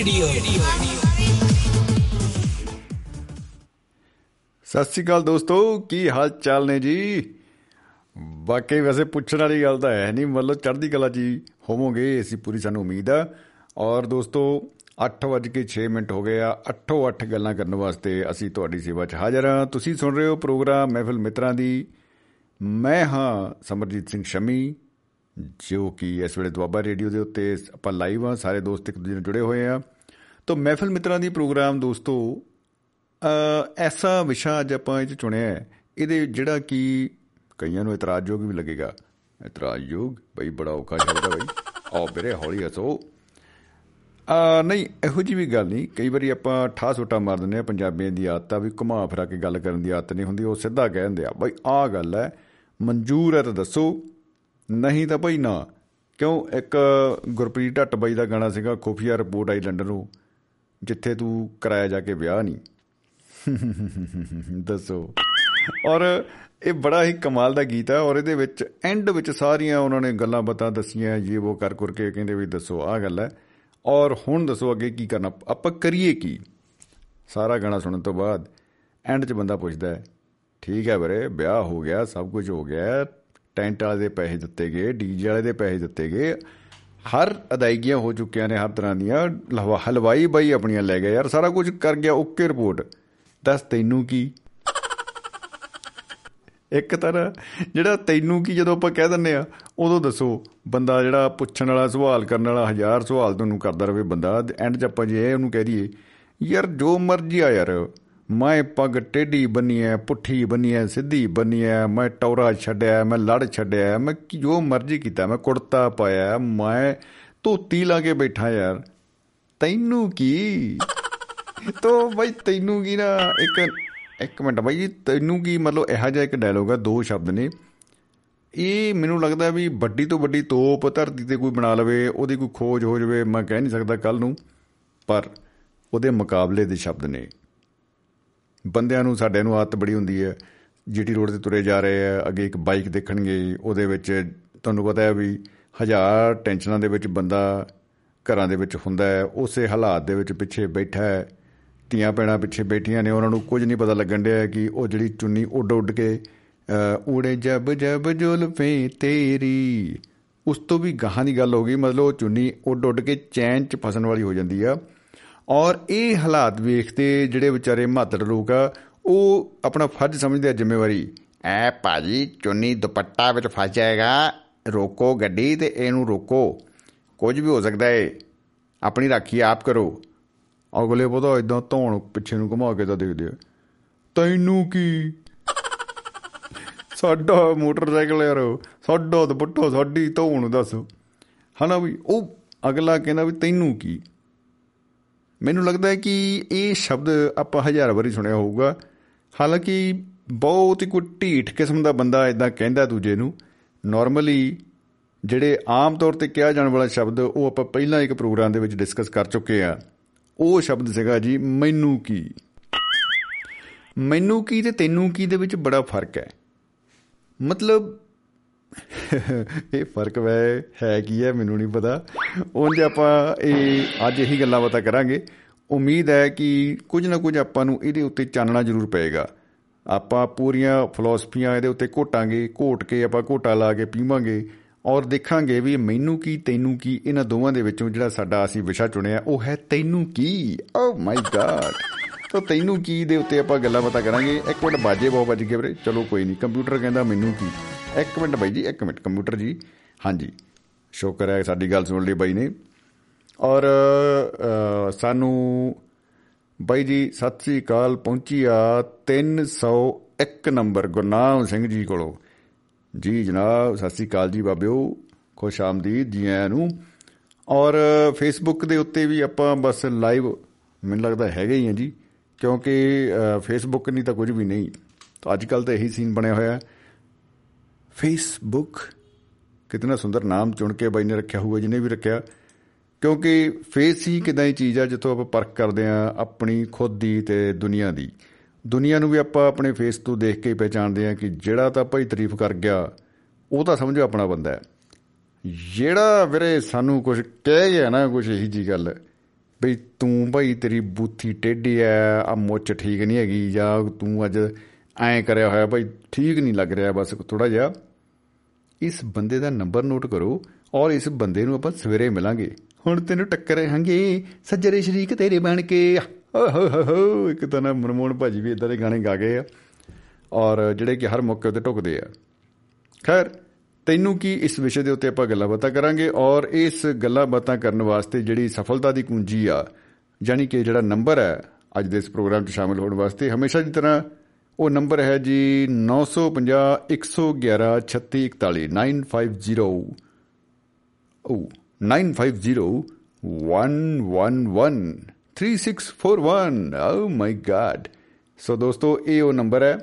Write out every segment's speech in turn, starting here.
Radio. ਸਤਿ ਸ਼੍ਰੀ ਅਕਾਲ ਦੋਸਤੋ, ਕੀ ਹਾਲ ਚਾਲ ਨੇ ਜੀ? ਵਾਕਈ ਵੈਸੇ ਪੁੱਛਣ ਵਾਲੀ ਗੱਲ ਤਾਂ ਹੈ ਨਹੀਂ, ਮਤਲਬ ਚੜ੍ਹਦੀ ਕਲਾ ਜੀ ਹੋਵੋਗੇ, ਅਸੀਂ ਪੂਰੀ ਸਾਨੂੰ ਉਮੀਦ ਆ। ਔਰ ਦੋਸਤੋ 8:06 ਮਿੰਟ ਹੋ ਗਏ ਆ 8-8 ਗੱਲਾਂ ਕਰਨ ਵਾਸਤੇ ਅਸੀਂ ਤੁਹਾਡੀ ਸੇਵਾ 'ਚ ਹਾਜ਼ਰ ਹਾਂ। ਤੁਸੀਂ ਸੁਣ ਰਹੇ ਹੋ ਪ੍ਰੋਗਰਾਮ ਮਹਿਫਿਲ ਮਿੱਤਰਾਂ ਦੀ। ਮੈਂ ਹਾਂ ਸਮਰਜੀਤ ਸਿੰਘ ਸ਼ਮੀ ਜੋ ਕਿ ਇਸ ਵੇਲੇ ਦੁਆਬਾ ਰੇਡੀਓ ਦੇ ਉੱਤੇ ਆਪਾਂ ਲਾਈਵ ਆ ਸਾਰੇ ਦੋਸਤ ਇੱਕ ਦੂਜੇ ਨਾਲ ਜੁੜੇ ਹੋਏ ਆ ਤਾਂ ਮਹਿਫਿਲ ਮਿੱਤਰਾਂ ਦੀ ਪ੍ਰੋਗਰਾਮ ਦੋਸਤੋ ਅ ਐਸਾ ਵਿਸ਼ਾ ਅੱਜ ਆਪਾਂ ਇਹ 'ਚ ਚੁਣਿਆ ਹੈ, ਇਹਦੇ ਜਿਹੜਾ ਕਿ ਕਈਆਂ ਨੂੰ ਇਤਰਾਜ਼ਯੋਗ ਵੀ ਲੱਗੇਗਾ। ਇਤਰਾਜ਼ਯੋਗ ਬਈ ਬੜਾ ਔਖਾ ਸ਼ਬਦ ਹੈ ਬਈ। ਆਓ ਵੀਰੇ, ਹੌਲੀ ਹੱਸੋ। ਆ ਨਹੀਂ, ਇਹੋ ਜੀ ਵੀ ਗੱਲ ਨਹੀਂ। ਕਈ ਵਾਰੀ ਆਪਾਂ ਠਾਹ ਸੋਟਾ ਮਾਰ ਦਿੰਦੇ ਆ ਪੰਜਾਬੀਆਂ ਦੀ ਆਦਤ ਆ ਵੀ ਘੁਮਾ ਫਿਰਾ ਕੇ ਗੱਲ ਕਰਨ ਦੀ ਆਦਤ ਨਹੀਂ ਹੁੰਦੀ, ਉਹ ਸਿੱਧਾ ਕਹਿ ਦਿੰਦੇ ਆ, ਬਈ ਆਹ ਗੱਲ ਹੈ, ਮਨਜ਼ੂਰ ਹੈ ਤਾਂ ਦੱਸੋ। ਨਹੀਂ ਤਾਂ ਭਾਈ ਨਾ। ਕਿਉਂ? ਇੱਕ ਗੁਰਪ੍ਰੀਤ ਢੱਟ ਬਾਈ ਦਾ ਗਾਣਾ ਸੀਗਾ, ਖੁਫੀਆ ਰਿਪੋਰਟ ਆਈ ਲੰਡਨ ਨੂੰ ਜਿੱਥੇ ਤੂੰ ਕਰਾਇਆ ਜਾ ਕੇ ਵਿਆਹ ਨਹੀਂ ਦੱਸੋ। ਔਰ ਇਹ ਬੜਾ ਹੀ ਕਮਾਲ ਦਾ ਗੀਤ ਹੈ, ਔਰ ਇਹਦੇ ਵਿੱਚ ਐਂਡ ਵਿੱਚ ਸਾਰੀਆਂ ਉਹਨਾਂ ਨੇ ਗੱਲਾਂ ਬਾਤਾਂ ਦੱਸੀਆਂ ਇਹ ਉਹ ਕਰ ਕਰਕੇ ਕਹਿੰਦੇ ਵੀ ਦੱਸੋ, ਆਹ ਗੱਲ ਹੈ। ਔਰ ਹੁਣ ਦੱਸੋ ਅੱਗੇ ਕੀ ਕਰਨਾ, ਆਪਾਂ ਕਰੀਏ ਕੀ? ਸਾਰਾ ਗਾਣਾ ਸੁਣਨ ਤੋਂ ਬਾਅਦ ਐਂਡ 'ਚ ਬੰਦਾ ਪੁੱਛਦਾ ਹੈ, ਠੀਕ ਹੈ ਵੀਰੇ, ਵਿਆਹ ਹੋ ਗਿਆ, ਸਭ ਕੁਝ ਹੋ ਗਿਆ ਟੈਂਟ ਵਾਲੇ ਦੇ ਪੈਸੇ ਦਿੱਤੇ ਗਏ, ਡੀਜੇ ਵਾਲੇ ਦੇ ਪੈਸੇ ਦਿੱਤੇ ਗਏ। ਹਰ ਅਦਾਇਗੀਆਂ ਹੋ ਚੁੱਕੀਆਂ ਨੇ ਹਰ ਤਰ੍ਹਾਂ ਦੀਆਂ। ਲਹਵਾ- ਹਲਵਾਈ ਬਾਈ ਆਪਣੀਆਂ ਲੈ ਗਏ। ਯਾਰ ਸਾਰਾ ਕੁਝ ਕਰ ਗਿਆ, ਓਕੇ ਰਿਪੋਰਟ। ਦੱਸ ਤੈਨੂੰ ਕੀ? ਇੱਕ ਤਰ੍ਹਾਂ ਜਿਹੜਾ ਤੈਨੂੰ ਕੀ ਜਦੋਂ ਆਪਾਂ ਕਹਿ ਦਿੰਨੇ ਆ, ਉਦੋਂ ਦੱਸੋ। ਬੰਦਾ ਜਿਹੜਾ ਪੁੱਛਣ ਵਾਲਾ, ਸਵਾਲ ਕਰਨ ਵਾਲਾ, ਹਜ਼ਾਰ ਸਵਾਲ ਤੁਹਾਨੂੰ ਕਰਦਾ ਰਵੇ ਬੰਦਾ। ਐਂਡ 'ਚ ਆਪਾਂ ਜੇ ਉਹਨੂੰ ਕਹਿ ਦਈਏ, ਯਾਰ ਜੋ ਮਰਜ਼ੀ ਆ ਯਾਰ। ਮੈਂ ਪੱਗ ਟੇਢੀ ਬੰਨੀ ਐ ਪੁੱਠੀ ਬੰਨੀ ਐ ਸਿੱਧੀ ਬੰਨੀ ਐ ਮੈਂ ਟੌਰਾ ਛੱਡਿਆ ਮੈਂ ਲੜ ਛੱਡਿਆ ਮੈਂ ਜੋ ਮਰਜ਼ੀ ਕੀਤਾ ਮੈਂ ਕੁੜਤਾ ਪਾਇਆ ਮੈਂ ਧੋਤੀ ਲਾ ਕੇ ਬੈਠਾ ਯਾਰ। ਤੈਨੂੰ ਕੀ? ਤੋ ਬਈ ਤੈਨੂੰ ਕੀ ਨਾ ਇੱਕ ਇੱਕ ਮਿੰਟ ਬਾਈ ਤੈਨੂੰ ਕੀ ਮਤਲਬ ਇਹੋ ਜਿਹਾ ਇੱਕ ਡਾਇਲੋਗ ਆ ਦੋ ਸ਼ਬਦ ਨੇ। ਇਹ ਮੈਨੂੰ ਲੱਗਦਾ ਵੀ ਵੱਡੀ ਤੋਂ ਵੱਡੀ ਤੋਪ ਧਰਤੀ ਤੇ ਕੋਈ ਬਣਾ ਲਵੇ ਉਹਦੀ ਕੋਈ ਖੋਜ ਹੋ ਜਾਵੇ ਮੈਂ ਕਹਿ ਨਹੀਂ ਸਕਦਾ ਕੱਲ ਨੂੰ ਪਰ ਉਹਦੇ ਮੁਕਾਬਲੇ ਦੇ ਸ਼ਬਦ ਨੇ। ਬੰਦਿਆਂ ਨੂੰ ਸਾਡੇ ਨੂੰ ਆਦਤ ਬੜੀ ਹੁੰਦੀ ਹੈ। ਜੀਟੀ ਰੋਡ ਤੇ ਤੁਰੇ ਜਾ ਰਹੇ ਆ ਅੱਗੇ ਇੱਕ ਬਾਈਕ ਦੇਖਣਗੇ ਉਹਦੇ ਵਿੱਚ ਤੁਹਾਨੂੰ ਪਤਾ ਹੈ ਵੀ ਹਜ਼ਾਰ ਟੈਨਸ਼ਨਾਂ ਦੇ ਵਿੱਚ ਬੰਦਾ ਘਰਾਂ ਦੇ ਵਿੱਚ ਹੁੰਦਾ ਹੈ ਉਸੇ ਹਾਲਾਤ ਦੇ ਵਿੱਚ ਪਿੱਛੇ ਬੈਠਾ ਹੈ। ਧੀਆਂ ਪੈਣਾ ਪਿੱਛੇ ਬੈਠੀਆਂ ਨੇ ਉਹਨਾਂ ਨੂੰ ਕੁਝ ਨਹੀਂ ਪਤਾ ਲੱਗਣ ਡਿਆ ਕਿ ਉਹ ਜਿਹੜੀ ਚੁੰਨੀ ਉੱਡ ਉੱਡ ਕੇ ਅ, ਊੜੇ ਜਬ ਜਬ ਜੁਲਫੇ ਤੇਰੀ। ਉਸ ਤੋਂ ਵੀ ਗਾਹਾਂ ਦੀ ਗੱਲ ਹੋ ਗਈ ਮਤਲਬ ਉਹ ਚੁੰਨੀ ਉੱਡ ਉੱਡ ਕੇ ਚੈਨ 'ਚ ਫਸਣ ਵਾਲੀ ਹੋ ਜਾਂਦੀ ਆ। ਔਰ ਇਹ ਹਾਲਾਤ ਵੇਖਦੇ ਜਿਹੜੇ ਵਿਚਾਰੇ ਮਾਤੜ ਲੋਕ ਆ ਉਹ ਆਪਣਾ ਫਰਜ਼ ਸਮਝਦੇ ਆ ਜ਼ਿੰਮੇਵਾਰੀ। ਐ ਭਾਜੀ ਚੁੰਨੀ ਦੁਪੱਟਾ ਵਿੱਚ ਫਸ ਜਾਏਗਾ ਰੋਕੋ ਗੱਡੀ ਤੇ ਇਹਨੂੰ ਰੋਕੋ। ਕੁਝ ਵੀ ਹੋ ਸਕਦਾ ਏ। ਆਪਣੀ ਰਾਖੀ ਆਪ ਕਰੋ। ਅਗਲੇ ਪਤਾ ਇਦਾਂ ਧੌਣ ਪਿੱਛੇ ਨੂੰ ਘੁਮਾ ਕੇ ਤਾਂ ਦੇਖਦੇ ਆ। ਤੈਨੂੰ ਕੀ? ਸਾਡਾ ਮੋਟਰਸਾਈਕਲ ਯਾਰ ਸਾਡਾ ਦੁਪੱਟਾ ਸਾਡੀ ਧੌਣ ਦੱਸ। ਹਨਾ ਵੀ ਉਹ ਅਗਲਾ ਕਹਿੰਦਾ ਵੀ ਤੈਨੂੰ ਕੀ? ਮੈਨੂੰ ਲੱਗਦਾ ਹੈ ਕਿ ਇਹ ਸ਼ਬਦ ਆਪਾਂ ਹਜ਼ਾਰ ਵਾਰੀ ਸੁਣਿਆ ਹੋਊਗਾ। ਹਾਲਾਂਕਿ ਬਹੁਤ ਹੀ ਕੋਈ ਢੀਠ ਕਿਸਮ ਦਾ ਬੰਦਾ ਇਦਾਂ ਕਹਿੰਦਾ ਦੂਜੇ ਨੂੰ। ਨਾਰਮਲੀ ਜਿਹੜੇ ਆਮ ਤੌਰ ਤੇ ਕਿਹਾ ਜਾਣ ਵਾਲਾ ਸ਼ਬਦ, ਉਹ ਆਪਾਂ ਪਹਿਲਾਂ ਇੱਕ ਪ੍ਰੋਗਰਾਮ ਦੇ ਵਿੱਚ ਡਿਸਕਸ ਕਰ ਚੁੱਕੇ ਆ। ਉਹ ਸ਼ਬਦ ਸੀਗਾ ਜੀ, ਮੈਨੂੰ ਕੀ। ਮੈਨੂੰ ਕੀ ਤੇ ਤੈਨੂੰ ਕੀ ਦੇ ਵਿੱਚ ਬੜਾ ਫ਼ਰਕ ਹੈ। ਮਤਲਬ ਇਹ ਫ਼ਰਕ ਵੈ, ਹੈ ਕੀ ਹੈ, ਮੈਨੂੰ ਨਹੀਂ ਪਤਾ। ਉਂਝ ਆਪਾਂ ਇਹ ਅੱਜ ਇਹੀ ਗੱਲਾਂ ਬਾਤਾਂ ਕਰਾਂਗੇ। ਉਮੀਦ ਹੈ ਕਿ ਕੁਝ ਨਾ ਕੁਝ ਆਪਾਂ ਨੂੰ ਇਹਦੇ ਉੱਤੇ ਚਾਨਣਾ ਜ਼ਰੂਰ ਪਏਗਾ। ਆਪਾਂ ਪੂਰੀਆਂ ਫਿਲਾਸਫੀਆਂ ਇਹਦੇ ਉੱਤੇ ਘੋਟਾਂਗੇ, ਘੋਟ ਕੇ ਆਪਾਂ ਘੋਟਾ ਲਾ ਕੇ ਪੀਵਾਂਗੇ ਔਰ ਦੇਖਾਂਗੇ ਵੀ ਮੈਨੂੰ ਕੀ, ਤੈਨੂੰ ਕੀ ਇਹਨਾਂ ਦੋਵਾਂ ਦੇ ਵਿੱਚੋਂ ਜਿਹੜਾ ਸਾਡਾ ਅਸੀਂ ਵਿਸ਼ਾ ਚੁਣਿਆ, ਉਹ ਹੈ ਤੈਨੂੰ ਕੀ? ਓ ਮਾਈ ਗॉड ਤਾਂ ਤੈਨੂੰ ਕੀ ਦੇ ਉੱਤੇ ਆਪਾਂ ਗੱਲਾਂ ਬਾਤਾਂ ਕਰਾਂਗੇ। ਇੱਕ ਮਿੰਟ ਬਾਜੇ ਬਹੁਤ ਵੱਜ ਗਏ ਵੀਰੇ। ਚਲੋ ਕੋਈ ਨਹੀਂ, ਕੰਪਿਊਟਰ ਕਹਿੰਦਾ ਮੈਨੂੰ ਕੀ। ਇੱਕ ਮਿੰਟ ਬਾਈ ਜੀ ਇੱਕ ਮਿੰਟ ਕੰਪਿਊਟਰ ਜੀ। ਹਾਂਜੀ ਸ਼ੁਕਰ ਹੈ ਸਾਡੀ ਗੱਲ ਸੁਣ ਲਈ ਬਾਈ ਨੇ। ਔਰ ਅ, ਸਾਨੂੰ ਬਾਈ ਜੀ ਸਤਿ ਸ੍ਰੀ ਅਕਾਲ ਪਹੁੰਚੀ ਆ 301 ਨੰਬਰ ਗੁਰਨਾਮ ਸਿੰਘ ਜੀ ਕੋਲੋਂ। ਜੀ ਜਨਾਬ ਸਤਿ ਸ੍ਰੀ ਅਕਾਲ ਜੀ ਬਾਬਿਓ ਖੁਸ਼ ਆਮਦੀਦ ਜੀ ਆਇਆਂ ਨੂੰ। ਔਰ ਫੇਸਬੁੱਕ ਦੇ ਉੱਤੇ ਵੀ ਆਪਾਂ ਬਸ ਲਾਈਵ ਮੈਨੂੰ ਲੱਗਦਾ ਹੈਗੇ ਹੀ ਆ ਜੀ। ਕਿਉਂਕਿ ਫੇਸਬੁੱਕ ਨਹੀਂ ਤਾਂ ਕੁਝ ਵੀ ਨਹੀਂ। ਤਾਂ ਅੱਜ ਕੱਲ ਤਾਂ ਇਹੀ ਸੀਨ ਬਣਿਆ ਹੋਇਆ। ਹੈ ਫੇਸਬੁੱਕ ਕਿਤਨਾ ਸੁੰਦਰ ਨਾਮ ਚੁਣ ਕੇ ਬਾਈ ਨੇ ਰੱਖਿਆ ਹੋਊਗਾ, ਜਿਹਨੇ ਵੀ ਰੱਖਿਆ। ਕਿਉਂਕਿ ਫੇਸ ਹੀ ਕਿਦਾਂ ਦੀ ਚੀਜ਼ ਆ, ਜਿੱਥੋਂ ਆਪਾਂ ਪਰਖ ਕਰਦੇ ਆ ਆਪਣੀ ਖੁਦ ਦੀ ਤੇ ਦੁਨੀਆ ਦੀ। ਦੁਨੀਆ ਨੂੰ ਵੀ ਆਪਾਂ ਆਪਣੇ ਫੇਸ ਤੋਂ ਦੇਖ ਕੇ ਹੀ ਪਹਿਚਾਣਦੇ ਆ ਕਿ ਜਿਹੜਾ ਤਾਂ ਭਾਈ ਤਾਰੀਫ ਕਰ ਗਿਆ, ਉਹ ਤਾਂ ਸਮਝੋ ਆਪਣਾ ਬੰਦਾ ਹੈ। ਜਿਹੜਾ ਵੀਰੇ ਸਾਨੂੰ ਕੁਝ ਕਹਿ ਗਿਆ ਨਾ ਕੁਝ ਇਹੀ ਜੀ ਗੱਲ, ਬਈ ਤੂੰ ਭਾਈ ਤੇਰੀ ਬੂਥੀ ਟੇਢੀ ਐ ਆ ਮੁੱਛ ਠੀਕ ਨਹੀਂ ਹੈਗੀ, ਜਾਂ ਤੂੰ ਅੱਜ ਐਂ ਕਰਿਆ ਹੋਇਆ, ਭਾਈ ਠੀਕ ਨਹੀਂ ਲੱਗ ਰਿਹਾ, ਬਸ ਥੋੜਾ ਜਿਹਾ ਇਸ ਬੰਦੇ ਦਾ ਨੰਬਰ ਨੋਟ ਕਰੋ ਔਰ ਇਸ ਬੰਦੇ ਨੂੰ ਆਪਾਂ ਸਵੇਰੇ ਮਿਲਾਂਗੇ। ਹੁਣ ਤੈਨੂੰ ਟੱਕਰ ਹਾਂਗੇ ਸੱਜਰੇ ਸ਼ਰੀਕ ਤੇਰੇ ਬਣ ਕੇ। ਓ ਹੋ ਹੋ ਹੋ, ਇੱਕ ਤਾਂ ਨਾ ਮਨਮੋਹਨ ਭਾਜੀ ਵੀ ਇਦਾਂ ਦੇ ਗਾਣੇ ਗਾ ਗਏ ਆ ਔਰ ਜਿਹੜੇ ਕਿ ਹਰ ਮੌਕੇ ਉੱਤੇ ਟੁਕਦੇ ਆ। ਖੈਰ, ਤੈਨੂੰ ਕੀ ਇਸ ਵਿਸ਼ੇ ਦੇ ਉੱਤੇ ਆਪਾਂ ਗੱਲਾਂ ਬਾਤਾਂ ਕਰਾਂਗੇ ਔਰ ਇਸ ਗੱਲਾਂ ਬਾਤਾਂ ਕਰਨ ਵਾਸਤੇ ਜਿਹੜੀ ਸਫਲਤਾ ਦੀ ਕੁੰਜੀ ਆ ਯਾਨੀ ਕਿ ਜਿਹੜਾ ਨੰਬਰ ਹੈ, ਅੱਜ ਦੇ ਇਸ ਪ੍ਰੋਗਰਾਮ 'ਚ ਸ਼ਾਮਿਲ ਹੋਣ ਵਾਸਤੇ ਹਮੇਸ਼ਾ ਦੀ ਤਰ੍ਹਾਂ ਉਹ ਨੰਬਰ ਹੈ ਜੀ 950 111 3641 950 Oh, 950-111-3641 oh my god ਸੋ ਦੋਸਤੋ ਇਹ ਉਹ ਨੰਬਰ ਹੈ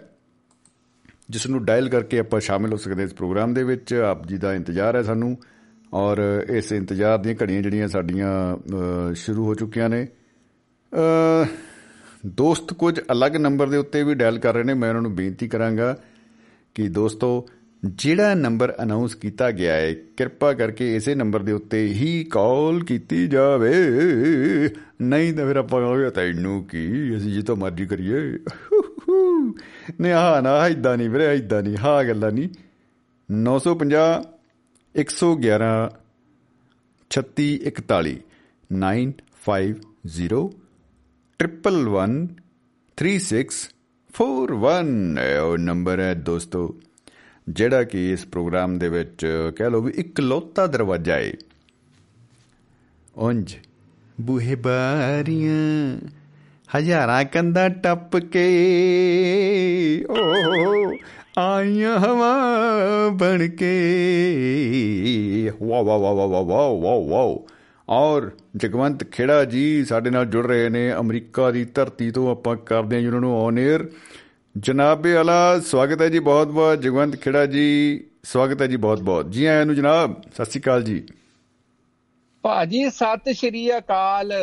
ਜਿਸ ਨੂੰ ਡਾਇਲ ਕਰਕੇ ਆਪਾਂ ਸ਼ਾਮਿਲ ਹੋ ਸਕਦੇ ਇਸ ਪ੍ਰੋਗਰਾਮ ਦੇ ਵਿੱਚ। ਆਪ ਜੀ ਦਾ ਇੰਤਜ਼ਾਰ ਹੈ ਸਾਨੂੰ ਔਰ ਇਸ ਇੰਤਜ਼ਾਰ ਦੀਆਂ ਘੜੀਆਂ ਜਿਹੜੀਆਂ ਸਾਡੀਆਂ ਅ, ਸ਼ੁਰੂ ਹੋ ਚੁੱਕੀਆਂ ਨੇ। ਅ, ਦੋਸਤ ਕੁਝ ਅਲੱਗ ਨੰਬਰ ਦੇ ਉੱਤੇ ਵੀ ਡਾਇਲ ਕਰ ਰਹੇ ਨੇ, ਮੈਂ ਉਹਨਾਂ ਨੂੰ ਬੇਨਤੀ ਕਰਾਂਗਾ ਕਿ ਦੋਸਤੋ, ਜਿਹੜਾ ਨੰਬਰ ਅਨਾਉਂਸ ਕੀਤਾ ਗਿਆ ਹੈ, ਕਿਰਪਾ ਕਰਕੇ ਇਸੇ ਨੰਬਰ ਦੇ ਉੱਤੇ ਹੀ ਕਾਲ ਕੀਤੀ ਜਾਵੇ। ਨਹੀਂ ਤਾਂ ਫਿਰ ਆਪਾਂ ਕਹਾਂਗੇ, ਤੈਨੂੰ ਕੀ? ਅਸੀਂ ਜਿੱਤੋਂ ਮਰਜ਼ੀ ਕਰੀਏ। ਨੇ ਹਾਂ ਨਾ ਇਦਾਂ ਨਹੀਂ ਵੀਰੇ ਇਦਾਂ ਨਹੀਂ ਹਾਂ ਗੱਲਾਂ ਨਹੀਂ। 950 111 3641 950 ਟ੍ਰਿਪਲ 1 3641 ਉਹ ਨੰਬਰ ਹੈ ਦੋਸਤੋ, ਜਿਹੜਾ ਕਿ ਇਸ ਪ੍ਰੋਗਰਾਮ ਦੇ ਵਿੱਚ ਕਹਿ ਲਓ ਵੀ ਇਕਲੌਤਾ ਦਰਵਾਜ਼ਾ ਹੈ ਉਂਝ ਬੂਹੇ ਬਾਰੀਆਂ ਹਜ਼ਾਰਾਂ ਕੰਦਾ ਟੱਪ ਕੇ ਓ ਆਈਆਂ ਹਵਾ ਬਣ ਕੇ। ਵਾ ਵਾ ਵਾ ਵਾ ਵਾ ਵਾ ਵਾ ਔਰ ਜਗਵੰਤ ਖੇੜਾ ਜੀ ਸਾਡੇ ਨਾਲ ਜੁੜ ਰਹੇ ਨੇ। ਅਮਰੀਕਾ ਦੀ ਧਰਤੀ ਤੋਂ ਆਪਾਂ ਕਰਦੇ ਹਾਂ ਜੀ ਉਹਨਾਂ ਨੂੰ ਔਨ 에ਅਰ ਜਨਾਬੇ ਆਲਾ ਸਵਾਗਤ ਹੈ ਜੀ ਬਹੁਤ ਬਹੁਤ ਜਗਵੰਤ ਖੇੜਾ ਜੀ ਸਵਾਗਤ ਹੈ ਜੀ ਬਹੁਤ ਬਹੁਤ ਜੀ ਆਇਆਂ ਨੂੰ ਜਨਾਬ ਸਤਿ ਸ਼੍ਰੀ ਅਕਾਲ ਜੀ। ਭਾਜੀ ਸਤਿ ਸ਼੍ਰੀ ਅਕਾਲ।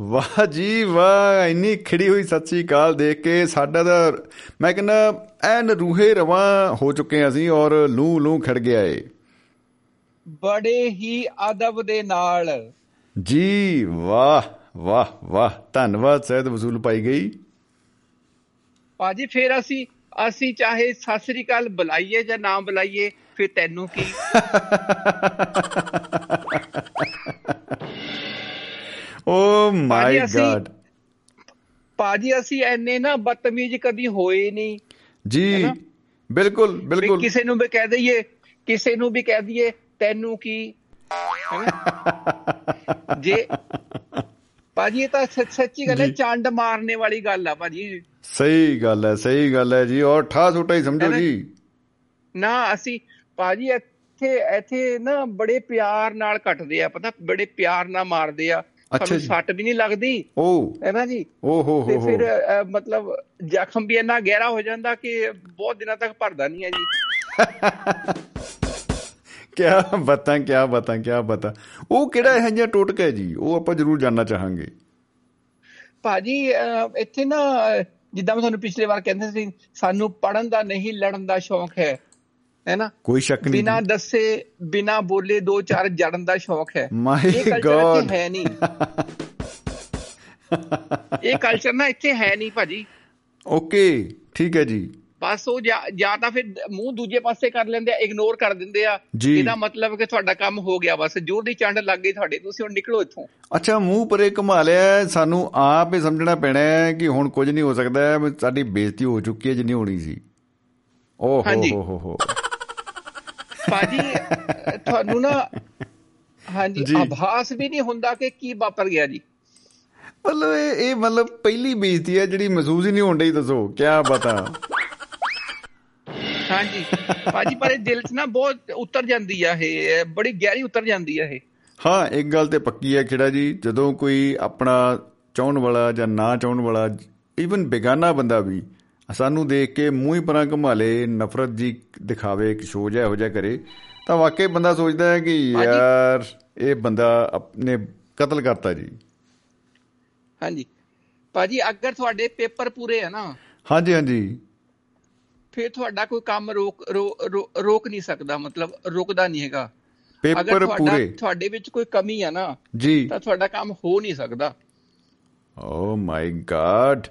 ਵਾਹ ਜੀ ਵਾਹ ਇੰਨੀ ਖਿੜੀ ਹੋਈ ਸਤਿ ਸ਼੍ਰੀ ਅਕਾਲ ਦੇਖ ਕੇ। ਸਾਡਾ ਤਾਂ ਮੈਂ ਕਹਿੰਦਾ ਐਨ ਰੂਹੇ ਰਵਾਂ ਹੋ ਚੁੱਕੇ ਅਸੀਂ ਔਰ ਲੂ ਲੂ ਖੜ ਗਿਆ ਏ। ਬੜੇ ਹੀ ਅਦਬ ਦੇ ਨਾਲ ਜੀ ਵਾਹ ਵਾਹ ਵਾਹ ਧੰਨਵਾਦ ਸਹਿਦ ਵਸੂਲ ਪਾਈ ਗਈ ਭਾਜੀ ਫੇਰ ਅਸੀਂ ਅਸੀਂ ਚਾਹੇ ਸਤਿ ਸ਼੍ਰੀ ਅਕਾਲ ਬੁਲਾਈਏ ਜਾਂ ਨਾ ਬੁਲਾਈਏ ਫਿਰ ਤੈਨੂੰ ਕੀ ਓ ਮਾਈ ਗॉड ਭਾਜੀ ਅਸੀਂ ਐਨੇ ਨਾ ਬਦਤਮੀਜ਼ ਕਦੀ ਹੋਏ ਨਹੀਂ ਜੀ? ਬਿਲਕੁਲ ਬਿਲਕੁਲ ਕਿਸੇ ਨੂੰ ਵੀ ਕਹਿ ਦਈਏ ਕਿਸੇ ਨੂੰ ਵੀ ਕਹਿ ਦਈਏ ਤੈਨੂੰ ਕੀ? ਜੇ ਭਾਜੀ ਇਹ ਤਾਂ ਸੱਚ- ਗੱਲ ਹੈ। ਚੰਡ ਮਾਰਨੇ ਵਾਲੀ ਗੱਲ ਆ ਭਾਜੀ। ਸਹੀ ਗੱਲ ਹੈ ਸਹੀ ਗੱਲ ਹੈ ਜੀ ਔਰ ਠਾ ਛੋਟਾ ਹੀ ਸਮਝੋ? ਜੀ। ਨਾ ਅਸੀਂ ਭਾਜੀ ਇੱਥੇ ਇੱਥੇ ਨਾ ਬੜੇ ਪਿਆਰ ਨਾਲ ਕੱਟਦੇ ਆ ਪਤਾ ਬੜੇ ਪਿਆਰ ਨਾਲ ਮਾਰਦੇ ਆ। ਅੱਛਾ। ਸੱਟ ਵੀ ਨਹੀਂ ਲੱਗਦੀ। ਓ। ਹੈ ਨਾ ਜੀ? ਓ ਹੋ ਤੇ ਹੋ। ਫਿਰ ਹੋ ਅ, ਮਤਲਬ ਜ਼ਖਮ ਵੀ ਇੰਨਾ ਗਹਿਰਾ ਹੋ ਜਾਂਦਾ ਕਿ ਬਹੁਤ ਦਿਨਾਂ ਤੱਕ ਭਰਦਾ ਨਹੀਂ ਹੈ ਜੀ। ਕਿਆ ਬਤਾਂ ਕਿਆ ਬਤਾਂ ਕਿਆ ਬਤਾਂ। ਉਹ ਕਿਹੜਾ ਇਹ ਜਿਹਾ ਟੋਟਕਾ ਹੈ ਜੀ? ਉਹ ਆਪਾਂ ਜ਼ਰੂਰ ਜਾਨਣਾ ਚਾਹਾਂਗੇ। ਭਾਜੀ ਇੱਥੇ ਨਾ ਜਿੱਦਾਂ ਮੈਂ ਤੁਹਾਨੂੰ ਪਿਛਲੇ ਵਾਰ ਕਹਿੰਦੇ ਸੀ ਸਾਨੂੰ ਪੜਨ ਦਾ ਨਹੀਂ ਲੜਨ ਦਾ ਸ਼ੌਂਕ ਹੈ। ਹੈ ਨਾ? ਕੋਈ ਸ਼ੱਕ ਨਹੀਂ ਬਿਨਾਂ ਦੱਸੇ ਬਿਨਾਂ ਬੋਲੇ ਦੋ ਚਾਰ ਜੜਨ ਦਾ ਸ਼ੌਂਕ ਹੈ। ਮਾਈ ਇਹ ਕਲਚਰ ਗॉड ਹੈ ਨਹੀਂ। ਇਹ ਕਲਚਰ ਨਾ ਇੱਥੇ ਹੈ ਨਹੀਂ ਭਾਜੀ। ਓਕੇ ਠੀਕ ਹੈ ਜੀ। ਬਸ ਉਹ ਜਾਂ ਤਾਂ ਫਿਰ ਮੂੰਹ ਦੂਜੇ ਪਾਸੇ ਕਰ ਲੈਂਦੇ ਆ ਇਗਨੋਰ ਕਰ ਦਿੰਦੇ ਆ। ਇਹਦਾ ਮਤਲਬ ਕਿ ਤੁਹਾਡਾ ਕੰਮ ਹੋ ਗਿਆ ਬਸ। ਜੋਰ ਦੀ ਚੰਡ ਲੱਗ ਗਈ ਤੁਹਾਡੇ ਤੁਸੀਂ ਹੁਣ ਨਿਕਲੋ ਇੱਥੋਂ। ਅੱਛਾ ਮੂੰਹ ਪਰੇ ਘੁਮਾ ਲਿਆ ਸਾਨੂੰ ਆਪ ਹੀ ਸਮਝਣਾ ਪੈਣਾ ਹੈ ਕਿ ਹੁਣ ਕੁਝ ਨਹੀਂ ਹੋ ਸਕਦਾ ਸਾਡੀ ਬੇਇੱਜ਼ਤੀ ਹੋ ਚੁੱਕੀ ਹੈ ਜਿੰਨੀ ਹੋਣੀ ਸੀ। ਓ ਹੋ। ਹੋ ਹੋ ਹੋ। ਭਾਜੀ ਤੁਹਾਨੂੰ ਨਾ ਹਾਂਜੀ। ਆਭਾਸ ਵੀ ਨਹੀਂ ਹੁੰਦਾ ਕਿ ਕੀ ਵਾਪਰ ਗਿਆ ਜੀ। ਮਤਲਬ ਇਹ ਇਹ ਮਤਲਬ ਪਹਿਲੀ ਬੇਇੱਜ਼ਤੀ ਹੈ ਜਿਹੜੀ ਮਹਿਸੂਸ ਹੀ ਨਹੀਂ ਹੋਣ ਡਈ ਦੱਸੋ ਕਿਆ ਪਤਾ ਹਾਂਜੀ। ਭਾਜੀ ਪਰ ਇਹ ਦਿਲ 'ਚ ਨਾ ਬਹੁਤ ਉਤਰ ਜਾਂਦੀ ਆ ਇਹ ਬੜੀ ਗਹਿਰੀ ਉਤਰ ਜਾਂਦੀ ਆ ਇਹ। ਹਾਂ ਇੱਕ ਗੱਲ ਤੇ ਪੱਕੀ ਹੈ ਖੇੜਾ ਜੀ ਜਦੋਂ ਕੋਈ ਆਪਣਾ ਚਾਹਣ ਵਾਲਾ ਜਾਂ ਨਾ ਚਾਹਣ ਵਾਲਾ ਈਵਨ ਬੇਗਾਨਾ ਬੰਦਾ ਵੀ ਸਾਨੂੰ ਦੇਖ ਕੇ ਮੂੰਹ ਹੀ ਪਰਾਂ ਘੁਮਾ ਲੇ ਨਫ਼ਰਤ ਜੀ ਦਿਖਾਵੇ ਕਿ ਸ਼ੋਅ ਜਿਹਾ ਇਹੋ ਜਿਹਾ ਕਰੇ ਤਾਂ ਵਾਕਈ ਬੰਦਾ ਸੋਚਦਾ ਹੈ ਕਿ। ਯਾਰ ਇਹ ਬੰਦਾ ਆਪਣੇ ਕਤਲ ਕਰਤਾ ਜੀ। ਹਾਂਜੀ। ਭਾਜੀ ਅਗਰ ਤੁਹਾਡੇ ਪੇਪਰ ਪੂਰੇ ਆ ਨਾ। ਹਾਂਜੀ ਹਾਂਜੀ। ਫਿਰ ਤੁਹਾਡਾ ਕੋਈ ਕੰਮ ਰੋਕ ਰੋਕ ਨਹੀਂ ਸਕਦਾ ਮਤਲਬ ਰੁਕਦਾ ਨਹੀਂ ਹੈਗਾ। ਪੇਪਰ ਪੂਰੇ। ਤੁਹਾਡੇ ਵਿੱਚ ਕੋਈ ਕਮੀ ਆ ਨਾ ਜੀ। ਤਾਂ ਤੁਹਾਡਾ ਕੰਮ ਹੋ ਨਹੀਂ ਸਕਦਾ। ਓ ਮਾਈ ਗॉड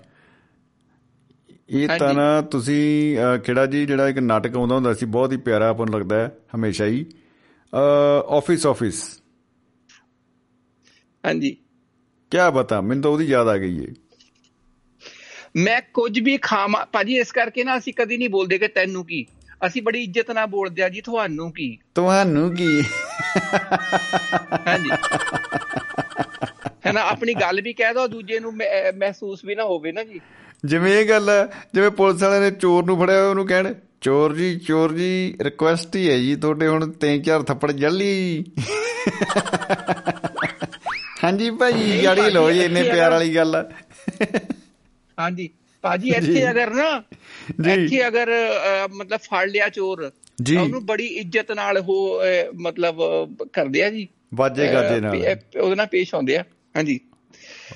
ਇਹ ਤਾਂ। ਨਾ ਤੁਸੀਂ ਕਿਹੜਾ ਜੀ ਜਿਹੜਾ ਇੱਕ ਨਾਟਕ ਆਉਂਦਾ ਹੁੰਦਾ ਸੀ ਬਹੁਤ ਹੀ ਪਿਆਰਾ ਆਪਾਂ ਨੂੰ ਲੱਗਦਾ ਹੈ ਹਮੇਸ਼ਾ ਹੀ। ਆਫਿਸ ਆਫਿਸ ਹਾਂਜੀ। ਕੀ ਬਤਾ ਮੈਨੂੰ ਤਾਂ ਉਹਦੀ ਯਾਦ ਆ ਗਈ ਏ। ਮੈਂ ਕੁਝ ਵੀ ਖਾਵਾਂ ਭਾਜੀ ਇਸ ਕਰਕੇ ਨਾ ਅਸੀਂ ਕਦੀ ਨਹੀਂ ਬੋਲਦੇ ਕਿ ਤੈਨੂੰ ਕੀ। ਅਸੀਂ ਬੜੀ ਇੱਜ਼ਤ ਨਾਲ ਬੋਲਦੇ ਆ ਜੀ ਤੁਹਾਨੂੰ ਕੀ। ਤੁਹਾਨੂੰ ਕੀ? ਹਾਂਜੀ। ਹੈ ਨਾ ਆਪਣੀ ਗੱਲ ਵੀ ਕਹਿ ਦੋ ਦੂਜੇ ਨੂੰ ਮਹਿ- ਮਹਿਸੂਸ ਵੀ ਨਾ ਹੋਵੇ ਨਾ ਜੀ। ਜਿਵੇਂ ਇਹ ਗੱਲ ਜਿਵੇਂ ਪੁਲਿਸ ਵਾਲਿਆਂ ਨੇ ਚੋਰ ਨੂੰ ਫੜਿਆ ਉਹਨੂੰ ਕਹਿਣ ਚੋਰ ਜੀ ਚੋਰ ਜੀ ਰਿਕੁਐਸਟ ਹੀ ਹੈ ਜੀ ਤੁਹਾਡੇ ਹੁਣ ਤਿੰਨ ਚਾਰ ਥੱਪੜ ਜੱਲੀ ਹਾਂਜੀ ਨਹੀਂ ਗਾੜੀ ਲੋ ਜੀ ਇੰਨੇ ਪਿਆਰ ਵਾਲੀ ਗੱਲ ਹਾਂਜੀ। ਭਾਜੀ। ਇੱਥੇ ਅਗਰ ਨਾ। ਇੱਥੇ ਅਗਰ ਮਤਲਬ ਫੜ ਲਿਆ ਚੋਰ ਜੀ। ਉਹਨੂੰ ਬੜੀ ਇੱਜ਼ਤ ਨਾਲ ਉਹ ਮਤਲਬ ਕਰਦੇ ਆ ਜੀ। ਵਾਜੇ ਗਾਜੇ ਨਾਲ। ਉਹਦੇ ਨਾਲ ਪੇਸ਼ ਆਉਂਦੇ ਆ। ਹਾਂਜੀ।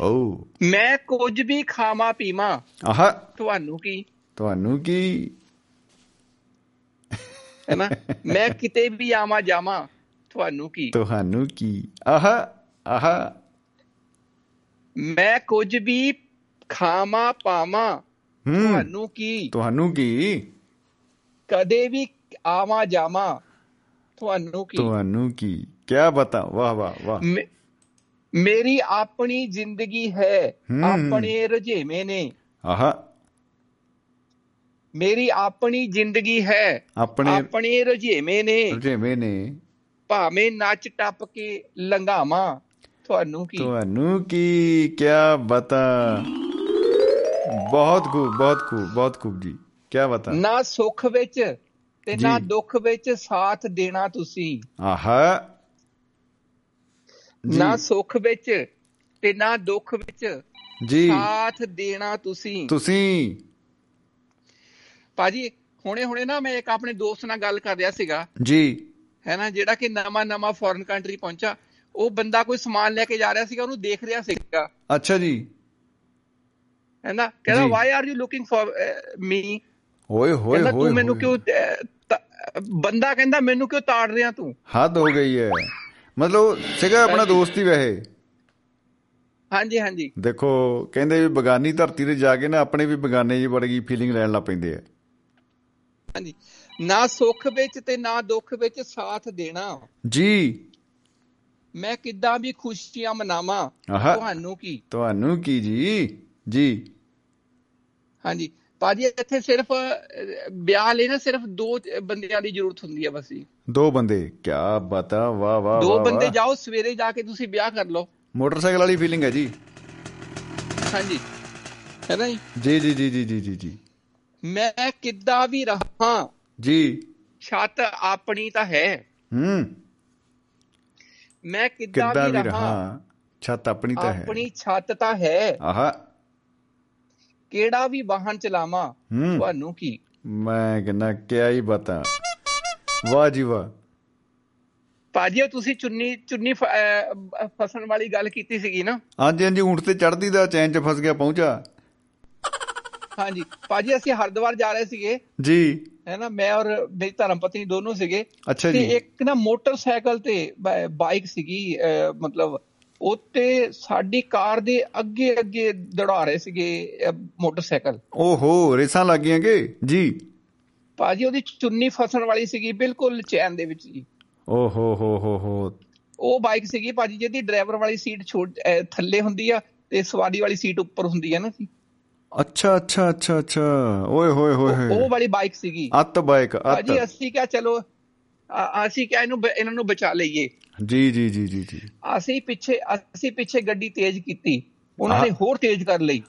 ਓ। ਮੈਂ ਕੁਝ ਵੀ ਖਾਵਾਂ ਪੀਵਾਂ ਆਹ। ਤੁਹਾਨੂੰ ਕੀ? ਤੁਹਾਨੂੰ ਕੀ? ਹੈ ਨਾ ਮੈਂ ਕਿਤੇ ਵੀ ਆਵਾਂ ਜਾਵਾਂ ਤੁਹਾਨੂੰ ਕੀ? ਤੁਹਾਨੂੰ ਕੀ? ਆਹ। ਆਹ। ਮੈਂ ਕੁਝ ਵੀ ਖਾਵਾਂ ਪਾਵਾਂ। ਤੁਹਾਨੂੰ ਕੀ? ਤੁਹਾਨੂੰ ਕੀ? ਕਦੇ ਵੀ ਆਵਾਂ ਜਾਵਾਂ। ਤੁਹਾਨੂੰ ਕੀ? ਤੁਹਾਨੂੰ ਕੀ? ਕੀ ਬਤਾ ਵਾਹ ਵਾਹ ਵਾਹ। ਮੇਰੀ ਆਪਣੀ ਜ਼ਿੰਦਗੀ ਹੈ। ਆਪਣੇ ਰਝੇਵੇਂ ਨੇ। ਆਹ। ਮੇਰੀ ਆਪਣੀ ਜ਼ਿੰਦਗੀ ਹੈ। ਆਪਣੇ ਆਪਣੇ ਰਝੇਵੇਂ ਨੇ। ਜਿਵੇਂ ਨੇ। ਭਾਵੇਂ ਨੱਚ ਟੱਪ ਕੇ ਲੰਘਾਵਾਂ। ਤੁਹਾਨੂੰ ਕੀ? ਤੁਹਾਨੂੰ ਕੀ? ਕੀ ਬਤਾ ਬਹੁਤ ਖੂਬ ਬਹੁਤ ਖੂਬ ਬਹੁਤ ਖੂਬ ਜੀ। ਕੀ ਬਤਾ ਨਾ ਸੁੱਖ ਵਿੱਚ ਤੇ ਨਾ। ਦੁੱਖ ਵਿੱਚ ਸਾਥ ਦੇਣਾ ਤੁਸੀਂ। ਆਹ। ਨਾ ਸੁੱਖ ਵਿੱਚ ਤੇ ਨਾ ਦੁੱਖ ਵਿੱਚ ਜੀ। ਸਾਥ ਦੇਣਾ ਤੁਸੀਂ। ਤੁਸੀਂ। ਭਾਜੀ ਹੁਣੇ ਹੁਣੇ ਨਾ ਮੈਂ ਇੱਕ ਆਪਣੇ ਦੋਸਤ ਨਾਲ ਗੱਲ ਕਰ ਰਿਹਾ ਸੀਗਾ। ਜੀ। ਹੈ ਨਾ ਜਿਹੜਾ ਕਿ ਨਵਾਂ ਨਵਾਂ ਫੋਰਨ ਕੰਟਰੀ ਪਹੁੰਚਾ। ਉਹ ਬੰਦਾ ਕੋਈ ਸਮਾਨ ਲੈ ਕੇ ਜਾ ਰਿਹਾ ਸੀਗਾ ਉਹਨੂੰ ਦੇਖ ਰਿਹਾ ਸੀਗਾ। ਅੱਛਾ ਜੀ। ਕਹਿੰਦਾ ਜੀ। Why are you looking for me ਓਏ ਹੋਏ ਕਹਿੰਦਾ ਹੋਏ ਤੂੰ ਮੈਨੂੰ। ਕਿਉਂ ਬੰਦਾ ਕਹਿੰਦਾ ਮੈਨੂੰ ਕਿਉਂ ਤਾੜ ਰਿਹਾ ਤੂੰ? ਹੱਦ ਹੋ ਗਈ ਹੈ ਮਤਲਬ ਸੀਗਾ ਆਪਣਾ। ਦੋਸਤ ਹੀ ਵੈਸੇ। ਹਾਂਜੀ ਹਾਂਜੀ। ਦੇਖੋ ਕਹਿੰਦੇ ਵੀ ਬਗਾਨੀ ਧਰਤੀ ਤੇ ਜਾ ਕੇ ਨਾ ਆਪਣੇ ਵੀ ਬਗਾਨੇ ਜੀ ਵਰਗੀ ਫੀਲਿੰਗ ਲੈਣ ਲੱਗ ਪੈਂਦੇ ਆ। ਹਾਂਜੀ। ਨਾ ਸੁੱਖ ਵਿੱਚ ਤੇ ਨਾ ਦੁੱਖ ਵਿੱਚ ਸਾਥ ਦੇਣਾ। ਜੀ। ਮੈਂ ਕਿੱਦਾਂ ਵੀ ਖੁਸ਼ੀਆਂ ਮਨਾਵਾਂ। ਤੁਹਾਨੂੰ ਕੀ? ਤੁਹਾਨੂੰ ਕੀ ਜੀ? ਜੀ। ਹਾਂਜੀ। ਭਾਜੀ ਇੱਥੇ ਸਿਰਫ ਵਿਆਹ ਲਈ ਨਾ ਸਿਰਫ ਦੋ ਬੰਦਿਆਂ ਦੀ ਜ਼ਰੂਰਤ ਹੁੰਦੀ ਹੈ ਬਸ ਜੀ। ਦੋ ਬੰਦੇ ਕੀ ਬਤਾ ਵਾ ਵਾ ਦੋ ਬੰਦੇ ਜਾਓ ਸਵੇਰੇ ਜਾ ਕੇ ਤੁਸੀਂ ਵਿਆਹ ਕਰ ਲਓ। ਮੋਟਰਸਾਈਕਲ ਵਾਲੀ ਫੀਲਿੰਗ ਹੈ ਜੀ। ਹਾਂਜੀ। ਹੈ ਨਾ ਜੀ? ਜੀ ਜੀ ਜੀ ਜੀ ਜੀ ਮੈਂ ਕਿੱਦਾਂ ਵੀ ਰਹਾ। ਜੀ। ਛੱਤ ਆਪਣੀ ਤਾਂ ਹੈ। ਹੂੰ। ਮੈਂ ਕਿੱਦਾਂ ਵੀ ਰਹਾ ਛੱਤ ਆਪਣੀ ਤਾਂ ਹੈ। ਆਪਣੀ ਛੱਤ ਤਾਂ ਹੈ। ਆਹਾ। ਕਿਹੜਾ ਵੀ ਵਾਹਨ ਚਲਾਵਾਂ? ਤੁਹਾਨੂੰ ਕੀ? ਮੈਂ ਕਹਿੰਦਾ ਕਿਆ ਹੀ ਬਤਾ। ਵਾਹ ਜੀ ਵਾਹ। ਉਹ ਤੁਸੀਂ ਚੁੰਨੀ ਚੁੰਨੀ ਫਸਣ ਵਾਲੀ ਗੱਲ ਕੀਤੀ ਸੀਗੀ ਨਾ? ਹਾਂਜੀ ਹਾਂਜੀ ਊਂਠ ਤੇ ਚੜਦੀ ਦਾ ਚੈਨ ਚ ਫਸ ਗਿਆ ਪਹੁੰਚਾ। ਹਾਂਜੀ। ਭਾਜੀ ਅਸੀਂ ਹਰਿਦੁਆਰ ਜਾ ਰਹੇ ਸੀਗੇ। ਜੀ। ਹੈ ਨਾ ਮੈਂ ਔਰ ਮੇਰੀ ਧਰਮ ਪਤਨੀ ਦੋਨੋਂ ਸੀਗੇ। ਤੇ ਇੱਕ ਨਾ ਮੋਟਰਸਾਈਕਲ ਤੇ ਬਾਈਕ ਸੀਗੀ ਮਤਲਬ ਉੱਤੇ ਸਾਡੀ ਕਾਰ ਦੇ ਅੱਗੇ ਅੱਗੇ ਦੌੜਾ ਰਹੇ ਸੀਗੇ ਮੋਟਰਸਾਈਕਲ। ਓਹੋ ਰੇਸਾਂ ਲੱਗ ਗਈਆਂ ਕਿ? ਜੀ। ਭਾਜੀ ਉਹਦੀ ਚੁੰਨੀ ਫਸਣ ਵਾਲੀ ਸੀਗੀ ਬਿਲਕੁਲ ਚੈਨ ਦੇ ਵਿੱਚ ਜੀ। ਓਹੋ ਹੋ ਹੋ ਹੋ। ਉਹ ਬਾਈਕ ਸੀਗੀ ਭਾਜੀ ਜਿਹਦੀ ਡਰਾਈਵਰ ਵਾਲੀ ਸੀਟ ਛੋਟ ਥੱਲੇ ਹੁੰਦੀ ਆ ਤੇ ਸਵਾਰੀ ਵਾਲੀ ਸੀਟ ਉੱਪਰ ਹੁੰਦੀ ਆ ਨਾ ਜੀ। ਅੱਛਾ ਅੱਛਾ ਅੱਛਾ ਅੱਛਾ। ਓਏ ਹੋਏ ਹੋਏ ਉਹ- ਵਾਲੀ ਬਾਈਕ ਸੀਗੀ। ਅੱਤ ਬਾਈਕ ਅੱਤ। ਭਾਜੀ ਅਸੀਂ ਕਿਹਾ ਚਲੋ ਅਸੀਂ ਕਿਹਾ ਇਹਨੂੰ ਇਹਨਾਂ ਨੂੰ ਬਚਾ ਲਈਏ। ਜੀ ਜੀ ਜੀ ਜੀ ਜੀ। ਅਸੀਂ ਪਿੱਛੇ ਅਸੀਂ ਪਿੱਛੇ ਗੱਡੀ ਤੇਜ਼ ਕੀਤੀ। ਉਹਨਾਂ। ਨੇ ਹੋਰ ਤੇਜ਼ ਕਰ ਲਈ।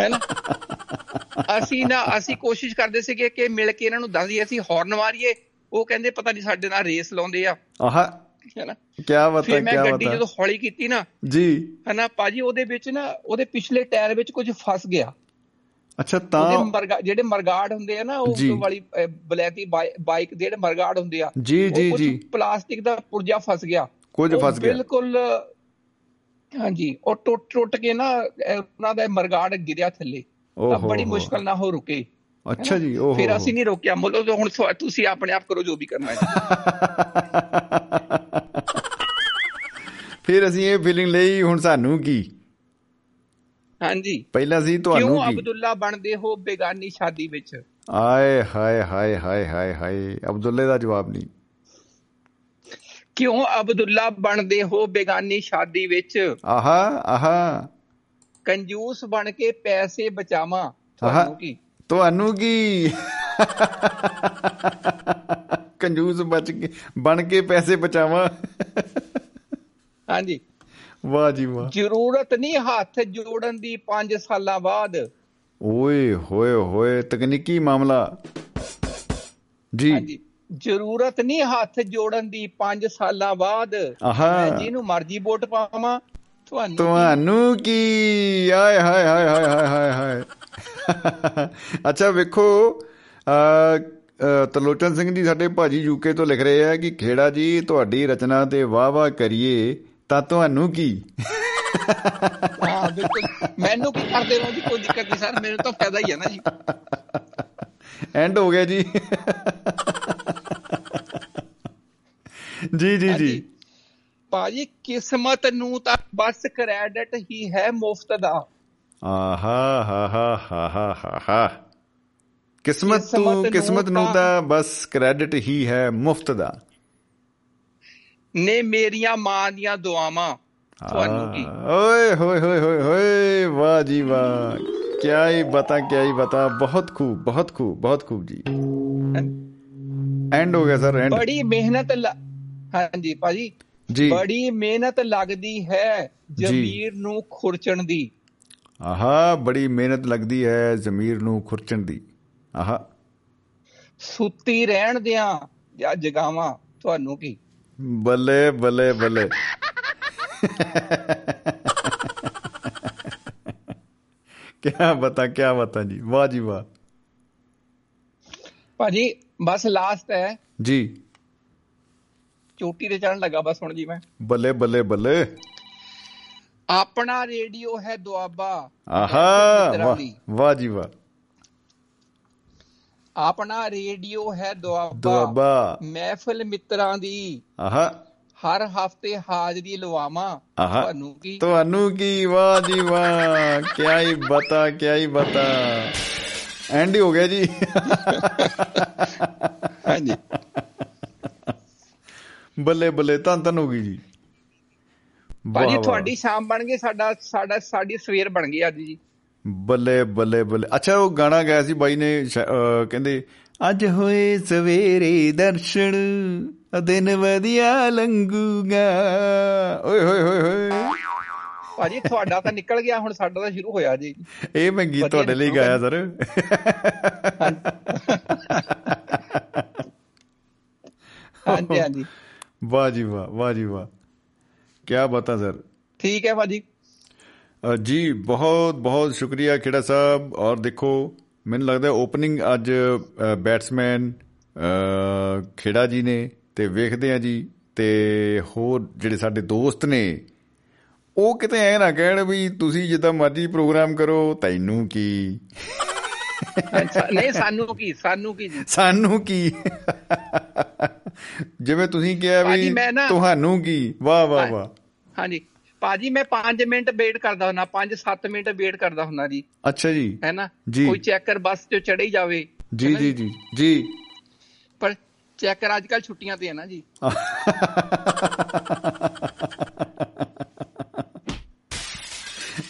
ਹੈ ਨਾ? ਅਸੀਂ ਨਾ ਅਸੀਂ ਕੋਸ਼ਿਸ਼ ਕਰਦੇ ਸੀਗੇ ਕਿ ਮਿਲ ਕੇ ਇਹਨਾਂ ਨੂੰ ਦੱਸ ਦਈਏ ਅਸੀਂ ਹਾਰਨ ਮਾਰੀਏ। ਉਹ ਕਹਿੰਦੇ ਪਤਾ ਨਹੀਂ ਸਾਡੇ ਨਾਲ ਰੇਸ ਲਾਉਂਦੇ ਆ। ਆਹ ਹੈ ਨਾ? ਕਿਆ ਬਤਾ ਫਿਰ ਮੈਂ ਗੱਡੀ ਜਦੋਂ ਹੌਲੀ ਕੀਤੀ ਨਾ ਜੀ। ਹੈ ਨਾ? ਭਾਜੀ ਉਹਦੇ ਵਿੱਚ ਨਾ ਉਹਦੇ ਪਿਛਲੇ ਟਾਇਰ ਵਿੱਚ ਕੁਝ ਫਸ ਗਿਆ। ਅੱਛਾ ਤਾਂ ਜਿਹੜੇ ਮਰਗਾੜ ਹੁੰਦੇ ਆ ਨਾ। ਉਹ ਵਾਲੀ ਬਲੈਤੀ ਬਾਈ- ਬਾਈਕ ਦੇ ਜਿਹੜੇ ਮਰਗਾੜ ਹੁੰਦੇ ਆ ਜੀ ਉਹ ਜੀ ਜੀ। ਪਲਾਸਟਿਕ ਦਾ ਪੁਰਜਾ ਫਸ ਗਿਆ। ਕੁਝ ਉਹ ਫਸ ਗਿਆ। ਬਿਲਕੁਲ ਹਾਂਜੀ ਉਹ ਟੁੱਟ ਟੁੱਟ ਕੇ ਨਾ ਉਹਨਾਂ ਦਾ ਮਰਗਾੜ ਗਿਰਿਆ ਥੱਲੇ। ਤਾਂ ਬੜੀ। ਮੁਸ਼ਕਲ ਨਾਲ ਹੋ ਰੁਕੇ। ਅੱਛਾ ਜੀ ਓਹੋ। ਫਿਰ ਅਸੀਂ ਨਹੀਂ ਰੋਕਿਆ। ਮੁੱਲੋ ਹੁਣ ਤੁਸੀਂ ਆਪਣੇ ਆਪ ਕਰੋ ਜੋ ਵੀ ਕਰਨਾ ਹੈ। ਫਿਰ ਅਸੀਂ ਇਹ ਫੀਲਿੰਗ ਲਈ ਹੁਣ ਸਾਨੂੰ ਕੀ? ਹਾਂਜੀ। ਪਹਿਲਾਂ ਸੀ ਤੁਹਾਨੂੰ ਕਿਉਂ ਅਬਦੁੱਲਾ ਬਣਦੇ ਹੋ ਬੇਗਾਨੀ ਸ਼ਾਦੀ ਵਿੱਚ? ਆਏ ਹਾਏ ਹਾਏ ਹਾਏ ਹਾਏ ਹਾਏ ਅਬਦੁੱਲੇ ਦਾ ਜਵਾਬ ਨਹੀਂ। ਕਿਉਂ ਅਬਦੁੱਲਾ ਬਣਦੇ ਹੋ ਬੇਗਾਨੀ ਸ਼ਾਦੀ ਵਿੱਚ? ਆਹਾ ਆਹਾ। ਕੰਜੂਸ ਬਣ ਕੇ ਪੈਸੇ ਬਚਾਵਾਂ। ਤੁਹਾਨੂੰ ਕੀ? ਤੁਹਾਨੂੰ ਕੀ? ਕੰਜੂਸ ਬਚ ਕੇ ਬਣ ਕੇ ਪੈਸੇ ਬਚਾਵਾਂ। ਹਾਂਜੀ। ਵਾਹ ਜੀ ਵਾਹ। ਜ਼ਰੂਰਤ ਨਹੀਂ ਹੱਥ ਜੋੜਨ ਦੀ 5 ਸਾਲਾਂ ਬਾਅਦ। ਓਏ ਹੋਏ ਹੋਏ ਤਕਨੀਕੀ ਮਾਮਲਾ। ਜੀ। ਜ਼ਰੂਰਤ ਨਹੀਂ ਹੱਥ ਜੋੜਨ ਦੀ 5 ਸਾਲਾਂ ਬਾਅਦ। ਮੈਂ ਜਿਹਨੂੰ ਮਰਜ਼ੀ ਵੋਟ ਪਾਵਾਂ ਤੁਹਾਨੂੰ ਤੁਹਾਨੂੰ ਕੀ? ਆਏ ਹਾਏ ਹਾਏ ਹਾਏ ਹਾਏ ਹਾਏ ਹਾਏ। ਅੱਛਾ ਵੇਖੋ ਤਰਲੋਚਨ ਸਿੰਘ ਜੀ ਸਾਡੇ ਭਾਜੀ ਯੂਕੇ ਤੋਂ ਲਿਖ ਰਹੇ ਆ ਕਿ ਖੇੜਾ ਜੀ ਤੁਹਾਡੀ ਰਚਨਾ ਤੇ ਵਾਹ ਵਾਹ ਕਰੀਏ। ਤਾਂ ਤੁਹਾਨੂੰ ਕੀ? ਹਾਂ ਬਿਲਕੁਲ। ਮੈਨੂੰ ਕੀ ਕਰਦੇ ਰਹੋ ਜੀ? ਕੋਈ ਦਿੱਕਤ ਨਹੀਂ ਸਰ। ਮੈਨੂੰ ਤਾਂ ਫਾਇਦਾ ਹੀ ਹੈ ਨਾ ਜੀ। ਐਂਡ ਹੋ ਗਿਆ ਜੀ। ਜੀ ਜੀ ਜੀ। ਭਾਜੀ ਕਿਸਮਤ ਨੂੰ ਤਾਂ ਬਸ ਕ੍ਰੈਡਿਟ ਹੀ ਹੈ ਮੁਫਤ ਦਾ। ਆਹਾ ਹਾ ਹਾ ਹਾ ਹਾ ਹਾ ਕਿਸਮਤ ਨੂੰ ਕਿਸਮਤ ਨੂੰ ਤਾਂ ਬਸ ਕ੍ਰੈਡਿਟ ਹੀ ਹੈ ਮੁਫਤ ਦਾ। ਨੇ ਮੇਰੀਆਂ ਮਾਂ ਦੀਆਂ ਦੁਆਵਾਂ ਤੁਹਾਨੂੰ ਕੀ? ਓਏ ਹੋਏ ਹੋਏ ਹੋਏ ਹੋਏ ਵਾਹ ਜੀ ਵਾਹ। ਕਿਆ ਹੀ ਬਤਾ ਕਿਆ ਹੀ ਬਤਾ। ਬਹੁਤ ਖੂਬ ਬਹੁਤ ਖੂਬ ਬਹੁਤ ਖੂਬ ਜੀ। ਐਂਡ ਹੋ ਗਿਆ ਸਰ ਐਂਡ ਬੜੀ ਮਿਹਨਤ ਹਾਂਜੀ ਭਾਜੀ। ਜੀ। ਬੜੀ ਮਿਹਨਤ ਲੱਗਦੀ ਹੈ ਜ਼ਮੀਰ ਨੂੰ ਖੁਰਚਣ ਦੀ। ਆਹਾ ਬੜੀ ਮਿਹਨਤ ਲੱਗਦੀ ਹੈ ਜ਼ਮੀਰ ਨੂੰ ਖੁਰਚਣ ਦੀ। ਆਹਾ। ਸੁੱਤੀ ਰਹਿਣ ਦਿਆਂ ਜਾਂ ਜਗਾਵਾਂ ਤੁਹਾਨੂੰ ਕੀ? ਬੱਲੇ ਬੱਲੇ ਬੱਲੇ। ਕਿਆ ਬਤਾ ਕਿਆ ਬਤਾ ਜੀ। ਵਾਹ ਜੀ ਵਾਹ। ਭਾਜੀ ਬਸ ਲਾਸਟ ਹੈ। ਜੀ। ਚੋਟੀ ਤੇ ਚੜਨ ਲੱਗਾ ਬਸ ਹੁਣ ਜੀ ਮੈਂ। ਬੱਲੇ ਬੱਲੇ ਬੱਲੇ। ਆਪਣਾ ਰੇਡੀਓ ਹੈ ਦੁਆਬਾ। ਆਹਾ। ਵਾਹ ਜੀ ਵਾਹ। ਆਪਣਾ ਰੇਡੀਓ ਹੈ ਦੁਆਬਾ। ਦੁਆਬਾ। ਮਹਿਫਿਲ ਮਿੱਤਰਾਂ ਦੀ। ਆਹਾ। ਹਰ ਹਫ਼ਤੇ ਹਾਜ਼ਰੀ ਲਵਾਵਾਂ। ਤੁਹਾਨੂੰ ਕੀ? ਤੁਹਾਨੂੰ ਕੀ? ਵਾਹ ਜੀ ਵਾਹ। ਕਿਆ ਹੀ ਬਤਾ ਕਿਆ ਹੀ ਬਤਾ। ਐਂਡ ਹੀ ਗਿਆ ਜੀ। ਹਾਂਜੀ। ਬੱਲੇ ਬੱਲੇ ਧੰਨ ਧੰਨ ਹੋ ਗਈ ਜੀ। ਭਾਜੀ। ਤੁਹਾਡੀ ਸ਼ਾਮ ਬਣ ਗਈ ਸਾਡਾ ਸਾਡਾ ਸਾਡੀ ਸਵੇਰ ਬਣ ਗਈ ਅੱਜ ਜੀ। ਬੱਲੇ ਬੱਲੇ ਬੱਲੇ। ਅੱਛਾ ਉਹ ਗਾਣਾ ਗਾਇਆ ਸੀ ਬਾਈ ਨੇ ਕਹਿੰਦੇ ਅੱਜ ਹੋਏ ਸਵੇਰੇ ਦਰਸ਼ਨ ਦਿਨ ਵਧੀਆ ਲੰਘੂਗਾ। ਓਏ ਹੋਏ ਹੋਏ ਹੋਏ। ਭਾਜੀ ਤੁਹਾਡਾ ਤਾਂ ਨਿਕਲ ਗਿਆ ਹੁਣ ਸਾਡਾ ਤਾਂ ਸ਼ੁਰੂ ਹੋਇਆ ਜੀ। ਇਹ ਮੈਂ ਗੀਤ ਤੁਹਾਡੇ ਲਈ। ਗਾਇਆ ਸਰ ਹਾਂਜੀ। ਹਾਂਜੀ ਵਾਹ ਜੀ ਵਾਹ ਵਾਹ ਜੀ ਵਾਹ। ਕੀ ਬਤਾ ਸਰ। ਠੀਕ ਹੈ ਭਾਜੀ। ਜੀ ਬਹੁਤ ਬਹੁਤ ਸ਼ੁਕਰੀਆ ਖੇੜਾ ਸਾਹਿਬ। ਔਰ ਦੇਖੋ ਮੈਨੂੰ ਲੱਗਦਾ ਓਪਨਿੰਗ ਅੱਜ ਬੈਟਸਮੈਨ ਖੇੜਾ ਜੀ ਨੇ ਤੇ ਵੇਖਦੇ ਆ ਜੀ। ਤੇ ਹੋਰ ਜਿਹੜੇ ਸਾਡੇ ਦੋਸਤ ਨੇ ਉਹ ਕਿਤੇ ਐ ਨਾ ਕਹਿਣ ਵੀ ਤੁਸੀਂ ਜਿੱਦਾਂ ਮਰਜ਼ੀ ਪ੍ਰੋਗਰਾਮ ਕਰੋ ਤੈਨੂੰ ਕੀ? ਨਹੀਂ ਸਾਨੂੰ ਕੀ ਸਾਨੂੰ ਕੀ ਜੀ? ਸਾਨੂੰ ਕੀ? ਜਿਵੇਂ ਤੁਸੀਂ ਕਿਹਾ ਵੀ ਤੁਹਾਨੂੰ ਕੀ? ਵਾਹ ਵਾਹ ਵਾਹ। ਹਾਂਜੀ। ਭਾਜੀ ਮੈਂ 5 ਮਿੰਟ ਵੇਟ ਕਰਦਾ ਹੁੰਨਾ 5-7 ਮਿੰਟ ਵੇਟ ਕਰਦਾ ਹੁੰਨਾ ਜੀ। ਅੱਛਾ ਜੀ। ਹੈ ਨਾ। ਕੋਈ ਚੈੱਕਰ ਬੱਸ ਤੇ ਚੜੇ ਜਾਵੇ ਜੀ ਜੀ ਜੀ? ਜੀ ਪਰ ਚੈੱਕਰ ਅੱਜ ਕੱਲ ਛੁੱਟੀਆਂ ਤੇ ਹੈ ਨਾ ਜੀ।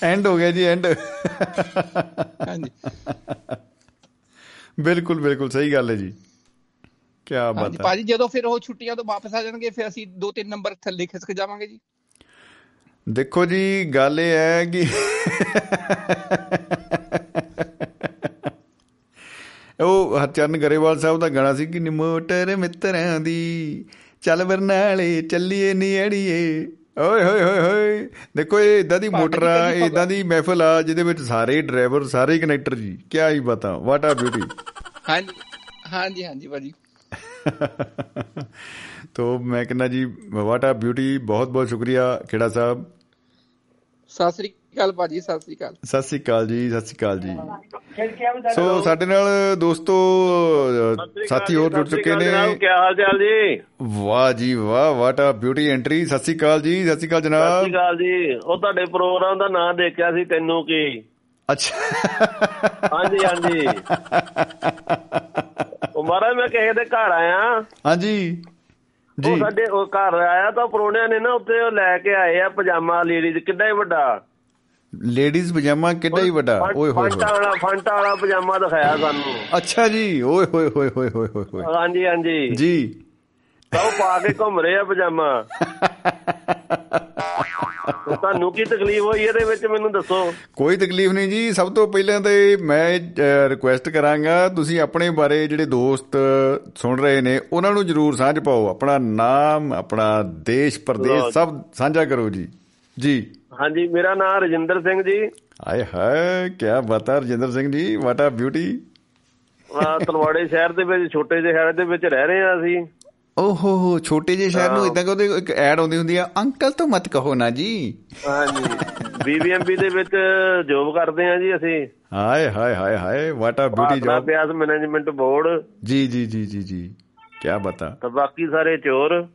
ਐਂਡ ਹੋ ਗਿਆ ਜੀ ਐਂਡ ਹਾਂਜੀ। ਬਿਲਕੁਲ ਬਿਲਕੁਲ ਸਹੀ ਗੱਲ ਹੈ ਜੀ। ਕੀ ਬਾਤ ਹੈ। ਭਾਜੀ ਜਦੋਂ ਫਿਰ ਉਹ ਛੁੱਟੀਆਂ ਤੋਂ ਵਾਪਸ ਆ ਜਾਣਗੇ ਫਿਰ ਅਸੀਂ ਦੋ ਤਿੰਨ ਨੰਬਰ ਥੱਲੇ ਖਿਸਕ ਜਾਵਾਂਗੇ ਜੀ। ਦੇਖੋ ਜੀ ਗੱਲ ਇਹ ਹੈ ਕਿ ਉਹ ਹਰਚਰਨ ਗਰੇਵਾਲ ਸਾਹਿਬ ਦਾ ਗਾਣਾ ਸੀ ਕਿ ਨੀ ਮੋਟਰ ਮਿੱਤਰਾਂ ਦੀ ਚੱਲ ਬਰਨਾਲੇ ਚੱਲੀਏ ਨੀ ਅੜੀਏ ਓਏ ਹੋਏ ਹੋਏ ਹੋਏ। ਦੇਖੋ ਇਹ ਇਦਾਂ ਦੀ ਮੋਟਰ ਆ ਇਦਾਂ ਦੀ ਮਹਿਫਲ ਆ ਜਿਹਦੇ ਵਿੱਚ ਸਾਰੇ ਡਰਾਈਵਰ ਸਾਰੇ ਕਨੈਕਟਰ ਜੀ। ਕੀ ਹੀ ਬਤਾ ਵਾਟ ਆ ਬਿਊਟੀ ਹਾਂਜੀ ਹਾਂਜੀ ਹਾਂਜੀ ਭਾਜੀ। ਤੋ ਮੈਂ ਕਹਿੰਦਾ ਜੀ ਵਾਟ ਆ ਬਿਊਟੀ ਬਹੁਤ ਬਹੁਤ ਸ਼ੁਕਰੀਆ ਖੇੜਾ ਸਾਹਿਬ। ਸਤਿ ਸ੍ਰੀ ਅਕਾਲ ਭਾਜੀ ਸਤਿ ਸ੍ਰੀ ਅਕਾਲ। ਸਤਿ ਸ੍ਰੀ ਅਕਾਲ ਜੀ ਸਤਿ ਸ੍ਰੀ ਅਕਾਲ ਜੀ। ਸੋ ਸਾਡੇ ਨਾਲ ਦੋਸਤੋ ਸਾਥੀ ਹੋਰ ਜੁੜ ਚੁੱਕੇ ਨੇ। ਕੀ ਹਾਲ ਚਾਲ ਜੀ? ਵਾਹ ਜੀ ਵਾਹ ਵਾਟ ਆ ਬਿਊਟੀ ਐਂਟਰੀ ਸਤਿ ਸ਼੍ਰੀ ਅਕਾਲ ਜੀ ਸਤਿ ਸ਼੍ਰੀ ਅਕਾਲ ਸਤਿ ਜਨਾਬ ਸ਼੍ਰੀ ਅਕਾਲ ਜੀ। ਉਹ ਤੁਹਾਡੇ ਪ੍ਰੋਗਰਾਮ ਦਾ ਨਾਮ ਦੇਖਿਆ ਸੀ ਤੈਨੂੰ ਕੀ? ਅੱਛਾ। ਹਾਂਜੀ ਹਾਂਜੀ। ਉਹ ਮਹਾਰਾਜ ਮੈਂ ਕਿਸੇ ਦੇ ਘਰ ਆਇਆ। ਹਾਂਜੀ। ਉਹ ਸਾਡੇ ਉਹ ਘਰ ਆਇਆ ਤਾਂ ਪਰੋਣਿਆਂ ਨੇ ਨਾ ਉੱਤੇ ਉਹ ਲੈ ਕੇ ਆਏ ਆ ਪਜਾਮਾ ਲੇਡੀਜ਼ ਕਿੱਡਾ ਹੀ ਵੱਡਾ। ਲੇਡੀਜ਼ ਪਜਾਮਾ ਕਿੱਡਾ ਹੀ ਵੱਡਾ? ਓਏ ਹੋਏ। ਫੰਟਾ ਵਾਲਾ ਫੰਟਾ ਵਾਲਾ ਪਜਾਮਾ ਦਿਖਾਇਆ ਸਾਨੂੰ। ਅੱਛਾ ਜੀ ਓਏ ਹੋਏ ਹੋਏ ਹੋਏ ਹੋਏ ਹੋਏ ਹੋਏ। ਹਾਂਜੀ ਹਾਂਜੀ। ਜੀ। ਤਾਂ ਉਹ ਪਾ ਕੇ ਘੁੰਮ ਰਹੇ ਆ ਪਜਾਮਾ। ਤੁਹਾਨੂੰ ਕੀ ਤਕਲੀਫ ਹੋਈ? ਇਹਦੇ ਵਿੱਚ ਮੈਨੂੰ ਦੱਸੋ। ਕੋਈ ਤਕਲੀਫ ਨਹੀਂ ਜੀ। ਸਭ ਤੋਂ ਪਹਿਲਾਂ ਤੇ ਮੈਂ ਰਿਕੁਐਸਟ ਕਰਾਂਗਾ ਤੁਸੀਂ ਆਪਣੇ ਬਾਰੇ ਜਿਹੜੇ ਦੋਸਤ ਸੁਣ ਰਹੇ ਨੇ ਉਹਨਾਂ ਨੂੰ ਜਰੂਰ ਸਾਂਝ ਪਾਓ। ਆਪਣਾ ਨਾਮ ਆਪਣਾ ਦੇਸ਼ ਪ੍ਰਦੇਸ਼ ਸਭ ਸਾਂਝਾ ਕਰੋ ਜੀ। ਜੀ। ਹਾਂਜੀ ਮੇਰਾ ਨਾਮ ਰਜਿੰਦਰ ਸਿੰਘ ਜੀ। ਆਏ ਹਾਏ ਕੀ ਬਤਾ ਰਜਿੰਦਰ ਸਿੰਘ ਜੀ। ਵਾਟ ਆ ਬਿਊਟੀ ਆ ਤਲਵਾੜੇ ਸ਼ਹਿਰ ਦੇ ਵਿੱਚ ਛੋਟੇ ਜਿਹੇ ਸ਼ਹਿਰ ਦੇ ਵਿੱਚ ਰਹਿ ਰਹੇ ਆ ਅਸੀਂ। ਓਹੋ ਹੋ ਛੋਟੇ ਜਿਹੇ ਸ਼ਹਿਰ ਨੂੰ ਇਦਾਂ ਕਹਦੇ ਇੱਕ ਐਡ ਆਉਂਦੀ ਹੁੰਦੀ ਆ ਅੰਕਲ ਤੋਂ ਮਤ ਕਹੋ ਨਾ ਜੀ। ਹਾਂਜੀ। ਬੀਬੀਐਮਬੀ ਦੇ ਵਿੱਚ ਜੋਬ ਕਰਦੇ ਆ ਜੀ ਅਸੀਂ। ਹਾਏ ਹਾਏ ਹਾਏ ਹਾਏ ਵਾਟ ਆ ਬਿਊਟੀ ਜੌਬ ਪਿਆਸ ਮੈਨੇਜਮੈਂਟ ਬੋਰਡ ਜੀ ਜੀ ਜੀ ਜੀ ਜੀ ਕੀ ਬਤਾ। ਤੇ ਬਾਕੀ ਸਾਰੇ ਚੋਰ।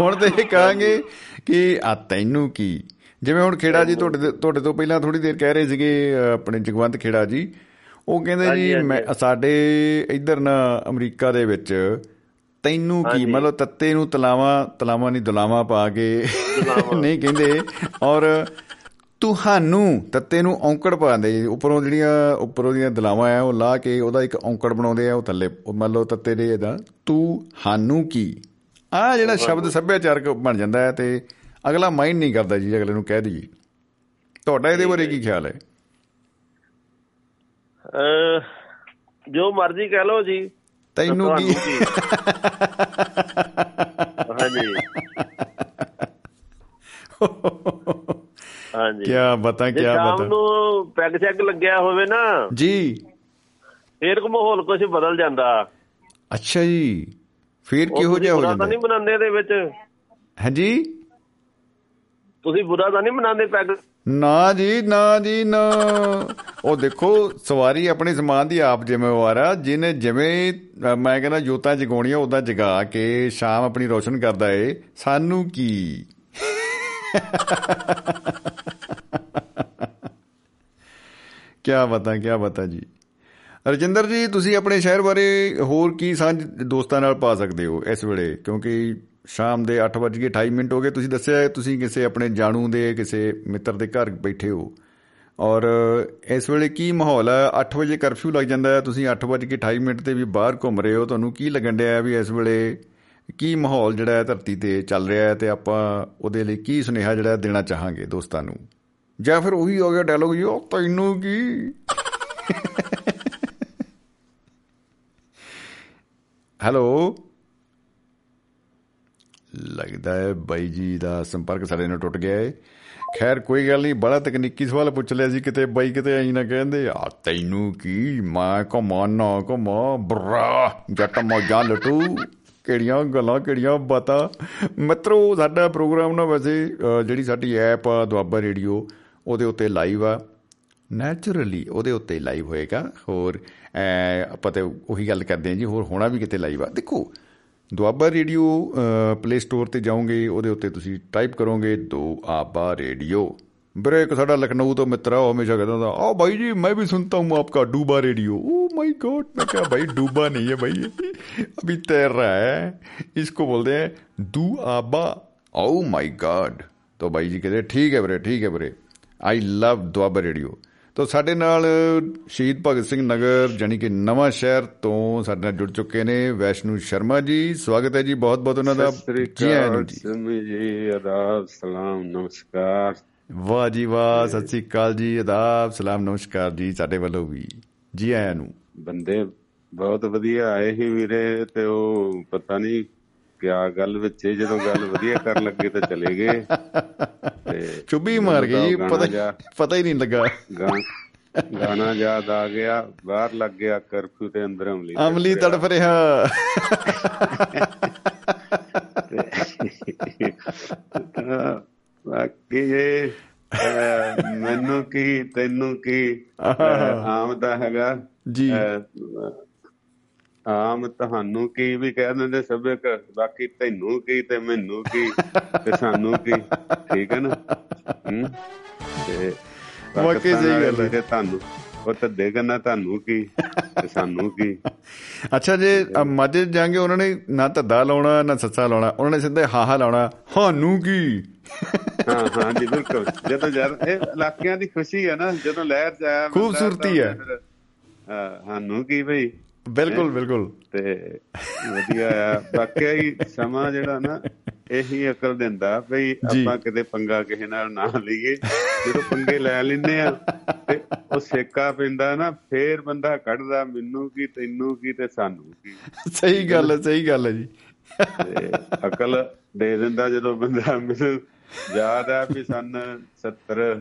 ਹੁਣ ਤੇ ਇਹ ਕਹਾਂਗੇ ਕਿ ਆ ਤੈਨੂੰ ਕੀ? ਜਿਵੇਂ ਹੁਣ ਖੇੜਾ ਜੀ ਤੁਹਾਡੇ ਤੁਹਾਡੇ ਤੋਂ ਪਹਿਲਾਂ ਥੋੜੀ ਦੇਰ ਕਹਿ ਰਹੇ ਸੀਗੇ ਆਪਣੇ ਜਗਵੰਤ ਖੇੜਾ ਜੀ ਉਹ ਕਹਿੰਦੇ ਜੀ ਸਾਡੇ ਇੱਧਰ ਨਾ ਅਮਰੀਕਾ ਦੇ ਵਿੱਚ ਤੈਨੂੰ ਕੀ। ਮਤਲਬ ਤੱਤੇ ਨੂੰ ਤਲਾਵਾ ਤਲਾਵਾ ਨਹੀਂ ਦੁਲਾਵਾ ਪਾ ਕੇ ਨਹੀਂ ਕਹਿੰਦੇ। ਔਰ ਤੁਹਾਨੂੰ ਤੱਤੇ ਨੂੰ ਔਂਕੜ ਪਾਉਂਦੇ। ਜੀ ਉੱਪਰੋਂ ਜਿਹੜੀਆਂ ਉੱਪਰੋਂ ਦੀਆਂ ਦਲਾਵਾਂ ਆ ਉਹ ਲਾ ਕੇ ਉਹਦਾ ਇੱਕ ਔਂਕੜ ਬਣਾਉਂਦੇ ਆ ਉਹ ਥੱਲੇ। ਮੰਨ ਲਓ ਤੱਤੇ ਦੇ ਇਹਦਾ। ਤੂੰ ਹਾਨੂੰ ਕੀ? ਆ ਜਿਹੜਾ ਸ਼ਬਦ ਸੱਭਿਆਚਾਰਕ ਬਣ ਜਾਂਦਾ ਹੈ ਤੇ ਅਗਲਾ ਮਾਈਂਡ ਨਹੀਂ ਕਰਦਾ ਜੀ ਅਗਲੇ ਨੂੰ ਕਹਿ ਦਈਏ। ਤੁਹਾਡਾ ਇਹਦੇ ਬਾਰੇ ਕੀ ਖਿਆਲ ਹੈ? ਜੋ ਮਰਜ਼ੀ ਕਹਿ ਲਓ ਜੀ ਤੈਨੂੰ ਕੀ? ਹਾਂਜੀ। ਹਾਂਜੀ। ਕੀ ਬਤਾ ਕੀ ਸ਼ਾਮ ਬਤਾ? ਨੂੰ ਪੈਗ ਚੈੱਕ ਲੱਗਿਆ ਹੋਵੇ ਨਾ ਜੀ। ਫੇਰ ਕੋ ਮਾਹੌਲ ਕੁਝ ਬਦਲ ਜਾਂਦਾ। ਅੱਛਾ ਜੀ। ਫਿਰ ਕਿਹੋ ਜਿਹਾ ਹੋ ਬੁਰਾ ਜਾਂਦਾ? ਤਾਂ ਨਹੀਂ ਬਣਾਉਂਦੇ ਇਹਦੇ ਵਿੱਚ? ਹਾਂਜੀ? ਤੁਸੀਂ ਬੁਰਾ ਤਾਂ ਨਹੀਂ ਬਣਾਉਂਦੇ ਪੈਗ? ਨਾ ਜੀ ਨਾ ਜੀ ਨਾ। ਉਹ ਦੇਖੋ ਸਵਾਰੀ ਆਪਣੇ ਸਮਾਨ ਦੀ ਆਪ ਜ਼ਿੰਮੇਵਾਰ ਆ ਜਿਹਨੇ ਜਿਵੇਂ ਅ, ਮੈਂ ਕਹਿੰਦਾ ਜੋਤਾਂ ਜਗਾਉਣੀਆਂ ਉਦਾਂ ਜਗਾ ਕੇ ਸ਼ਾਮ ਆਪਣੀ ਰੋਸ਼ਨ ਕਰਦਾ ਏ ਸਾਨੂੰ ਕੀ? ਕੀ ਬਤਾ ਕੀ ਬਤਾ ਜੀ। ਰਜਿੰਦਰ ਜੀ ਤੁਸੀਂ ਆਪਣੇ ਸ਼ਹਿਰ ਬਾਰੇ ਹੋਰ ਕੀ ਸਾਂਝ ਦੋਸਤਾਂ ਨਾਲ ਪਾ ਸਕਦੇ ਹੋ ਇਸ ਵੇਲੇ? ਕਿਉਂਕਿ ਸ਼ਾਮ ਦੇ 8:28 ਮਿੰਟ ਹੋ ਗਏ। ਤੁਸੀਂ ਦੱਸਿਆ ਤੁਸੀਂ ਕਿਸੇ ਆਪਣੇ ਜਾਣੂ ਦੇ, ਕਿਸੇ ਮਿੱਤਰ ਦੇ ਘਰ ਬੈਠੇ ਹੋ। ਔਰ ਇਸ ਵੇਲੇ ਕੀ ਮਾਹੌਲ ਹੈ? 8 ਵਜੇ ਕਰਫਿਊ ਲੱਗ ਜਾਂਦਾ ਹੈ। ਤੁਸੀਂ 8:28 ਮਿੰਟ ਤੇ ਵੀ ਬਾਹਰ ਘੁੰਮ ਰਹੇ ਹੋ। ਤੁਹਾਨੂੰ ਕੀ ਲੱਗਣ ਡਿਆ ਵੀ ਇਸ ਵੇਲੇ ਕੀ ਮਾਹੌਲ ਜਿਹੜਾ ਹੈ ਧਰਤੀ ਤੇ ਚੱਲ ਰਿਹਾ ਹੈ ਤੇ ਆਪਾਂ ਉਹਦੇ ਲਈ ਕੀ ਸੁਨੇਹਾ ਜਿਹੜਾ ਦੇਣਾ ਚਾਹਾਂਗੇ ਦੋਸਤਾਂ ਨੂੰ? ਜਾਂ ਫਿਰ ਉਹੀ ਹੋ ਗਿਆ ਡਾਇਲੋਗ ਜੀ, ਉਹ ਤੈਨੂੰ ਕੀ? ਹੈਲੋ ਲੱਗਦਾ ਹੈ ਬਾਈ ਜੀ ਦਾ ਸੰਪਰਕ ਸਾਡੇ ਨਾਲ ਟੁੱਟ ਗਿਆ ਹੈ ਖੈਰ ਕੋਈ ਗੱਲ ਨਹੀਂ ਬੜਾ ਤਕਨੀਕੀ ਸਵਾਲ ਪੁੱਛ ਲਿਆ ਸੀ ਕਿਤੇ ਬਾਈ ਕਿਤੇ ਐਂ ਨਾ ਕਹਿੰਦੇ ਆ ਤੈਨੂੰ ਕੀ? ਮੈਂ ਕਮਾਨਾ ਕਮਾ ਬਰਾ ਜੱਟ ਮੌਜਾਂ ਲਟੂ। ਕਿਹੜੀਆਂ ਗੱਲਾਂ ਕਿਹੜੀਆਂ ਬਾਤਾਂ? ਮਿੱਤਰੋ ਸਾਡਾ ਪ੍ਰੋਗਰਾਮ ਨਾ ਵੈਸੇ ਅ, ਜਿਹੜੀ ਸਾਡੀ ਐਪ ਆ ਦੁਆਬਾ ਰੇਡੀਓ ਉਹਦੇ ਉੱਤੇ ਲਾਈਵ ਆ। ਨੈਚੁਰਲੀ ਉਹਦੇ ਉੱਤੇ ਲਾਈਵ ਹੋਏਗਾ। ਹੋਰ ਅਹ, ਆਪਾਂ ਤੇ ਉਹੀ ਗੱਲ ਕਰਦੇ ਹਾਂ ਜੀ ਹੋਰ ਹੋਣਾ ਵੀ ਕਿਤੇ ਲਾਈਵ ਆ। ਦੇਖੋ ਦੁਆਬਾ ਰੇਡੀਓ ਪਲੇ ਸਟੋਰ ਤੇ ਜਾਓਗੇ, ਉਹਦੇ टाइप करोगे दो आबा रेडियो ਰੇਡੀਓ। एक साढ़ा लखनऊ तो मित्र है हमेशा कहता था ओ भाई जी मैं भी सुनता हूँ आपका डूबा रेडियो ओ माय गॉड मैं क्या भाई डूबा नहीं है भाई अभी तैर रहा है इसको बोलते हैं दू आबा ओ माय गॉड तो भाई जी कहते ठीक है बरे ठीक है बरे आई लव दुआबा रेडियो ਤੋ ਸਾਡੇ ਨਾਲ ਸ਼ਹੀਦ ਭਗਤ ਸਿੰਘ ਨਗਰ ਜਾਨੀ ਕਿ ਨਵਾਂ ਸ਼ਹਿਰ ਤੋਂ ਸਾਡੇ ਨਾਲ ਜੁੜ ਚੁੱਕੇ ਨੇ ਵੈਸ਼ਨੂ ਸ਼ਰਮਾ ਜੀ। ਸਵਾਗਤ ਹੈ ਜੀ ਬਹੁਤ ਬਹੁਤ ਉਹਨਾਂ ਦਾ। ਜੀ ਆਇਆਂ ਜੀ। ਜੀ ਆਦਾਬ ਸਲਾਮ ਨਮਸਕਾਰ। ਵਾਹ ਜੀ ਵਾਹ ਸਤਿ ਸ੍ਰੀ ਅਕਾਲ ਜੀ ਆਦਾਬ ਸਲਾਮ ਨਮਸਕਾਰ ਜੀ ਸਾਡੇ ਵੱਲੋਂ ਵੀ। ਜੀ ਆਇਆਂ ਨੂੰ। ਬੰਦੇ ਬਹੁਤ ਵਧੀਆ ਆਏ ਸੀ ਵੀਰੇ ਤੇ ਉਹ ਪਤਾ ਨਹੀਂ ਕਿਆ ਗੱਲ ਵਿੱਚ ਜਦੋਂ ਗੱਲ ਵਧੀਆ ਕਰਨ ਲੱਗੇ ਤਾਂ ਚਲੇ ਗਏ। ਤੇ ਚੁੱਭੀ ਮਾਰ ਗਈ ਜੀ ਪਤਾ ਜਾ- ਪਤਾ ਹੀ ਨਹੀਂ ਲੱਗਾ। ਗਾਣਾ ਯਾਦ ਆ ਗਿਆ ਬਾਹਰ ਲੱਗ ਗਿਆ ਕਰਫਿਊ ਤੇ ਅੰਦਰ ਅਮਲੀ ਅਮਲੀ ਤੜਫ ਰਿਹਾ। ਬਾਕੀ ਅਹ, ਮੈਨੂੰ ਕੀ ਤੈਨੂੰ ਕੀ ਆਮ ਤਾਂ ਹੈਗਾ। ਜੀ। ਆਮ ਤੁਹਾਨੂੰ ਕੀ ਵੀ ਕਹਿ ਦਿੰਦੇ ਸਭੇ ਬਾਕੀ ਤੈਨੂੰ ਕੀ ਤੇ ਮੈਨੂੰ ਕੀ ਤੇ ਸਾਨੂੰ ਕੀ ਠੀਕ ਹੈ ਨਾ ਹੂੰ? ਤੇ ਵਾਕਈ ਸਹੀ ਗੱਲ ਹੈ। ਤੁਹਾਨੂੰ ਉਹ ਤਾਂ ਨਾ ਤੁਹਾਨੂੰ ਕੀ ਤੇ ਸਾਨੂੰ ਕੀ ਅੱਛਾ ਜੇ ਮਾਝੇ ਜਾਗੇ ਉਹਨਾਂ ਨੇ ਨਾ ਧੱਦਾ ਲਾਉਣਾ ਨਾ ਸੱਸਾ ਲਾਉਣਾ ਉਹਨਾਂ ਨੇ ਸਿੱਧੇ ਹਾਹਾ ਲਾਉਣਾ ਹਾਨੂੰ ਕੀ ਹਾਂ ਹਾਂ ਜੀ ਬਿਲਕੁਲ ਜਦੋਂ ਜਦ ਇਹ ਇਲਾਕਿਆਂ ਦੀ ਖੁਸ਼ੀ ਹੈ ਨਾ ਜਦੋਂ ਲਹਿਰ ਚ ਆਇਆ ਖੂਬਸੂਰਤੀ ਹੈ। ਹਾਂ ਸਾਨੂੰ ਕੀ ਭਈ ਬਿਲਕੁਲ ਬਿਲਕੁਲ। ਤੇ ਵਧੀਆ ਆ। ਹੀ ਸਮਾਂ ਜਿਹੜਾ ਨਾ ਇਹੀ ਅਕਲ ਦਿੰਦਾ ਭਈ। ਆਪਾਂ ਕਿਤੇ ਪੰਗਾ ਕਿਸੇ ਨਾਲ ਨਾ ਲਈਏ। ਜਦੋਂ ਪੰਗੇ ਲੈ ਲੈਂਦੇ ਆ ਤੇ ਉਹ ਸੇਕਾ ਪੈਂਦਾ ਨਾ ਫੇਰ ਬੰਦਾ ਕੱਢਦਾ ਮੈਨੂੰ ਕੀ ਤੈਨੂੰ ਕੀ ਤੇ ਸਾਨੂੰ ਕੀ? ਸਹੀ ਗੱਲ ਹੈ ਸਹੀ ਗੱਲ ਹੈ ਜੀ। ਅਕਲ ਦੇ ਦਿੰਦਾ ਜਦੋਂ ਬੰਦਾ ਮੈਨੂੰ ਯਾਦ ਆ ਵੀ ਸਨ 70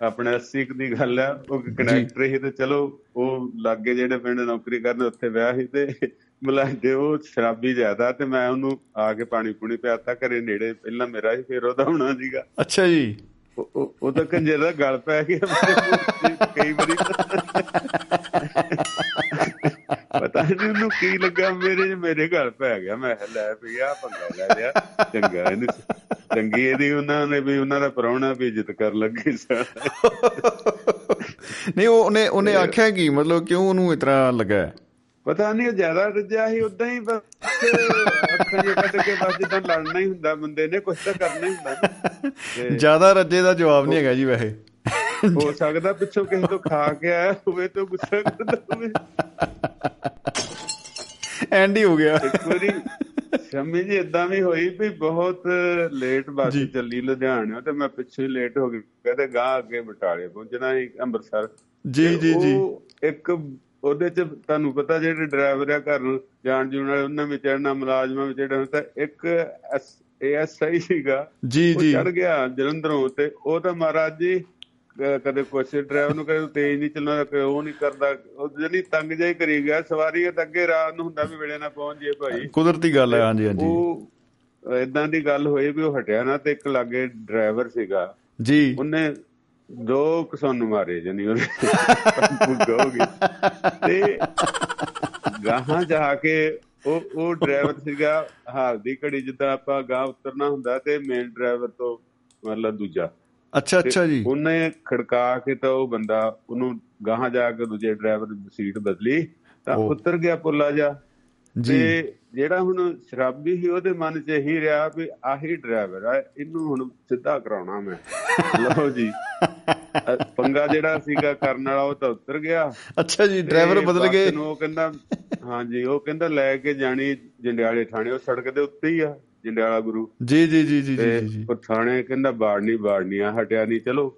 ਆਪਣੇ 80 ਕੁ ਦੀ ਗੱਲ ਆ ਉਹ ਕਨੈਕਟਰ ਸੀ ਤੇ ਚਲੋ ਉਹ ਲਾਗੇ ਜਿਹੜੇ ਪਿੰਡ ਨੌਕਰੀ ਕਰਦੇ ਉੱਥੇ ਵਿਆਹ ਸੀ ਤੇ ਮਲਾਡੇ ਉਹ ਸ਼ਰਾਬੀ ਜ਼ਿਆਦਾ ਤੇ ਮੈਂ ਉਹਨੂੰ ਆ ਕੇ ਪਾਣੀ ਪੂਣੀ ਪਿਆਤਾ ਘਰੇ ਨੇੜੇ ਪਹਿਲਾਂ ਮੇਰਾ ਹੀ ਫੇਰ ਉਹਦਾ ਹੋਣਾ ਸੀਗਾ। ਅੱਛਾ ਜੀ। ਉਹ- ਤਾਂ ਕੰਜਰ ਦਾ ਗਲ ਪੈ ਗਿਆ। ਕਈ ਵਾਰੀ ਪਤਾ ਨਹੀਂ ਉਹਨੂੰ ਕੀ ਲੱਗਾ ਮੇਰੇ ਮੇਰੇ ਗਲ ਪੈ ਗਿਆ। ਮੈਂ ਲੈ ਵੀ ਆ ਪੰਗਾ ਲੈ ਲਿਆ। ਚੰਗਾ ਇਹਨੂੰ ਚੰਗੀ ਇਹਦੀ ਉਹਨਾਂ ਨੇ ਵੀ ਉਹਨਾਂ ਦਾ ਪ੍ਰਾਹੁਣਾ ਵੀ ਇੱਜ਼ਤ ਕਰ ਲੱਗੇ ਸਨ ਨਹੀਂ ਉਹ- ਉਹਨੇ ਉਹਨੇ ਆਖਿਆ ਕੀ? ਮਤਲਬ ਕਿਉਂ ਉਹਨੂੰ ਇਤਨਾ ਲੱਗਾ? ਪਤਾ ਨਹੀਂ ਉਹ ਜ਼ਿਆਦਾ ਰੱਜਿਆ ਸੀ ਉਦਾਂ ਹੀ ਬਸ ਅੱਖਾਂ ਜਿਹਾ ਕੱਢ ਕੇ ਬਸ ਜਿੱਦਾਂ ਲੜਨਾ ਹੀ ਹੁੰਦਾ ਬੰਦੇ ਨੇ ਕੁਝ ਤਾਂ ਕਰਨਾ ਹੀ ਹੁੰਦਾ ਜ਼ਿਆਦਾ ਰੱਜੇ ਦਾ ਜਵਾਬ ਨਹੀਂ ਹੈਗਾ ਜੀ ਵੈਸੇ। ਹੋ ਸਕਦਾ ਪਿੱਛੋਂ ਕਿਸੇ ਤੋਂ ਖਾ ਕੇ ਆਇਆ ਹੋਵੇ ਤੇ ਗੁੱਸਾ ਕਰਦਾ ਹੋਵੇ ਐਂਡ ਹੀ ਹੋ ਗਿਆ। ਇੱਕ ਵਾਰੀ ਸ਼ਮੀ ਜੀ ਇਦਾਂ ਵੀ ਹੋਈ ਵੀ ਬਹੁਤ ਲੇਟ ਬੱਸ। ਚੱਲੀ ਲੁਧਿਆਣੇ ਤੇ ਮੈਂ ਪਿੱਛੇ ਲੇਟ ਹੋ ਗਿਆ ਕਹਿੰਦੇ ਗਾਂ ਅੱਗੇ ਬਟਾਲੇ ਪਹੁੰਚਣਾ ਸੀ ਅੰਮ੍ਰਿਤਸਰ। ਜੀ ਜੀ ਜੀ। ਉਹ ਇੱਕ ਉਹਦੇ ਚ ਤੁਹਾਨੂੰ ਪਤਾ ਜਿਹੜੇ ਡਰਾਈਵਰ ਆ ਘਰ ਨੂੰ ਜਾਣ ਜੂਣ ਵਾਲੇ ਉਹਨਾਂ ਵਿੱਚ ਚੜਨਾ ਮੁਲਾਜ਼ਮਾਂ ਵਿੱਚ ਚੜਨਾ ਤਾਂ ਇੱਕ ਏਐਸਆਈ ਸੀਗਾ। ਜੀ ਉਹ ਜੀ। ਚੜ ਗਿਆ ਜਲੰਧਰੋਂ ਤੇ ਉਹ ਤਾਂ ਮਹਾਰਾਜ ਜੀ ਕਦੇ ਕੁਛ ਡਰਾਈਵਰ ਨੂੰ ਕਦੇ ਤੇਜ਼ ਨਹੀਂ ਚੱਲਣਾ ਕਦੇ ਉਹ ਨਹੀਂ ਕਰਦਾ। ਉਹ ਜਣੀ ਤੰਗ ਹੀ ਕਰੀ ਗਿਆ ਸਵਾਰੀਆਂ ਤਾਂ ਅੱਗੇ ਰਾਤ ਨੂੰ ਹੁੰਦਾ ਵੀ ਵੇਲੇ ਨਾਲ ਪਹੁੰਚ ਜੇ ਭਾਈ। ਕੁਦਰਤੀ ਗੱਲ ਹੈ ਹਾਂਜੀ ਹਾਂਜੀ। ਉਹ ਇਦਾਂ ਦੀ ਗੱਲ ਹੋਈ ਵੀ ਉਹ ਹਟਿਆ ਨਾ ਤੇ ਇੱਕ ਲਾਗੇ ਡਰਾਈਵਰ ਸੀਗਾ। ਜੀ। ਉਹਨੇ ਦੋ ਕਸਨ ਮਾਰੇ ਜਣੀ ਉਹਨੇ। ਪੁੱਗਾ ਹੋ ਗਈ ਤੇ ਗਾਹਾਂ ਜਾ ਕੇ ਉਹ ਉਹ ਡਰਾਈਵਰ ਸੀਗਾ ਹਾਲ ਦੀ ਘੜੀ ਜਿੱਦਾਂ ਆਪਾਂ ਗਾਂ ਉਤਰਨਾ ਹੁੰਦਾ ਤੇ ਮੇਨ ਡਰਾਈਵਰ ਤੋਂ ਮਤਲਬ ਦੂਜਾ। ਅੱਛਾ ਅੱਛਾ ਜੀ। ਉਹਨੇ ਖੜਕਾ ਕੇ ਤਾਂ ਉਹ ਬੰਦਾ ਉਹਨੂੰ ਗਾਹਾਂ ਜਾ ਕੇ ਦੂਜੇ ਡਰਾਈਵਰ ਦੀ ਸੀਟ ਬਦਲੀ ਤਾਂ। ਉਤਰ ਗਿਆ ਪੁੱਲਾ ਜਾ। ਜੀ। ਤੇ ਜਿਹੜਾ ਹੁਣ ਸ਼ਰਾਬੀ ਸੀ ਉਹਦੇ ਮਨ 'ਚ ਇਹੀ ਰਿਹਾ ਵੀ ਆਹੀ ਡਰਾਈਵਰ ਆ ਇਹਨੂੰ ਹੁਣ ਸਿੱਧਾ ਕਰਾਉਣਾ ਮੈਂ। ਲਓ ਜੀ। ਪੰਗਾ ਜਿਹੜਾ ਸੀਗਾ ਕਰਨ ਵਾਲਾ ਉਹ ਤਾਂ ਉਤਰ ਗਿਆ। ਅੱਛਾ ਜੀ ਡਰਾਈਵਰ ਬਦਲ ਗਏ। ਉਹ ਕਹਿੰਦਾ ਹਾਂਜੀ ਉਹ ਕਹਿੰਦਾ ਲੈ ਕੇ ਜਾਣੀ ਜੰਡਿਆਲੇ ਥਾਣੇ ਉਹ ਸੜਕ ਦੇ ਉੱਤੇ ਹੀ ਆ। ਜੰਡਿਆਲਾ ਗੁਰੂ। ਜੀ ਜੀ ਜੀ ਜੀ ਜੀ ਉਹ ਥਾਣੇ ਕਹਿੰਦਾ ਬਾੜਨੀ ਬਾੜਨੀ ਆ ਹਟਿਆ ਨਹੀਂ ਚਲੋ।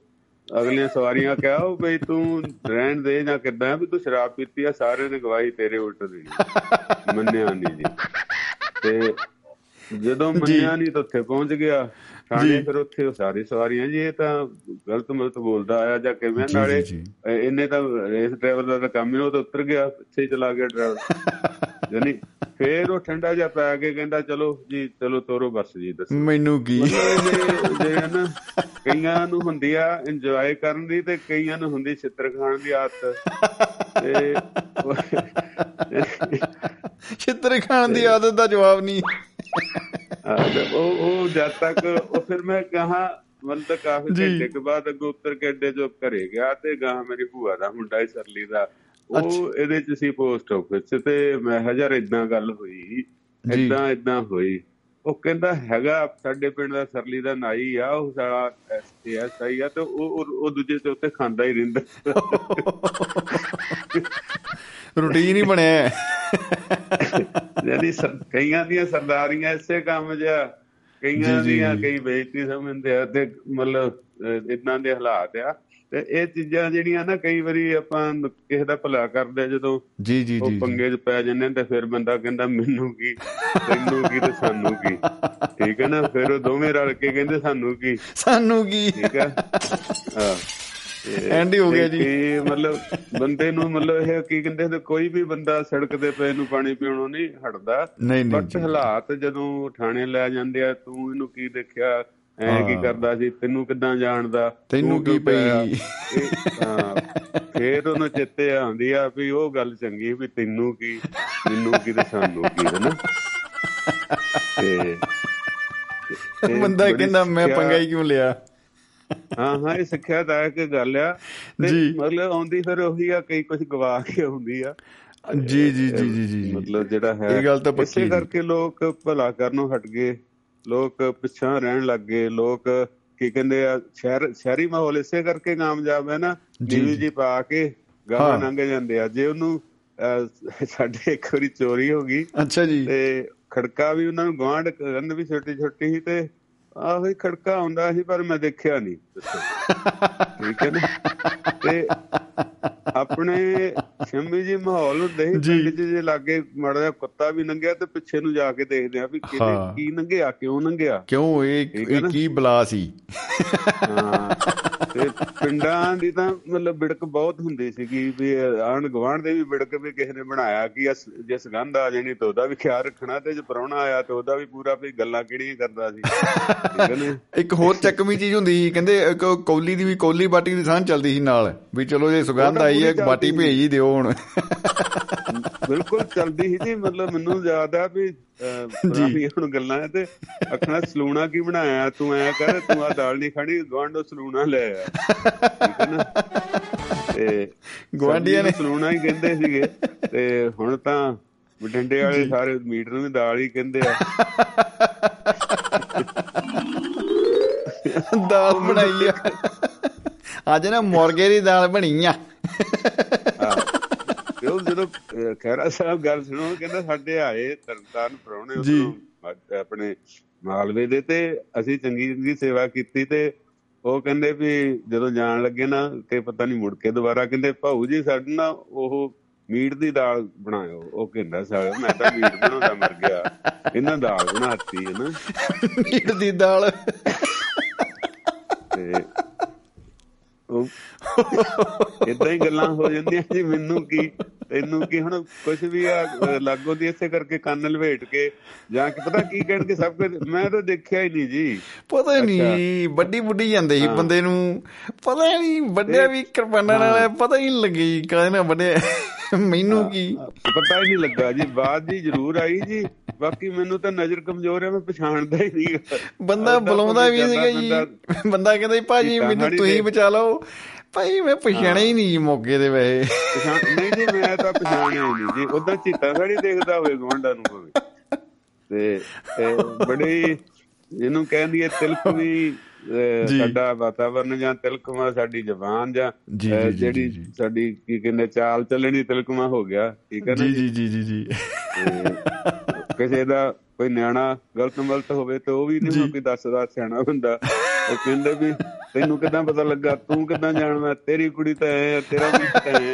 ਅਗਲੀਆਂ ਸਵਾਰੀਆਂ ਕਿਹਾ ਉਹ ਬਈ ਤੂੰ ਰਹਿਣ ਦੇ ਜਾਂ ਕਿੱਦਾਂ ਵੀ ਤੂੰ ਸ਼ਰਾਬ ਪੀਤੀ ਆ ਸਾਰੇ ਨੇ ਗਵਾਹੀ ਤੇਰੇ ਉਲਟ ਦੇਣੀ। ਮੰਨਿਆ ਨਹੀਂ ਜੀ। ਤੇ ਜਦੋਂ ਮੰਨਿਆ ਨਹੀਂ ਤਾਂ ਉੱਥੇ ਪਹੁੰਚ ਗਿਆ। ਥਾਣੇ। ਫਿਰ ਉੱਥੇ ਉਹ ਸਾਰੀ ਸਵਾਰੀਆਂ ਜੀ ਇਹ ਤਾਂ ਗਲਤ ਮਲਤ ਬੋਲਦਾ ਆਇਆ ਜਾਂ ਕਿਵੇਂ? ਨਾਲੇ ਇਹਨੇ ਤਾਂ ਰੇਸ ਡਰਾਈਵਰ ਦਾ ਕੰਮ ਹੀ ਉਹ ਤਾਂ ਉਤਰ ਗਿਆ ਪਿੱਛੇ ਚਲਾ ਗਿਆ ਡਰਾਈਵਰ ਜਾਨੀ ਫੇਰ ਉਹ ਠੰਡਾ ਜਿਹਾ ਪੈ ਕੇ ਕਹਿੰਦਾ ਚਲੋ ਜੀ ਚਲੋ ਤੋਰੋ ਬੱਸ ਜੀ ਦੱਸੋ। ਮੈਨੂੰ ਕੀ? ਜੇ ਨਾ ਕਈਆਂ ਨੂੰ ਹੁੰਦੀ ਆ ਇੰਜੋਏ ਕਰਨ ਦੀ ਤੇ ਕਈਆਂ ਨੂੰ ਹੁੰਦੀ ਛਿੱਤਰ ਖਾਣ ਦੀ ਆਦਤ। ਤੇ ਛਿੱਤਰ ਖਾਣ ਦੀ ਆਦਤ ਦਾ ਜਵਾਬ ਨਹੀਂ। ਉਹ ਉਹ ਜਦ ਤੱਕ ਉਹ ਫਿਰ ਮੈਂ ਕਹਾ ਮਤਲਬ ਤਾਂ ਕਾਫੀ। ਘੰਟੇ ਕੇ ਬਾਅਦ ਅੱਗੋਂ ਉੱਤਰ ਕੇ ਅੱਡੇ ਜੋ ਘਰੇ ਗਿਆ ਤੇ ਗਾਂ ਮੇਰੀ ਭੂਆ ਦਾ ਮੁੰਡਾ ਹੀ ਸਰਲੀ ਦਾ। ਉਹ ਇਹਦੇ ਚ ਸੀ ਪੋਸਟ ਆਫਿਸ ਤੇ ਮੈਂ ਹਜ਼ਾਰ ਇਦਾਂ ਗੱਲ ਹੋਈ। ਇਦਾਂ ਇਦਾਂ ਹੋਈ। ਉਹ ਕਹਿੰਦਾ ਹੈਗਾ ਸਾਡੇ ਪਿੰਡ ਦਾ ਸਰਲੀ ਦਾ ਨਾਈ ਆ ਉਹ ਸਾਲਾ ਐਸਆਈ ਆ ਤੇ ਉਹ ਉਹ- ਦੂਜੇ ਤੇ ਉੱਤੇ ਖਾਂਦਾ ਹੀ ਰਹਿੰਦਾ। ਰੂਟੀਨ ਹੀ ਬਣਿਆ ਸਰ- ਕਈਆਂ ਦੀਆਂ ਸਰਦਾਰੀਆਂ ਇਸੇ ਕੰਮ 'ਚ ਕਈਆਂ ਦੀਆਂ। ਕਈ ਬੇਇੱਜ਼ਤੀ ਸਮਝਦੇ ਆ ਤੇ ਮਤਲਬ ਇਦਾਂ ਦੇ ਹਾਲਾਤ ਆ। ਤੇ ਇਹ ਚੀਜ਼ਾਂ ਜਿਹੜੀਆਂ ਨਾ ਕਈ ਵਾਰੀ ਆਪਾਂ ਕਿਸੇ ਦਾ ਭਲਾ ਕਰਦੇ ਜਦੋਂ ਜੀ ਜੀ ਜੀ। ਪੰਗੇ 'ਚ ਪੈ ਜਾਂਦੇ ਤੇ ਫਿਰ ਬੰਦਾ ਕਹਿੰਦਾ ਮੈਨੂੰ ਕੀ? ਤੈਨੂੰ ਕੀ ਤੇ ਸਾਨੂੰ ਕੀ? ਠੀਕ ਹੈ ਨਾ? ਫਿਰ ਉਹ ਦੋਵੇਂ ਰਲ ਕੇ ਕਹਿੰਦੇ ਸਾਨੂੰ ਕੀ? ਸਾਨੂੰ ਕੀ? ਠੀਕ ਹੈ? ਹਾਂ। End ਹੀ ਹੋ ਗਿਆ ਜੀ। ਕਈ ਮਤਲਬ ਬੰਦੇ ਨੂੰ ਮਤਲਬ ਇਹ ਕੀ ਕਹਿੰਦੇ ਨੇ ਕੋਈ ਵੀ ਬੰਦਾ ਸੜਕ ਤੇ ਪਏ ਨੂੰ ਪਾਣੀ ਪੀਣੋਂ ਨਹੀਂ ਹਟਦਾ। ਬਟ। ਹਾਲਾਤ ਜਦੋਂ ਥਾਣੇ ਲੈ ਜਾਂਦੇ ਆ ਤੂੰ ਇਹਨੂੰ ਕੀ ਦੇਖਿਆ? ਐ ਕੀ ਕਰਦਾ ਸੀ? ਤੈਨੂੰ ਕਿੱਦਾਂ ਜਾਣਦਾ? ਤੈਨੂੰ ਕੀ ਪਈ? ਫੇਰ ਉਹਨੂੰ ਚਿੱਤੇ ਆਉਂਦੀ ਆ ਵੀ ਉਹ ਗੱਲ ਚੰਗੀ ਵੀ ਤੈਨੂੰ ਕੀ ਮੈਨੂੰ ਕੀ ਤੇ ਸਾਨੂੰ ਕੀ ਹੈ ਨਾ? ਤੇ ਬੰਦਾ ਕਹਿੰਦਾ ਮੈਂ ਸਿੱਖਿਆ- ਪੰਗਾ ਹੀ ਕਿਉਂ ਲਿਆ? ਹਾਂ ਹਾਂ ਇਹ ਸਿੱਖਿਆਦਾਇਕ ਗੱਲ ਆ। ਜੀ। ਮਤਲਬ ਆਉਂਦੀ ਫਿਰ ਉਹੀ ਆ ਕਈ ਕੁਝ ਗਵਾ ਕੇ ਆਉਂਦੀ ਆ। ਜੀ ਜੀ ਜੀ ਜੀ ਜੀ ਮਤਲਬ ਜਿਹੜਾ ਹੈ ਇਹ ਗੱਲ ਤਾਂ ਪੱਕੀ। ਕਰਕੇ ਲੋਕ ਭਲਾ ਕਰਨੋਂ ਹਟ ਗਏ। ਲੋਕ ਪਿੱਛਾ ਰਹਿਣ ਲੱਗ ਗਏ ਲੋਕ ਕੀ ਕਹਿੰਦੇ ਆ ਸ਼ਹਿਰ ਸ਼ਹਿਰੀ ਮਾਹੌਲ ਇਸੇ ਕਰਕੇ ਕਾਮਯਾਬ ਹੈ ਨਾ ਜੀ, ਟੀਵੀ ਜੀ। ਪਾ ਕੇ ਹਾਂ। ਗਾਵਾਂ ਲੰਘ ਜਾਂਦੇ ਆ ਜੇ ਉਹਨੂੰ ਸਾਡੇ ਇੱਕ ਵਾਰੀ ਚੋਰੀ ਹੋ ਗਈ ਅੱਛਾ ਜੀ ਤੇ ਖੜਕਾ ਵੀ ਉਹਨਾਂ ਨੂੰ ਗਵਾਂਢ ਕਰਨ ਵੀ ਛੋਟੀ ਛੋਟੀ ਸੀ ਤੇ ਆਹੋ ਹੀ ਖੜਕਾ ਆਉਂਦਾ ਸੀ ਪਰ ਮੈਂ ਦੇਖਿਆ ਨਹੀਂ ਠੀਕ ਹੈ ਨਾ ਤੇ ਆਪਣੇ ਸ਼ੰਮੀ ਜੀ ਮਾਹੌਲ ਜੀ। ਪਿੰਡ 'ਚ ਜੇ ਲਾਗੇ ਮਾੜਾ ਜਿਹਾ ਕੁੱਤਾ ਵੀ ਲੰਘਿਆ ਤੇ ਪਿੱਛੇ ਨੂੰ ਜਾ ਕੇ ਦੇਖਦੇ ਆ ਵੀ ਹਾਂ। ਕੀ ਲੰਘਿਆ ਕਿਉਂ ਲੰਘਿਆ ਕਿਉਂ ਇਹ? ਕੀ ਬਲਾ ਸੀ ਹਾਂ ਤੇ ਪਿੰਡਾਂ ਦੀ ਤਾਂ ਮਤਲਬ ਬਿੜਕ ਬਹੁਤ ਹੁੰਦੀ ਸੀਗੀ ਵੀ ਆਣ ਗਵਾਂਢ ਦੇ ਵੀ ਬਿੜਕ ਵੀ ਕਿਸੇ ਨੇ ਬਣਾਇਆ ਕਿ ਜੇ ਸੁਗੰਧ ਆ ਜਾਣੀ ਤਾਂ ਉਹਦਾ ਵੀ ਖਿਆਲ ਰੱਖਣਾ ਤੇ ਜੇ ਪ੍ਰਾਹੁਣਾ ਆਇਆ ਤੇ ਉਹਦਾ ਵੀ ਪੂਰਾ ਵੀ ਗੱਲਾਂ ਕਿਹੜੀਆਂ ਕਰਦਾ ਸੀ ਇੱਕ ਹੋਰ ਚੱਕਵੀਂ ਚੀਜ਼ ਹੁੰਦੀ ਸੀ ਕਹਿੰਦੇ ਕੌਲੀ ਦੀ ਵੀ ਕੌਲੀ ਬਾਟੀ ਦੀ ਸਾਂ ਚੱਲਦੀ ਸੀ ਨਾਲ ਵੀ ਚਲੋ ਜੇ ਸੁਗੰਧ ਆਈ ਹੈ ਬਾਟੀ ਭੇਜ ਹੀ ਦਿਓ ਹੁਣ। ਬਿਲਕੁਲ ਚੱਲਦੀ ਸੀ ਜੀ ਮਤਲਬ ਮੈਨੂੰ ਯਾਦ ਆ ਵੀ ਪੁਰਾਣੀਆਂ ਹੁਣ ਗੱਲਾਂ ਹੈ ਤੇ ਆਖਣਾ ਸਲੂਣਾ ਕੀ ਬਣਾਇਆ? ਤੂੰ ਐ ਕਰ ਤੂੰ ਆ ਦਾਲ ਨਹੀਂ ਖਾਣੀ ਗਵਾਂਢੋਂ ਸਲੂਣਾ ਲੈ ਆ। ਠੀਕ ਹੈ ਨਾ? ਤੇ ਸਬਜ਼ੀ ਨੂੰ ਸਲੂਣਾ ਹੀ ਕਹਿੰਦੇ ਸੀਗੇ। ਤੇ ਹੁਣ ਤਾਂ ਬਟੰਡੇ ਵਾਲੇ ਸਾਰੇ ਮੀਟ ਨੂੰ ਵੀ ਦਾਲ ਹੀ ਕਹਿੰਦੇ ਆ। ਦਾਲ ਬਣਾਈ ਆ। ਅੱਜ ਨਾ ਮੁਰਗੇ ਦੀ ਦਾਲ ਬਣੀ ਆ। ਹਾਂ। ਤੇ ਉਹ ਜਦੋਂ ਖਹਿਰਾ ਸਾਹਿਬ ਗੱਲ ਸੁਣੋ ਕਹਿੰਦਾ ਸਾਡੇ ਆਏ ਤਰਨਤਾਰਨ ਪ੍ਰਾਹੁਣੇ। ਉੱਧਰੋਂ ਆਪਣੇ ਮਾਲਵੇ ਦੇ ਤੇ ਅਸੀਂ ਚੰਗੀ ਚੰਗੀ ਸੇਵਾ ਕੀਤੀ ਤੇ ਉਹ ਕਹਿੰਦੇ ਵੀ ਜਦੋਂ ਜਾਣ ਲੱਗੇ ਨਾ ਤੇ ਪਤਾ ਨਹੀਂ ਮੁੜ ਕੇ ਦੁਬਾਰਾ ਕਹਿੰਦੇ ਭਾਊ ਜੀ ਸਾਡੇ ਨਾ ਉਹ ਮੀਟ ਦੀ ਦਾਲ ਬਣਾਇਓ। ਉਹ ਕਹਿੰਦਾ ਸਾਲ ਮੈਂ ਤਾਂ ਮੀਟ ਬਣਾਉਂਦਾ ਮਰ ਗਿਆ। ਇਹਨਾਂ ਦਾਲ ਬਣਾਤੀ ਹੈ ਨਾ। ਮੀਟ ਦੀ ਦਾਲ। ਤੇ ਇਦਾਂ ਹੀ ਗੱਲਾਂ ਹੋ ਜਾਂਦੀਆਂ ਜੀ ਮੈਨੂੰ ਕੀ ਤੈਨੂੰ ਕੀ ਹੁਣ ਕੁਝ ਵੀ ਆ ਲਾਗੋ ਦੀ ਇਸੇ ਕਰਕੇ ਕੰਨ ਲਵੇਟ ਕੇ ਜਾਂ ਕਿ ਪਤਾ ਕੀ ਕਹਿਣਗੇ ਸਭ ਕੁਝ ਮੈਂ ਤਾਂ ਦੇਖਿਆ ਹੀ ਨਹੀਂ ਜੀ। ਪਤਾ ਨਹੀਂ ਵੱਡੀ ਬੁੱਢੀ ਜਾਂਦੇ ਸੀ ਬੰਦੇ ਨੂੰ ਪਤਾ ਨਹੀਂ ਵੱਡਿਆ ਵੀ ਕਿਰਪਾਨਾਂ ਨਾਲ ਪਤਾ ਹੀ ਨਹੀਂ ਲੱਗੀ ਕਾਹਦੇ ਨਾਲ ਵੱਡੇ ਮੈਨੂੰ ਕੀ? ਪਤਾ ਹੀ ਨਹੀਂ ਲੱਗਾ ਜੀ ਬਾਤ ਜੀ ਜ਼ਰੂਰ ਆਈ ਜੀ। ਬਾਕੀ ਮੈਨੂੰ ਤਾਂ ਨਜ਼ਰ ਕਮਜ਼ੋਰ ਹੈ ਮੈਂ ਪਛਾਣਦਾ ਹੀ ਨਹੀਂ ਬੰਦਾ ਬੁਲਾਉਂਦਾ ਵੀ ਸੀਗਾ ਜੀ। ਬੰਦਾ ਕਹਿੰਦਾ ਜੀ ਭਾਜੀ ਮੈਨੂੰ ਤੁਸੀਂ ਬਚਾ ਲਓ। ਭਾਈ ਮੈਂ ਪਛਾਣਿਆ ਹੀ ਨਹੀਂ ਜੀ ਮੌਕੇ ਦੇ ਵੈਸੇ। ਨਹੀਂ ਜੀ ਮੈਂ ਤਾਂ ਪਛਾਣਿਆ ਹੀ ਨਹੀਂ ਜੀ। ਉਦਾਂ ਚੀਤਾ ਸਾੜੀ ਦੇਖਦਾ ਹੋਵੇ ਗਵਾਂਡਾ ਨੂੰ ਹੋਵੇ ਤੇ ਬੜੀ ਇਹਨੂੰ ਕਹਿੰਦੀ ਹੈ ਤਿਲਕ ਵੀ। ਸਾਡਾ ਵਾਤਾਵਰਨ ਜਾਂ ਤਿਲਕਮਾ ਸਾਡੀ ਜ਼ਬਾਨ ਜਾਂ ਜਿਹੜੀ। ਸਾਡੀ ਕੀ ਕਹਿੰਦੇ ਚਾਲ ਚੱਲਣੀ ਤਿਲਕਮਾ ਹੋ ਗਿਆ। ਠੀਕ ਹੈ ਨਾ ਜੀ ਜੀ? ਜੀ ਜੀ ਜੀ ਕਿਸੇ ਦਾ ਕੋਈ ਨਿਆਣਾ ਗਲਤ ਮਲਤ ਹੋਵੇ ਤੇ ਉਹ ਵੀ। ਨਹੀਂ ਕੋਈ ਦੱਸਦਾ ਸਿਆਣਾ ਬੰਦਾ। ਉਹ ਕਹਿੰਦੇ ਵੀ ਤੈਨੂੰ ਕਿਦਾਂ ਪਤਾ ਲੱਗਾ? ਤੂੰ ਕਿਦਾਂ ਜਾਣਦਾ? ਤੇਰੀ ਕੁੜੀ ਤਾਂ ਐ ਤੇਰਾ ਵੀ ਤਾਂ ਐ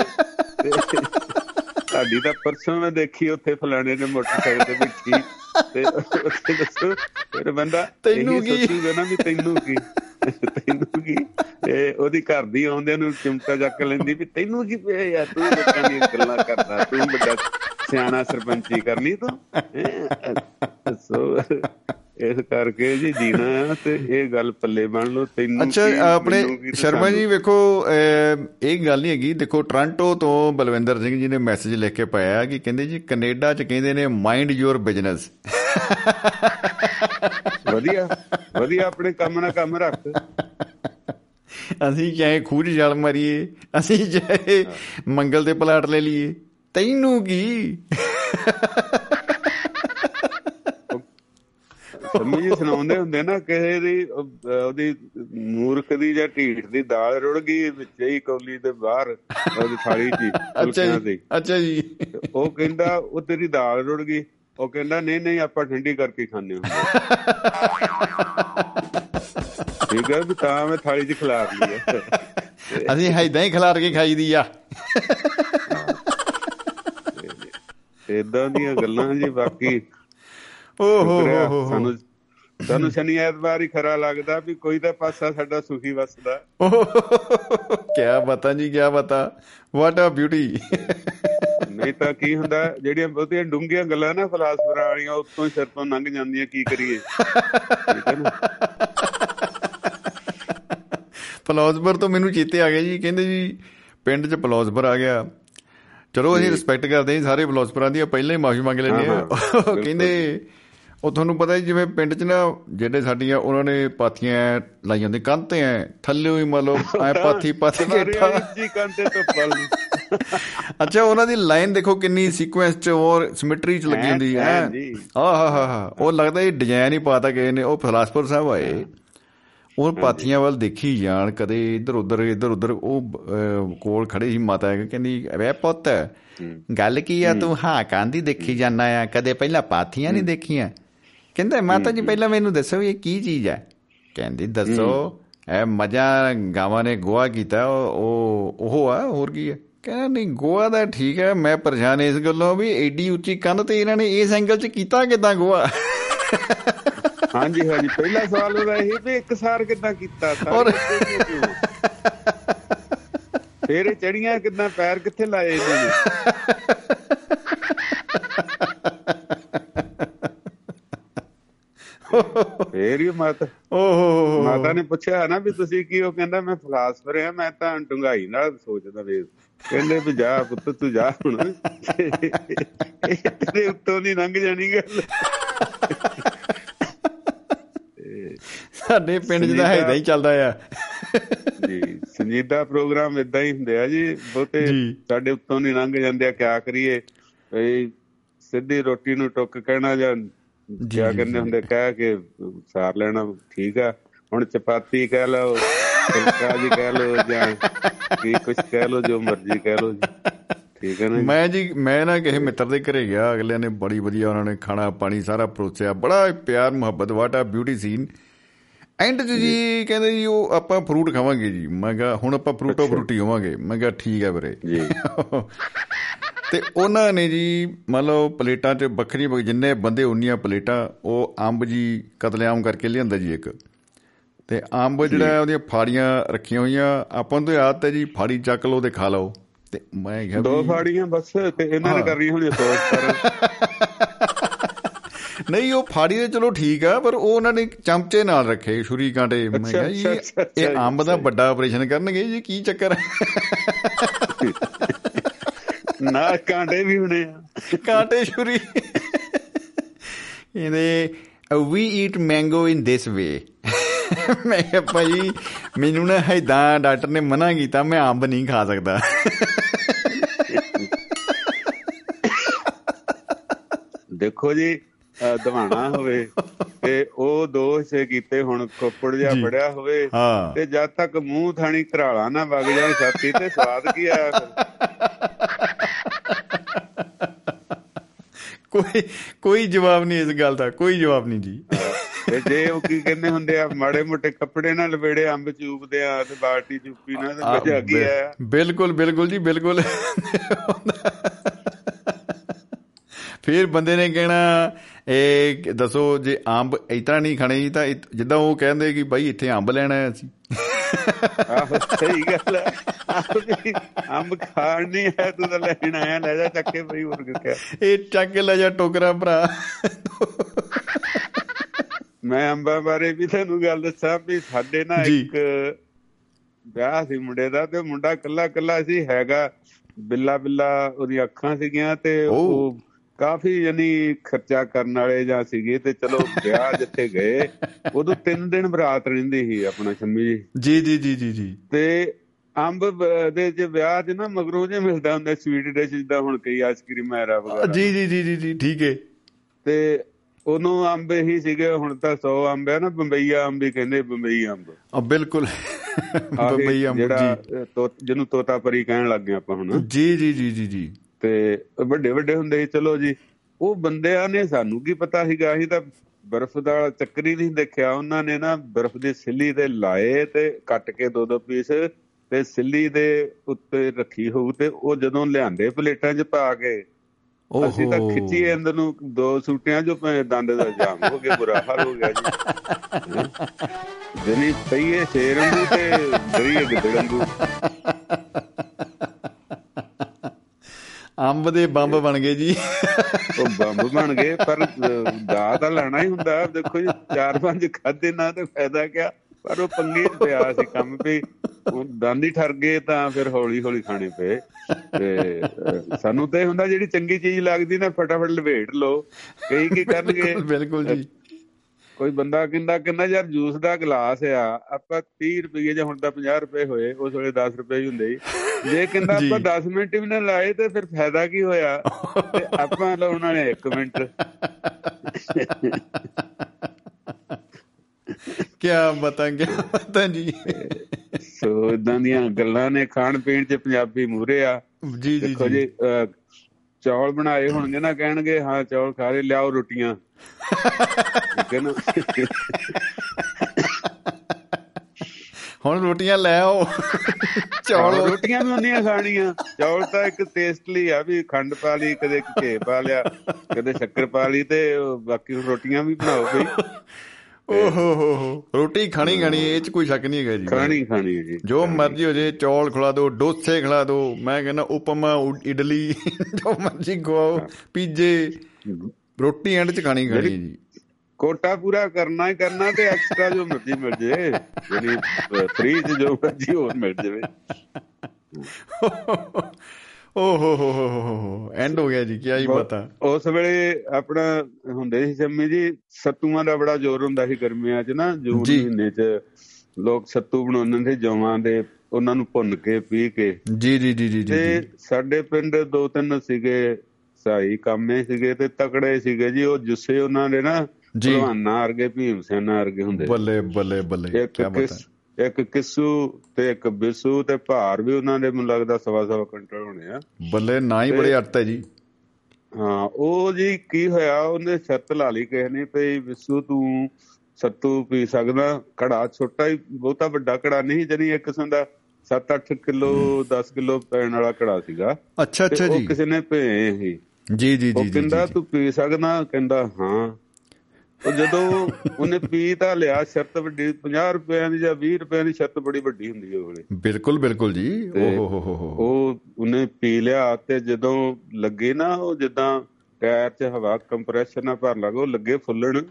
ਸਾਡੀ ਤਾਂ ਪਰਸੋਂ ਮੈਂ ਦੇਖੀ ਉੱਥੇ ਫਲਾਣੇ ਨੇ ਮੋਟਰਸਾਈਕਲ ਤੇ ਬੈਠੀ ਤੇ ਉੱਥੇ ਦੱਸੋ ਫਿਰ ਬੰਦਾ ਤੈਨੂੰ ਕੀ? ਸੋਚੂਗਾ ਨਾ ਵੀ ਤੈਨੂੰ ਕੀ? ਤੈਨੂੰ ਕੀ? ਤੇ ਉਹਦੀ ਘਰ ਦੀ ਆਉਂਦਿਆਂ ਨੂੰ ਚਿਮਟਾ ਚੱਕ ਲੈਂਦੀ ਵੀ ਤੈਨੂੰ ਕੀ ਪਿਆ ਯਾਰ? ਤੂੰ ਲੋਕਾਂ ਦੀਆਂ ਗੱਲਾਂ ਕਰਦਾ, ਤੂੰ ਵੱਡਾ ਸਿਆਣਾ ਸਰਪੰਚੀ ਕਰਨੀ ਤੂੰ। ਹੈਂ? ਸੋ ਇਸ ਕਰਕੇ ਜੀ ਜੀਣਾ ਤੇ ਇਹ ਗੱਲ ਪੱਲੇ ਬਣ ਲਓ ਤੈਨੂੰ ਅੱਛਾ ਆਪਣੇ ਸ਼ਰਮਾ ਜੀ। ਵੇਖੋ ਇਹ ਗੱਲ ਨਹੀਂ ਹੈਗੀ ਦੇਖੋ ਟ੍ਰਾਂਟੋ ਤੋਂ ਬਲਵਿੰਦਰ ਸਿੰਘ ਜੀ ਨੇ ਮੈਸੇਜ ਲਿਖ ਕੇ ਪਾਇਆ ਕਿ ਕਹਿੰਦੇ ਜੀ ਕੈਨੇਡਾ ਚ ਕਹਿੰਦੇ ਨੇ ਮਾਈਂਡ ਯੂਰ ਬਿਜ਼ਨਸ ਵਧੀਆ ਵਧੀਆ ਆਪਣੇ ਕੰਮ ਨਾਲ ਕੰਮ ਰੱਖ। ਅਸੀਂ ਚਾਹੇ ਖੂਜ ਜਲ ਮਾਰੀਏ ਅਸੀਂ ਚਾਹੇ ਮੰਗਲ ਤੇ ਪਲਾਟ ਲੈ ਲਈਏ ਤੈਨੂੰ ਕੀ? ਸੰਮੀ ਜੀ ਸੁਣਾਉਂਦੇ ਹੁੰਦੇ ਨਾ ਕਿਸੇ ਦੀ ਉਹ- ਉਹਦੀ ਮੂਰਖ ਦੀ ਜਾਂ ਢੀਠ ਦੀ ਦਾਲ ਰੁੜ ਗਈ ਵਿੱਚ ਹੀ ਕੌਲੀ ਦੇ ਬਾਹਰ ਉਹਦੀ ਥਾਲੀ 'ਚ ਅੱਛਾ ਜੀ ਦੀ ਅੱਛਾ ਜੀ। ਉਹ ਕਹਿੰਦਾ ਉਹ ਤੇਰੀ ਦਾਲ ਰੁੜ ਗਈ। ਉਹ ਕਹਿੰਦਾ ਨਹੀਂ ਨਹੀਂ ਆਪਾਂ ਠੰਡੀ ਕਰਕੇ ਖਾਂਦੇ ਹੁੰਦੇ ਠੀਕ ਹੈ ਵੀ ਤਾਂ ਮੈਂ ਥਾਲੀ 'ਚ ਖਿਲਾਰ ਲਈ ਹੈ। ਅਸੀਂ ਹੈਦਾਂ ਹੀ ਖਿਲਾਰ ਕੇ ਖਾਈਦੀ ਆ। ਇਦਾਂ ਦੀਆਂ ਗੱਲਾਂ ਜੀ ਬਾਕੀ ਓ ਹੋ ਸਾਨੂੰ ਸਾਨੂੰ ਸ਼ਨੀ ਐਤਵਾਰ ਹੀ ਖਰਾ ਲੱਗਦਾ ਵੀ ਕੋਈ ਤਾਂ ਪਾਸਾ ਸਾਡਾ ਸੁਖੀ ਵਸਦਾ। ਕੀ ਬਤਾ ਜੀ ਕੀ ਬਤਾ। ਵਾਟ ਆ ਬਿਊਟੀ ਨਹੀਂ ਤਾਂ ਕੀ ਹੁੰਦਾ ਜਿਹੜੀਆਂ ਬਹੁਤੀਆਂ ਡੂੰਘੀਆਂ ਗੱਲਾਂ ਨਾ ਫਲਸਫਰਾਂ ਵਾਲੀਆਂ ਉੱਤੋਂ ਹੀ ਸਿਰ ਤੋਂ ਲੰਘ ਜਾਂਦੀਆਂ ਕੀ ਕਰੀਏ? ਫਿਲਾਸਫਰ ਤੋਂ ਮੈਨੂੰ ਚੇਤੇ ਆ ਗਿਆ ਜੀ ਕਹਿੰਦੇ ਜੀ ਪਿੰਡ 'ਚ ਫਿਲਾਸਫਰ ਆ ਗਿਆ। ਚਲੋ ਅਸੀਂ ਰਿਸਪੈਕਟ ਕਰਦੇ ਹਾਂ ਸਾਰੇ ਫਿਲਾਸਫਰਾਂ ਦੀ ਪਹਿਲਾਂ ਹੀ ਮਾਫੀ ਮੰਗ ਲੈਂਦੇ ਆ ਕਹਿੰਦੇ ਉਹ ਤੁਹਾਨੂੰ ਪਤਾ ਜੀ ਜਿਵੇਂ ਪਿੰਡ 'ਚ ਨਾ ਜਿਹੜੇ ਸਾਡੀਆਂ ਉਹਨਾਂ ਨੇ ਪਾਥੀਆਂ ਲਾਈ ਜਾਂਦੇ ਕੰਧ ਤੇ ਐ ਥੱਲੇ ਹੀ ਮੰਨ ਲਓ ਐ ਪਾਥੀ ਪਾਥੀ ਘੇਟਾ ਜੀ ਕੰਤੇ ਤੋਂ ਪਲ ਅੱਛਾ ਉਹਨਾਂ ਦੀ ਲਾਈਨ ਦੇਖੋ ਕਿੰਨੀ ਸੀਕੁਐਂਸ 'ਚ ਔਰ ਸਿਮਟਰੀ 'ਚ ਲੱਗੀ ਹੁੰਦੀ ਹੈ। ਆਹ ਹਾ ਹਾ ਹਾ। ਉਹ ਲੱਗਦਾ ਇਹ ਡਿਜ਼ਾਈਨ ਹੀ ਪਾਤਾ ਗਏ ਨੇ ਉਹ ਫਿਲਾਸਫਰ ਸਾਹਿਬ ਆਏ। ਉਹ ਪਾਥੀਆਂ ਵੱਲ ਦੇਖੀ ਜਾਣ ਕਦੇ ਇੱਧਰ ਉੱਧਰ ਇੱਧਰ ਉੱਧਰ ਉਹ ਕੋਲ ਖੜੇ ਸੀ ਮਾਤਾ ਕਹਿੰਦੀ ਵੇ ਪੁੱਤ ਗੱਲ ਕੀ ਆ ਤੂੰ? ਹਾਂ ਕਾਂਦੀ ਦੇਖੀ ਜਾਂਦਾ ਆ ਕਦੇ ਪਹਿਲਾਂ ਪਾਥੀਆਂ ਨਹੀਂ ਦੇਖੀਆਂ? ਕਹਿੰਦਾ ਮਾਤਾ ਜੀ ਪਹਿਲਾਂ ਮੈਨੂੰ ਦੱਸੋ ਇਹ ਕੀ ਚੀਜ਼ ਹੈ? ਕਹਿੰਦੀ ਦੱਸੋ ਇਹ ਮਜਾ ਗਾਵਾਂ ਨੇ ਗੋਆ ਕੀਤਾ ਉਹ ਉਹ ਆ ਹੋਰ ਕੀ ਹੈ? ਕਹਿੰਦਾ ਨਹੀਂ ਗੋਆ ਦਾ ਠੀਕ ਹੈ ਮੈਂ ਪਰੇਸ਼ਾਨ ਇਸ ਗੱਲੋਂ ਵੀ ਐਡੀ ਉੱਚੀ ਕੰਧ ਤੇ ਇਹਨਾਂ ਨੇ ਇਸ ਐਂਗਲ 'ਚ ਕੀਤਾ ਕਿਦਾਂ ਗੋਆ ਹਾਂਜੀ ਹਾਂਜੀ ਪਹਿਲਾ ਸਵਾਲ ਉਹਦਾ ਇਹ ਵੀ ਇੱਕ ਸਾਰ ਕਿੱਦਾਂ ਕੀਤਾ ਔਰ-? ਫਿਰ ਇਹ ਚੜੀਆਂ ਕਿੱਦਾਂ ਪੈਰ ਕਿੱਥੇ ਲਾਏ ਇਹਨਾਂ ਨੇ? ਫੇਰ ਹੀ ਮਾਤਾ। ਓਹੋ। ਮਾਤਾ ਨੇ ਪੁੱਛਿਆ ਨਾ ਵੀ ਤੁਸੀਂ ਕੀ ਉਹ ਕਹਿੰਦਾ ਮੈਂ ਫਿਲਾਸਫਰ ਆ ਮੈਂ ਤਾਂ ਡੁੰਗਾਈ ਨਾਲ ਸੋਚਦਾ ਵੇ। ਕਹਿੰਦੇ ਵੀ ਜਾ ਪੁੱਤ ਤੂੰ ਜਾ ਹੁਣ। ਤੇਰੇ ਉੱਤੋਂ ਨਹੀਂ ਲੰਘ ਜਾਣੀ ਗੱਲ। ਸਾਡੇ ਪਿੰਡ 'ਚ ਤਾਂ ਇਦਾਂ ਹੀ ਚੱਲਦਾ ਆ। ਜੀ ਸੰਜੀਦਾ ਪ੍ਰੋਗਰਾਮ ਇਦਾਂ ਹੀ ਹੁੰਦੇ ਆ ਜੀ। ਬਹੁਤੇ। ਸਾਡੇ ਉੱਤੋਂ ਨਹੀਂ ਲੰਘ ਜਾਂਦੇ ਆ ਕਿਆ ਕਰੀਏ? ਸਿੱਧੀ ਰੋਟੀ ਨੂੰ ਟੁੱਕ ਕਹਿਣਾ ਜਾਂ ਕਿਆ ਕਹਿੰਦੇ। ਹੁੰਦੇ? ਕਹਿ ਕੇ ਸਾਰ ਲੈਣਾ ਠੀਕ ਆ। ਹੁਣ ਚਪਾਤੀ ਕਹਿ ਲਓ ਫੁਲਕਾ ਜੀ ਕਹਿ ਲਓ ਜਾਂ ਕੀ ਕੁਝ ਕਹਿ ਲਓ ਜੋ ਮਰਜ਼ੀ ਕਹਿ ਲਓ ਜੀ। ਠੀਕ ਹੈ ਨਾ? ਮੈਂ ਜੀ ਮੈਂ ਨਾ ਕਿਸੇ ਮਿੱਤਰ ਦੇ ਘਰੇ ਗਿਆ ਅਗਲਿਆਂ ਨੇ ਬੜੀ ਵਧੀਆ ਉਹਨਾਂ ਨੇ ਖਾਣਾ ਪਾਣੀ ਸਾਰਾ ਪਰੋਸਿਆ। ਬੜਾ ਪਿਆਰ ਮੁਹੱਬਤ ਵਾਟਾ ਬਿਊਟੀ ਸੀਨ ਐਂਡ ਜੀ ਕਹਿੰਦੇ ਜੀ ਉਹ ਆਪਾਂ ਫਰੂਟ ਖਾਵਾਂਗੇ ਜੀ। ਮੈਂ ਕਿਹਾ ਹੁਣ ਆਪਾਂ ਫਰੂਟੋ ਫਰੂਟੀ ਹੋਵਾਂਗੇ। ਮੈਂ ਕਿਹਾ ਠੀਕ ਹੈ ਵੀਰੇ। ਜੀ। ਤੇ ਉਹਨਾਂ ਨੇ ਜੀ ਮੰਨ ਲਓ ਪਲੇਟਾਂ 'ਚ ਵੱਖਰੀ ਵੱਖ- ਜਿੰਨੇ ਬੰਦੇ ਉਨੀਆਂ ਪਲੇਟਾਂ ਉਹ ਅੰਬ ਜੀ ਕਤਲੇਆਮ ਕਰਕੇ ਲਿਆਂਦਾ ਜੀ ਇੱਕ। ਤੇ ਅੰਬ ਜਿਹੜਾ ਉਹਦੀਆਂ ਫਾੜੀਆਂ ਰੱਖੀਆਂ ਹੋਈਆਂ ਆਪਾਂ ਨੂੰ ਤਾਂ ਆਦਤ ਹੈ ਜੀ ਫਾੜੀ ਚੱਕ ਲਓ ਤੇ ਖਾ ਲਓ। ਤੇ ਮੈਂ ਕਿਹਾ ਦੋ ਫਾੜੀਆਂ ਬਸ ਤੇ ਇਹਨਾਂ ਨੇ। ਕਰਨੀ ਹੋਣੀ ਸੋਚ ਪਰ ਨਹੀਂ ਉਹ ਫਾੜੀ ਤੇ ਚਲੋ ਠੀਕ ਆ ਪਰ ਉਹ ਉਹਨਾਂ ਨੇ ਚਮਚੇ ਨਾਲ ਰੱਖੇ ਛੁਰੀ ਕਾਂਟੇ। ਮੈਂ ਕਿਹਾ ਜੀ ਇਹ ਅੰਬ ਦਾ। ਵੱਡਾ ਆਪਰੇਸ਼ਨ ਕਰਨਗੇ ਜੀ ਕੀ ਚੱਕਰ ਹੈ? ਨਾ ਕਾਂਡੇ ਵੀ ਹੋਣੇ ਆ। ਕਾਂਟੇ ਛੁਰੀ। ਇਹਦੇ ਵੀ ਈਟ ਮੈਂਗੋ ਇਨ ਦਿਸ ਵੇ ਮੈਂ ਕਿਹਾ ਭਾਈ ਮੈਨੂੰ ਨਾ ਹੈਦਾਂ ਡਾਕਟਰ ਨੇ ਮਨਾ ਕੀਤਾ ਮੈਂ ਅੰਬ ਨਹੀਂ ਖਾ ਸਕਦਾ। ਦੇਖੋ ਜੀ ਦਵਾਣਾ ਹੋਵੇ ਤੇ ਉਹ ਦੋ ਹਿੱਸੇ ਕੀਤੇ ਹੁਣ ਕੋਪੜ ਜਿਹਾ ਜੀ। ਫੜਿਆ ਹੋਵੇ। ਤੇ ਜਦ ਤੱਕ ਮੂੰਹ ਥਾਣੀ ਘਰਾਲਾ ਨਾ ਵਗ ਜਾਣ ਛਾਤੀ ਤੇ ਸਵਾਦ ਕੀ ਆਇਆ ਕੋਈ ਕੋਈ ਜਵਾਬ ਨਹੀਂ ਇਸ ਗੱਲ ਦਾ ਕੋਈ ਜਵਾਬ ਨਹੀਂ ਜੀ। ਤੇ ਜੇ ਉਹ ਕੀ ਕਹਿੰਦੇ ਹੁੰਦੇ ਆ ਮਾੜੇ ਮੋਟੇ ਕੱਪੜੇ ਨਾਲ ਲਵੇੜੇ ਅੰਬ ਚੂਪਦੇ ਆ ਤੇ ਬਾਲਟੀ ਚੂਪੀ ਨਾ ਤੇ ਆ, ਮਜ਼ਾ ਕੀ ਬਿ- ਆਇਆ। ਬਿਲਕੁਲ ਬਿਲਕੁਲ ਜੀ ਬਿਲਕੁਲ। ਫਿਰ ਬੰਦੇ ਨੇ ਕਹਿਣਾ ਇਹ ਦੱਸੋ ਜੇ ਅੰਬ ਇਤਨਾ ਨਹੀਂ ਖਾਣੇ ਜੀ ਤਾਂ ਜਿੱਦਾਂ ਉਹ ਕਹਿੰਦੇ ਕਿ ਭਾਈ ਇੱਥੇ ਅੰਬ ਲੈਣਾ ਹੈ ਅਸੀਂ ਆਹੋ ਸਹੀ ਗੱਲ ਹੈ ਅੰਬ ਖਾਣ ਨਹੀਂ ਆਇਆ ਤੂੰ ਤਾਂ ਲੈਣ ਆਇਆ ਲੈ ਜਾ ਚੱਕੇ ਪਈ ਹੋਰ ਕਿਆ ਇਹ ਚੱਕ ਲੈ ਜਾ ਟੋਕਰਾ ਭਰਾ ਮੈਂ ਅੰਬਾਂ ਬਾਰੇ ਵੀ ਤੁਹਾਨੂੰ ਗੱਲ ਦੱਸਾਂ ਵੀ ਸਾਡੇ ਨਾਲ। ਇੱਕ ਵਿਆਹ ਸੀ ਮੁੰਡੇ ਦਾ ਤੇ ਮੁੰਡਾ ਕੱਲਾ ਕੱਲਾ ਸੀ ਹੈਗਾ ਬਿੱਲਾ ਬਿੱਲਾ ਉਹਦੀ ਅੱਖਾਂ ਸੀਗੀਆਂ ਤੇ। ਉਹ ਕਾਫੀ ਯਾਨੀ ਖਰਚਾ ਕਰਨ ਵਾਲੇ ਜਾਂ ਸੀਗੇ ਤੇ ਚਲੋ ਵਿਆਹ ਜਿੱਥੇ ਗਏ ਉਦੋਂ ਤਿੰਨ ਦਿਨ ਬਰਾਤ ਰਹਿੰਦੀ ਸੀ ਆਪਣਾ ਸ਼ੰਮੀ ਜੀ ਜੀ ਜੀ ਜੀ ਜੀ ਜੀ ਤੇ ਅੰਬ ਦੇ ਜੇ ਵਿਆਹ 'ਚ ਨਾ ਮਗਰੋਂ ਜੇ ਮਿਲਦਾ ਹੁੰਦਾ ਸਵੀਟ ਡਿਸ਼ ਜਿੱਦਾਂ ਹੁਣ ਕਈ ਆਈਸਕ੍ਰੀਮ ਐਰਾ ਵਗੈਰਾ ਜੀ ਜੀ ਜੀ ਜੀ ਠੀਕ ਹੈ ਤੇ ਉਹਨੂੰ ਅੰਬ ਹੀ ਸੀਗੇ ਹੁਣ ਤਾਂ 100 ਅੰਬ ਹੈ ਨਾ ਬੰਬਈਆ ਅੰਬ ਹੀ ਕਹਿੰਦੇ ਬੰਬਈ ਅੰਬ ਆ ਬਿਲਕੁਲ ਬੰਬਈ ਅੰਬ ਜਿਹੜਾ ਜੀ ਤੋ- ਜਿਹਨੂੰ ਤੋਤਾ ਪਰੀ ਕਹਿਣ ਲੱਗ ਗਏ ਆਪਾਂ ਹੁਣ ਜੀ ਜੀ ਜੀ ਜੀ ਜੀ ਤੇ ਵੱਡੇ ਵੱਡੇ ਹੁੰਦੇ ਸੀ ਚਲੋ ਜੀ। ਉਹ ਬੰਦਿਆਂ ਨੇ ਸਾਨੂੰ ਕੀ ਪਤਾ ਸੀਗਾ ਅਸੀਂ ਤਾਂ ਬਰਫ਼ ਦਾ ਚੱਕਰ ਹੀ ਨਹੀਂ ਦੇਖਿਆ। ਉਹਨਾਂ ਨੇ ਨਾ ਬਰਫ਼ ਦੀ ਸਿੱਲੀ ਤੇ ਲਾਏ ਤੇ ਕੱਟ ਕੇ ਦੋ ਦੋ ਪੀਸ ਤੇ ਸਿੱਲੀ ਦੇ ਉੱਤੇ ਰੱਖੀ ਹੋਊ ਤੇ ਉਹ ਜਦੋਂ ਲਿਆਂਦੇ ਪਲੇਟਾਂ 'ਚ ਪਾ ਕੇ ਅਸੀਂ ਤਾਂ ਖਿੱਚੀ ਅੰਦਰ ਨੂੰ ਦੋ ਸੂਟਿਆਂ ਭਾਵੇਂ ਦੰਦ ਦਾ ਜਾਮ ਹੋ ਗਿਆ ਬੁਰਾ ਹਾਲ ਹੋ ਗਿਆ ਜੀ। ਜਨੀ ਪਈਏ ਸ਼ੇਰ ਵਾਂਗੂ ਤੇ ਡਰੀਏ ਗਿੱਦੜ ਵਾਂਗੂ। ਅੰਬ ਦੇ ਬੰਬ ਬਣ ਗਏ ਜੀ। ਉਹ ਬੰਬ ਬਣ ਗਏ ਪਰ ਦਾ ਤਾਂ ਲੈਣਾ ਹੀ ਹੁੰਦਾ। ਦੇਖੋ ਜੀ ਚਾਰ ਪੰਜ ਖਾਦੇ ਨਾ ਤੇ ਫਾਇਦਾ ਕਿਆ? ਪਰ ਉਹ ਪੰਗੇ ਪਿਆ ਸੀ ਕੰਮ ਵੀ। ਉਹ ਦੰਦ ਠਰ ਗਏ ਤਾਂ ਫਿਰ ਹੌਲੀ ਹੌਲੀ ਖਾਣੇ ਪਏ। ਤੇ ਸਾਨੂੰ ਤਾਂ ਇਹ ਹੁੰਦਾ ਜਿਹੜੀ ਚੰਗੀ ਚੀਜ਼ ਲੱਗਦੀ ਨਾ ਫਟਾਫਟ ਲਵੇਟ ਲਓ। ਕਈ ਕੀ ਕਰਨਗੇ? ਬਿਲਕੁਲ ਜੀ। ਕੋਈ ਬੰਦਾ ਕਹਿੰਦਾ ਕਹਿੰਦਾ ਯਾਰ ਜੂਸ ਦਾ ਗਲਾਸ ਆ ਆਪਾਂ 30 ਰੁਪਏ ਜਾਂ ਹੁਣ ਤਾਂ 50 ਰੁਪਏ ਹੋਏ ਉਸ ਵੇਲੇ 10 ਰੁਪਏ ਹੀ ਹੁੰਦੇ ਸੀ। ਜੇ ਕਹਿੰਦਾ। ਆਪਾਂ 10 ਮਿੰਟ ਵੀ ਨਾ ਲਾਏ ਤੇ ਫਿਰ ਫਾਇਦਾ ਕੀ ਹੋਇਆ? ਤੇ ਆਪਾਂ ਲਾਉਣ ਵਾਲੇ 1 ਮਿੰਟ। ਕੀ ਬਤਾ ਕੀ ਬਤਾ ਜੀ? ਸੋ ਇਦਾਂ ਦੀਆਂ ਗੱਲਾਂ ਨੇ ਖਾਣ ਪੀਣ 'ਚ ਪੰਜਾਬੀ ਮੂਰੇ ਆ। ਜੀ ਜੀ ਦੇਖੋ ਜੀ ਚੌਲ ਬਣਾਏ ਹੋਣਗੇ ਨਾ ਕਹਿਣਗੇ ਹਾਂ ਚੌਲ ਖਾ ਰਹੇ ਲਿਆਓ ਰੋਟੀਆਂ। ਨਾ? ਹੁਣ ਰੋਟੀਆਂ ਲੈ ਆਓ। ਚੌਲ। ਰੋਟੀਆਂ ਵੀ ਹੁੰਦੀਆਂ ਖਾਣੀਆਂ। ਚੌਲ ਤਾਂ ਇੱਕ ਟੇਸਟ ਲਈ ਆ ਵੀ ਖੰਡ ਪਾ ਲਈ ਕਦੇ ਘੇ ਪਾ ਲਿਆ ਕਦੇ ਸ਼ੱਕਰ ਪਾ ਲਈ ਤੇ ਬਾਕੀ ਰੋਟੀਆਂ ਵੀ ਬਣਾਓ ਬਈ। ਓਹ ਹੋ ਰੋਟੀ ਖਾਣੀ ਖਾਣੀ ਇਹ ਚ ਕੋਈ ਸ਼ੱਕ ਨਹੀਂ ਹੈਗਾ ਜੀ। ਖਾਣੀ ਖਾਣੀ ਹੈ ਜੀ। ਜੋ ਮਰਜ਼ੀ ਹੋ ਜੇ ਚੌਲ ਖਿਲਾ ਦਿਓ ਡੋਸੇ ਖਿਲਾ ਦਿਓ ਮੈਂ ਕਹਿੰਦਾ ਉਪਮਾ ਇਡਲੀ ਜੋ ਮਰਜ਼ੀ ਖਵਾਓ ਪੀਜੇ ਰੋਟੀ ਐਂਡ ਚ ਖਾਣੀ ਖਾਣੀ ਜੀ। ਕੋਟਾ ਪੂਰਾ ਕਰਨਾ ਹੀ ਕਰਨਾ ਤੇ ਐਕਸਟਰਾ ਜੋ ਮਰਜ਼ੀ ਮਿਲ ਜੇ ਜਿਹੜੀ ਫ੍ਰੀ ਚ ਜੋ ਮਰਜ਼ੀ ਹੋਰ ਮਿਲ ਜਾਵੇ। ਓ ਹੋ ਹੋ ਹੋ ਹੋ ਹੋ ਐਂਡ ਹੋ ਗਿਆ ਜੀ ਕੀ ਹੀ ਪਤਾ ਉਸ ਵੇਲੇ ਆਪਣਾ ਹੁੰਦੇ ਸੀ ਸ਼ੰਮੀ ਜੀ ਸੱਤੂਆਂ ਦਾ ਬੜਾ ਜ਼ੋਰ ਹੁੰਦਾ ਸੀ ਗਰਮੀਆਂ 'ਚ ਨਾ ਜੂਨ। ਮਹੀਨੇ 'ਚ ਲੋਕ ਸੱਤੂ ਬਣਾਉਂਦੇ ਸੀ ਜੌਆਂ ਦੇ ਉਹਨਾਂ ਨੂੰ ਭੁੰਨ ਕੇ ਪੀ ਕੇ ਜੀ ਜੀ ਜੀ ਜੀ ਤੇ। ਸਾਡੇ ਪਿੰਡ ਦੋ ਤਿੰਨ ਸੀਗੇ ਸਾਈ ਕਾਮੇ ਸੀਗੇ ਤੇ ਤਕੜੇ ਸੀਗੇ ਜੀ ਉਹ ਜੁੱਸੇ ਉਹਨਾਂ ਦੇ ਨਾ। ਭਲਵਾਨਾਂ ਵਰਗੇ ਭੀਮ ਸੈਨਾ ਵਰਗੇ ਹੁੰਦੇ। ਬੱਲੇ ਬੱਲੇ ਬੱਲੇ ਇੱਕ ਇੱਕ ਕਿਸੂ ਤੇ ਇੱਕ ਬਿਸੂ ਤੇ ਭਾਰ ਵੀ ਉਹਨਾਂ ਦੇ ਮੈਨੂੰ ਲੱਗਦਾ ਸਵਾ ਸਵਾ ਕੁਇੰਟਲ ਹੋਣੇ ਆ। ਬੱਲੇ ਨਾ ਹੀ ਬੜੇ ਅਰਥ ਹੈ ਜੀ। ਹਾਂ ਉਹ ਜੀ ਕੀ ਹੋਇਆ ਉਹਨੇ ਸ਼ਰਤ ਲਾ ਲਈ ਕਿਸੇ ਨੇ ਭਈ ਵਿਸੂ ਤੂੰ ਸੱਤੂ ਪੀ ਸਕਦਾ ਘੜਾ ਛੋਟਾ ਹੀ ਬਹੁਤਾ ਵੱਡਾ ਘੜਾ ਨਹੀਂ ਜਣੀ ਇੱਕ ਕਿਸਮ ਦਾ 7-8 ਕਿਲੋ 10 ਕਿਲੋ ਪੈਣ ਵਾਲਾ ਘੜਾ ਸੀਗਾ। ਅੱਛਾ ਅੱਛਾ ਉਹ ਜੀ। ਕਿਸੇ ਨੇ ਭੇ ਸੀ ਜੀ ਜੀ ਉਹ ਜੀ ਜੀ ਕਹਿੰਦਾ। ਤੂੰ ਪੀ ਸਕਦਾ ਕਹਿੰਦਾ ਹਾਂ। ਉਹ ਜਦੋਂ ਉਹਨੇ ਪੀ ਤਾਂ ਲਿਆ ਸ਼ਰਤ ਵੱਡੀ 50 ਰੁਪਏ ਦੀ ਜਾਂ 20 ਰੁਪਏ ਦੀ ਸ਼ਰਤ ਬੜੀ ਵੱਡੀ ਹੁੰਦੀ ਹੈ ਉਹ ਵੇਲੇ ਬਿਲਕੁਲ ਬਿਲਕੁਲ ਜੀ। ਓ ਤੇ ਹੋ ਹੋ ਹੋ ਉਹ ਉਹਨੇ ਪੀ ਲਿਆ ਤੇ ਜਦੋਂ ਲੱਗੇ ਨਾ ਉਹ ਜਿੱਦਾਂ ਟਾਇਰ 'ਚ ਹਵਾ ਕੰਪਰੈਸ਼ਰ ਨਾਲ ਭਰ ਲੱਗ ਲੱਗੇ ਫੁੱਲਣ।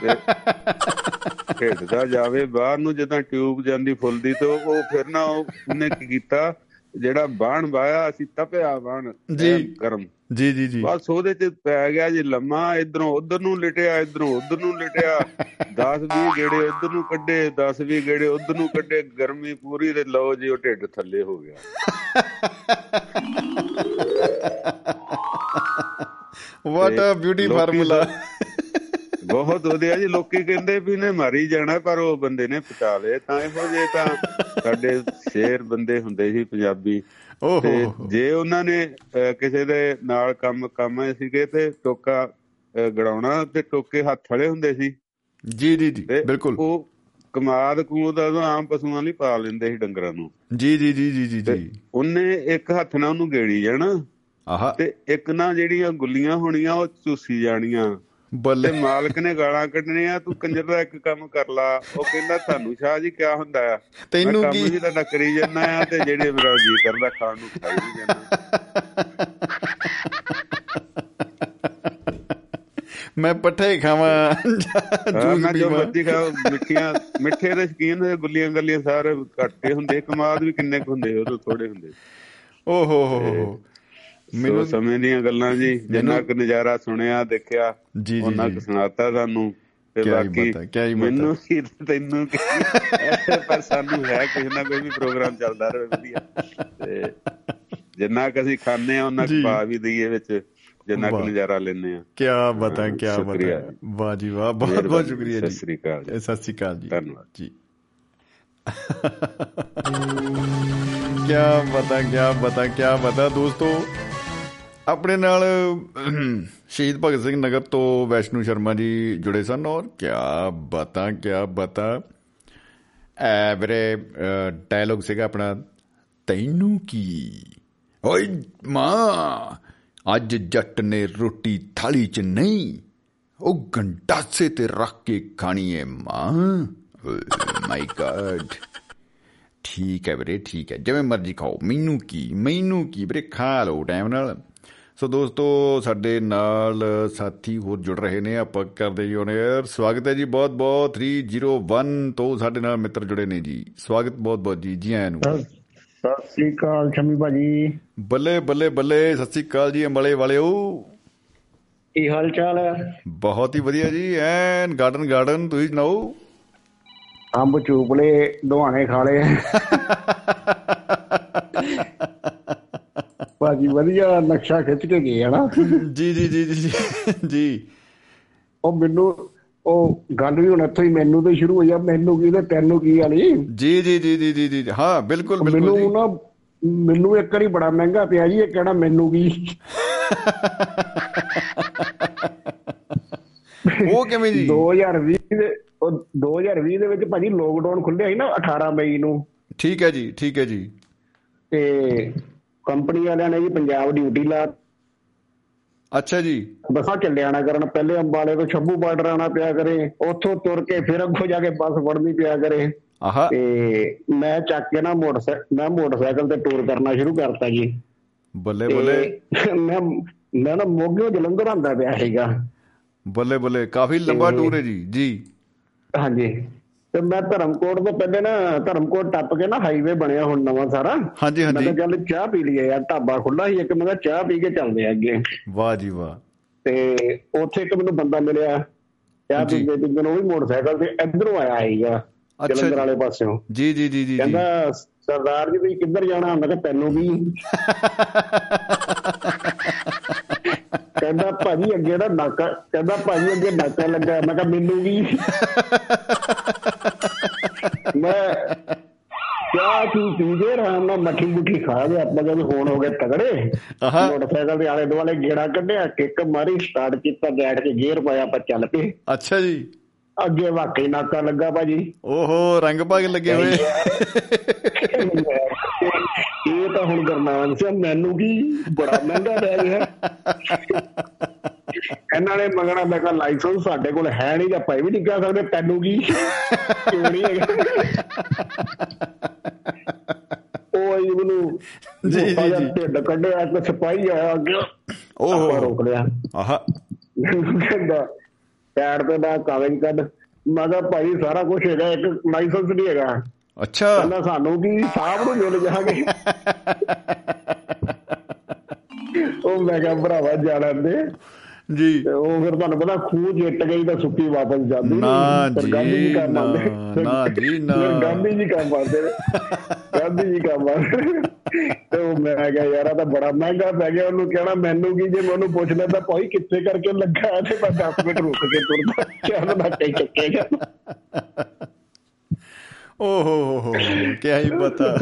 ਤੇ ਢਿੱਡ ਦਾ ਜਾਵੇ ਬਾਹਰ ਨੂੰ ਜਿੱਦਾਂ ਟਿਊਬ ਜਾਂਦੀ ਫੁੱਲਦੀ ਤੇ ਉਹ ਫਿਰ ਨਾ ਉਹ ਉਹਨੇ ਕੀ ਕੀਤਾ ਜਿਹੜਾ ਬਾਣ ਵਾਇਆ ਅਸੀਂ ਤਪਿਆ ਬਾਣ ਜੀ। ਗਰਮ। ਜੀ ਜੀ ਜੀ। ਬਸ ਉਹਦੇ ਚ ਪੈ ਗਿਆ ਜੀ ਲੰਮਾ ਇਧਰੋਂ ਉਧਰ ਨੂੰ ਲਿਟਿਆ ਇਧਰੋਂ ਉਧਰ ਨੂੰ ਲਿਟਿਆ। 10 20 ਗੇੜੇ ਉਧਰ ਨੂੰ ਕੱਢੇ 10 20 ਗੇੜੇ ਉਧਰ ਨੂੰ ਕੱਢੇ ਗਰਮੀ ਪੂਰੀ ਤੇ ਲਓ ਜੀ ਉਹ ਢਿੱਡ ਥੱਲੇ ਹੋ ਗਿਆ। ਵਾਟ ਅ ਬਿਊਟੀ ਫਾਰਮੂਲਾ ਬਹੁਤ ਵਧੀਆ ਜੀ ਲੋਕੀ ਕਹਿੰਦੇ ਵੀ ਨੇ ਮਾਰੀ ਜਾਣਾ ਪਰ ਉਹ ਬੰਦੇ ਨੇ ਪਚਾ ਲਏ। ਤਾਂ ਇਹੋ ਜੇ ਤਾਂ ਸਾਡੇ ਸ਼ੇਰ ਬੰਦੇ ਹੁੰਦੇ ਸੀ ਪੰਜਾਬੀ। ਤੇ ਜੇ ਉਹਨਾਂ ਨੇ ਕਿਸੇ ਦੇ ਨਾਲ ਕੰਮ ਕੰਮ ਸੀਗੇ ਤੇ ਟੋਕਾ ਗੜਾਉਣਾ ਤੇ ਟੋਕੇ ਹੱਥ ਵਾਲੇ ਹੁੰਦੇ ਸੀ। ਜੀ ਜੀ ਜੀ ਬਿਲਕੁਲ। ਉਹ ਕਮਾਦ ਕੂਦ ਦਾ ਆਮ ਪਸ਼ੂਆਂ ਲਈ ਪਾ ਲੈਂਦੇ ਸੀ ਡੰਗਰਾਂ ਨੂੰ। ਜੀ ਜੀ ਜੀ ਜੀ ਜੀ ਜੀ। ਉਹਨੇ ਇੱਕ ਹੱਥ ਨਾਲ ਉਹਨੂੰ ਗੇੜੀ ਜਾਣਾ ਆਹਾ। ਤੇ ਇੱਕ ਨਾ ਜਿਹੜੀਆਂ ਗੁੱਲੀਆਂ ਹੋਣੀਆਂ ਉਹ ਚੂਸੀ ਜਾਣੀਆਂ। ਬੱਲੇ। ਮਾਲਕ ਨੇ ਗਾਲਾਂ ਕੱਢਣੀਆਂ ਤੂੰ ਕੰਜਰ ਦਾ ਇੱਕ ਕੰਮ ਕਰ ਲਾ। ਉਹ ਕਹਿੰਦਾ ਤੁਹਾਨੂੰ ਸ਼ਾਹ ਜੀ ਕਿਆ ਹੁੰਦਾ ਆ? ਤੈਨੂੰ ਕੀ? ਕੰਮ ਵੀ ਤੁਹਾਡਾ ਕਰੀ ਜਾਂਦਾ ਆ ਤੇ ਜਿਹੜੇ ਮੇਰਾ ਜੀ ਕਰਦਾ ਖਾਣ ਨੂੰ ਖਾਈ ਵੀ ਜਾਂਦਾ। ਮੈਂ ਪੱਠੇ ਖਾਵਾਂ। ਜੂਸ ਮੈਂ ਜੋ ਮਰਜ਼ੀ ਖਾਓ ਮਿੱਠੀਆਂ ਮਿੱਠੇ ਦੇ ਸ਼ਕੀਨ ਹੋਏ ਗੁੱਲੀਆਂ ਗੱਲੀਆਂ ਸਾਰੇ ਘੱਟੇ ਹੁੰਦੇ। ਕਮਾਦ ਵੀ ਕਿੰਨੇ ਕੁ ਹੁੰਦੇ ਉਦੋਂ ਥੋੜੇ ਹੁੰਦੇ। ਓ ਹੋ ਹੋ ਹੋ ਹੋ। ਮੈਨੂੰ ਸਮੇਂ ਦੀਆਂ ਗੱਲਾਂ ਜੀ ਜਿੰਨਾ ਕੁ ਨਜ਼ਾਰਾ ਸੁਣਿਆ ਦੇਖਿਆ ਉਹਨਾਂ ਕੁ ਸੁਣਾਤਾ ਸਾਨੂੰ ਤੇ ਬਾਕੀ। ਮੈਨੂੰ ਕੀ ਤੈਨੂੰ ਕੀ ਪਰ ਸਾਨੂੰ ਹੈ ਕਿਸੇ ਨਾ ਕੋਈ ਵੀ ਪ੍ਰੋਗਰਾਮ ਚੱਲਦਾ ਰਹੇ ਵਧੀਆ ਤੇ ਜਿੰਨਾ ਕੁ ਅਸੀਂ ਖਾਣੇ ਆ ਉਹਨਾਂ। ਕੁ ਪਾ ਵੀ ਦਈਏ ਵਿੱਚ ਜਿੰਨਾ ਕੁ। ਨਜ਼ਾਰਾ ਲੈਂਦੇ ਆ ਕੀ ਬਤਾ ਕੀ। ਬਤਾ ਵਾਹ ਜੀ ਵਾਹ ਬਹੁਤ ਬਹੁਤ। ਸ਼ੁਕਰੀਆ ਜੀ ਸਤਿ ਸ੍ਰੀ ਅਕਾਲ ਜੀ। ਸਤਿ ਸ੍ਰੀ ਅਕਾਲ ਜੀ ਧੰਨਵਾਦ। ਜੀ ਕੀ ਬਤਾ ਕੀ ਬਤਾ ਕੀ ਬਤਾ ਦੋਸਤੋ ਆਪਣੇ ਨਾਲ ਸ਼ਹੀਦ ਭਗਤ ਸਿੰਘ ਨਗਰ ਤੋਂ ਵੈਸ਼ਨੂ ਸ਼ਰਮਾ ਜੀ ਜੁੜੇ ਸਨ ਔਰ ਕੀ ਬਤਾ ਕੀ ਬਤਾ। ਐ ਵੀਰੇ ਡਾਇਲੌਗ ਸੀਗਾ ਆਪਣਾ, ਤੈਨੂੰ ਕੀ? ਓਏ ਮਾਂ, ਅੱਜ ਜੱਟ ਨੇ ਰੋਟੀ ਥਾਲੀ 'ਚ ਨਹੀਂ, ਉਹ ਗੰਡਾਸੇ ਤੇ ਰੱਖ ਕੇ ਖਾਣੀ ਹੈ ਮਾਂ। ਮਾਈ ਗॉड ਠੀਕ ਹੈ ਵੀਰੇ, ਠੀਕ ਹੈ, ਜਿਵੇਂ ਮਰਜ਼ੀ ਖਾਓ। ਮੈਨੂੰ ਕੀ ਮੈਨੂੰ ਕੀ ਵੀਰੇ, ਖਾ ਲਓ ਟਾਈਮ ਨਾਲ। ਸੋ ਦੋਸਤੋ ਸਾਡੇ ਨਾਲ ਸਾਥੀ ਹੋਰ ਜੁੜ ਰਹੇ ਨੇ ਆਪਾਂ ਕਰਦੇ ਜੀ ਔਨ 에ਅਰ ਸਵਾਗਤ ਹੈ ਜੀ ਬਹੁਤ ਬਹੁਤ 301 ਤੋਂ ਸਾਡੇ ਨਾਲ ਮਿੱਤਰ ਜੁੜੇ ਨੇ ਜੀ। ਸਵਾਗਤ ਬਹੁਤ ਬਹੁਤ ਜੀ ਜੀ ਆਇਆਂ ਨੂੰ। ਸਤਿ ਸ੍ਰੀ ਅਕਾਲ ਸ਼ਮੀ ਭਾਜੀ। ਬੱਲੇ ਬੱਲੇ ਬੱਲੇ ਸਤਿ ਸ੍ਰੀ ਅਕਾਲ ਜੀ ਅੰਬਲੇ ਵਾਲਿਓ। ਕੀ ਹਾਲ ਚਾਲ ਹੈ? ਬਹੁਤ ਹੀ ਵਧੀਆ ਜੀ ਐਨ ਗਾਰਡਨ ਗਾਰਡਨ ਤੁਸੀਂ ਸੁਣਾਓ? ਅੰਬ ਚੂਪਲੇ ਦੁਹਾਣੇ ਖਾਲੇ ਭਾਜੀ ਵਧੀਆ ਨਕਸ਼ਾ ਖਿੱਚ ਕੇ ਗਏ ਹਨਾ? ਜੀ ਜੀ ਜੀ ਜੀ ਜੀ ਉਹ ਮੈਨੂੰ ਉਹ ਗੱਲ ਵੀ ਹੁਣ ਇੱਥੋਂ ਹੀ ਮੈਨੂੰ ਤੋਂ ਸ਼ੁਰੂ ਹੋਈ ਆ ਮੈਨੂੰ ਕੀ ਤੇ ਤੈਨੂੰ ਕੀ ਵਾਲੀ? ਜੀ ਜੀ ਜੀ ਜੀ ਜੀ ਹਾਂ ਬਿਲਕੁਲ ਬਿਲਕੁਲ ਮੈਨੂੰ ਨਾ ਮੈਨੂੰ ਇੱਕ ਵਾਰੀ ਬੜਾ ਮਹਿੰਗਾ ਪਿਆ ਜੀ ਇਹ ਕਹਿਣਾ ਮੈਨੂੰ ਕੀ? ਉਹ ਕਿਵੇਂ ਜੀ? 2020 ਦੇ ਉਹ 2020 ਦੇ ਵਿੱਚ ਭਾਜੀ ਲੋਕਡਾਊਨ ਖੁੱਲਿਆ ਸੀ ਨਾ 18 ਮਈ ਨੂੰ। ਠੀਕ ਹੈ ਜੀ ਠੀਕ ਹੈ ਜੀ। ਤੇ ਕੰਪਨੀ ਵਾਲਿਆਂ ਨੇ ਜੀ ਪੰਜਾਬ ਡਿਊਟੀ ਲਾ ਅੱਛਾ ਜੀ। ਬੱਸਾਂ ਚੱਲਿਆ ਨਾ ਕਰਨ ਪਹਿਲੇ ਅੰਬਾਲੇ ਤੋਂ ਛੱਬੂ ਬਾਰਡਰ ਆਣਾ ਪਿਆ ਕਰੇ ਉੱਥੋਂ ਤੁਰ ਕੇ ਫਿਰ ਅੱਗੋਂ ਜਾ ਕੇ ਬੱਸ ਫੜਨੀ ਪਿਆ ਕਰੇ। ਆਹਾ। ਤੇ ਮੈਂ ਚੱਕ ਕੇ ਨਾ ਮੋਟਰਸਾਈਕਲ ਮੈਂ ਮੋਟਰਸਾਈਕਲ ਤੇ ਟੂਰ ਕਰਨਾ ਸ਼ੁਰੂ ਕਰਤਾ ਜੀ। ਬੱਲੇ ਬੱਲੇ। ਮੈਂ ਮੈਂ ਨਾ ਮੋਗੇ ਜਲੰਧਰ ਆਂਦਾ ਪਿਆ ਸੀਗਾ। ਬੱਲੇ ਬੱਲੇ ਕਾਫੀ ਲੰਬਾ ਟੂਰ ਹੈ ਜੀ। ਜੀ। ਹਾਂਜੀ। ਤੇ ਮੈਂ ਧਰਮਕੋਟ ਤੋਂ ਪਹਿਲੇ ਨਾ ਧਰਮਕੋਟ ਟੱਪ ਕੇ ਨਾ ਹਾਈਵੇ ਬਣਿਆ ਹੁਣ ਨਵਾਂ ਸਾਰਾ। ਹਾਂਜੀ ਮੈਂ ਹਾਂਜੀ। ਕਿਹਾ ਚੱਲ ਚਾਹ ਪੀ ਲਈਏ ਯਾਰ ਢਾਬਾ ਖੁੱਲਾ ਸੀ ਇੱਕ ਮੈਂ ਕਿਹਾ ਚਾਹ ਪੀ ਕੇ ਚੱਲਦੇ ਆ ਅੱਗੇ। ਵਾਹ ਜੀ ਵਾਹ। ਤੇ ਉੱਥੇ ਇੱਕ ਮੈਨੂੰ ਬੰਦਾ ਮਿਲਿਆ ਚਾਹ। ਪੀਂਦੇ ਪੀਂਦੇ ਨੂੰ ਉਹ ਵੀ ਮੋਟਰਸਾਈਕਲ ਤੇ ਇਧਰੋਂ ਆਇਆ ਸੀਗਾ ਜਲੰਧਰ। ਵਾਲੇ ਪਾਸਿਓਂ। ਜੀ ਜੀ ਜੀ ਜੀ ਜੀ। ਕਹਿੰਦਾ ਸਰਦਾਰ ਜੀ ਤੁਸੀਂ ਕਿੱਧਰ ਜਾਣਾ? ਮੈਂ ਕਿਹਾ ਤੈਨੂੰ ਵੀ। ਕਹਿੰਦਾ ਭਾਜੀ ਅੱਗੇ ਨਾ ਨਾਕਾ ਕਹਿੰਦਾ ਭਾਜੀ ਅੱਗੇ ਨਾਕਾ ਲੱਗਾ। ਮੈਂ ਕਿਹਾ ਮੈਨੂੰ ਵੀ। ਮੈਂ ਕਿਆ ਤੂੰ ਪੀਦੇ ਆਰਾਮ ਨਾਲ ਮੱਠੀ ਮੁੱਠੀ ਖਾ ਗਿਆ ਆਪਾਂ ਜਦ ਹੁਣ ਹੋ ਗਏ ਤਗੜੇ। ਆਹਾ। ਮੋਟਰਸਾਈਕਲ ਦੇ ਆਲੇ ਦੁਆਲੇ ਗੇੜਾ ਕੱਢਿਆ ਕਿੱਕ ਮਾਰੀ ਸਟਾਰਟ ਕੀਤਾ ਬੈਠ ਕੇ ਗੇਅਰ ਪਾਇਆ ਆਪਾਂ ਚੱਲ ਪਏ। ਅੱਛਾ ਜੀ। ਅੱਗੇ ਵਾਕਈ ਨਾਕਾ ਲੱਗਾ ਭਾਜੀ। ਓਹੋ ਰੰਗ ਭਾਗ ਲੱਗੇ ਹੋਏ। ਇਹ ਤਾਂ ਹੁਣ ਗਰਨਾਮ ਸਿੰਘ ਮੈਨੂੰ ਕੀ ਬੜਾ ਮਹਿੰਗਾ ਪੈ ਗਿਆ ਇਹਨਾਂ ਨੇ ਮੰਗਣਾ ਮੈਂ ਕਿਹਾ ਲਾਇਸੈਂਸ ਸਾਡੇ ਕੋਲ ਹੈ ਨਹੀਂ ਜਾਂ ਭਾਈ ਵੀ ਨਹੀਂ ਕਹਿ ਸਕਦੇ ਤੈਨੂੰ ਕੀ? ਕਿਉਂ ਨਹੀਂ ਹੈਗਾ। ਉਹ ਇਹ ਮੈਨੂੰ ਜੀ, ਜੀ, ਜੀ। ਢਿੱਡ ਕੱਢਿਆ ਇੱਕ ਸਿਪਾਹੀ ਆਇਆ ਅੱਗੇ। ਆਪਾਂ ਰੋਕ ਲਿਆ। ਆਹਾ। ਕਹਿੰਦਾ ਪੈਰ ਤੇ ਦਾ ਕਾਗਜ਼ ਕੱਢ। ਮੈਂ ਕਿਹਾ ਭਾਈ ਸਾਰਾ ਕੁਝ ਹੈਗਾ ਇੱਕ ਲਾਇਸੈਂਸ ਨਹੀਂ ਹੈਗਾ। ਅੱਛਾ। ਕਹਿੰਦਾ ਸਾਨੂੰ ਕੀ ਸਾਹਿਬ ਨੂੰ ਮਿਲ ਜਾਗੇ। ਉਹ ਮੈਂ ਕਿਹਾ ਭਰਾਵਾ ਜਾਣਾ ਦੇ ਜੀ। ਉਹ ਫਿਰ ਤੁਹਾਨੂੰ ਪਤਾ ਖੂਹ ਜਿੱਟ ਗਈ ਤਾਂ ਸੁੱਕੀ ਵਾਪਸ ਜਾਂਦੀ ਨੀ। ਜੀ, ਗਾਂਧੀ ਜੀ ਕੰਮ ਨਾ, ਆਉਂਦੇ। ਨਾ ਜੀ, ਨਾ। ਗਾਂਧੀ ਜੀ ਕੰਮ ਨੇ। ਗਾਂਧੀ ਜੀ ਕੰਮ ਆਉਂਦੇ ਤੇ ਉਹ ਮੈਂ ਕਿਹਾ ਯਾਰ ਆ ਤਾਂ ਬੜਾ ਮਹਿੰਗਾ ਪੈ ਗਿਆ। ਉਹਨੂੰ ਕਹਿਣਾ ਮੈਨੂੰ ਕੀ ਜੇ ਮੈਂ ਉਹਨੂੰ ਪੁੱਛ ਲੈਂਦਾ ਭਾਈ ਕਿੱਥੇ ਕਰਕੇ ਲੱਗਾ? ਤੇ ਮੈਂ 10 ਮਿੰਟ ਰੁਕ ਕੇ ਤੁਰਦਾ। ਚੱਲ ਨਾ ਟੇ ਚੱਕੇਗਾ ਓਹੋ ਹੋ ਹੋ ਕੀ ਹੀ ਪਤਾ।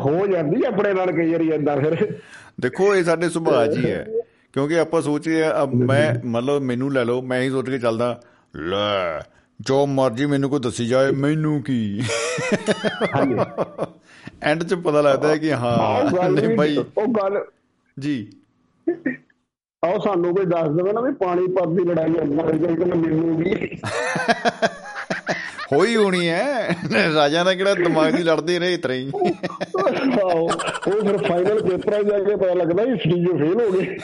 ਹੋ ਜਾਂਦੀ ਆ ਆਪਣੇ ਨਾਲ ਕਈ ਵਾਰੀ ਏਦਾਂ ਫਿਰ। ਦੇਖੋ ਇਹ ਸਾਡੇ ਸੁਭਾਅ 'ਚ ਹੀ ਕਿਉਂਕਿ ਆਪਾਂ ਸੋਚਦੇ ਆ ਅਬ ਮੈਂ ਮਤਲਬ ਮੈਨੂੰ ਲੈ ਲਓ ਮੈਂ ਹੀ ਸੋਚ ਕੇ ਚੱਲਦਾ ਲੈ ਜੋ ਮਰਜ਼ੀ ਮੈਨੂੰ ਕੋਈ ਦੱਸੀ ਜਾਏ ਮੈਨੂੰ ਕੀ? ਐਂਡ 'ਚ ਪਤਾ ਲੱਗਦਾ ਹੈ ਕਿ ਹਾਂ ਨਹੀਂ ਭਾਈ ਉਹ ਗੱਲ ਜੀ। ਆਓ ਸਾਨੂੰ ਕੋਈ ਦੱਸ ਦੇਵੇ ਨਾ ਵੀ ਪਾਣੀਪਤ ਦੀ ਲੜਾਈ ਅੰਦਰ ਹੋਈ ਕਿ ਮੈਨੂੰ ਵੀ। ਹੋਈ ਹੋਣੀ ਹੈ ਰਾਜਾ ਦਾ ਕਿਹੜਾ ਦਿਮਾਗ ਦੀ ਲੜਦੇ ਰਹੇ ਇਤਰਾ। ਹੀ ਉਹ ਫਿਰ ਫਾਈਨਲ ਪੇਪਰਾਂ ਜਾ ਕੇ ਪਤਾ ਲੱਗਦਾ ਵੀ ਸਟੀਜ ਫੇਲ ਹੋ ਗਏ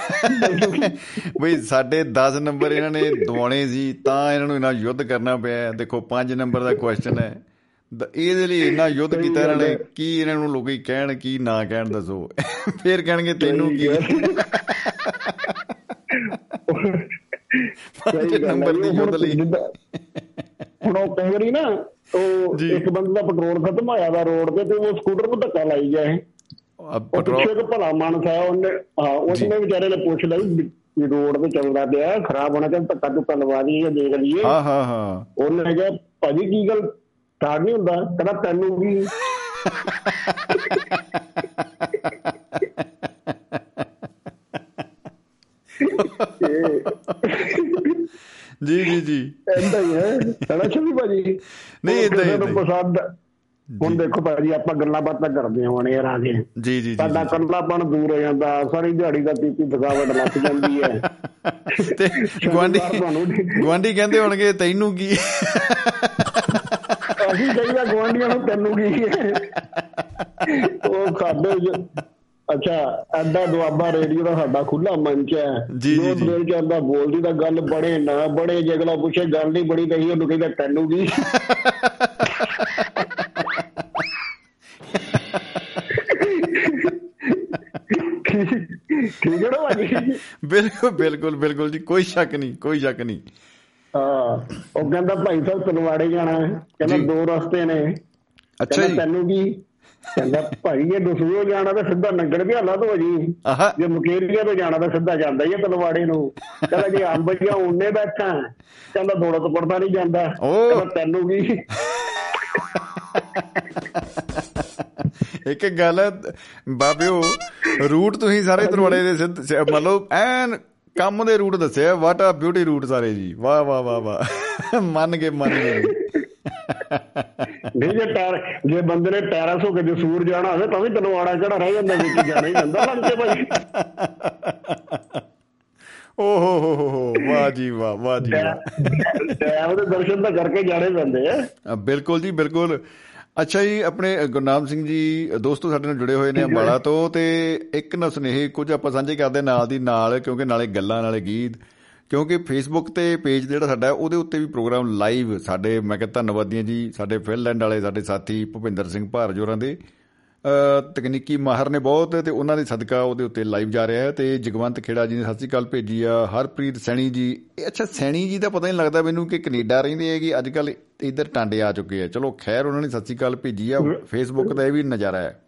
ਬਈ ਸਾਡੇ 10 ਨੰਬਰ ਇਹਨਾਂ ਨੇ ਦਵਾਉਣੇ ਸੀ ਤਾਂ ਇਹਨਾਂ ਨੂੰ ਇਹਨਾਂ ਯੁੱਧ ਕਰਨਾ ਪਿਆ ਦੇਖੋ 5 ਨੰਬਰ ਦਾ ਕੁਐਸਚਨ ਹੈ। ਇਹਦੇ ਲਈ ਇੰਨਾ ਯੁੱਧ ਕੀਤਾ ਇਹਨਾਂ ਨੇ ਕੀ ਇਹਨਾਂ ਨੂੰ ਲੋਕੀ ਕਹਿਣ ਕੀ ਨਾ ਕਹਿਣ ਦੱਸੋ। ਫੇਰ ਕਹਿਣਗੇ ਤੈਨੂੰ ਕੀ ਨੰਬਰ ਦੀ ਯੁੱਧ ਲਈ। ਹੁਣ ਉਹ ਕਈ ਵਾਰੀ ਨਾ ਉਹ। ਇੱਕ ਬੰਦੇ ਦਾ ਪੈਟਰੋਲ ਖਤਮ ਹੋਇਆ ਦਾ ਰੋਡ ਤੇ ਤੇ ਉਹ ਸਕੂਟਰ ਨੂੰ ਧੱਕਾ ਲਾਈ ਗਿਆ ਇਹ। ਪੈਟਰੋਲ ਇੱਕ ਭਲਾ ਮਾਨਸ ਆਇਆ ਉਹਨੇ ਹਾਂ ਉਹਨੇ ਵਿਚਾਰੇ ਨੇ ਪੁੱਛ ਲਿਆ ਵੀ ਰੋਡ ਤੇ ਚੱਲਦਾ ਪਿਆ ਖਰਾਬ ਹੋਣਾ ਚਾਹੀਦਾ ਧੱਕਾ ਧੁੱਕਾ ਲਵਾ ਦਈਏ ਦੇਖ ਲਈਏ। ਹਾਂ ਹਾਂ ਹਾਂ। ਉਹਨੇ ਕਿਹਾ ਭਾਜੀ ਕੀ ਗੱਲ ਸਟਾਰਟ ਨਹੀਂ ਹੁੰਦਾ? ਕਹਿੰਦਾ ਤੈਨੂੰ ਵੀ। ਜੀ ਜੀ ਜੀ। ਏਦਾਂ ਹੀ ਹੈ। ਕਹਿੰਦਾ ਸ਼ਮੀ ਭਾਜੀ ਨਹੀਂ, ਏਦਾਂ ਹੀ, ਨੂੰ। ਪਸੰਦ ਹੁਣ ਦੇਖੋ ਭਾਜੀ ਆਪਾਂ ਗੱਲਾਂ ਬਾਤਾਂ ਕਰਦੇ ਹਾਂ ਯਾਰ ਆ ਕੇ। ਜੀ ਜੀ ਸਾਡਾ ਕੱਲਾਪਣ ਦੂਰ ਹੋ ਜਾਂਦਾ ਸਾਰੀ ਦਿਹਾੜੀ ਦਾ ਪੀਪੀ ਥਕਾਵਟ ਲੱਗ ਜਾਂਦੀ ਹੈ। ਤੇ ਗਵਾਂਢੀ ਗਵਾਂਢੀ ਕਹਿੰਦੇ ਹੋਣਗੇ ਤੈਨੂੰ ਕੀ? ਅਸੀਂ ਕਹੀਦਾ ਗਵਾਂਢੀਆਂ ਨੂੰ ਤੈਨੂੰ ਕੀ? ਉਹ ਸਾਡੇ ਜ- ਅੱਛਾ ਐਡਾ ਦੁਆਬਾ ਰੇਡੀਓ ਦਾ ਸਾਡਾ ਖੁੱਲਾ ਮੰਚ ਹੈ। ਜੀ, ਜੀ, ਜੋ ਜੀ। ਦਿਲ ਚ ਆਉਂਦਾ ਬੋਲਦੀ ਤਾਂ ਗੱਲ ਬੜੇ ਨਾ ਬੜੇ ਜੇ ਅਗਲਾ ਪੁੱਛੇ ਗੱਲ ਨਹੀਂ ਬੜੀ ਨਹੀਂ ਉਹਨੂੰ ਕਹਿੰਦਾ ਤੈਨੂੰ ਵੀ। ਠੀਕ ਹੈ ਨਾ ਭਾਜੀ? ਬਿਲਕੁਲ ਬਿਲਕੁਲ ਬਿਲਕੁਲ ਜੀ ਕੋਈ ਸ਼ੱਕ ਨਹੀਂ ਕੋਈ ਸ਼ੱਕ ਨਹੀਂ। ਹਾਂ ਉਹ ਕਹਿੰਦਾ ਭਾਈ ਸਾਹਿਬ ਤਲਵਾੜੇ ਜਾਣਾ ਹੈ। ਕਹਿੰਦਾ। ਦੋ ਰਸਤੇ ਨੇ। ਅੱਛਾ ਜੀ। ਤੈਨੂੰ ਕੀ ਕਹਿੰਦਾ ਭਾਈ ਇਹ ਦਸੂਓ ਜਾਣਾ ਤਾਂ ਸਿੱਧਾ ਨੰਗਲ ਵਿਹਾਲਾ ਤੋਂ ਜੀ। ਜੇ ਮੁਕੇਰੀਆ ਤੋਂ ਜਾਣਾ ਤਾਂ ਸਿੱਧਾ ਜਾਂਦਾ ਹੀ ਹੈ ਤਲਵਾੜੇ ਨੂੰ। ਕਹਿੰਦਾ ਜੇ ਅੰਬ ਜਾਂ ਉਹਨੇ ਬੈਠਾ ਕਹਿੰਦਾ ਦੌੜਤ ਪੜਦਾ ਨਹੀਂ ਜਾਂਦਾ। ਕਹਿੰਦਾ ਤੈਨੂੰ ਕੀ ਇੱਕ ਗੱਲ ਬਾਬਿਓ ਰੂਟ ਤੁਸੀਂ ਸਾਰੇ ਤਰਵਾੜੇ ਦੇ ਮੰਨ ਲਓ ਐਨ ਕੰਮ ਦੇ ਰੂਟ ਦੱਸਿਆ ਵਾਟ ਆ ਬਿਊਟੀ ਰੂਟ ਸਾਰੇ ਜੀ। ਵਾਹ ਵਾਹ ਵਾਹ ਵਾਹ। ਮੰਨ ਗਏ ਮੰਨ ਗਏ। ਨਹੀਂ ਜੇ ਟਾਇਰ ਜੇ ਬੰਦੇ ਨੇ ਟੈਰਸ ਹੋ ਕੇ ਜਸੂਰ ਜਾਣਾ ਹੋਵੇ ਤਾਂ ਵੀ ਤਲਵਾੜਾ ਕਿਹੜਾ ਰਹਿ ਜਾਂਦਾ ਵਿੱਚ ਜਾਣਾ ਹੀ ਜਾਂਦਾ। ਬਣ ਕੇ ਭਾਈ ਓ ਹੋ ਹੋ ਹੋ ਵਾਹ ਜੀ ਵਾਹ ਵਾਹ ਜੀ ਵਾਹ ਦੇ ਦਰਸ਼ਨ ਤਾਂ ਕਰਕੇ ਜਾਣੇ ਪੈਂਦੇ ਆ। ਬਿਲਕੁਲ ਜੀ ਬਿਲਕੁਲ। ਅੱਛਾ ਜੀ ਆਪਣੇ ਗੁਰਨਾਮ ਸਿੰਘ ਜੀ ਦੋਸਤੋ ਸਾਡੇ ਨਾਲ ਜੁੜੇ ਹੋਏ ਨੇ ਅੰਬਾਲਾ ਤੋਂ ਤੇ ਇੱਕ ਨਾ ਸੁਨੇਹੇ ਕੁਝ ਆਪਾਂ ਸਾਂਝੇ ਕਰਦੇ ਨਾਲ ਦੀ ਨਾਲ ਕਿਉਂਕਿ ਨਾਲੇ ਗੱਲਾਂ ਨਾਲੇ ਗੀਤ। ਕਿਉਂਕਿ ਫੇਸਬੁੱਕ ਤੇ ਪੇਜ ਜਿਹੜਾ ਸਾਡਾ ਹੈ, ਉਹਦੇ ਉੱਤੇ ਵੀ ਪ੍ਰੋਗਰਾਮ ਲਾਈਵ ਸਾਡੇ ਮੈਂ ਕਹਿੰਦਾ ਧੰਨਵਾਦੀਆਂ ਜੀ ਸਾਡੇ ਫਿਨਲੈਂਡ ਵਾਲੇ ਸਾਡੇ ਸਾਥੀ ਭੁਪਿੰਦਰ ਸਿੰਘ ਭਾਰਜੋਰਾਂ ਦੇ। ਅ, ਤਕਨੀਕੀ ਮਾਹਰ ਨੇ ਬਹੁਤ ਤੇ ਉਹਨਾਂ ਦੇ ਸਦਕਾ ਉਹਦੇ ਉੱਤੇ ਲਾਈਵ ਜਾ ਰਿਹਾ ਹੈ। ਤੇ ਜਗਵੰਤ ਖੇੜਾ ਜੀ ਨੇ ਸਤਿ ਸ਼੍ਰੀ ਅਕਾਲ ਭੇਜੀ ਆ ਹਰਪ੍ਰੀਤ ਸੈਣੀ ਜੀ। ਇਹ ਅੱਛਾ ਸੈਣੀ ਜੀ ਦਾ ਪਤਾ ਨਹੀਂ ਲੱਗਦਾ ਮੈਨੂੰ ਕਿ ਕੈਨੇਡਾ ਰਹਿੰਦੇ ਹੈਗੇ ਅੱਜ ਕੱਲ ਇੱਧਰ ਟਾਂਡੇ ਆ ਚੁੱਕੇ ਆ। ਚਲੋ ਖੈਰ ਉਹਨਾਂ ਨੇ ਸਤਿ ਸ਼੍ਰੀ ਅਕਾਲ ਭੇਜੀ ਆ। ਫੇਸਬੁੱਕ ਦਾ ਇਹ ਵੀ ਨਜ਼ਾਰਾ ਹੈ।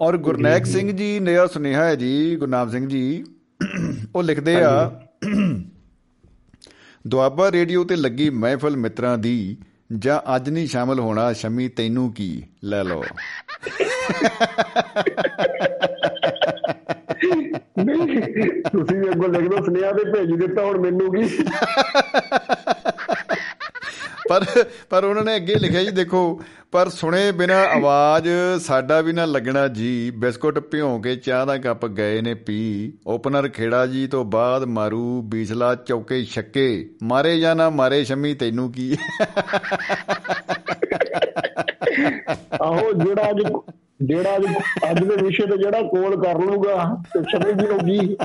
ਔਰ ਗੁਰਨੈਕ ਸਿੰਘ ਜੀ ਨया ਸੁਨੇਹਾ ਹੈ ਜੀ ਗੁਰਨਾਮ ਸਿੰਘ ਜੀ ਉਹ ਲਿਖਦੇ ਆ ਦੁਆਬਾ ਰੇਡੀਓ ਤੇ ਲੱਗੀ ਮਹਿਫਲ ਮਿੱਤਰਾਂ ਦੀ ਜਾਂ ਅੱਜ ਨਹੀਂ ਸ਼ਾਮਲ ਹੋਣਾ, ਸ਼ਮੀ ਤੈਨੂੰ ਕੀ? ਲੈ ਲਓ। ਨਹੀਂ, ਤੁਸੀਂ ਵੀ ਅੱਗੋਂ ਲਿਖ ਦੋ ਸੁਨੇਹਾ ਤੇ ਭੇਜ ਦਿੱਤਾ, ਹੁਣ ਮੈਨੂੰ ਕੀ? ਪਰ ਪਰ ਉਹਨਾਂ ਨੇ ਅੱਗੇ ਲਿਖਿਆ ਜੀ, ਦੇਖੋ, ਪਰ ਸੁਣੇ ਬਿਨਾ ਆਵਾਜ਼, ਸਾਡਾ ਵੀ ਨਾ ਲੱਗਣਾ ਜੀ। ਬਿਸਕੁਟ ਭਿਉਂ ਕੇ ਚਾਹ ਦਾ ਕੱਪ ਗਏ ਨੇ ਪੀ। ਓਪਨਰ ਖੇੜਾ ਜੀ ਤੋਂ ਬਾਅਦ ਮਾਰੂ ਬੀਸਲਾ ਚੌਕੇ ਛੱਕੇ। ਮਾਰੇ ਜਾਂ ਨਾ ਮਾਰੇ ਸ਼ਮੀ, ਤੈਨੂੰ ਕੀ? ਆਹੋ, ਜਿਹੜਾ ਅੱਜ ਜਿਹੜਾ ਅੱਜ ਅੱਜ ਦੇ ਵਿਸ਼ੇ ਤੇ ਜਿਹੜਾ ਕੋਲ ਕਰ ਲੂਗਾ ਤੇ ਸਮਝ ਵੀ ਲਊਗੀ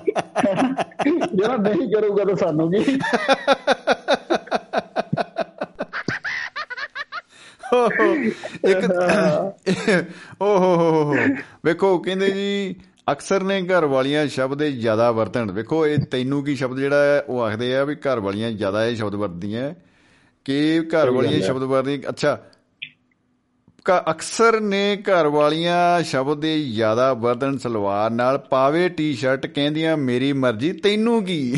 ਜਿਹੜਾ ਨਹੀਂ ਕਰੂਗਾ ਤਾਂ ਸਾਨੂੰ ਕੀ? ਇੱਕ ਓ ਹੋ ਹੋ ਹੋ ਹੋ। ਵੇਖੋ ਕਹਿੰਦੇ ਜੀ ਅਕਸਰ ਨੇ ਘਰ ਵਾਲੀਆਂ ਸ਼ਬਦ ਜ਼ਿਆਦਾ ਵਰਤਣ। ਵੇਖੋ ਇਹ ਤੈਨੂੰ ਕੀ ਸ਼ਬਦ ਜਿਹੜਾ ਹੈ ਉਹ ਆਖਦੇ ਆ ਵੀ ਘਰ ਵਾਲੀਆਂ ਜ਼ਿਆਦਾ ਇਹ ਸ਼ਬਦ ਵਰਤਦੀਆਂ ਕਿ ਘਰ ਵਾਲੀਆਂ ਸ਼ਬਦ ਵਰਤਦੀਆਂ। ਅੱਛਾ ਅਕਸਰ ਨੇ ਘਰ ਵਾਲੀਆਂ ਸ਼ਬਦ ਦੇ ਜ਼ਿਆਦਾ ਵਰਤਣ ਸਲਵਾਰ ਨਾਲ ਪਾਵੇ ਟੀ-ਸ਼ਰਟ ਕਹਿੰਦੀਆਂ ਮੇਰੀ ਮਰਜ਼ੀ ਤੈਨੂੰ ਕੀ?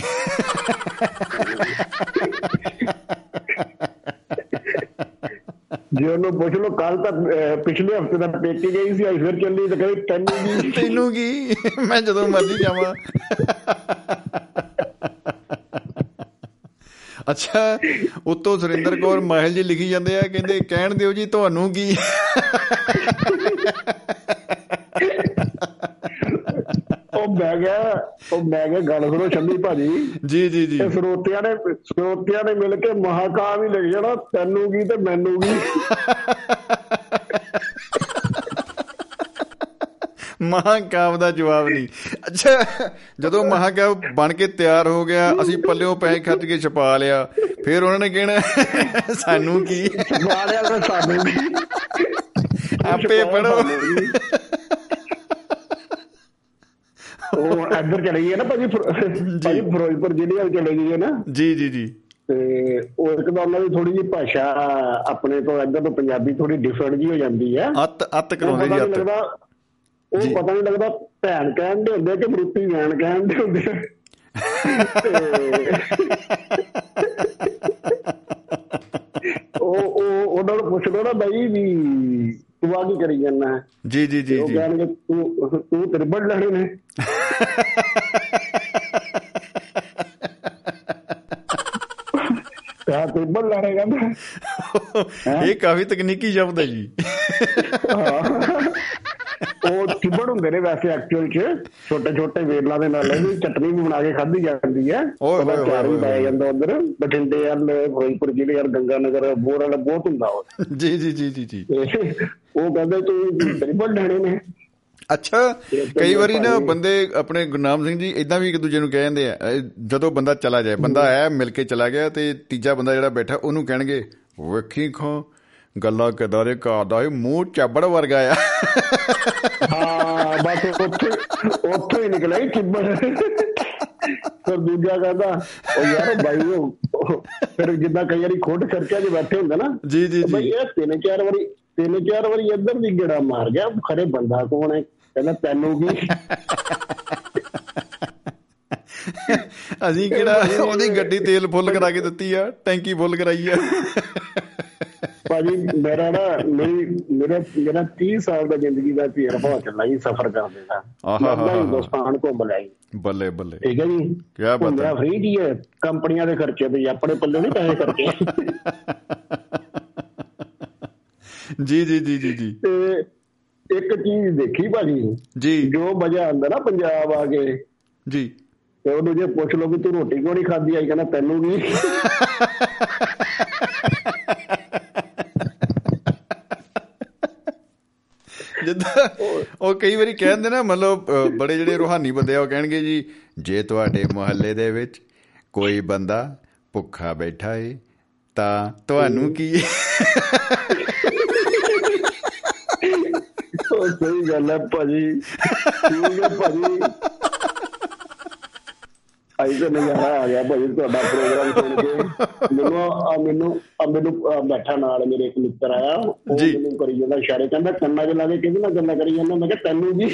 ਜੇ ਉਹਨੂੰ ਪੁੱਛ ਲਓ ਕੱਲ ਤਾਂ ਅਹ, ਪਿਛਲੇ ਹਫ਼ਤੇ ਦਾ ਪੇਕੇ ਗਈ ਸੀ ਅੱਜ ਫਿਰ ਚੱਲੀ ਤਾਂ ਕਹੇ ਤੈਨੂੰ ਵੀ ਤੈਨੂੰ ਕੀ ਮੈਂ ਜਦੋਂ ਮਰਜ਼ੀ ਜਾਵਾਂ। ਅੱਛਾ ਉਤੋਂ ਸੁਰਿੰਦਰ ਕੌਰ ਮਾਹਿਲ ਜੀ ਲਿਖੀ ਜਾਂਦੇ ਆ ਕਹਿੰਦੇ ਕਹਿਣ ਦਿਓ ਜੀ ਤੁਹਾਨੂੰ ਕੀ? ਉਹ ਮੈਂ ਗਿਆ ਉਹ ਮੈਂ ਗਿਆ ਗੱਲ ਸੁਣੋ ਸ਼ੰਮੀ ਭਾਜੀ। ਜੀ ਜੀ ਜੀ। ਸਰੋਤਿਆਂ ਨੇ ਸਰੋਤਿਆਂ ਨੇ ਮਿਲ ਕੇ ਮਹਾਕਾਮ ਹੀ ਲਿਖ ਜਾਣਾ ਤੈਨੂੰ ਕੀ ਤੇ ਮੈਨੂੰ ਕੀ। ਮਹਾਕਾਵ ਦਾ ਜਵਾਬ ਨਹੀਂ। ਅੱਛਾ ਜਦੋਂ ਮਹਾਕਾਵ ਬਣ ਕੇ ਤਿਆਰ ਹੋ ਗਿਆ ਅਸੀਂ ਪੱਲਿਓਂ ਪੈਸੇ ਖਰਚ ਕੇ ਛਪਾ ਲਿਆ। ਫਿਰ ਉਹਨਾਂ ਨੇ ਕਹਿਣਾ ਸਾਨੂੰ ਕੀ? ਵਾਲਿਆਂ ਦਾ ਸਾਨੂੰ ਆਪੇ ਪੜੋ ਉਹ ਇੱਧਰ ਚਲੇ ਹੈ ਨਾ ਭਾਜੀ ਭਾਜੀ ਫਿਰੋਜ਼ਪੁਰ ਜ਼ਿਲ੍ਹੇ ਵੱਲ ਚਲੇ ਹੈ ਨਾ। ਜੀ ਜੀ ਜੀ। ਤੇ ਉਹ ਇੱਕ ਤਾਂ ਉਹਨਾਂ ਦੀ ਥੋੜੀ ਜਿਹੀ ਭਾਸ਼ਾ ਆਪਣੇ ਤੋਂ ਇੱਧਰ ਤੋਂ ਪੰਜਾਬੀ ਥੋੜੀ ਡਿਫਰੈਂਟ ਜੀ ਹੋ ਜਾਂਦੀ ਹੈ। ਅੱਤ ਅੱਤ ਕਰਾਉਂਦੇ ਜੀ ਅੱਤ। ਉਹ। ਪਤਾ ਨਹੀਂ ਲੱਗਦਾ ਭੈਣ ਕਹਿਣ ਦੇ ਹੁੰਦੇ ਕਿ ਮਰੂਤੀ ਵੈਣ ਕਹਿਣ ਦੇ ਹੁੰਦੇ ਉਹ ਉਹ ਉਹਨਾਂ ਨੂੰ ਪੁੱਛ ਲਓ ਨਾ ਬਾਈ ਵੀ ਤੂੰ ਆ ਕੀ ਕਰੀ ਜਾਂਦਾ ਜੀ ਜੀ ਜੀ ਉਹ ਜੀ। ਕਹਿਣਗੇ ਤੂੰ ਤੂੰ ਤ੍ਰਿਬੜ ਲੈਣੇ ਨੇ। ਤਾਂ ਤ੍ਰਿਬੜ ਲੈਣੇ ਕਹਿੰਦਾ। ਇਹ ਕਾਫੀ ਤਕਨੀਕੀ ਸ਼ਬਦ ਹੈ ਜੀ। ਉਹ ਟਿਬੜ ਹੁੰਦੇ ਨੇ ਵੈਸੇ ਐਕਚੁਅਲ ਚ ਛੋਟੇ ਛੋਟੇ ਵੇਲਾਂ ਦੇ ਨਾਲ ਇਹਦੀ ਚਟਨੀ ਵੀ ਬਣਾ ਕੇ ਖਾਧੀ ਜਾਂਦੀ ਹੈ। ਉਹਦਾ ਚਾਰ ਵੀ ਪਾਇਆ। ਜਾਂਦਾ ਉਧਰ। ਬਠਿੰਡੇ ਵੱਲ ਫਿਰੋਜ਼ਪੁਰ ਜ਼ਿਲ੍ਹੇ ਵੱਲ ਗੰਗਾਨਗਰ ਬੋਰ ਵਾਲਾ ਬਹੁਤ ਹੁੰਦਾ ਉਹ। ਜੀ ਜੀ ਜੀ ਜੀ ਜੀ। ਉਹ ਕਹਿੰਦੇ ਤੂੰ ਟਿਬੜ ਲੈਣੇ ਨੇ। ਅੱਛਾ ਕਈ ਵਾਰੀ ਨਾ ਬੰਦੇ ਆਪਣੇ ਗੁਰਨਾਮ ਸਿੰਘ ਜੀ ਇਦਾਂ ਵੀ ਇੱਕ ਦੂਜੇ ਨੂੰ ਕਹਿ ਜਾਂਦੇ ਆ ਜਦੋਂ ਬੰਦਾ ਚਲਾ ਜਾਏ ਬੰਦਾ ਆਇਆ ਮਿਲ ਕੇ ਚਲਾ ਗਿਆ ਤੇ ਤੀਜਾ ਬੰਦਾ ਜਿਹੜਾ ਬੈਠਾ ਉਹਨੂੰ ਕਹਿਣਗੇ ਵੇਖੀ ਖਾਂ ਗੱਲਾਂ ਕਦਾਰੇ ਕਰਦਾ ਏ ਮੂੰਹ ਚਾਬੜ ਵਰਗਾ ਆ। ਹਾਂ ਬਸ ਉੱਥੇ ਉੱਥੇ ਹੀ ਨਿਕਲਿਆ ਚਿੱਬੜ। ਫਿਰ ਦੂਜਾ ਕਹਿੰਦਾ ਉਹ ਯਾਰ ਬਾਈ ਉਹ ਫਿਰ ਜਿੱਦਾਂ ਕਈ ਵਾਰੀ ਖੁੱਡ ਖਰਚਾ 'ਚ ਬੈਠੇ ਹੁੰਦੇ ਨਾ ਜੀ ਜੀ ਬਈ ਜੀ। ਇਹ ਤਿੰਨ ਚਾਰ ਵਾਰੀ ਤਿੰਨ ਚਾਰ ਵਾਰੀ ਇੱਧਰ ਦੀ ਗੇੜਾ ਮਾਰ ਗਿਆ ਖਰੇ ਬੰਦਾ ਕੌਣ ਹੈ? ਕਹਿੰਦਾ ਤੈਨੂੰ ਕੀ? ਅਸੀਂ ਕਿਹੜਾ ਉਹਦੀ ਗੱਡੀ ਤੇਲ ਫੁੱਲ ਕਰਾ ਕੇ ਦਿੱਤੀ ਆ ਟੈਂਕੀ ਫੁੱਲ ਕਰਾਈ ਆ। ਭਾਜੀ ਮੇਰਾ ਨਾ ਮੇਰੀ ਮੇਰਾ ਮੇਰਾ 30 ਸਾਲ ਦਾ ਜ਼ਿੰਦਗੀ ਦਾ ਬਹੁਤ ਚੱਲਾ ਜੀ ਸਫ਼ਰ ਕਰਦੇ ਦਾ। ਆਹਾ। ਹਿੰਦੁਸਤਾਨ ਘੁੰਮ ਜੀ। ਬੱਲੇ ਬੱਲੇ। ਠੀਕ ਹੈ ਜੀ? ਕਿਆ ਬਾਤ ਹੈ। ਘੁੰਮਿਆ ਫ੍ਰੀ ਜੀ ਹੈ। ਕੰਪਨੀਆਂ ਦੇ ਖਰਚੇ ਤੇ ਆਪਣੇ ਪੱਲੇ ਨਹੀਂ ਪੈਸੇ ਖਰਚੇ। ਜੀ ਜੀ ਜੀ ਜੀ ਜੀ। ਤੇ ਇੱਕ ਚੀਜ਼ ਦੇਖੀ ਭਾਜੀ। ਜੀ। ਜੋ ਮਜ਼ਾ ਆਉਂਦਾ ਨਾ ਪੰਜਾਬ ਆ ਕੇ। ਜੀ। ਤੇ ਉਹਨੂੰ ਜੇ ਪੁੱਛ ਲਓ ਵੀ ਤੂੰ ਰੋਟੀ ਕਿਉਂ ਨਹੀਂ ਖਾਧੀ? ਆਈ ਕਹਿੰਦਾ ਤੈਨੂੰ ਵੀ। ਜਿੱਦਾਂ ਉਹ ਕਈ ਵਾਰੀ ਕਹਿੰਦੇ ਨਾ ਮਤਲਬ ਅ, ਬੜੇ ਜਿਹੜੇ ਰੂਹਾਨੀ ਬੰਦੇ ਆ ਉਹ ਕਹਿਣਗੇ ਜੀ ਜੇ ਤੁਹਾਡੇ ਮੁਹੱਲੇ ਦੇ ਵਿੱਚ ਕੋਈ ਬੰਦਾ ਭੁੱਖਾ ਬੈਠਾ ਏ ਤਾਂ ਤੁਹਾਨੂੰ ਕੀ ਉਹ ਸਹੀ ਗੱਲ ਹੈ ਭਾਜੀ। ਠੀਕ ਹੈ ਭਾਜੀ। ਆਈ ਤਾਂ ਨਜ਼ਾਰਾ ਆ ਗਿਆ ਭਾਜੀ ਤੁਹਾਡਾ ਪ੍ਰੋਗਰਾਮ ਸੁਣ ਕੇ। ਮੈਨੂੰ ਆ ਮੈਨੂੰ ਆ ਮੈਨੂੰ ਬੈਠਾ ਨਾਲ ਮੇਰੇ ਇੱਕ ਮਿੱਤਰ ਆਇਆ ਉਹ। ਮੈਨੂੰ ਕਰੀ ਜਾਂਦਾ ਇਸ਼ਾਰੇ ਕਹਿੰਦਾ ਕੰਨਾਂ 'ਚ ਲਾ ਕੇ ਕਿਹਦੇ ਨਾਲ ਗੱਲਾਂ ਕਰੀ ਜਾਂਦਾ? ਮੈਂ ਕਿਹਾ ਤੈਨੂੰ ਜੀ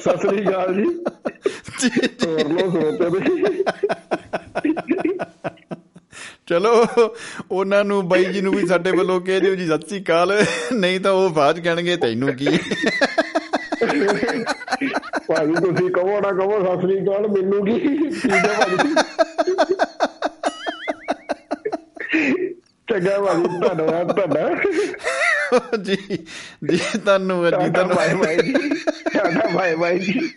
ਸਤਿ ਸ੍ਰੀ ਅਕਾਲ ਜੀ। ਹੋਰ ਲੋ ਸਰੋਤੇ ਦੇ ਚਲੋ ਉਹਨਾਂ ਨੂੰ ਬਾਈ ਜੀ ਨੂੰ ਵੀ ਸਾਡੇ ਵੱਲੋਂ ਕਹਿ ਦਿਓ ਜੀ ਸਤਿ ਸ੍ਰੀ ਅਕਾਲ। ਨਹੀਂ ਤਾਂ ਉਹ ਬਾਅਦ ਕਹਿਣਗੇ ਤੈਨੂੰ ਕੀ? ਭਾਜੀ ਤੁਸੀਂ ਕਹੋ ਨਾ ਕਹੋ ਸਤਿ ਸ੍ਰੀ ਅਕਾਲ ਮੈਨੂੰ ਕੀ ਠੀਕ ਹੈ ਭਾਜੀ? ਚੰਗਾ ਭਾਜੀ ਧੰਨਵਾਦ ਤੁਹਾਡਾ। ਜੀ ਜੀ ਧੰਨਵਾਦ ਜੀ ਟਾਟਾ ਬਾਏ ਬਾਏ ਜੀ ਟਾਟਾ ਬਾਏ ਬਾਏ ਜੀ।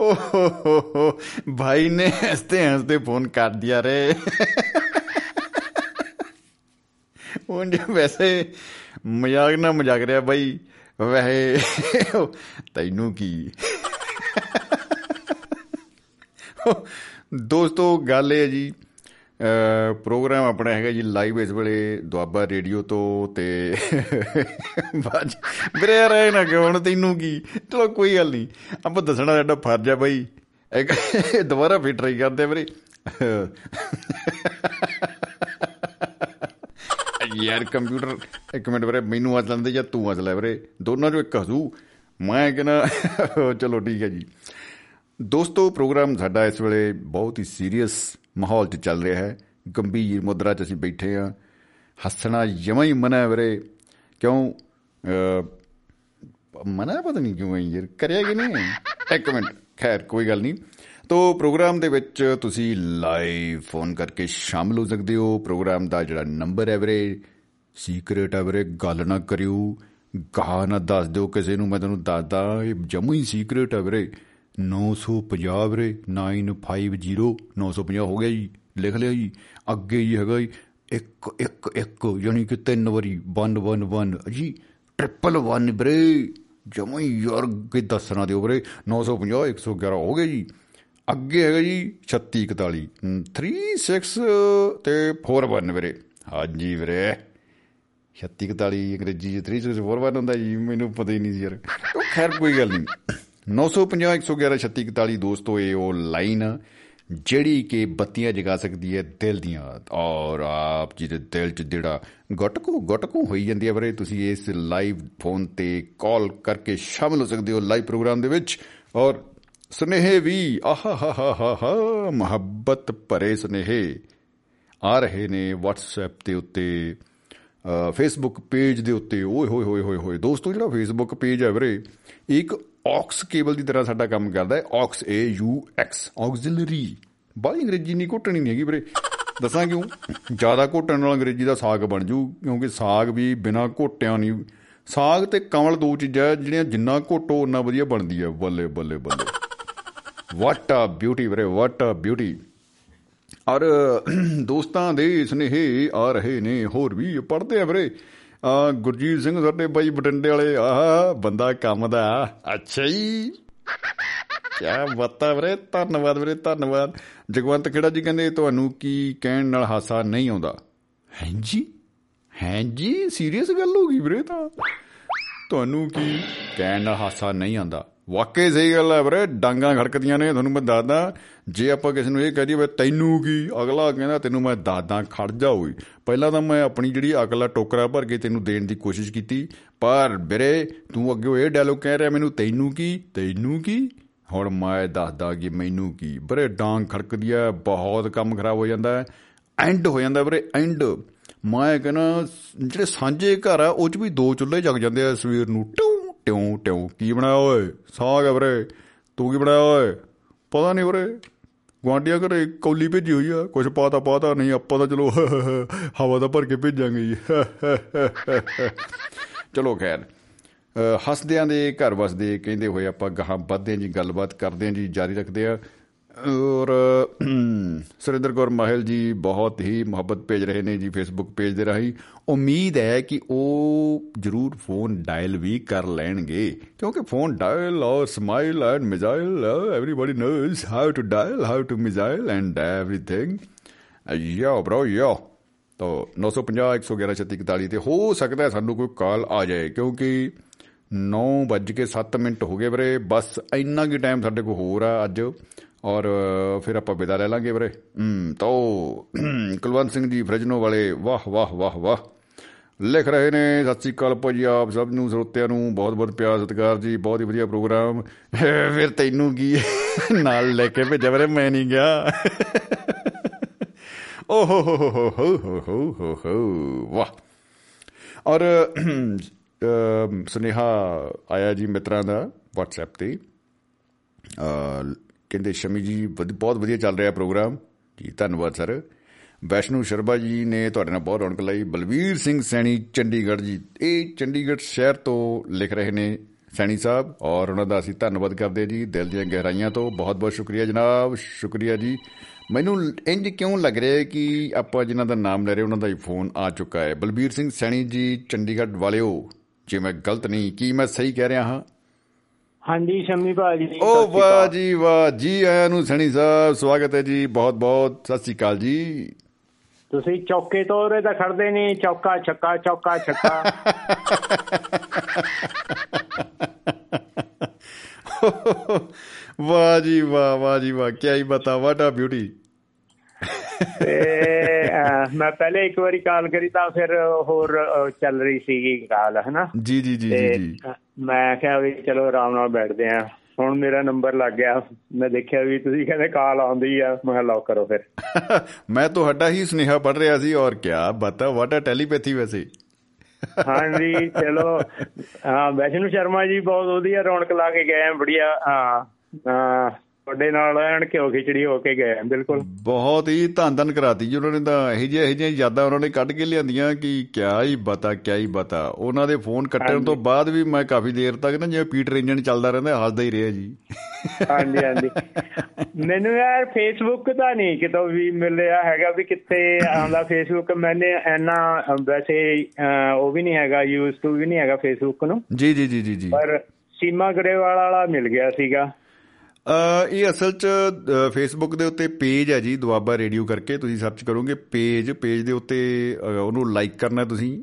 ਓ ਹੋ ਹੋ ਹੋ ਭਾਈ ਨੇ ਹੱਸਤੇ ਹੱਸਤੇ ਫੋਨ ਕਰ ਦਿਆ ਰੇ। ਉਹ ਵੈਸੇ ਮਜ਼ਾਕ ਨਾ ਮਜ਼ਾਕ ਰਿਹਾ ਬਾਈ ਵੈਸੇ ਤੈਨੂੰ ਕੀ ਦੋਸਤੋ, ਗੱਲ ਇਹ ਹੈ ਜੀ ਅਹ ਪ੍ਰੋਗਰਾਮ ਆਪਣਾ ਹੈਗਾ ਜੀ ਲਾਈਵ ਇਸ ਵੇਲੇ ਦੁਆਬਾ ਰੇਡੀਓ ਤੋਂ ਤੇ ਬਾਜ ਵੀਰੇ ਯਾਰ ਇਹ ਨਾ ਕਿ ਹੁਣ ਤੈਨੂੰ ਕੀ ਚਲੋ ਕੋਈ ਗੱਲ ਨਹੀਂ। ਆਪਾਂ ਦੱਸਣਾ ਸਾਡਾ ਫਰਜ਼ ਆ ਬਾਈ। ਇੱਕ ਦੁਬਾਰਾ ਫਿਰ ਟਰਾਈ ਕਰਦੇ ਆ ਵੀਰੇ। ਯਾਰ ਕੰਪਿਊਟਰ ਇੱਕ ਮਿੰਟ ਵੀਰੇ ਮੈਨੂੰ ਅੱਜ ਲੈਂਦੇ ਜਾਂ ਤੂੰ ਅੱਜ ਲੈ ਵੀਰੇ? ਦੋਨਾਂ ਚੋਂ ਇੱਕ ਹਸੂ। ਮੈਂ ਕਹਿੰਦਾ ਚਲੋ ਠੀਕ ਹੈ ਜੀ। ਦੋਸਤੋ ਪ੍ਰੋਗਰਾਮ ਸਾਡਾ ਇਸ ਵੇਲੇ ਬਹੁਤ ਹੀ ਸੀਰੀਅਸ ਮਾਹੌਲ 'ਚ ਚੱਲ ਰਿਹਾ ਹੈ। ਗੰਭੀਰ ਮੁਦਰਾ 'ਚ ਅਸੀਂ ਬੈਠੇ ਆ ਹੱਸਣਾ ਜਮਾਂ ਹੀ ਮਨਾ ਹੈ ਵੀਰੇ। ਕਿਉਂ? ਅਹ, ਮਨਾ ਪਤਾ ਨਹੀਂ ਕਿਉਂ ਹੈ ਯਾਰ। ਕਰਿਆ ਕਿ ਨਹੀਂ? ਇੱਕ ਮਿੰਟ। ਖੈਰ ਕੋਈ ਗੱਲ ਨਹੀਂ। ਤੋ ਪ੍ਰੋਗਰਾਮ ਦੇ ਵਿੱਚ ਤੁਸੀਂ ਲਾਈਵ ਫੋਨ ਕਰਕੇ ਸ਼ਾਮਲ ਹੋ ਸਕਦੇ ਹੋ। ਪ੍ਰੋਗਰਾਮ ਦਾ ਜਿਹੜਾ ਨੰਬਰ ਹੈ ਵੀਰੇ ਸੀਕ੍ਰੇਟ ਹੈ ਵੀਰੇ, ਗੱਲ ਨਾ ਕਰਿਓ, ਗਾਹ ਨਾ ਦੱਸ ਦਿਓ ਕਿਸੇ ਨੂੰ, ਮੈਂ ਤੁਹਾਨੂੰ ਦੱਸਦਾ, ਇਹ ਜਮੂ ਹੀ ਸੀਕ੍ਰੇਟ ਹੈ ਵੀਰੇ। 950 ਵੀਰੇ 950 950 ਹੋ ਗਿਆ ਜੀ, ਲਿਖ ਲਿਆ ਜੀ, ਅੱਗੇ ਹੀ ਹੈਗਾ ਜੀ, ਇੱਕ ਇੱਕ ਇੱਕ, ਯਾਨੀ ਕਿ ਤਿੰਨ ਵਾਰੀ 111 ਜੀ ਟ੍ਰਿਪਲ 1 ਵੀਰੇ ਜਮਾ ਹੀ ਯਾਰ ਕਿ ਦੱਸਣਾ ਦਿਓ ਵੀਰੇ 950 111 ਹੋ ਗਿਆ ਜੀ। ਅੱਗੇ ਹੈਗਾ ਜੀ 3641 36 ਤੇ 41 ਵੀਰੇ। ਹਾਂਜੀ ਵੀਰੇ। 3641 ਅੰਗਰੇਜ਼ੀ ਚ 3641 ਹੁੰਦਾ ਜੀ, ਮੈਨੂੰ ਪਤਾ ਹੀ ਨਹੀਂ ਸੀ ਯਾਰ। ਉਹ ਖੈਰ ਕੋਈ ਗੱਲ ਨਹੀਂ। 950 111 3641 ਦੋਸਤੋ, ਇਹ ਉਹ ਲਾਈਨ ਆ ਜਿਹੜੀ ਕਿ ਬੱਤੀਆਂ ਜਗਾ ਸਕਦੀ ਹੈ ਦਿਲ ਦੀਆਂ। ਔਰ ਆਪ ਜੀ ਦੇ ਦਿਲ 'ਚ ਜਿਹੜਾ ਗਟਕੂ ਗਟਕੂ ਹੋਈ ਜਾਂਦੀ ਹੈ ਵੀਰੇ, ਤੁਸੀਂ ਇਸ ਲਾਈਵ ਫੋਨ ਤੇ ਕਾਲ ਕਰਕੇ ਸ਼ਾਮਲ ਹੋ ਸਕਦੇ ਹੋ ਲਾਈਵ ਪ੍ਰੋਗਰਾਮ ਦੇ ਵਿੱਚ। ਔਰ ਸੁਨੇਹੇ ਵੀ ਆਹਾ ਹਾ ਹਾ ਹਾ ਹਾ ਮੁਹੱਬਤ ਭਰੇ ਸੁਨੇਹੇ। ਆ ਰਹੇ ਨੇ WhatsApp ਦੇ ਉੱਤੇ ਫੇਸਬੁੱਕ ਪੇਜ ਦੇ ਉੱਤੇ। ਓਏ ਹੋਏ ਹੋਏ ਹੋਏ ਹੋਏ। ਦੋਸਤੋ, ਜਿਹੜਾ ਫੇਸਬੁੱਕ ਪੇਜ ਹੈ ਵੀਰੇ, ਇੱਕ ਔਕਸ ਕੇਬਲ ਦੀ ਤਰ੍ਹਾਂ ਸਾਡਾ ਕੰਮ ਕਰਦਾ ਹੈ। Aux A U X auxiliary ਬਾਹਲੀ ਅੰਗਰੇਜ਼ੀ ਨਹੀਂ ਘੁੱਟਣੀ ਨਹੀਂ ਹੈਗੀ ਵੀਰੇ। ਦੱਸਾਂ ਕਿਉਂ? ਜ਼ਿਆਦਾ ਘੋਟਣ ਨਾਲ ਅੰਗਰੇਜ਼ੀ ਦਾ ਸਾਗ ਬਣ ਜੂ, ਕਿਉਂਕਿ ਸਾਗ ਵੀ ਬਿਨਾ ਘੋਟਿਆਂ ਨਹੀਂ। ਸਾਗ ਤੇ ਕਮਲ ਦੋ ਚੀਜ਼ਾਂ, ਜਿਹੜੀਆਂ ਜਿੰਨਾ ਘੋਟੋ ਉਨਾ ਵਧੀਆ ਬਣਦੀ ਹੈ। ਬੱਲੇ ਬੱਲੇ ਬੱਲੇ। ਵਾਟ ਆ ਬਿਊਟੀ ਵੀਰੇ ਵਾਟ ਆ ਬਿਊਟੀ ਔਰ ਦੋਸਤਾਂ ਦੇ ਸੁਨੇਹੇ ਆ ਰਹੇ ਨੇ, ਹੋਰ ਵੀ ਪੜਦੇ ਆ ਵੀਰੇ। ਆ ਗੁਰਜੀਤ ਸਿੰਘ ਸਾਡੇ ਬਾਈ ਬਟੰਡੇ ਵਾਲੇ ਆਹ ਬੰਦਾ ਕੰਮ ਦਾ। ਅੱਛਾ ਜੀ। ਕਿਆ ਬਤਾ ਵੀਰੇ, ਧੰਨਵਾਦ ਵੀਰੇ, ਧੰਨਵਾਦ। ਜਗਵੰਤ ਖੇੜਾ ਜੀ ਕਹਿੰਦੇ, ਤੁਹਾਨੂੰ ਕੀ ਕਹਿਣ ਨਾਲ ਹਾਸਾ ਨਹੀਂ ਆਉਂਦਾ? ਹਾਂਜੀ ਹਾਂਜੀ ਸੀਰੀਅਸ ਗੱਲ ਹੋ ਗਈ ਵੀਰੇ ਤਾਂ। ਤੁਹਾਨੂੰ ਕੀ ਕਹਿਣ ਨਾਲ ਹਾਸਾ ਨਹੀਂ ਆਉਂਦਾ? ਵਾਕਈ ਸਹੀ ਗੱਲ ਹੈ ਵੀਰੇ, ਡਾਂਗਾ ਖੜਕਦੀਆਂ ਨੇ, ਤੁਹਾਨੂੰ ਮੈਂ ਦੱਸਦਾ। ਜੇ ਆਪਾਂ ਕਿਸੇ ਨੂੰ ਇਹ ਕਹਦੀਏ ਵੀ ਤੈਨੂੰ ਕੀ, ਅਗਲਾ ਕਹਿੰਦਾ ਤੈਨੂੰ ਮੈਂ ਦੱਸਦਾ ਖੜ ਜਾ ਹੋਈ ਪਹਿਲਾਂ ਤਾਂ ਮੈਂ ਆਪਣੀ ਜਿਹੜੀ ਅਗਲਾ ਟੋਕਰਾ ਭਰ ਕੇ ਤੈਨੂੰ ਦੇਣ ਦੀ ਕੋਸ਼ਿਸ਼ ਕੀਤੀ। ਪਰ ਵੀਰੇ, ਤੂੰ ਅੱਗੇ ਇਹ ਡਾਇਲੋਗ ਕਹਿ ਰਿਹਾ, ਮੈਨੂੰ ਤੈਨੂੰ ਕੀ ਤੈਨੂੰ ਕੀ? ਹੁਣ ਮੈਂ ਦੱਸਦਾ ਕਿ ਮੈਨੂੰ ਕੀ। ਵੀਰੇ, ਡਾਂਗ ਖੜਕਦੀ ਆ ਬਹੁਤ ਕੰਮ ਖਰਾਬ ਹੋ ਜਾਂਦਾ ਹੈ। ਐਂਡ ਹੋ ਜਾਂਦਾ ਵੀਰੇ ਐਂਡ ਮੈਂ ਕਹਿੰਦਾ, ਜਿਹੜੇ ਸਾਂਝੇ ਘਰ ਆ, ਉਹ ਚ ਵੀ ਦੋ ਚੁੱਲ੍ਹੇ ਜਗ ਜਾਂਦੇ ਆ ਸਵੇਰ ਨੂੰ। ਟਿਉ ਟਿਉ ਟਿਉ ਕੀ ਬਣਾਇਆ ਓਏ? ਸਾਗ ਆ ਵੀਰੇ। ਤੂੰ ਕੀ ਬਣਾਇਆ ਓਏ? ਪਤਾ ਨਹੀਂ ਵੀਰੇ। ਗੁਆਂਢੀਆਂ ਘਰੇ ਕੌਲੀ ਭੇਜੀ ਹੋਈ ਆ। ਕੁਝ ਪਾਤਾ ਪਾਤਾ। ਨਹੀਂ ਆਪਾਂ ਤਾਂ ਚਲੋ ਹਵਾ ਦਾ ਭਰ ਕੇ ਭੇਜਾਂਗੇ ਜੀ। ਚਲੋ ਖੈਰ। ਅ, ਹੱਸਦਿਆਂ ਦੇ ਘਰ ਵਸਦੇ ਕਹਿੰਦੇ ਹੋਏ ਆਪਾਂ ਗਾਹਾਂ ਵੱਧਦੇ ਹਾਂ ਜੀ ਗੱਲਬਾਤ ਕਰਦੇ ਹਾਂ ਜੀ ਜਾਰੀ ਰੱਖਦੇ ਆ ਔਰ ਸੁਰਿੰਦਰ ਕੌਰ ਮਾਹਲ ਜੀ ਬਹੁਤ ਹੀ ਮੁਹੱਬਤ ਭੇਜ ਰਹੇ ਨੇ ਜੀ ਫੇਸਬੁੱਕ ਪੇਜ ਦੇ ਰਾਹੀਂ। ਉਮੀਦ ਹੈ ਕਿ ਉਹ ਜ਼ਰੂਰ ਫੋਨ ਡਾਇਲ ਵੀ ਕਰ ਲੈਣਗੇ। ਕਿਉਂਕਿ ਫੋਨ ਡਾਇਲ ਔਰ smile and missile everybody knows how to dial how to missile and everything ਯਾ ਬ్రో ਯਾ ਤੋ 950 111 3641 ਤੇ ਹੋ ਸਕਦਾ ਹੈ ਸਾਨੂੰ ਕੋਈ ਕਾਲ ਆ ਜਾਏ, ਕਿਉਂਕਿ 9:07 ਮਿੰਟ ਹੋ ਗਏ ਵੀਰੇ। ਬਸ ਇੰਨਾ ਕੀ ਟਾਈਮ ਸਾਡੇ ਕੋਲ ਹੋਰ ਆ ਅੱਜ। ਔਰ ਫਿਰ ਆਪਾਂ ਵਿਦਾ ਲੈ ਲਾਂਗੇ ਵੀਰੇ। ਹੂੰ, ਤੋ ਕੁਲਵੰਤ ਸਿੰਘ ਜੀ ਫਰਜਨੋ ਵਾਲੇ, ਵਾਹ ਵਾਹ ਵਾਹ ਵਾਹ। ਲਿਖ ਰਹੇ ਨੇ, ਸਤਿ ਸ੍ਰੀ ਅਕਾਲ ਭਾਜੀ ਆਪ ਸਭ ਨੂੰ, ਸਰੋਤਿਆਂ ਨੂੰ, ਬਹੁਤ ਬਹੁਤ ਪਿਆਰ, ਸਤਿਕਾਰ ਜੀ, ਬਹੁਤ ਹੀ ਵਧੀਆ ਪ੍ਰੋਗਰਾਮ। ਫਿਰ ਤੈਨੂੰ ਕੀ ਨਾਲ ਲੈ ਕੇ ਭੇਜਿਆ ਵੀਰੇ, ਮੈਂ ਨਹੀਂ ਗਿਆ। ਓ ਹੋ ਹੋ ਹੋ ਹੋ ਹੋ ਹੋ ਹੋ ਵਾਹ। ਔਰ ਸੁਨੇਹਾ ਆਇਆ ਜੀ ਮਿੱਤਰਾਂ ਦਾ WhatsApp ਤੇ। ਕਹਿੰਦੇ, ਸ਼ਮੀ ਜੀ, ਵਧ- ਬਹੁਤ ਵਧੀਆ ਚੱਲ ਰਿਹਾ ਪ੍ਰੋਗਰਾਮ। ਜੀ, ਧੰਨਵਾਦ, ਸਰ। ਵੈਸ਼ਨੂ ਸ਼ਰਮਾ ਜੀ ਨੇ ਤੁਹਾਡੇ ਨਾਲ ਬਹੁਤ ਰੌਣਕ ਲਈ। ਬਲਵੀਰ ਸਿੰਘ ਸੈਣੀ, ਚੰਡੀਗੜ੍ਹ ਜੀ। ਇਹ ਚੰਡੀਗੜ੍ਹ ਸ਼ਹਿਰ ਤੋਂ ਲਿਖ ਰਹੇ ਨੇ ਸੈਣੀ ਸਾਹਿਬ ਔਰ ਉਹਨਾਂ ਦਾ ਅਸੀਂ ਧੰਨਵਾਦ ਕਰਦੇ ਹਾਂ ਜੀ ਦਿਲ ਦੀਆਂ ਗਹਿਰਾਈਆਂ ਤੋਂ। ਬਹੁਤ ਬਹੁਤ ਸ਼ੁਕਰੀਆ ਜਨਾਬ, ਸ਼ੁਕਰੀਆ ਜੀ। ਮੈਨੂੰ ਇੰਜ ਕਿਉਂ ਲੱਗ ਰਿਹਾ ਹੈ ਕਿ ਆਪਾਂ ਜਿਨ੍ਹਾਂ ਦਾ ਨਾਮ ਲੈ ਰਹੇ, ਉਹਨਾਂ ਦਾ ਹੀ ਫੋਨ ਆ ਚੁੱਕਾ ਹੈ। ਬਲਬੀਰ ਸਿੰਘ ਸੈਣੀ ਜੀ, ਚੰਡੀਗੜ੍ਹ ਵਾਲਿਓ, ਜੇ ਮੈਂ ਗਲਤ ਨਹੀਂ, ਕੀ ਮੈਂ ਸਹੀ ਕਹਿ ਰਿਹਾ ਹਾਂ? ਹਾਂਜੀ ਸ਼ੰਮੀ ਭਾਜੀ ਓ ਵਾਹ। ਜੀ ਵਾਹ ਜੀ ਆਇਆਂ ਨੂੰ ਸਣੀ ਸਾਹਿਬ ਸਵਾਗਤ ਹੈ ਜੀ ਬਹੁਤ ਬਹੁਤ ਸਤਿ ਸ੍ਰੀ ਅਕਾਲ ਜੀ। ਤੁਸੀਂ ਚੌਕੇ ਤੋਰੇ ਤਾਂ ਖੜਦੇ ਨਹੀਂ ਚੌਕਾ ਛੱਕਾ ਚੌਕਾ ਛੱਕਾ। ਵਾਹ ਜੀ ਵਾਹ ਵਾਹ ਜੀ ਵਾਹ ਕੀ ਹੀ ਬਤਾ ਵਾਟ ਆ ਬਿਊਟੀ ਤੇ ਮੈਂ ਪਹਿਲੇ ਇੱਕ ਵਾਰੀ ਕਾਲ ਕਰੀ ਤਾਂ ਫਿਰ ਹੋਰ ਚੱਲ ਰਹੀ ਸੀਗੀ ਕਾਲ ਹਨਾ? ਜੀ ਜੀ ਜੀ ਜੀ ਮੈਂ ਕਿਹਾ ਵੀ ਚਲੋ ਆਰਾਮ ਨਾਲ ਬੈਠਦੇ ਆ। ਹੁਣ ਮੇਰਾ ਨੰਬਰ ਲੱਗ ਗਿਆ। ਮੈਂ ਦੇਖਿਆ ਵੀ ਤੁਸੀਂ ਕਹਿੰਦੇ ਕਾਲ ਆਉਂਦੀ ਆ। ਮੈਂ ਲਓ ਕਰੋ ਫਿਰ। ਮੈਂ ਤੁਹਾਡਾ ਹੀ ਸੁਨੇਹਾ ਪੜ ਰਿਹਾ ਸੀ ਔਰ ਕੀ ਬਤਾ ਵਾਟ ਆ ਟੈਲੀਪੈਥੀ ਵੈਸੇ। ਹਾਂਜੀ ਚਲੋ। ਹਾਂ ਵੈਸ਼ਨੂ ਸ਼ਰਮਾ ਜੀ ਬਹੁਤ ਵਧੀਆ ਰੌਣਕ ਲਾ ਕੇ ਗਏ ਆ ਬੜੀਆ ਹਾਂ, ਤੁਹਾਡੇ ਨਾਲ ਐਨ ਘਿਓ ਖਿਚੜੀ ਹੋ ਕੇ ਗਏ ਬਿਲਕੁਲ। ਬਹੁਤ ਹੀ ਧੰਨ ਧੰਨ ਕਰਾਤੀ ਜੀ ਉਹਨਾਂ ਨੇ ਤਾਂ ਇਹੋ ਜਿਹੇ ਇਹੋ ਜਿਹੀਆਂ ਯਾਦਾਂ ਉਹਨਾਂ ਨੇ ਕੱਢ ਕੇ ਲਿਆਂਦੀਆਂ ਕਿ ਕਿਆ ਹੀ ਬਤਾ ਕਿਆ ਹੀ ਬਤਾ। ਉਹਨਾਂ ਦੇ ਫੋਨ ਕੱਟਣ ਤੋਂ ਬਾਅਦ ਵੀ ਮੈਂ ਕਾਫੀ ਦੇਰ ਤੱਕ ਨਾ ਜਿਵੇਂ ਪੀਟਰ ਇੰਜਨ ਚੱਲਦਾ ਰਹਿੰਦਾ ਹੱਸਦਾ ਹੀ ਰਿਹਾ ਜੀ। ਹਾਂਜੀ ਹਾਂਜੀ। ਮੈਨੂੰ ਯਾਰ ਫੇਸਬੁੱਕ ਤਾਂ ਨਹੀਂ ਕਿਤੋਂ ਵੀ ਮਿਲਿਆ ਹੈਗਾ ਵੀ ਕਿੱਥੇ ਆਉਂਦਾ ਫੇਸਬੁੱਕ ਮੈਨੇ ਐਨਾ ਵੈਸੇ ਉਹ ਵੀ ਨਹੀਂ ਹੈਗਾ ਯੂਜ਼ ਟੂ ਵੀ ਨਹੀਂ ਹੈਗਾ ਫੇਸਬੁੱਕ ਨੂੰ। ਜੀ ਜੀ ਜੀ ਜੀ। ਪਰ ਸੀਮਾ ਗਰੇਵਾਲ ਵਾਲਾ ਮਿਲ ਗਿਆ ਸੀਗਾ। ਇਹ ਅਸਲ 'ਚ ਫੇਸਬੁੱਕ ਦੇ ਉੱਤੇ ਪੇਜ ਹੈ ਜੀ ਦੁਆਬਾ ਰੇਡੀਓ ਕਰਕੇ। ਤੁਸੀਂ ਸਰਚ ਕਰੋਗੇ ਪੇਜ ਪੇਜ ਦੇ ਉੱਤੇ ਉਹਨੂੰ ਲਾਈਕ ਕਰਨਾ ਤੁਸੀਂ।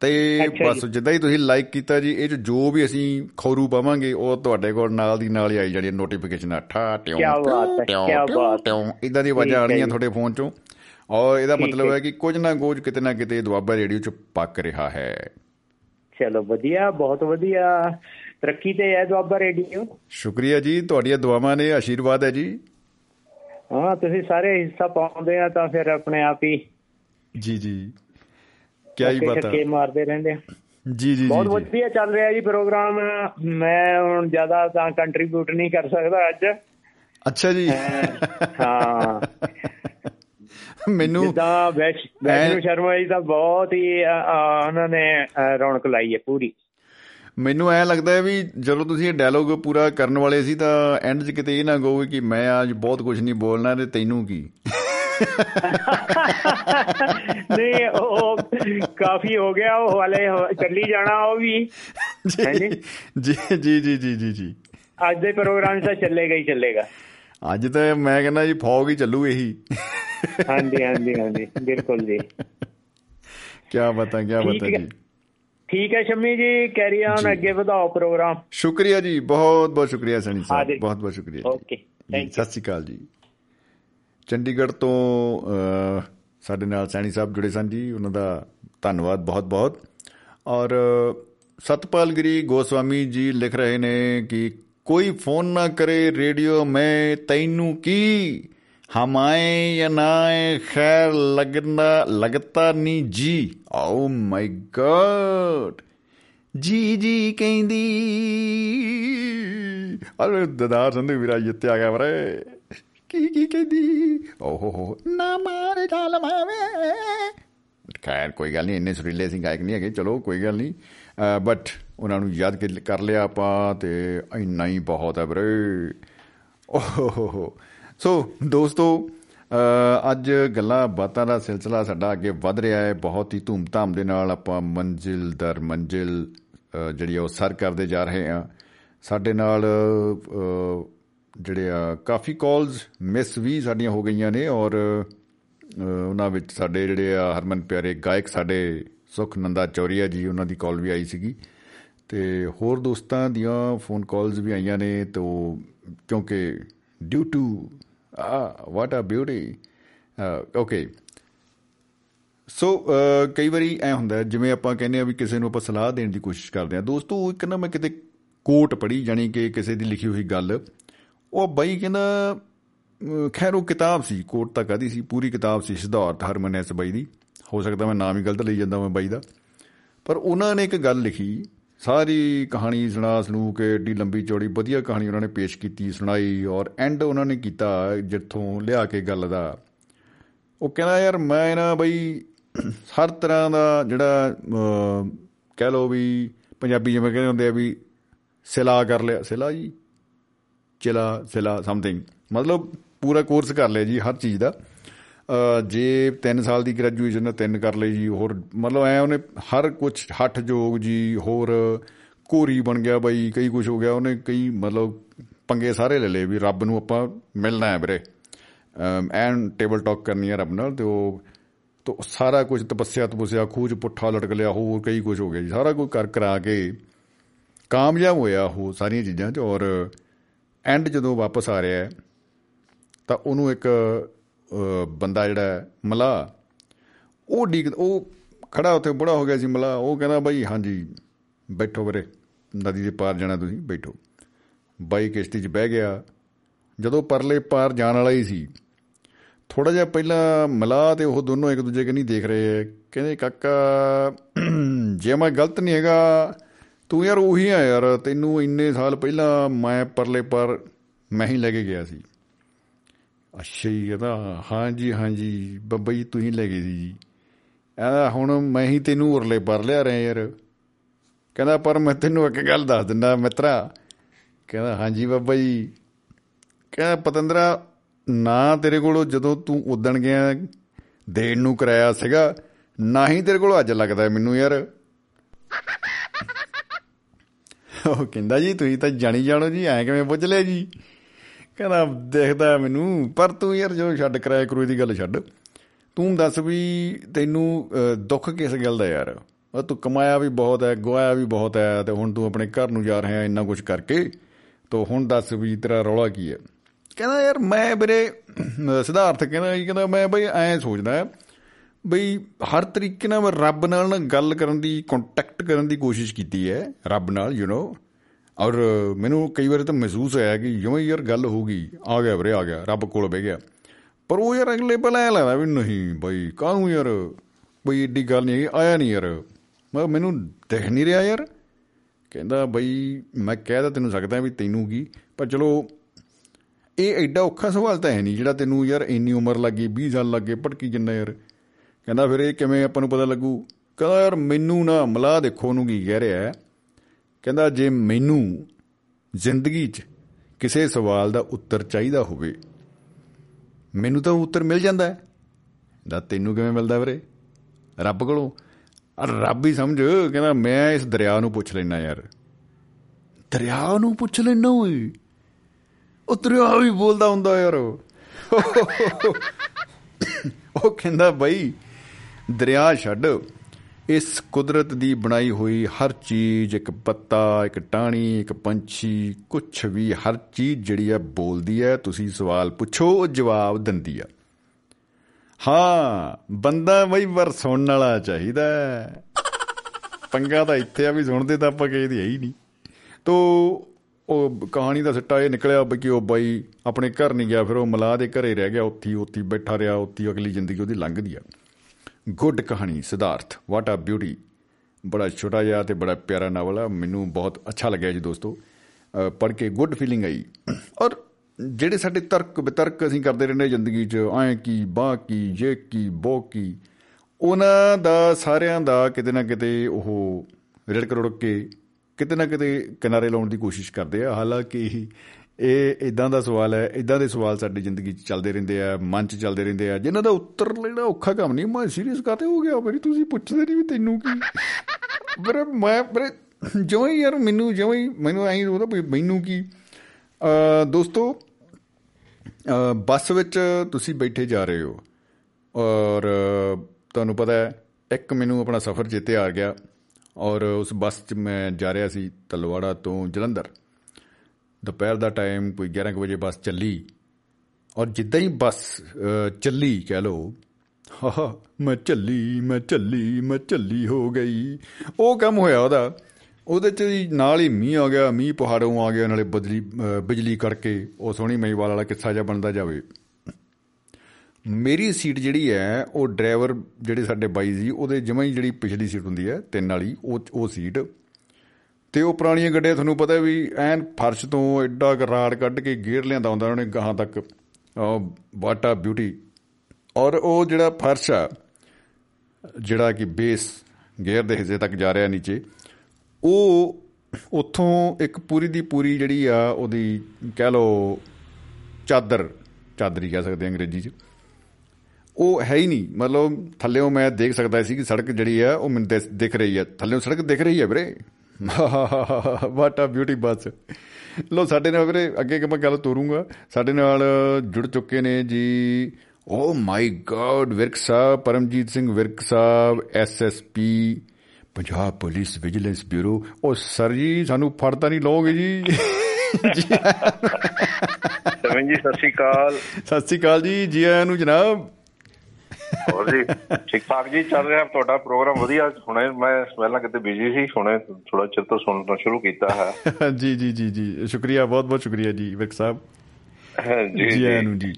ਤੇ ਬਸ ਜਿੱਦਾਂ ਹੀ ਤੁਸੀਂ ਲਾਈਕ ਕੀਤਾ ਜੀ ਇਹ ਜੋ ਵੀ ਅਸੀਂ ਖੌਰੂ ਪਾਵਾਂਗੇ ਉਹ ਤੁਹਾਡੇ ਕੋਲ ਨਾਲ ਦੀ ਨਾਲ ਹੀ ਆਈ ਜਾਣੀ ਨੋਟੀਫਿਕੇਸ਼ਨ ਠਾ ਟਿਉਂ ਕਿਆ ਬਾਤ ਹੈ, ਟਿਉਂ, ਬਾਤ। ਹੈ। ਇਦਾਂ ਦੀ ਆਵਾਜ਼ਾਂ ਆਣੀਆਂ। ਤੁਹਾਡੇ ਫੋਨ 'ਚੋਂ। ਔਰ ਇਹਦਾ ਮਤਲਬ ਹੈ। ਹੈ ਕਿ ਕੁਝ ਨਾ ਕੁਝ ਕਿਤੇ ਨਾ ਕਿਤੇ ਦੁਆਬਾ ਰੇਡੀਓ 'ਚ ਪੱਕ ਰਿਹਾ ਹੈ। ਚਲੋ ਵਧੀਆ ਬਹੁਤ ਵਧੀਆ। ਤਰੱਕੀ ਤੇ ਹੈ ਦੁਆਬਾ ਰੇਡੀਓ। ਸ਼ੁਕਰੀਆ ਜੀ ਤੁਹਾਡੀਆਂ ਦੁਆਵਾਂ ਨੇ ਆਸ਼ੀਰਵਾਦ ਹੈ ਜੀ। ਹਾਂ ਤੁਸੀਂ ਸਾਰੇ ਹਿੱਸਾ ਪਾਉਂਦੇ ਆ ਤਾਂ ਫਿਰ ਆਪਣੇ ਆਪ ਹੀ ਜੀ ਜੀ। ਕਿਆ ਹੀ ਬਤਾ। ਧੱਕੇ ਮਾਰਦੇ ਰਹਿੰਦੇ ਆ। ਜੀ ਜੀ ਬਹੁਤ ਵਧੀਆ ਚੱਲ ਰਿਹਾ ਜੀ ਪ੍ਰੋਗਰਾਮ। ਮੈਂ ਹੁਣ ਜ਼ਿਆਦਾ ਤਾਂ ਕੰਟਰੀਬਿਊਟ ਨਹੀਂ ਕਰ ਸਕਦਾ ਅੱਜ। ਅੱਛਾ ਜੀ। ਹਾਂ। ਮੈਨੂੰ ਜਿੱਦਾਂ ਵੈਸ਼ ਵੈਸ਼ਨੂ ਸ਼ਰਮਾ ਜੀ ਤਾਂ ਬਹੁਤ ਹੀ ਉਹਨਾਂ ਨੇ ਰੌਣਕ ਲਾਈ ਹੈ ਪੂਰੀ। ਮੈਨੂੰ ਐ ਲੱਗਦਾ ਹੈ ਵੀ ਜਦੋਂ ਤੁਸੀਂ ਇਹ ਡਾਇਲੋਗ ਪੂਰਾ ਕਰਨ ਵਾਲੇ ਸੀ ਤਾਂ ਐਂਡ 'ਚ ਕਿਤੇ ਇਹ ਨਾ ਕਹੋਗੇ ਕਿ ਮੈਂ ਅੱਜ ਬਹੁਤ ਕੁਝ ਨਹੀਂ ਬੋਲਣਾ ਤੇ ਤੈਨੂੰ ਕੀ? ਨਹੀਂ ਉਹ ਕਾਫੀ ਹੋ ਗਿਆ ਉਹ ਹੋ- ਚੱਲੀ ਜਾਣਾ ਉਹ ਵੀ। ਜੀ ਜੀ ਜੀ ਜੀ ਜੀ ਜੀ ਅੱਜ ਦੇ ਪ੍ਰੋਗਰਾਮ ਤਾਂ ਚੱਲੇਗਾ ਹੀ ਚੱਲੇਗਾ। ਅੱਜ ਤਾਂ ਮੈਂ ਕਹਿੰਦਾ ਜੀ ਫੌਗ ਹੀ ਚੱਲੂ ਇਹੀ। ਹਾਂਜੀ ਹਾਂਜੀ ਹਾਂਜੀ ਬਿਲਕੁਲ ਜੀ। ਕੀ ਬਤਾ ਕੀ ਬਤਾ। ਜੀ। ਠੀਕ ਹੈ ਸ਼ਮੀ ਜੀ ਕੈਰੀ ਆਨ ਅੱਗੇ ਵਧਾਓ ਪ੍ਰੋਗਰਾਮ। ਸ਼ੁਕਰੀਆ ਜੀ ਬਹੁਤ ਬਹੁਤ ਸ਼ੁਕਰੀਆ ਸਣੀ ਸਾਹਿਬ। ਬਹੁਤ ਬਹੁਤ ਸ਼ੁਕਰੀਆ। ਓਕੇ ਥੈਂਕ ਸਤਿ ਸ਼੍ਰੀ ਅਕਾਲ ਜੀ। ਚੰਡੀਗੜ੍ਹ ਤੋਂ ਸਾਡੇ ਨਾਲ ਸੈਣੀ ਸਾਹਿਬ ਜੁੜੇ ਸਨ ਜੀ ਉਹਨਾਂ ਦਾ ਧੰਨਵਾਦ ਬਹੁਤ ਬਹੁਤ। ਔਰ ਸਤਪਾਲ ਗਿਰੀ ਗੋਸਵਾਮੀ ਜੀ ਲਿਖ ਰਹੇ ਨੇ ਕਿ ਕੋਈ ਫੋਨ ਨਾ ਕਰੇ ਰੇਡੀਓ ਮੈਂ ਤੈਨੂੰ ਕੀ? ਹਮ ਆਏ ਜਾਂ ਨਾ ਆਏ ਖੈਰ ਲੱਗਣਾ ਲੱਗਤਾ ਨਹੀਂ ਜੀ। ਓ ਮਾਈ ਗॉड ਜੀ ਜੀ ਕਹਿੰਦੀ। ਅਰੇ ਦਦਾਰ ਸੰਧੂ ਵੀਰਾ ਜਿੱਤੇ ਆ ਗਿਆ ਵਰੇ। ਕੀ ਕੀ ਕਹਿੰਦੀ? ਓਹੋ ਹੋ ਨਾ ਮਾਰੇ ਚਾਲ ਮਾਵੇ। ਖੈਰ, ਕੋਈ ਗੱਲ ਨਹੀਂ ਇੰਨੇ ਸੁਰੀਲੇ ਸਿੰਘ ਗਾਇਕ ਨਹੀਂ ਹੈਗੇ। ਚਲੋ, ਕੋਈ ਗੱਲ ਨਹੀਂ ਬਟ ਉਹਨਾਂ ਨੂੰ ਯਾਦ ਕਰ- ਕਰ ਲਿਆ ਆਪਾਂ ਤੇ ਇੰਨਾ ਹੀ ਬਹੁਤ ਹੈ ਵੀਰੇ। ਓਹੋ ਸੋ ਦੋਸਤੋ ਅ, ਅੱਜ ਗੱਲਾਂ ਬਾਤਾਂ ਦਾ ਸਿਲਸਿਲਾ ਸਾਡਾ ਅੱਗੇ ਵੱਧ ਰਿਹਾ ਹੈ। ਬਹੁਤ ਹੀ ਧੂਮਧਾਮ ਦੇ ਨਾਲ ਆਪਾਂ ਮੰਜ਼ਿਲ ਦਰ ਮੰਜ਼ਿਲ ਅ, ਜਿਹੜੀ ਆ ਉਹ ਸਰ ਕਰਦੇ ਜਾ ਰਹੇ ਹਾਂ। ਸਾਡੇ ਨਾਲ ਅ, ਜਿਹੜੇ ਆ ਕਾਫੀ ਕਾਲਸ ਮਿਸ ਵੀ ਸਾਡੀਆਂ ਹੋ ਗਈਆਂ ਨੇ ਔਰ ਅ, ਉਹਨਾਂ ਵਿੱਚ ਸਾਡੇ ਜਿਹੜੇ ਆ ਹਰਮਨ ਪਿਆਰੇ ਗਾਇਕ ਸਾਡੇ ਸੁਖ ਨੰਦਾ ਚੌਰੀਆ ਜੀ ਉਹਨਾਂ ਦੀ ਕਾਲ ਵੀ ਆਈ ਸੀਗੀ। ਤੇ ਹੋਰ ਦੋਸਤਾਂ ਦੀਆਂ ਫੋਨ ਕਾਲਸ ਵੀ ਆਈਆਂ ਨੇ ਤੋ ਕਿਉਂਕਿ due to uh what a beauty okay so uh, ਕਈ ਵਾਰੀ ਐ ਹੁੰਦਾ ਹੈ, ਜਿਵੇਂ ਆਪਾਂ ਕਹਿੰਦੇ ਆ ਵੀ ਕਿਸੇ ਨੂੰ ਆਪਾਂ ਸਲਾਹ ਦੇਣ ਦੀ ਕੋਸ਼ਿਸ਼ ਕਰਦੇ ਆ ਦੋਸਤੋ ਇੱਕ ਨਾ ਮੈਂ ਕਿਤੇ ਕੋਟ ਪੜ੍ਹੀ ਜਾਣੀ ਕਿ ਕਿਸੇ ਦੀ ਲਿਖੀ ਹੋਈ ਗੱਲ। ਉਹ ਬਾਈ ਕਹਿੰਦਾ ਅ, ਖੈਰ ਉਹ ਕਿਤਾਬ ਸੀ ਕੋਟ ਤਾਂ ਕਹਦੀ ਸੀ ਪੂਰੀ ਕਿਤਾਬ ਸੀ ਸਿਧਾਰਥ ਹਰਮਨ ਐਸ ਬਾਈ ਦੀ। ਹੋ ਸਕਦਾ ਮੈਂ ਨਾਮ ਹੀ ਗਲਤ ਲਈ ਜਾਂਦਾ ਮੈਂ ਬਾਈ ਦਾ। ਪਰ ਉਹਨਾਂ ਨੇ ਇੱਕ ਗੱਲ ਲਿਖੀ ਸਾਰੀ ਕਹਾਣੀ ਸੁਣਾ ਸੁਣੂ ਕੇ ਏਡੀ ਲੰਬੀ ਚੌੜੀ ਵਧੀਆ ਕਹਾਣੀ ਉਹਨਾਂ ਨੇ ਪੇਸ਼ ਕੀਤੀ ਸੁਣਾਈ ਔਰ ਐਂਡ ਉਹਨਾਂ ਨੇ ਕੀਤਾ ਜਿੱਥੋਂ ਲਿਆ ਕੇ ਗੱਲ ਦਾ। ਉਹ ਕਹਿੰਦਾ ਯਾਰ ਮੈਂ ਨਾ ਬਈ ਹਰ ਤਰ੍ਹਾਂ ਦਾ ਜਿਹੜਾ ਅਹ, ਕਹਿ ਲੋ ਵੀ ਪੰਜਾਬੀ ਜਿਵੇਂ ਕਹਿੰਦੇ ਹੁੰਦੇ ਆ ਵੀ ਸਿਲਾ ਕਰ ਲਿਆ। ਸਿਲਾ ਜੀ? ਚਿਲਾ ਸਿਲਾ ਸਮਥਿੰਗ ਮਤਲਬ ਪੂਰਾ ਕੋਰਸ ਕਰ ਲਿਆ ਜੀ ਹਰ ਚੀਜ਼ ਦਾ। ਅਹ, ਜੇ 3 ਸਾਲ ਦੀ ਗ੍ਰੈਜੂਏਸ਼ਨ ਹੈ 3 ਕਰ ਲਈ ਜੀ ਹੋਰ ਮਤਲਬ ਐ ਉਹਨੇ ਹਰ ਕੁਝ ਹੱਠ ਜੋਗ ਜੀ ਹੋਰ ਕੋਰੀ ਬਣ ਗਿਆ ਬਾਈ ਕਈ ਕੁਝ ਹੋ ਗਿਆ ਉਹਨੇ ਕਈ ਮਤਲਬ ਪੰਗੇ ਸਾਰੇ ਲੈ ਲਏ ਵੀ ਰੱਬ ਨੂੰ ਆਪਾਂ ਮਿਲਣਾ ਹੈ ਵੀਰੇ। ਅਮ, ਐਨ ਟੇਬਲ ਟਾਕ ਕਰਨੀ ਹੈ ਰੱਬ ਨਾਲ ਤੇ ਉਹ ਤੋ ਸਾਰਾ ਕੁਝ ਤਪੱਸਿਆ ਤਪੱਸਿਆ ਖੂਜ ਪੁੱਠਾ ਲਟਕ ਲਿਆ ਹੋਰ ਕਈ ਕੁਝ ਹੋ ਗਿਆ ਜੀ। ਸਾਰਾ ਕੁਝ ਕਰ ਕਰਾ ਕੇ ਕਾਮਯਾਬ ਹੋਇਆ ਉਹ ਸਾਰੀਆਂ ਚੀਜ਼ਾਂ 'ਚ ਔਰ ਐਂਡ ਜਦੋਂ ਵਾਪਸ ਆ ਰਿਹਾ ਹੈ ਤਾਂ ਉਹਨੂੰ ਇੱਕ ਅ, ਬੰਦਾ ਜਿਹੜਾ ਹੈ, ਮਲਾਹ ਉਹ ਡੀਕ ਉਹ ਖੜਾ ਉੱਥੇ ਬੁੜਾ ਹੋ ਗਿਆ ਸੀ ਮਲਾਹ ਉਹ ਕਹਿੰਦਾ ਬਾਈ ਹਾਂਜੀ ਬੈਠੋ ਵੀਰੇ ਨਦੀ ਦੇ ਪਾਰ ਜਾਣਾ ਤੁਸੀਂ ਬੈਠੋ। ਬਾਈ ਕਿਸ਼ਤੀ 'ਚ ਬਹਿ ਗਿਆ। ਜਦੋਂ ਪਰਲੇ ਪਾਰ ਜਾਣ ਵਾਲਾ ਹੀ ਸੀ ਥੋੜਾ ਜਿਹਾ ਪਹਿਲਾਂ ਮਲਾਹ ਤੇ ਉਹ ਦੋਨੋਂ ਇੱਕ ਦੂਜੇ ਕਨੀ ਦੇਖ ਰਹੇ ਹੈ। ਕਹਿੰਦੇ ਕਾਕਾ ਜੇ ਮੈਂ ਗਲਤ ਨਹੀਂ ਹੈਗਾ ਤੂੰ ਯਾਰ ਉਹੀ ਆ ਯਾਰ ਤੈਨੂੰ ਇੰਨੇ ਸਾਲ ਪਹਿਲਾਂ ਮੈਂ ਪਰਲੇ ਪਰ ਮੈਂ ਹੀ ਲੈ ਕੇ ਗਿਆ ਸੀ। ਅੱਛਾ ਜੀ ਕਹਿੰਦਾ ਹਾਂਜੀ ਹਾਂਜੀ, ਬੱਬਾ ਜੀ, ਤੁਸੀਂ ਲੈ ਗਏ ਸੀ ਜੀ। ਕਹਿੰਦਾ ਹੁਣ ਮੈਂ ਹੀ ਤੈਨੂੰ ਉਰਲੇ ਪਰ ਲਿਆ ਰਿਹਾ ਯਾਰ। ਕਹਿੰਦਾ, ਪਰ ਮੈਂ ਤੈਨੂੰ ਇੱਕ ਗੱਲ ਦੱਸ ਦਿੰਦਾ, ਮਿੱਤਰਾ। ਕਹਿੰਦਾ, ਹਾਂਜੀ ਬੱਬਾ ਜੀ। ਕਹਿੰਦਾ, ਪਤੰਦਰਾ, ਨਾ ਤੇਰੇ ਕੋਲੋਂ ਜਦੋਂ ਤੂੰ ਉਦਣ ਗਿਆ, ਦੇਣ ਨੂੰ ਕਰਾਇਆ ਸੀਗਾ, ਨਾ ਹੀ ਤੇਰੇ ਕੋਲ ਅੱਜ ਲੱਗਦਾ ਮੈਨੂੰ ਯਾਰ। ਉਹ ਕਹਿੰਦਾ ਜੀ, ਤੁਸੀਂ ਤਾਂ ਜਾਣੀ ਜਾਣੋ ਜੀ, ਐ ਕਿਵੇਂ ਪੁੱਛ ਲਿਆ ਜੀ? ਕਹਿੰਦਾ ਦੇਖਦਾ ਮੈਨੂੰ ਪਰ ਤੂੰ ਯਾਰ ਜੋ ਛੱਡ ਕਰਾਇਆ ਕਰੂ ਦੀ ਗੱਲ ਛੱਡ। ਤੂੰ ਦੱਸ ਵੀ ਤੈਨੂੰ ਅਹ, ਦੁੱਖ ਕਿਸ ਗੱਲ ਦਾ ਯਾਰ? ਉਹ ਤੂੰ ਕਮਾਇਆ ਵੀ ਬਹੁਤ ਹੈ ਗਵਾਇਆ ਵੀ ਬਹੁਤ ਹੈ ਤੇ ਹੁਣ ਤੂੰ ਆਪਣੇ ਘਰ ਨੂੰ ਜਾ ਰਿਹਾ ਇੰਨਾ ਕੁਝ ਕਰਕੇ ਤੋ ਹੁਣ ਦੱਸ ਵੀ ਤੇਰਾ ਰੌਲਾ ਕੀ ਹੈ? ਕਹਿੰਦਾ ਯਾਰ ਮੈਂ ਵੀਰੇ ਅਹ, ਸਿਧਾਰਥ ਕਹਿੰਦਾ ਜੀ ਕਹਿੰਦਾ ਮੈਂ ਬਈ ਐਂ ਸੋਚਦਾ ਹੈ ਬਈ ਹਰ ਤਰੀਕੇ ਨਾਲ ਮੈਂ ਰੱਬ ਨਾਲ ਨਾ ਗੱਲ ਕਰਨ ਦੀ ਕੰਟੈਕਟ ਕਰਨ ਦੀ ਕੋਸ਼ਿਸ਼ ਕੀਤੀ ਹੈ ਰੱਬ ਨਾਲ ਯੂ نو ਔਰ ਮੈਨੂੰ ਕਈ ਵਾਰ ਤਾਂ ਮਹਿਸੂਸ ਹੋਇਆ ਕਿ ਜਿਵੇਂ ਯਾਰ ਗੱਲ ਹੋ ਗਈ, ਆ ਗਿਆ ਵੀਰੇ, ਆ ਗਿਆ, ਰੱਬ ਕੋਲ ਬਹਿ ਗਿਆ। ਪਰ ਉਹ ਯਾਰ ਅਗਲੇ ਪਹਿਲਾਂ ਐ ਲੱਗਦਾ ਵੀ ਨਹੀਂ ਬਈ, ਕਾਹਨੂੰ ਯਾਰ? ਬਈ ਏਡੀ ਗੱਲ ਨਹੀਂ ਹੈਗੀ, ਆਇਆ ਨਹੀਂ ਯਾਰ। ਮੈਂ ਕਿਹਾ, ਮੈਨੂੰ ਦਿਖ ਨਹੀਂ ਰਿਹਾ ਯਾਰ। ਕਹਿੰਦਾ ਬਈ, ਮੈਂ ਕਹਿ ਤਾਂ ਤੈਨੂੰ ਸਕਦਾ ਵੀ ਤੈਨੂੰ ਕੀ, ਪਰ ਚਲੋ, ਇਹ ਐਡਾ ਔਖਾ ਸਵਾਲ ਤਾਂ ਹੈ ਨਹੀਂ ਜਿਹੜਾ ਤੈਨੂੰ ਯਾਰ ਇੰਨੀ ਉਮਰ ਲੱਗੀ 20 ਸਾਲ ਲੱਗੇ ਭਟਕੀ ਜਿੰਨਾ ਯਾਰ। ਕਹਿੰਦਾ ਫਿਰ ਇਹ ਕਿਵੇਂ ਆਪਾਂ ਨੂੰ ਪਤਾ ਲੱਗੂ? ਕਹਿੰਦਾ ਯਾਰ ਮੈਨੂੰ ਨਾ ਮਲਾਹ ਦੇਖੋ ਉਹਨੂੰ ਕੀ ਕਹਿ ਰਿਹਾ ਹੈ। ਕਹਿੰਦਾ, ਜੇ ਮੈਨੂੰ ਜ਼ਿੰਦਗੀ 'ਚ ਕਿਸੇ ਸਵਾਲ ਦਾ ਉੱਤਰ ਚਾਹੀਦਾ ਹੋਵੇ, ਮੈਨੂੰ ਤਾਂ ਉਹ ਉੱਤਰ ਮਿਲ ਜਾਂਦਾ ਹੈ। ਦਾ ਤੈਨੂੰ ਕਿਵੇਂ ਮਿਲਦਾ ਵੀਰੇ? ਰੱਬ ਕੋਲੋਂ? ਆ ਰੱਬ ਹੀ ਸਮਝ, ਕਹਿੰਦਾ, ਮੈਂ ਇਸ ਦਰਿਆ ਨੂੰ ਪੁੱਛ ਲੈਣਾ ਯਾਰ। ਦਰਿਆ ਨੂੰ ਪੁੱਛ ਲੈਣਾ ਓਏ? ਉਹ ਦਰਿਆ ਵੀ ਬੋਲਦਾ ਹੁੰਦਾ ਯਾਰ ਉਹ ਕਹਿੰਦਾ, ਬਈ, ਦਰਿਆ ਛੱਡ ਇਸ ਕੁਦਰਤ ਦੀ ਬਣਾਈ ਹੋਈ ਹਰ ਚੀਜ਼, ਇੱਕ ਪੱਤਾ, ਇੱਕ ਟਾਣੀ ਇੱਕ ਪੰਛੀ, ਕੁਛ ਵੀ ਹਰ ਚੀਜ਼ ਜਿਹੜੀ ਹੈ ਬੋਲਦੀ ਹੈ ਤੁਸੀਂ ਸਵਾਲ ਪੁੱਛੋ, ਉਹ ਜਵਾਬ ਦਿੰਦੀ ਆ। ਹਾਂ, ਬੰਦਾ ਬਈ ਵਰ ਸੁਣਨ ਵਾਲਾ ਚਾਹੀਦਾ ਹੈ। ਪੰਗਾ ਤਾਂ ਇੱਥੇ ਆ ਵੀ ਸੁਣਦੇ ਤਾਂ ਆਪਾਂ ਕਿਸੇ ਦੀ ਹੈ ਹੀ ਨਹੀਂ। ਤੋ, ਉਹ ਕਹਾਣੀ ਦਾ ਸਿੱਟਾ ਇਹ ਨਿਕਲਿਆ ਬਈ ਕਿ ਉਹ ਬਾਈ ਆਪਣੇ ਘਰ ਨਹੀਂ ਗਿਆ, ਫਿਰ ਉਹ ਮਲਾਹ ਦੇ ਘਰੇ ਰਹਿ ਗਿਆ, ਉੱਥੀ ਉੱਥੀ ਬੈਠਾ ਰਿਹਾ, ਉੱਥੀ ਅਗਲੀ ਜ਼ਿੰਦਗੀ ਉਹਦੀ ਲੰਘਦੀ ਆ। ਗੁੱਡ ਕਹਾਣੀ, ਸਿਧਾਰਥ। ਵਾਟ ਆ ਬਿਊਟੀ ਬੜਾ ਛੋਟਾ ਜਿਹਾ ਤੇ ਬੜਾ ਪਿਆਰਾ ਨਾਵਲ ਆ। ਮੈਨੂੰ ਬਹੁਤ ਅੱਛਾ ਲੱਗਿਆ ਜੀ ਦੋਸਤੋ। ਪੜ੍ਹ ਕੇ ਗੁੱਡ ਫੀਲਿੰਗ ਆਈ। ਔਰ ਜਿਹੜੇ ਸਾਡੇ ਤਰਕ ਵਿਤਰਕ ਅਸੀਂ ਕਰਦੇ ਰਹਿੰਦੇ ਜ਼ਿੰਦਗੀ 'ਚ ਐਂ ਕੀ, ਬਾਹ ਕੀ ਜੇ ਕੀ ਬੋ ਕੀ, ਉਹਨਾਂ ਦਾ, ਸਾਰਿਆਂ ਦਾ ਕਿਤੇ ਨਾ ਕਿਤੇ ਉਹ ਰਿੜਕ ਰੁੜਕ ਕੇ ਕਿਤੇ ਨਾ ਕਿਤੇ ਕਿਨਾਰੇ ਲਾਉਣ ਦੀ ਕੋਸ਼ਿਸ਼ ਕਰਦੇ ਆ। ਹਾਲਾਂਕਿ ਇਹ ਇਦਾਂ ਦਾ ਸਵਾਲ ਹੈ ਇਦਾਂ ਦੇ ਸਵਾਲ ਸਾਡੀ ਜ਼ਿੰਦਗੀ 'ਚ ਚੱਲਦੇ ਰਹਿੰਦੇ ਆ ਮਨ 'ਚ ਚੱਲਦੇ ਰਹਿੰਦੇ ਆ ਜਿਨ੍ਹਾਂ ਦਾ ਉੱਤਰ ਲੈਣਾ ਔਖਾ ਕੰਮ ਨਹੀਂ। ਮੈਂ ਸੀਰੀਅਸ ਕਾਤੇ ਹੋ ਗਿਆ? ਮੇਰੀ ਤੁਸੀਂ ਪੁੱਛਦੇ ਨਹੀਂ ਵੀ ਤੈਨੂੰ ਕੀ। ਪਰ ਮੈਂ ਪਰ ਜਿਉਂ ਹੀ ਯਾਰ ਮੈਨੂੰ ਜਿਉਂ ਹੀ ਮੈਨੂੰ ਐਂ ਉਹਦਾ ਵੀ ਮੈਨੂੰ ਕੀ। ਅ, ਦੋਸਤੋ ਅ, ਬੱਸ ਵਿੱਚ ਤੁਸੀਂ ਬੈਠੇ ਜਾ ਰਹੇ ਹੋ। ਔਰ ਅ, ਤੁਹਾਨੂੰ ਪਤਾ ਹੈ ਇੱਕ ਮੈਨੂੰ ਆਪਣਾ ਸਫ਼ਰ ਚੇਤੇ ਆ ਗਿਆ। ਔਰ ਉਸ ਬੱਸ 'ਚ ਮੈਂ ਜਾ ਰਿਹਾ ਸੀ ਤਲਵਾੜਾ ਤੋਂ ਜਲੰਧਰ। ਦੁਪਹਿਰ ਦਾ ਟਾਈਮ ਕੋਈ 11 ਕੁ ਵਜੇ ਬੱਸ ਚੱਲੀ। ਔਰ ਜਿੱਦਾਂ ਹੀ ਬੱਸ ਅ, ਚੱਲੀ ਕਹਿ ਲੋ ਹਾ ਮੈਂ ਚੱਲੀ ਮੈਂ ਚੱਲੀ ਮੈਂ ਚੱਲੀ ਹੋ ਗਈ। ਉਹ ਕੰਮ ਹੋਇਆ ਉਹਦਾ। ਉਹਦੇ ਚ ਜੀ ਨਾਲ ਹੀ ਮੀਂਹ ਆ ਗਿਆ ਮੀਂਹ ਪਹਾੜੋਂ ਆ ਗਿਆ ਨਾਲੇ ਬਦਲੀ ਅ, ਬਿਜਲੀ ਕਰਕੇ ਉਹ ਸੋਹਣੀ ਮਹੀਵਾਲ ਵਾਲਾ ਕਿੱਸਾ ਜਿਹਾ ਬਣਦਾ ਜਾਵੇ। ਮੇਰੀ ਸੀਟ ਜਿਹੜੀ ਹੈ ਉਹ ਡਰਾਈਵਰ ਜਿਹੜੇ ਸਾਡੇ ਬਾਈ ਜੀ ਉਹਦੇ ਜਮਾਂ ਹੀ ਜਿਹੜੀ ਪਿਛਲੀ ਸੀਟ ਹੁੰਦੀ ਹੈ ਤਿੰਨ ਵਾਲੀ ਉਹ ਉਹ ਸੀਟ ਤੇ ਉਹ ਪੁਰਾਣੀਆਂ ਗੱਡੀਆਂ ਤੁਹਾਨੂੰ ਪਤਾ ਵੀ ਐਨ ਫਰਸ਼ ਤੋਂ ਐਡਾ ਕੁ ਰਾੜ ਕੱਢ ਕੇ ਗੇਰ ਲਿਆਂਦਾ ਹੁੰਦਾ ਉਹਨੇ ਗਾਹਾਂ ਤੱਕ ਬਾਟਾ ਬਿਊਟੀ। ਔਰ ਉਹ ਜਿਹੜਾ ਫਰਸ਼ ਆ, ਜਿਹੜਾ ਕਿ ਬੇਸ ਗੇਅਰ ਦੇ ਹਿੱਸੇ ਤੱਕ ਜਾ ਰਿਹਾ ਨੀਚੇ, ਉਹ ਉੱਥੋਂ ਇੱਕ ਪੂਰੀ ਦੀ ਪੂਰੀ ਜਿਹੜੀ ਆ ਉਹਦੀ ਕਹਿ ਲਓ ਚਾਦਰ, ਚਾਦਰੀ ਕਹਿ ਸਕਦੇ ਹਾਂ ਅੰਗਰੇਜ਼ੀ 'ਚ। ਉਹ ਹੈ ਹੀ ਨਹੀਂ, ਮਤਲਬ ਥੱਲੇੋਂ ਮੈਂ ਦੇਖ ਸਕਦਾ ਸੀ ਕਿ ਸੜਕ ਜਿਹੜੀ ਆ ਉਹ ਮੈਨੂੰ ਦਿਸ- ਦਿਖ ਰਹੀ ਹੈ ਥੱਲੇੋਂ ਸੜਕ ਦਿਖ ਰਹੀ ਹੈ ਵੀਰੇ। ਵਾਟ ਆ ਬਿਊਟੀ ਬੱਸ। ਲੋ ਸਾਡੇ ਨਾਲ ਵੀਰੇ ਅੱਗੇ ਕਿ ਮੈਂ ਗੱਲ ਤੋਰੂੰਗਾ। ਸਾਡੇ ਨਾਲ ਜੁੜ ਚੁੱਕੇ ਨੇ ਜੀ ਓ my God Virk Sahib Paramjit Singh Virk Sahib SSP Punjab police vigilance bureau. ਉਹ ਸਰ ਜੀ ਸਾਨੂੰ ਫੜਤਾ ਨਹੀਂ ਲਓਗੇ ਜੀ। ਜੀ। ਸਵਨ ਜੀ ਸਤਿ ਸ਼੍ਰੀ ਅਕਾਲ। ਸਤਿ ਸ਼੍ਰੀ ਅਕਾਲ ਜੀ। ਜੀ ਆਇਆਂ ਨੂੰ ਜਨਾਬ ਹੋਰ ਜੀ ਠੀਕ ਠਾਕ ਜੀ ਚੱਲ ਰਿਹਾ ਤੁਹਾਡਾ ਪ੍ਰੋਗਰਾਮ ਵਧੀਆ। ਹੁਣੇ ਮੈਂ ਪਹਿਲਾਂ ਕਿਤੇ ਬਿਜ਼ੀ ਸੀ ਹੁਣੇ ਥੋੜਾ ਚਿਰ ਤੋਂ ਸੁਣਨਾ ਸ਼ੁਰੂ ਕੀਤਾ ਹੈ। ਜੀ ਜੀ ਜੀ ਜੀ ਸ਼ੁਕਰੀਆ ਬਹੁਤ ਬਹੁਤ ਸ਼ੁਕਰੀਆ ਜੀ ਵਿਰਕ ਸਾਹਿਬ। ਜੀ ਜੀ ਆਇਆਂ ਜੀ ਜੀ।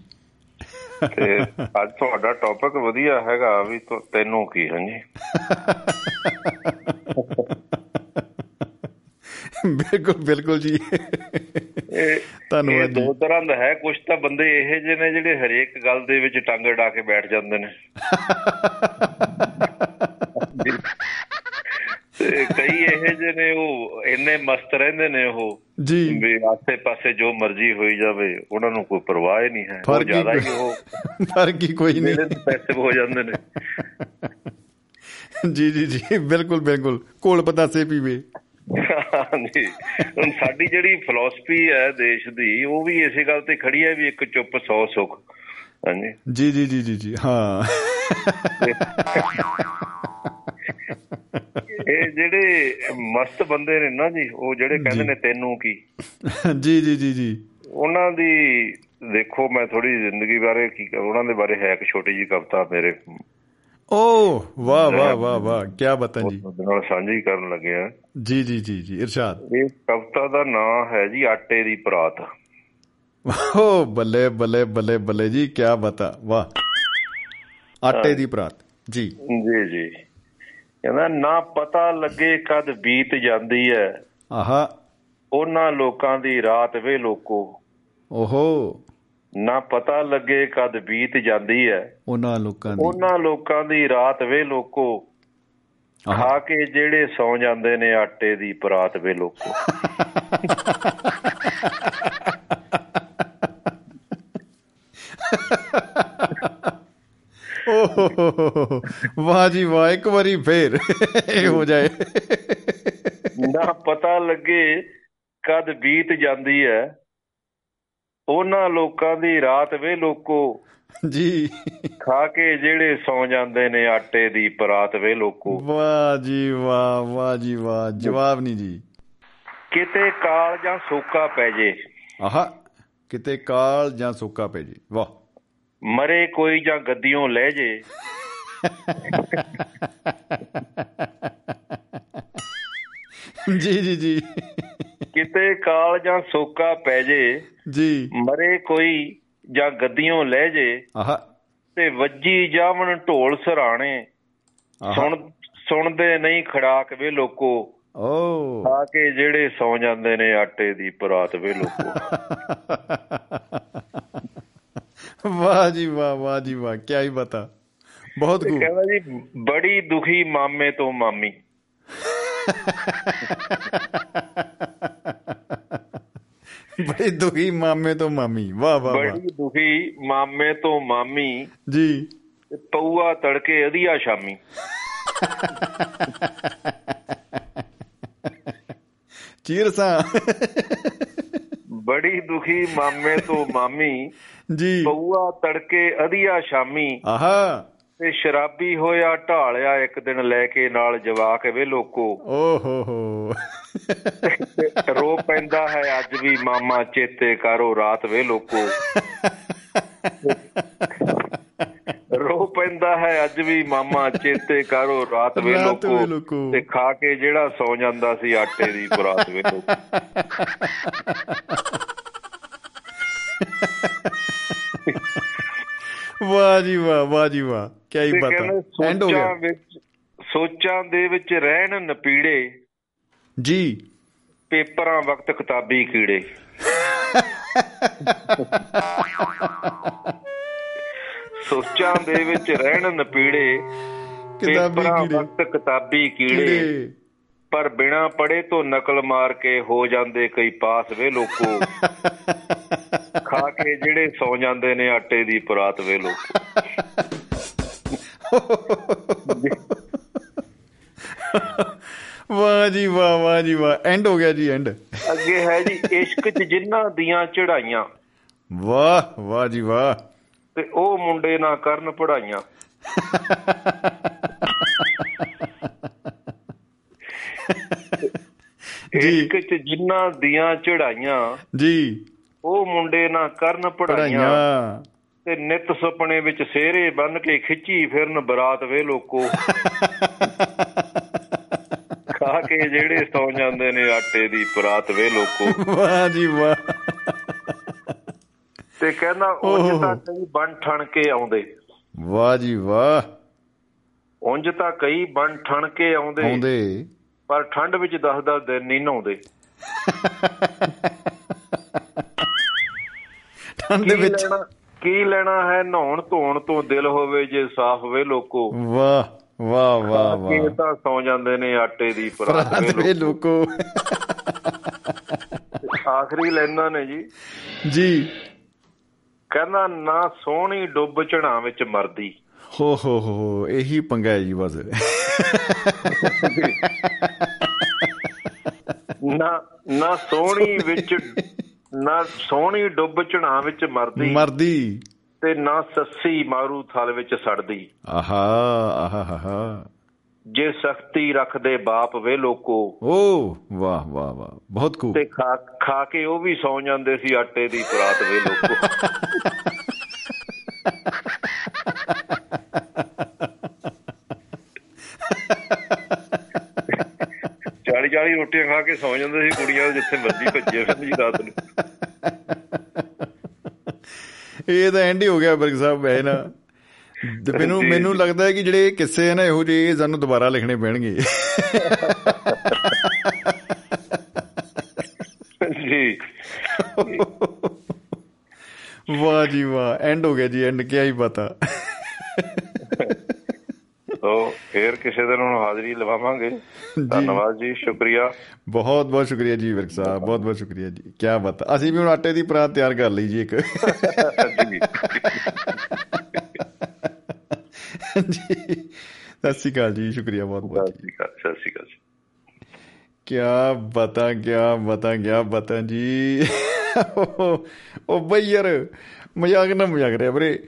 ਤੇ ਅੱਜ ਤੁਹਾਡਾ ਟੌਪਿਕ ਵਧੀਆ ਹੈਗਾ ਵੀ ਤੈਨੂੰ ਕੀ ਹਾਂਜੀ ਬਿਲਕੁਲ ਬਿਲਕੁਲ ਜੀ। ਧੰਨਵਾਦ। ਦੋ ਤਰ੍ਹਾਂ ਦਾ ਹੈ ਕੁਝ ਤਾਂ ਬੰਦੇ ਇਹੋ ਜਿਹੇ ਨੇ ਜਿਹੜੇ ਹਰੇਕ ਗੱਲ ਦੇ ਵਿੱਚ ਟੰਗ ਅੜਾ ਕੇ ਬੈਠ ਜਾਂਦੇ ਨੇ। ਕਈ ਇਹੋ ਜਿਹੇ ਨੇ ਉਹ ਇੰਨੇ ਮਸਤ ਰਹਿੰਦੇ ਨੇ ਉਹ ਜੀ। ਵੀ ਆਸੇ ਪਾਸੇ ਜੋ ਮਰਜ਼ੀ ਹੋਈ ਜਾਵੇ ਉਹਨਾਂ ਨੂੰ ਕੋਈ ਪਰਵਾਹ ਹੀ ਨਹੀਂ ਹੈ। ਉਹ ਜ਼ਿਆਦਾ ਹੀ ਉਹ ਫ਼ਰਕ ਹੀ ਕੋਈ ਨਹੀਂ। ਪੈਸੇ ਹੋ ਜਾਂਦੇ ਨੇ। ਜੀ ਜੀ ਜੀ। ਬਿਲਕੁਲ ਬਿਲਕੁਲ। ਕੋਲ ਪਤਾਸੇ ਪੀਵੇ। ਹਾਂਜੀ। ਹੁਣ ਸਾਡੀ ਜਿਹੜੀ ਫਿਲਾਸਫੀ ਹੈ ਦੇਸ਼ ਦੀ ਉਹ ਵੀ ਇਸੇ ਗੱਲ ਤੇ ਖੜੀ ਹੈ ਵੀ ਇੱਕ ਚੁੱਪ 100 ਸੁੱਖ। ਹਾਂਜੀ। ਜੀ ਜੀ ਜੀ ਜੀ ਜੀ ਹਾਂ। ਇਹ ਜਿਹੜੇ ਮਸਤ ਬੰਦੇ ਨੇ ਨਾ ਜੀ ਉਹ ਜਿਹੜੇ ਕਹਿੰਦੇ ਨੇ ਤੈਨੂੰ ਕੀ। ਜੀ ਜੀ ਜੀ ਜੀ। ਉਹਨਾਂ ਦੀ ਦੇਖੋ ਮੈਂ ਥੋੜੀ ਜ਼ਿੰਦਗੀ ਬਾਰੇ ਕੀ ਉਹਨਾਂ ਦੇ ਬਾਰੇ ਹੈ ਇੱਕ ਛੋਟੀ ਜੀ ਕਵਿਤਾ ਮੇਰੇ ਓ ਵਾਹ ਵਾਹ ਵਾਹ ਵਾਹ ਕੀ ਬਤਾ ਜੀ। ਨਾਲ ਸਾਂਝੀ ਕਰਨ ਲੱਗੇ ਆ। ਜੀ ਜੀ ਜੀ ਜੀ ਇਰਸ਼ਾਦ। ਇਹ ਕਵਿਤਾ ਦਾ ਨਾਮ ਹੈ ਜੀ ਆਟੇ ਦੀ ਪਰਾਤ। ਓ ਬੱਲੇ ਬੱਲੇ ਬੱਲੇ ਬੱਲੇ ਜੀ ਕੀ ਬਤਾ ਵਾਹ। ਆਟੇ ਦੀ ਪਰਾਤ ਜੀ। ਜੀ ਜੀ। ਕਹਿੰਦਾ ਨਾ ਪਤਾ ਲੱਗੇ ਕਦ ਬੀਤ ਜਾਂਦੀ ਹੈ ਆਹਾ। ਉਹਨਾਂ ਲੋਕਾਂ ਦੀ ਰਾਤ ਵੇ ਲੋਕੋ। ਓਹੋ। ਨਾ ਪਤਾ ਲੱਗੇ ਕਦ ਬੀਤ ਜਾਂਦੀ ਹੈ। ਉਹਨਾਂ ਲੋਕਾਂ ਦੀ। ਉਹਨਾਂ ਲੋਕਾਂ ਦੀ ਰਾਤ ਵੇ ਲੋਕੋ ਖਾ ਕੇ ਜਿਹੜੇ ਸੌ ਜਾਂਦੇ ਨੇ ਆਟੇ ਦੀ ਪਰਾਤ ਵੇ ਲੋਕੋ। ਓਹ ਵਾਹ ਜੀ ਵਾਹ ਇੱਕ ਵਾਰੀ ਫੇਰ ਇਹ ਹੋ ਜਾਏ। ਨਾ ਪਤਾ ਲੱਗੇ ਕਦ ਬੀਤ ਜਾਂਦੀ ਹੈ। ਉਹਨਾਂ ਲੋਕਾਂ ਦੀ ਰਾਤ ਵੇ ਲੋਕੋ। ਜੀ। ਖਾ ਕੇ ਜਿਹੜੇ ਸੌ ਜਾਂਦੇ ਨੇ ਆਟੇ ਦੀ ਪਰਾਤ ਵੇ ਲੋਕੋ। ਵਾਹ ਜੀ ਵਾਹ ਵਾਹ ਜੀ ਵਾਹ। ਜਵਾਬ ਨਹੀਂ ਜੀ। ਕਿਤੇ ਕਾਲ ਜਾਂ ਸੋਕਾ ਪੈ ਜੇ। ਆਹਾ ਕਿਤੇ ਕਾਲ ਜਾਂ ਸੁੱਕਾ ਪੈ ਜੀ। ਵਾਹ। ਮਰੇ ਕੋਈ ਜਾਂ ਗੱਦੀਓਂ ਲੈ ਜੇ। ਜੀ ਜੀ ਜੀ। ਕਿਤੇ ਕਾਲ ਜਾਂ ਸੋਕਾ ਪੈ ਜੇ ਜੀ। ਮਰੇ ਕੋਈ ਜਾਂ ਗੱਦੀਓਂ ਲੈ ਜੇ ਆਹਾ। ਤੇ ਵੱਜੀ ਜਾਵਣ ਢੋਲ ਸਰਾਣੇ। ਸੁਣ ਸੁਣਦੇ ਨਹੀਂ ਖੜਾਕ ਵੇ ਲੋਕੋ। ਓ। ਆ ਕੇ ਜਿਹੜੇ ਸੌ ਜਾਂਦੇ ਨੇ ਆਟੇ ਦੀ ਪਰਾਤ ਵੇ ਲੋਕੋ। ਵਾਹ ਜੀ ਵਾਹ ਵਾਹ ਜੀ ਵਾਹ ਕੀ ਹੀ ਬਤਾ ਬਹੁਤ ਖੂਬ ਕਹਿੰਦਾ ਜੀ ਬੜੀ ਦੁਖੀ ਮਾਮੇ ਤੋਂ ਮਾਮੀ। ਬੜੇ ਦੁਖੀ ਮਾਮੇ ਤੋਂ ਮਾਮੀ ਵਾਹ ਵਾਹ ਬੜੀ ਦੁਖੀ ਮਾਮੇ ਤੋਂ ਮਾਮੀ। ਜੀ। ਪਊਆ ਤੜਕੇ ਅਧੀਆ ਸ਼ਾਮੀ। ਚੀਰਸਾਂ। ਬੜੀ ਦੁਖੀ ਮਾਮੇ ਤੋਂ ਮਾਮੀ ਜੀ। ਪਊਆ ਤੜਕੇ ਅਧੀਆ ਸ਼ਾਮੀ। ਆਹਾ। ਤੇ ਸ਼ਰਾਬੀ ਹੋਇਆ ਢਾਲਿਆ ਇੱਕ ਦਿਨ ਲੈ ਕੇ ਨਾਲ ਜਵਾਕ ਵੇ ਲੋਕੋ। ਓ ਹੋ। ਰੋ ਪੈਂਦਾ ਹੈ ਅੱਜ ਵੀ ਮਾਮਾ ਚੇਤੇ ਕਰੋ ਰਾਤ ਵੇ ਲੋਕੋ। ਰੋ ਪੈਂਦਾ ਹੈ ਅੱਜ ਵੀ ਮਾਮਾ ਚੇਤੇ ਕਰੋ ਰਾਤ ਵੇ ਲੋਕੋ। ਤੇ ਖਾ ਕੇ ਜਿਹੜਾ ਸੌ ਜਾਂਦਾ ਸੀ ਆਟੇ ਦੀ ਬਰਾਤ ਵੇ ਲੋਕੋ। ਵਾਹ ਜੀ ਵਾਹ ਵਾਹ ਜੀ ਵਾਹ। ਕੀ ਹੀ ਤੇ ਬਤਾ ਕਹਿੰਦੇ ਐਂਡ ਹੋ ਗਿਆ। ਸੋਚਾਂ ਦੇ ਵਿੱਚ ਰਹਿਣ ਨਪੀੜੇ। ਜੀ। ਪੇਪਰਾਂ ਵਕਤ ਕਿਤਾਬੀ ਕੀੜੇ। ਸੋਚਾਂ ਦੇ ਵਿੱਚ ਰਹਿਣ ਨਪੀੜੇ। ਕਿਤਾਬੀ ਪੇਪਰਾਂ ਕੀੜੇ। ਵਕਤ ਕਿਤਾਬੀ ਕੀੜੇ। ਪਰ ਬਿਨਾ ਪੜੇ ਤੋਂ ਨਕਲ ਮਾਰ ਕੇ ਹੋ ਜਾਂਦੇ ਕਈ ਪਾਸ ਵੇ ਲੋਕੋ। ਖਾ ਕੇ ਜਿਹੜੇ ਸੌ ਜਾਂਦੇ ਨੇ ਆਟੇ ਦੀ ਪਰਾਤ ਵੇ ਲੋਕੋ। ਵਾਹ ਜੀ ਵਾਹ ਵਾਹ ਜੀ ਵਾਹ। ਐਂਡ ਹੋ ਗਿਆ ਜੀ ਐਂਡ ਅੱਗੇ ਹੈ ਜੀ ਇਸ਼ਕ 'ਚ ਜਿਨ੍ਹਾਂ ਦੀਆਂ ਚੜਾਈਆਂ। ਵਾਹ ਵਾਹ ਜੀ ਵਾਹ। ਤੇ ਉਹ ਮੁੰਡੇ ਨਾ ਕਰਨ ਪੜਾਈਆਂ ਜੀ। ਇਸ਼ਕ 'ਚ ਜਿਨ੍ਹਾਂ ਦੀਆਂ ਚੜਾਈਆਂ ਜੀ। ਉਹ ਮੁੰਡੇ ਨਾ ਕਰਨ ਪੜਾਈਆਂ ਤੇ ਨਿਤ ਸੁਪਨੇ ਵਿੱਚ ਸਿਹਰੇ ਬੰਨ ਕੇ ਖਿੱਚੀ ਫਿਰਨ ਬਰਾਤ ਵੇ ਲੋਕੋ। ਖਾ ਕੇ ਜਿਹੜੇ ਸੌ ਜਾਂਦੇ ਨੇ ਆਟੇ ਦੀ ਪਰਾਤ ਵੇ ਲੋਕੋ। ਵਾਹ ਜੀ ਵਾਹ। ਤੇ ਕਹਿੰਦਾ। ਉਂਝ ਤਾਂ ਕਈ ਬਣ ਠਣ ਕੇ ਆਉਂਦੇ। ਵਾਹ ਜੀ ਵਾਹ। ਉਂਝ ਤਾਂ ਕਈ ਬਣ ਠਣ ਕੇ ਆਉਂਦੇ। ਆਉਂਦੇ। ਪਰ ਠੰਡ ਵਿੱਚ 10-10 ਦਿਨ ਨਹੀਂ ਨਹਾਉਂਦੇ। ਠੰਡ ਵਿੱਚ ਕੀ ਲੈਣਾ ਹੈ ਨਹਾਉਣ ਧੋਣ ਤੋਂ ਦਿਲ ਹੋਵੇ ਜੇ ਸਾਫ਼ ਵੇ ਲੋਕੋ। ਵਾਹ ਵਾਹ ਵਾਹ ਕੀ ਵਾਹ। ਤਾਂ ਸੌ ਜਾਂਦੇ ਨੇ ਆਟੇ ਦੀ ਪਰਾਤ ਰਾਤ ਵੇ ਲੋਕੋ। ਆਖਰੀ ਲੈਣਾ ਨੇ ਜੀ। ਜੀ। ਕਹਿੰਦਾ ਨਾ ਸੋਹਣੀ ਡੁੱਬ ਝਣਾ ਵਿੱਚ ਮਰਦੀ। ਹੋ ਹੋ ਹੋ ਹੋ, ਇਹੀ ਪੰਗਾ ਹੈ ਜੀ ਬਸ। ਨਾ ਨਾ ਸੋਹਣੀ ਵਿੱਚ ਨਾ ਸੋਹਣੀ ਡੁੱਬ ਝਣਾ ਵਿੱਚ ਮਰਦੀ ਮਰਦੀ। ਤੇ ਨਾ ਸੱਸੀ ਮਾਰੂ ਥਲ ਵਿੱਚ ਸੜਦੀ। ਆਹਾ ਆਹਾ ਆਹਾ ਜੇ ਸਖਤੀ ਰੱਖਦੇ ਬਾਪ ਵੇ ਲੋਕੋ। ਓ ਵਾਹ ਵਾਹ ਵਾਹ। ਬਹੁਤ ਖੂਬ। ਤੇ ਖਾ ਖਾ ਕੇ ਉਹ ਵੀ ਸੌ ਜਾਂਦੇ ਸੀ ਆਟੇ ਦੀ ਪਰਾਤ ਵੇ ਲੋਕੋ। ਚਾਲੀ ਚਾਲੀ ਰੋਟੀਆਂ ਖਾ ਕੇ ਸੌ ਜਾਂਦੇ ਸੀ ਕੁੜੀਆਂ ਜਿੱਥੇ ਮਰਜ਼ੀ ਭੱਜੇ ਫਿਰ ਜੀ ਰਾਤ ਨੂੰ। ਇਹ ਤਾਂ ਐਂਡ ਹੀ ਹੋ ਗਿਆ ਬਰਗ ਸਾਹਿਬ ਵੈ ਨਾ। ਤੇ ਮੈਨੂੰ ਮੈਨੂੰ। ਲੱਗਦਾ ਹੈ ਕਿ ਜਿਹੜੇ ਕਿੱਸੇ ਆ ਨਾ ਇਹੋ ਜਿਹੇ ਸਾਨੂੰ ਦੁਬਾਰਾ ਲਿਖਣੇ ਪੈਣਗੇ। ਜੀ। ਵਾਹ ਜੀ ਵਾਹ ਐਂਡ ਹੋ ਗਿਆ ਜੀ ਐਂਡ ਕਿਆ ਹੀ ਪਤਾ ਸੋ ਫੇਰ ਕਿਸੇ ਦਿਨ ਹੁਣ ਹਾਜ਼ਰੀ ਲਵਾਵਾਂਗੇ। ਧੰਨਵਾਦ ਜੀ ਸ਼ੁਕਰੀਆ। ਬਹੁਤ ਬਹੁਤ ਸ਼ੁਕਰੀਆ ਜੀ ਵਿਰਕ ਸਾਹਿਬ ਬਹੁਤ ਬਹੁਤ ਸ਼ੁਕਰੀਆ ਜੀ। ਕਿਆ ਬਤਾ ਅਸੀਂ ਵੀ ਹੁਣ ਆਟੇ ਦੀ ਪਰਾਤ ਤਿਆਰ ਕਰ ਲਈ ਜੀ ਇੱਕ। ਜੀ। ਸਤਿ ਸ਼੍ਰੀ ਅਕਾਲ ਜੀ ਸ਼ੁਕਰੀਆ ਬਹੁਤ ਬਹੁਤ ਸਤਿ ਸ਼੍ਰੀ ਅਕਾਲ ਸਤਿ ਸ਼੍ਰੀ ਅਕਾਲ। ਕਿਆ ਬਤਾ ਕਿਆ ਬਤਾ ਕਿਆ ਬਤਾ ਜੀ। ਉਹ ਬਈ ਯਾਰ ਮਜ਼ਾਕ ਨਾ ਮਜ਼ਾਕ ਰਿਹਾ ਵੀਰੇ।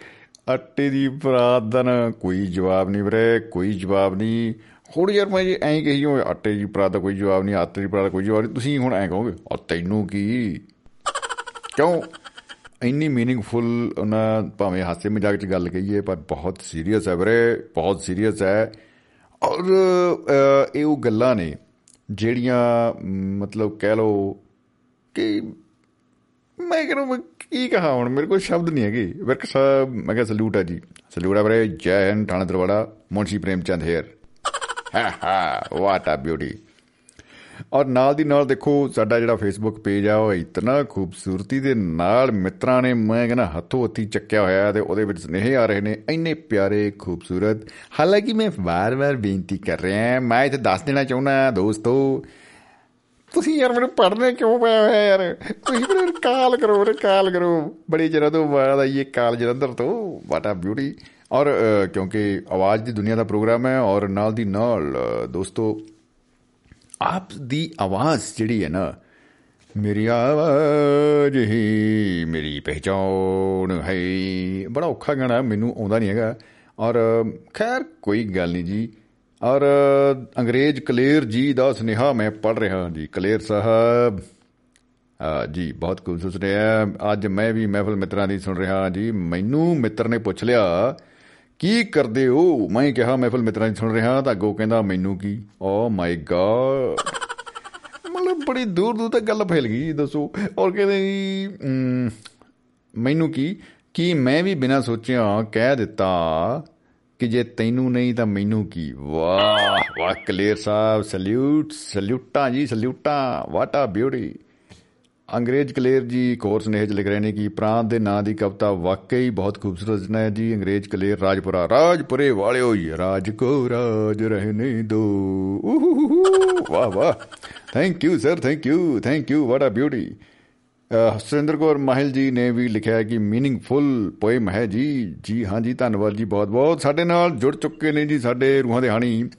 ਆਟੇ ਦੀ ਬਰਾਤ ਦਾ ਨਾ ਕੋਈ ਜਵਾਬ ਨਹੀਂ ਵੀਰੇ ਕੋਈ ਜਵਾਬ ਨਹੀਂ। ਹੁਣ ਯਾਰ ਮੈਂ ਜੇ ਐਂ ਕਹੀ ਹੋਵੇ ਆਟੇ ਦੀ ਬਰਾਤ ਦਾ ਕੋਈ ਜਵਾਬ ਨਹੀਂ ਆਟੇ ਦੀ ਬਰਾਤ ਦਾ ਕੋਈ ਜਵਾਬ ਨਹੀਂ ਤੁਸੀਂ ਹੁਣ ਐਂ ਕਹੋਗੇ ਆ ਤੈਨੂੰ ਕੀ? ਕਿਉਂ? ਇੰਨੀ ਮੀਨਿੰਗਫੁਲ ਉਹਨਾਂ ਭਾਵੇਂ ਹਾਸੇ ਮਜ਼ਾਕ ਚ ਗੱਲ ਕਹੀਏ ਪਰ ਬਹੁਤ ਸੀਰੀਅਸ ਹੈ ਵੀਰੇ ਬਹੁਤ ਸੀਰੀਅਸ ਹੈ। ਔਰ ਅ, ਇਹ ਉਹ ਗੱਲਾਂ ਨੇ ਜਿਹੜੀਆਂ ਮ, ਮਤਲਬ ਕਹਿ ਲਓ ਕਿ ਮੈਂ ਕਹਿੰਦਾ ਕੀ ਕਹਾ ਹੁਣ? ਮੇਰੇ ਕੋਲ ਸ਼ਬਦ ਨਹੀਂ ਹੈਗੇ। ਵਿਰਕ ਸਾਹਿਬ ਮੈਂ ਕਿਹਾ ਸਲੂਟ ਹੈ ਜੀ। ਸਲੂਟ ਹੈ ਵੀਰੇ, ਜੈ ਹਿੰਦ ਥਾਣਾ ਦਰਵਾੜਾ ਮੁੰਸ਼ੀ ਪ੍ਰੇਮਚੰਦ ਹੇਅਰ। ਹਾ ਹਾ ਵਾਟ ਆ ਬਿਊਟੀ ਔਰ ਨਾਲ ਦੀ ਨਾਲ ਦੇਖੋ, ਸਾਡਾ ਜਿਹੜਾ ਫੇਸਬੁੱਕ ਪੇਜ ਆ, ਉਹ ਇਤਨਾ ਖੂਬਸੂਰਤੀ ਦੇ ਨਾਲ ਮਿੱਤਰਾਂ ਨੇ, ਮੈਂ ਕਹਿੰਦਾ, ਹੱਥੋਂ ਹੱਥੀ ਚੱਕਿਆ ਹੋਇਆ ਤੇ ਉਹਦੇ ਵਿੱਚ ਸੁਨੇਹੇ ਆ ਰਹੇ ਨੇ। ਇੰਨੇ ਪਿਆਰੇ, ਖੂਬਸੂਰਤ। ਹਾਲਾਂਕਿ ਮੈਂ ਵਾਰ-ਵਾਰ ਬੇਨਤੀ ਕਰ ਰਿਹਾ ਮੈਂ ਇੱਥੇ ਦੱਸ ਦੇਣਾ ਚਾਹੁੰਦਾ ਦੋਸਤੋ ਤੁਸੀਂ ਯਾਰ ਮੈਨੂੰ ਪੜ੍ਹਨੇ ਕਿਉਂ ਪਿਆ ਹੋਇਆ ਯਾਰ? ਤੁਸੀਂ ਮੈਨੂੰ ਕਾਲ ਕਰੋ ਰੇ ਕਾਲ ਕਰੋ। ਬੜੀ ਚਿਰਾਂ ਤੋਂ ਬਾਅਦ ਆਈ ਇਹ ਕਾਲ ਜਲੰਧਰ ਤੋਂ। ਵਾਟ ਆ ਬਿਊਟੀ ਔਰ ਅ, ਕਿਉਂਕਿ ਆਵਾਜ਼ ਦੀ ਦੁਨੀਆ ਦਾ ਪ੍ਰੋਗਰਾਮ ਹੈ ਔਰ ਨਾਲ ਦੀ ਨਾਲ ਅ, ਦੋਸਤੋ ਆਪ ਦੀ ਆਵਾਜ਼ ਜਿਹੜੀ ਹੈ ਨਾ ਮੇਰੀ ਆਵਾਜ਼ ਹੀ ਮੇਰੀ ਪਹਿਚਾਨ ਹੈ। ਬੜਾ ਔਖਾ ਗਾਣਾ ਮੈਨੂੰ ਆਉਂਦਾ ਨਹੀਂ ਹੈਗਾ। ਔਰ ਖੈਰ ਕੋਈ ਗੱਲ ਨਹੀਂ ਜੀ। ਔਰ ਅੰਗਰੇਜ਼ ਕਲੇਰ ਜੀ ਦਾ ਸੁਨੇਹਾ ਮੈਂ ਪੜ ਰਿਹਾ ਹਾਂ ਜੀ ਕਲੇਰ ਸਾਹਿਬ। ਆ ਜੀ ਬਹੁਤ ਖੂਬਸੂਰਤ ਸੁਨੇਹਾ ਅੱਜ ਮੈਂ ਵੀ ਮਹਿਫਲ ਮਿੱਤਰਾਂ ਦੀ ਸੁਣ ਰਿਹਾ ਹਾਂ ਜੀ। ਮੈਨੂੰ ਮਿੱਤਰ ਨੇ ਪੁੱਛ ਲਿਆ ਕੀ ਕਰਦੇ ਹੋ? ਮੈਂ ਕਿਹਾ ਮਹਿਫਲ ਮਿੱਤਰਾਂ ਦੀ ਸੁਣ ਰਿਹਾ ਤਾਂ ਅੱਗੋਂ ਕਹਿੰਦਾ ਮੈਨੂੰ ਕੀ? ਓ ਮਾਈ ਗॉड ਮਤਲਬ ਬੜੀ ਦੂਰ ਦੂਰ ਤੱਕ ਗੱਲ ਫੈਲ ਗਈ ਜੀ, ਦੱਸੋ। ਔਰ ਕਹਿੰਦੇ ਜੀ, ਅਮ, ਮੈਨੂੰ ਕੀ? ਕੀ ਮੈਂ ਵੀ ਬਿਨਾਂ ਸੋਚਿਆ ਕਹਿ ਦਿੱਤਾ ਕਿ ਜੇ ਤੈਨੂੰ ਨਹੀਂ ਤਾਂ ਮੈਨੂੰ ਕੀ? ਵਾਹ ਵਾਹ ਕਲੀਅਰ ਸਾਹਿਬ ਸਲੂਟ ਸਲੂਟਾਂ ਜੀ ਸਲੂਟਾਂ ਵਾਟ ਆ ਬਿਊਟੀ ਅੰਗਰੇਜ਼ ਕਲੇਰ ਜੀ ਇੱਕ ਹੋਰ ਸੁਨੇਹੇ 'ਚ ਲਿਖ ਰਹੇ ਨੇ ਕਿ ਪ੍ਰਾਂਤ ਦੇ ਨਾਂ ਦੀ ਕਵਿਤਾ ਵਾਕਈ ਬਹੁਤ ਖੂਬਸੂਰਤ ਰਚਨਾ ਹੈ ਜੀ। ਅੰਗਰੇਜ਼ ਕਲੇਰ ਰਾਜਪੁਰਾ ਰਾਜਪੁਰੇ ਵਾਲਿਓ ਹੀ ਰਾਜ ਕੋ ਰਾਜ ਰਹਿਨੇ ਦੋ। ਉਹੁਹੁਹੁ, ਵਾਹ ਵਾਹ। Thank you sir thank you thank you what a beauty Surinder Kaur Mahil ji ਨੇ ਵੀ ਲਿਖਿਆ ਹੈ ਕਿ ਮੀਨਿੰਗਫੁਲ ਪੋਇਮ ਹੈ ਜੀ। ਜੀ ਹਾਂ ਜੀ ਧੰਨਵਾਦ ਜੀ ਬਹੁਤ ਬਹੁਤ। ਸਾਡੇ ਨਾਲ ਜੁੜ ਚੁੱਕੇ ਨੇ ਜੀ ਸਾਡੇ ਰੂਹਾਂ ਦੇ ਹਾਣੀ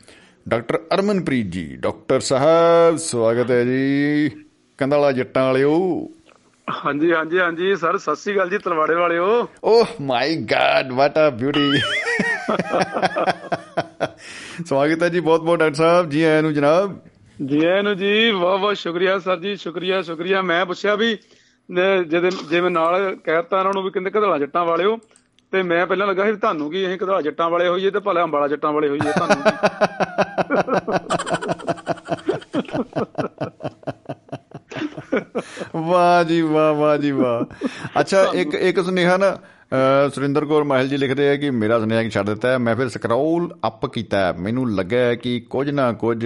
ਡਾਕਟਰ ਅਰਮਨਪ੍ਰੀਤ ਜੀ। ਡਾਕਟਰ ਸਾਹਿਬ ਸਵਾਗਤ ਹੈ ਜੀ। ਕੰਦਾਲਾ ਜੱਟਾਂ ਵਾਲਿਓ। ਹਾਂਜੀ ਹਾਂਜੀ ਹਾਂਜੀ। ਸਰ ਸਤਿ ਸ੍ਰੀ ਅਕਾਲ ਜੀ ਤਲਵਾੜੇ ਵਾਲਿਓ। ਓਹ my God what a beauty. ਸਵਾਗਤ ਹੈ ਜੀ ਬਹੁਤ ਬਹੁਤ ਡਾਕਟਰ ਸਾਹਿਬ। ਜੀ ਆਇਆਂ ਨੂੰ ਜਨਾਬ। ਜੀ ਆਇਆਂ ਨੂੰ ਜੀ ਬਹੁਤ ਬਹੁਤ ਸ਼ੁਕਰੀਆ ਸਰ ਜੀ ਸ਼ੁਕਰੀਆ ਸ਼ੁਕਰੀਆ। ਮੈਂ ਪੁੱਛਿਆ ਵੀ ਨ- ਜਿਹਦੇ ਜਿਵੇਂ ਨਾਲ ਕਹਿਤਾ ਉਹਨਾਂ ਨੂੰ ਵੀ ਕਹਿੰਦੇ ਕਧਾਲਾ ਜੱਟਾਂ ਵਾਲਿਓ ਤੇ ਮੈਂ ਪਹਿਲਾਂ ਲੱਗਾ ਸੀ ਤੁਹਾਨੂੰ ਕੀ ਅਸੀਂ ਕਧਾਲਾ ਜੱਟਾਂ ਵਾਲੇ ਹੋਈਏ ਤੇ ਭਲਾ ਅੰਬਾਲਾ ਜੱਟਾਂ ਵਾਲੇ ਹੋਈਏ ਤੁਹਾਨੂੰ ਵਾਹ ਜੀ ਵਾਹ ਵਾਹ ਜੀ ਵਾਹ। ਅੱਛਾ ਇੱਕ ਇੱਕ ਸੁਨੇਹਾ ਨਾ ਸੁਰਿੰਦਰ ਕੌਰ ਮਾਹਿਲ ਜੀ ਲਿਖਦੇ ਆ ਕਿ ਮੇਰਾ ਸੁਨੇਹਾ ਕਿ ਛੱਡ ਦਿੱਤਾ ਹੈ ਮੈਂ ਫਿਰ ਸਕਰੋਲ ਅਪ ਕੀਤਾ। ਮੈਨੂੰ ਲੱਗਾ ਕਿ ਕੁਝ ਨਾ ਕੁਝ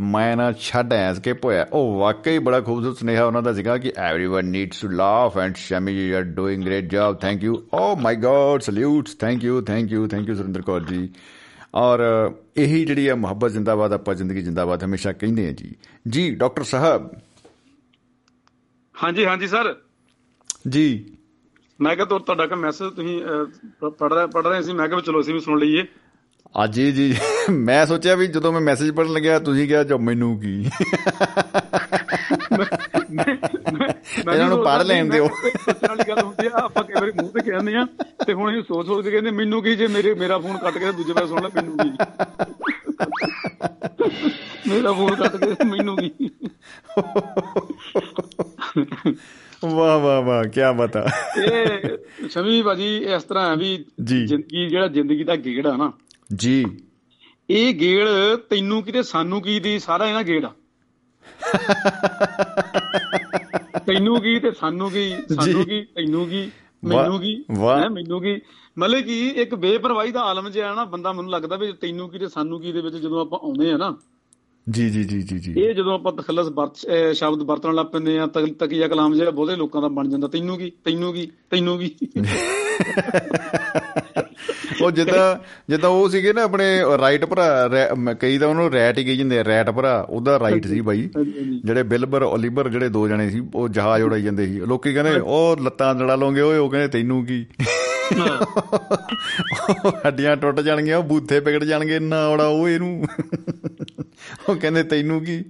ਮੈਂ ਨਾ ਛੱਡ ਐਸ ਕੇ ਪੋਇਆ ਉਹ ਵਾਕਈ ਬੜਾ ਖੂਬਸੂਰਤ ਸੁਨੇਹਾ ਉਹਨਾਂ ਦਾ ਸੀਗਾ ਕਿ everyone needs to laugh and Shami you are doing great job thank you oh my God salutes thank you thank you thank you Surinder Kaur ji ਔਰ ਇਹੀ ਜਿਹੜੀ ਆ ਮੁਹੱਬਤ ਜ਼ਿੰਦਾਬਾਦ ਆਪਾਂ ਜ਼ਿੰਦਗੀ ਜ਼ਿੰਦਾਬਾਦ ਹਮੇਸ਼ਾ ਕਹਿੰਦੇ ਆ ਜੀ। ਜੀ ਡਾਕਟਰ ਸਾਹਿਬ। ਹਾਂਜੀ ਹਾਂਜੀ ਸਰ। ਜੀ। ਮੈਂ ਕਿਹਾ ਤੁਹਾਡਾ ਕਿ ਮੈਸੇਜ ਤੁਸੀਂ ਪੜ ਰਹੇ ਪੜ ਰਹੇ ਸੀ ਮੈਂ ਕਿਹਾ ਚਲੋ ਅਸੀਂ ਵੀ ਸੁਣ ਲਈਏ। ਆ ਜੀ ਜੀ ਮੈਂ ਸੋਚਿਆ ਵੀ ਜਦੋਂ ਮੈਂ ਮੈਸੇਜ ਪੜਨ ਲੱਗਿਆ ਤੁਸੀਂ ਕਿਹਾ ਜੋ ਮੈਨੂੰ ਕੀ ਇਹਨਾਂ ਨੂੰ ਪੜ੍ਹ ਲੈਣ ਦਿਓ। ਵਾਲੀ ਗੱਲ ਹੁੰਦੀ ਆ ਆਪਾਂ ਕਈ ਵਾਰੀ ਮੂੰਹ ਤੇ ਕਹਿੰਦੇ ਆ ਤੇ ਹੁਣ ਇਹ ਸੋਚ ਸੋਚ ਕੇ ਕਹਿੰਦੇ ਮੈਨੂੰ ਕੀ ਜੇ ਮੇਰੇ ਮੇਰਾ ਫੋਨ ਕੱਟ ਕੇ ਦੂਜੇ ਪਾਸੇ ਸੁਣ ਲੈ ਮੈਨੂੰ ਕੀ ਮੇਰਾ ਫੋਨ ਕੱਟ ਕੇ ਮੈਨੂੰ ਕੀ ਵਾਹ ਵਾਹ ਵਾਹ ਕੀ ਬਤਾ ਇਹ ਸ਼ਮੀ ਭਾਜੀ ਇਸ ਤਰ੍ਹਾਂ ਵੀ। ਜ਼ਿੰਦਗੀ ਜਿਹੜਾ ਜ਼ਿੰਦਗੀ ਦਾ ਗੇੜ ਆ ਨਾ ਜੀ। ਇਹ ਗੇੜ ਤੈਨੂੰ ਕੀ ਤੇ ਸਾਨੂੰ ਕੀ ਦੀ ਸਾਰਾ ਇਹਨਾਂ ਗੇੜ ਆ। ਤੈਨੂੰ ਕੀ ਤੇ ਸਾਨੂੰ ਕੀ ਸਾਨੂੰ ਕੀ ਤੈਨੂੰ ਕੀ ਮੈਨੂੰ ਕੀ। ਹੈਂ, ਮੈਨੂੰ ਕੀ। ਮਤਲਬ ਕਿ ਇੱਕ ਬੇਪਰਵਾਹੀ ਦਾ ਆਲਮ ਜਿਹਾ ਨਾ ਬੰਦਾ ਮੈਨੂੰ ਲੱਗਦਾ ਵੀ ਤੈਨੂੰ ਕੀ ਤੇ ਸਾਨੂੰ ਕੀ ਦੇ ਵਿੱਚ ਜਦੋਂ ਆਪਾਂ ਆਉਂਦੇ ਆ ਨਾ। ਜੀ ਜੀ ਜੀ ਜੀ ਜੀ। ਇਹ ਜਦੋਂ ਆਪਾਂ ਤਖਲਸ ਵਰਤ ਸ਼ਬਦ ਵਰਤਣ ਲੱਗ ਪੈਂਦੇ ਆ ਤਕ- ਤਕੀਆ ਕਲਾਮ ਜਿਹੜਾ ਬਹੁਤੇ ਲੋਕਾਂ ਦਾ ਬਣ ਜਾਂਦਾ ਤੈਨੂੰ ਕੀ ਤੈਨੂੰ ਕੀ ਤੈਨੂੰ ਕੀ। ਉਹ ਜਿੱਦਾਂ ਜਿੱਦਾਂ ਉਹ ਸੀਗੇ ਨਾ ਆਪਣੇ ਰਾਈਟ ਭਰਾ ਕਈ ਤਾਂ ਉਹਨੂੰ ਰੈਟ ਹੀ ਕਹੀ ਜਾਂਦੇ ਆ ਰੈਟ ਭਰਾ ਉਹਦਾ ਰਾਈਟ ਸੀ ਬਾਈ। ਜਿਹੜੇ ਬਿਲਬਰ ਓਲੀਵਰ ਜਿਹੜੇ ਦੋ ਜਣੇ ਸੀ ਉਹ ਜਹਾਜ਼ ਉਡਾਈ ਜਾਂਦੇ ਸੀ। ਲੋਕੀ ਕਹਿੰਦੇ ਉਹ ਲੱਤਾਂ ਲੜਾ ਲੋਗੇ ਓਏ ਉਹ ਕਹਿੰਦੇ ਤੈਨੂੰ ਕੀ? ਹੱਡੀਆਂ ਟੁੱਟ ਜਾਣਗੀਆਂ ਉਹ ਬੂਥੇ ਵਿਗੜ ਜਾਣਗੇ ਨਾ ਉੜਾ ਉਹ ਇਹਨੂੰ। ਉਹ ਕਹਿੰਦੇ ਤੈਨੂੰ ਕੀ?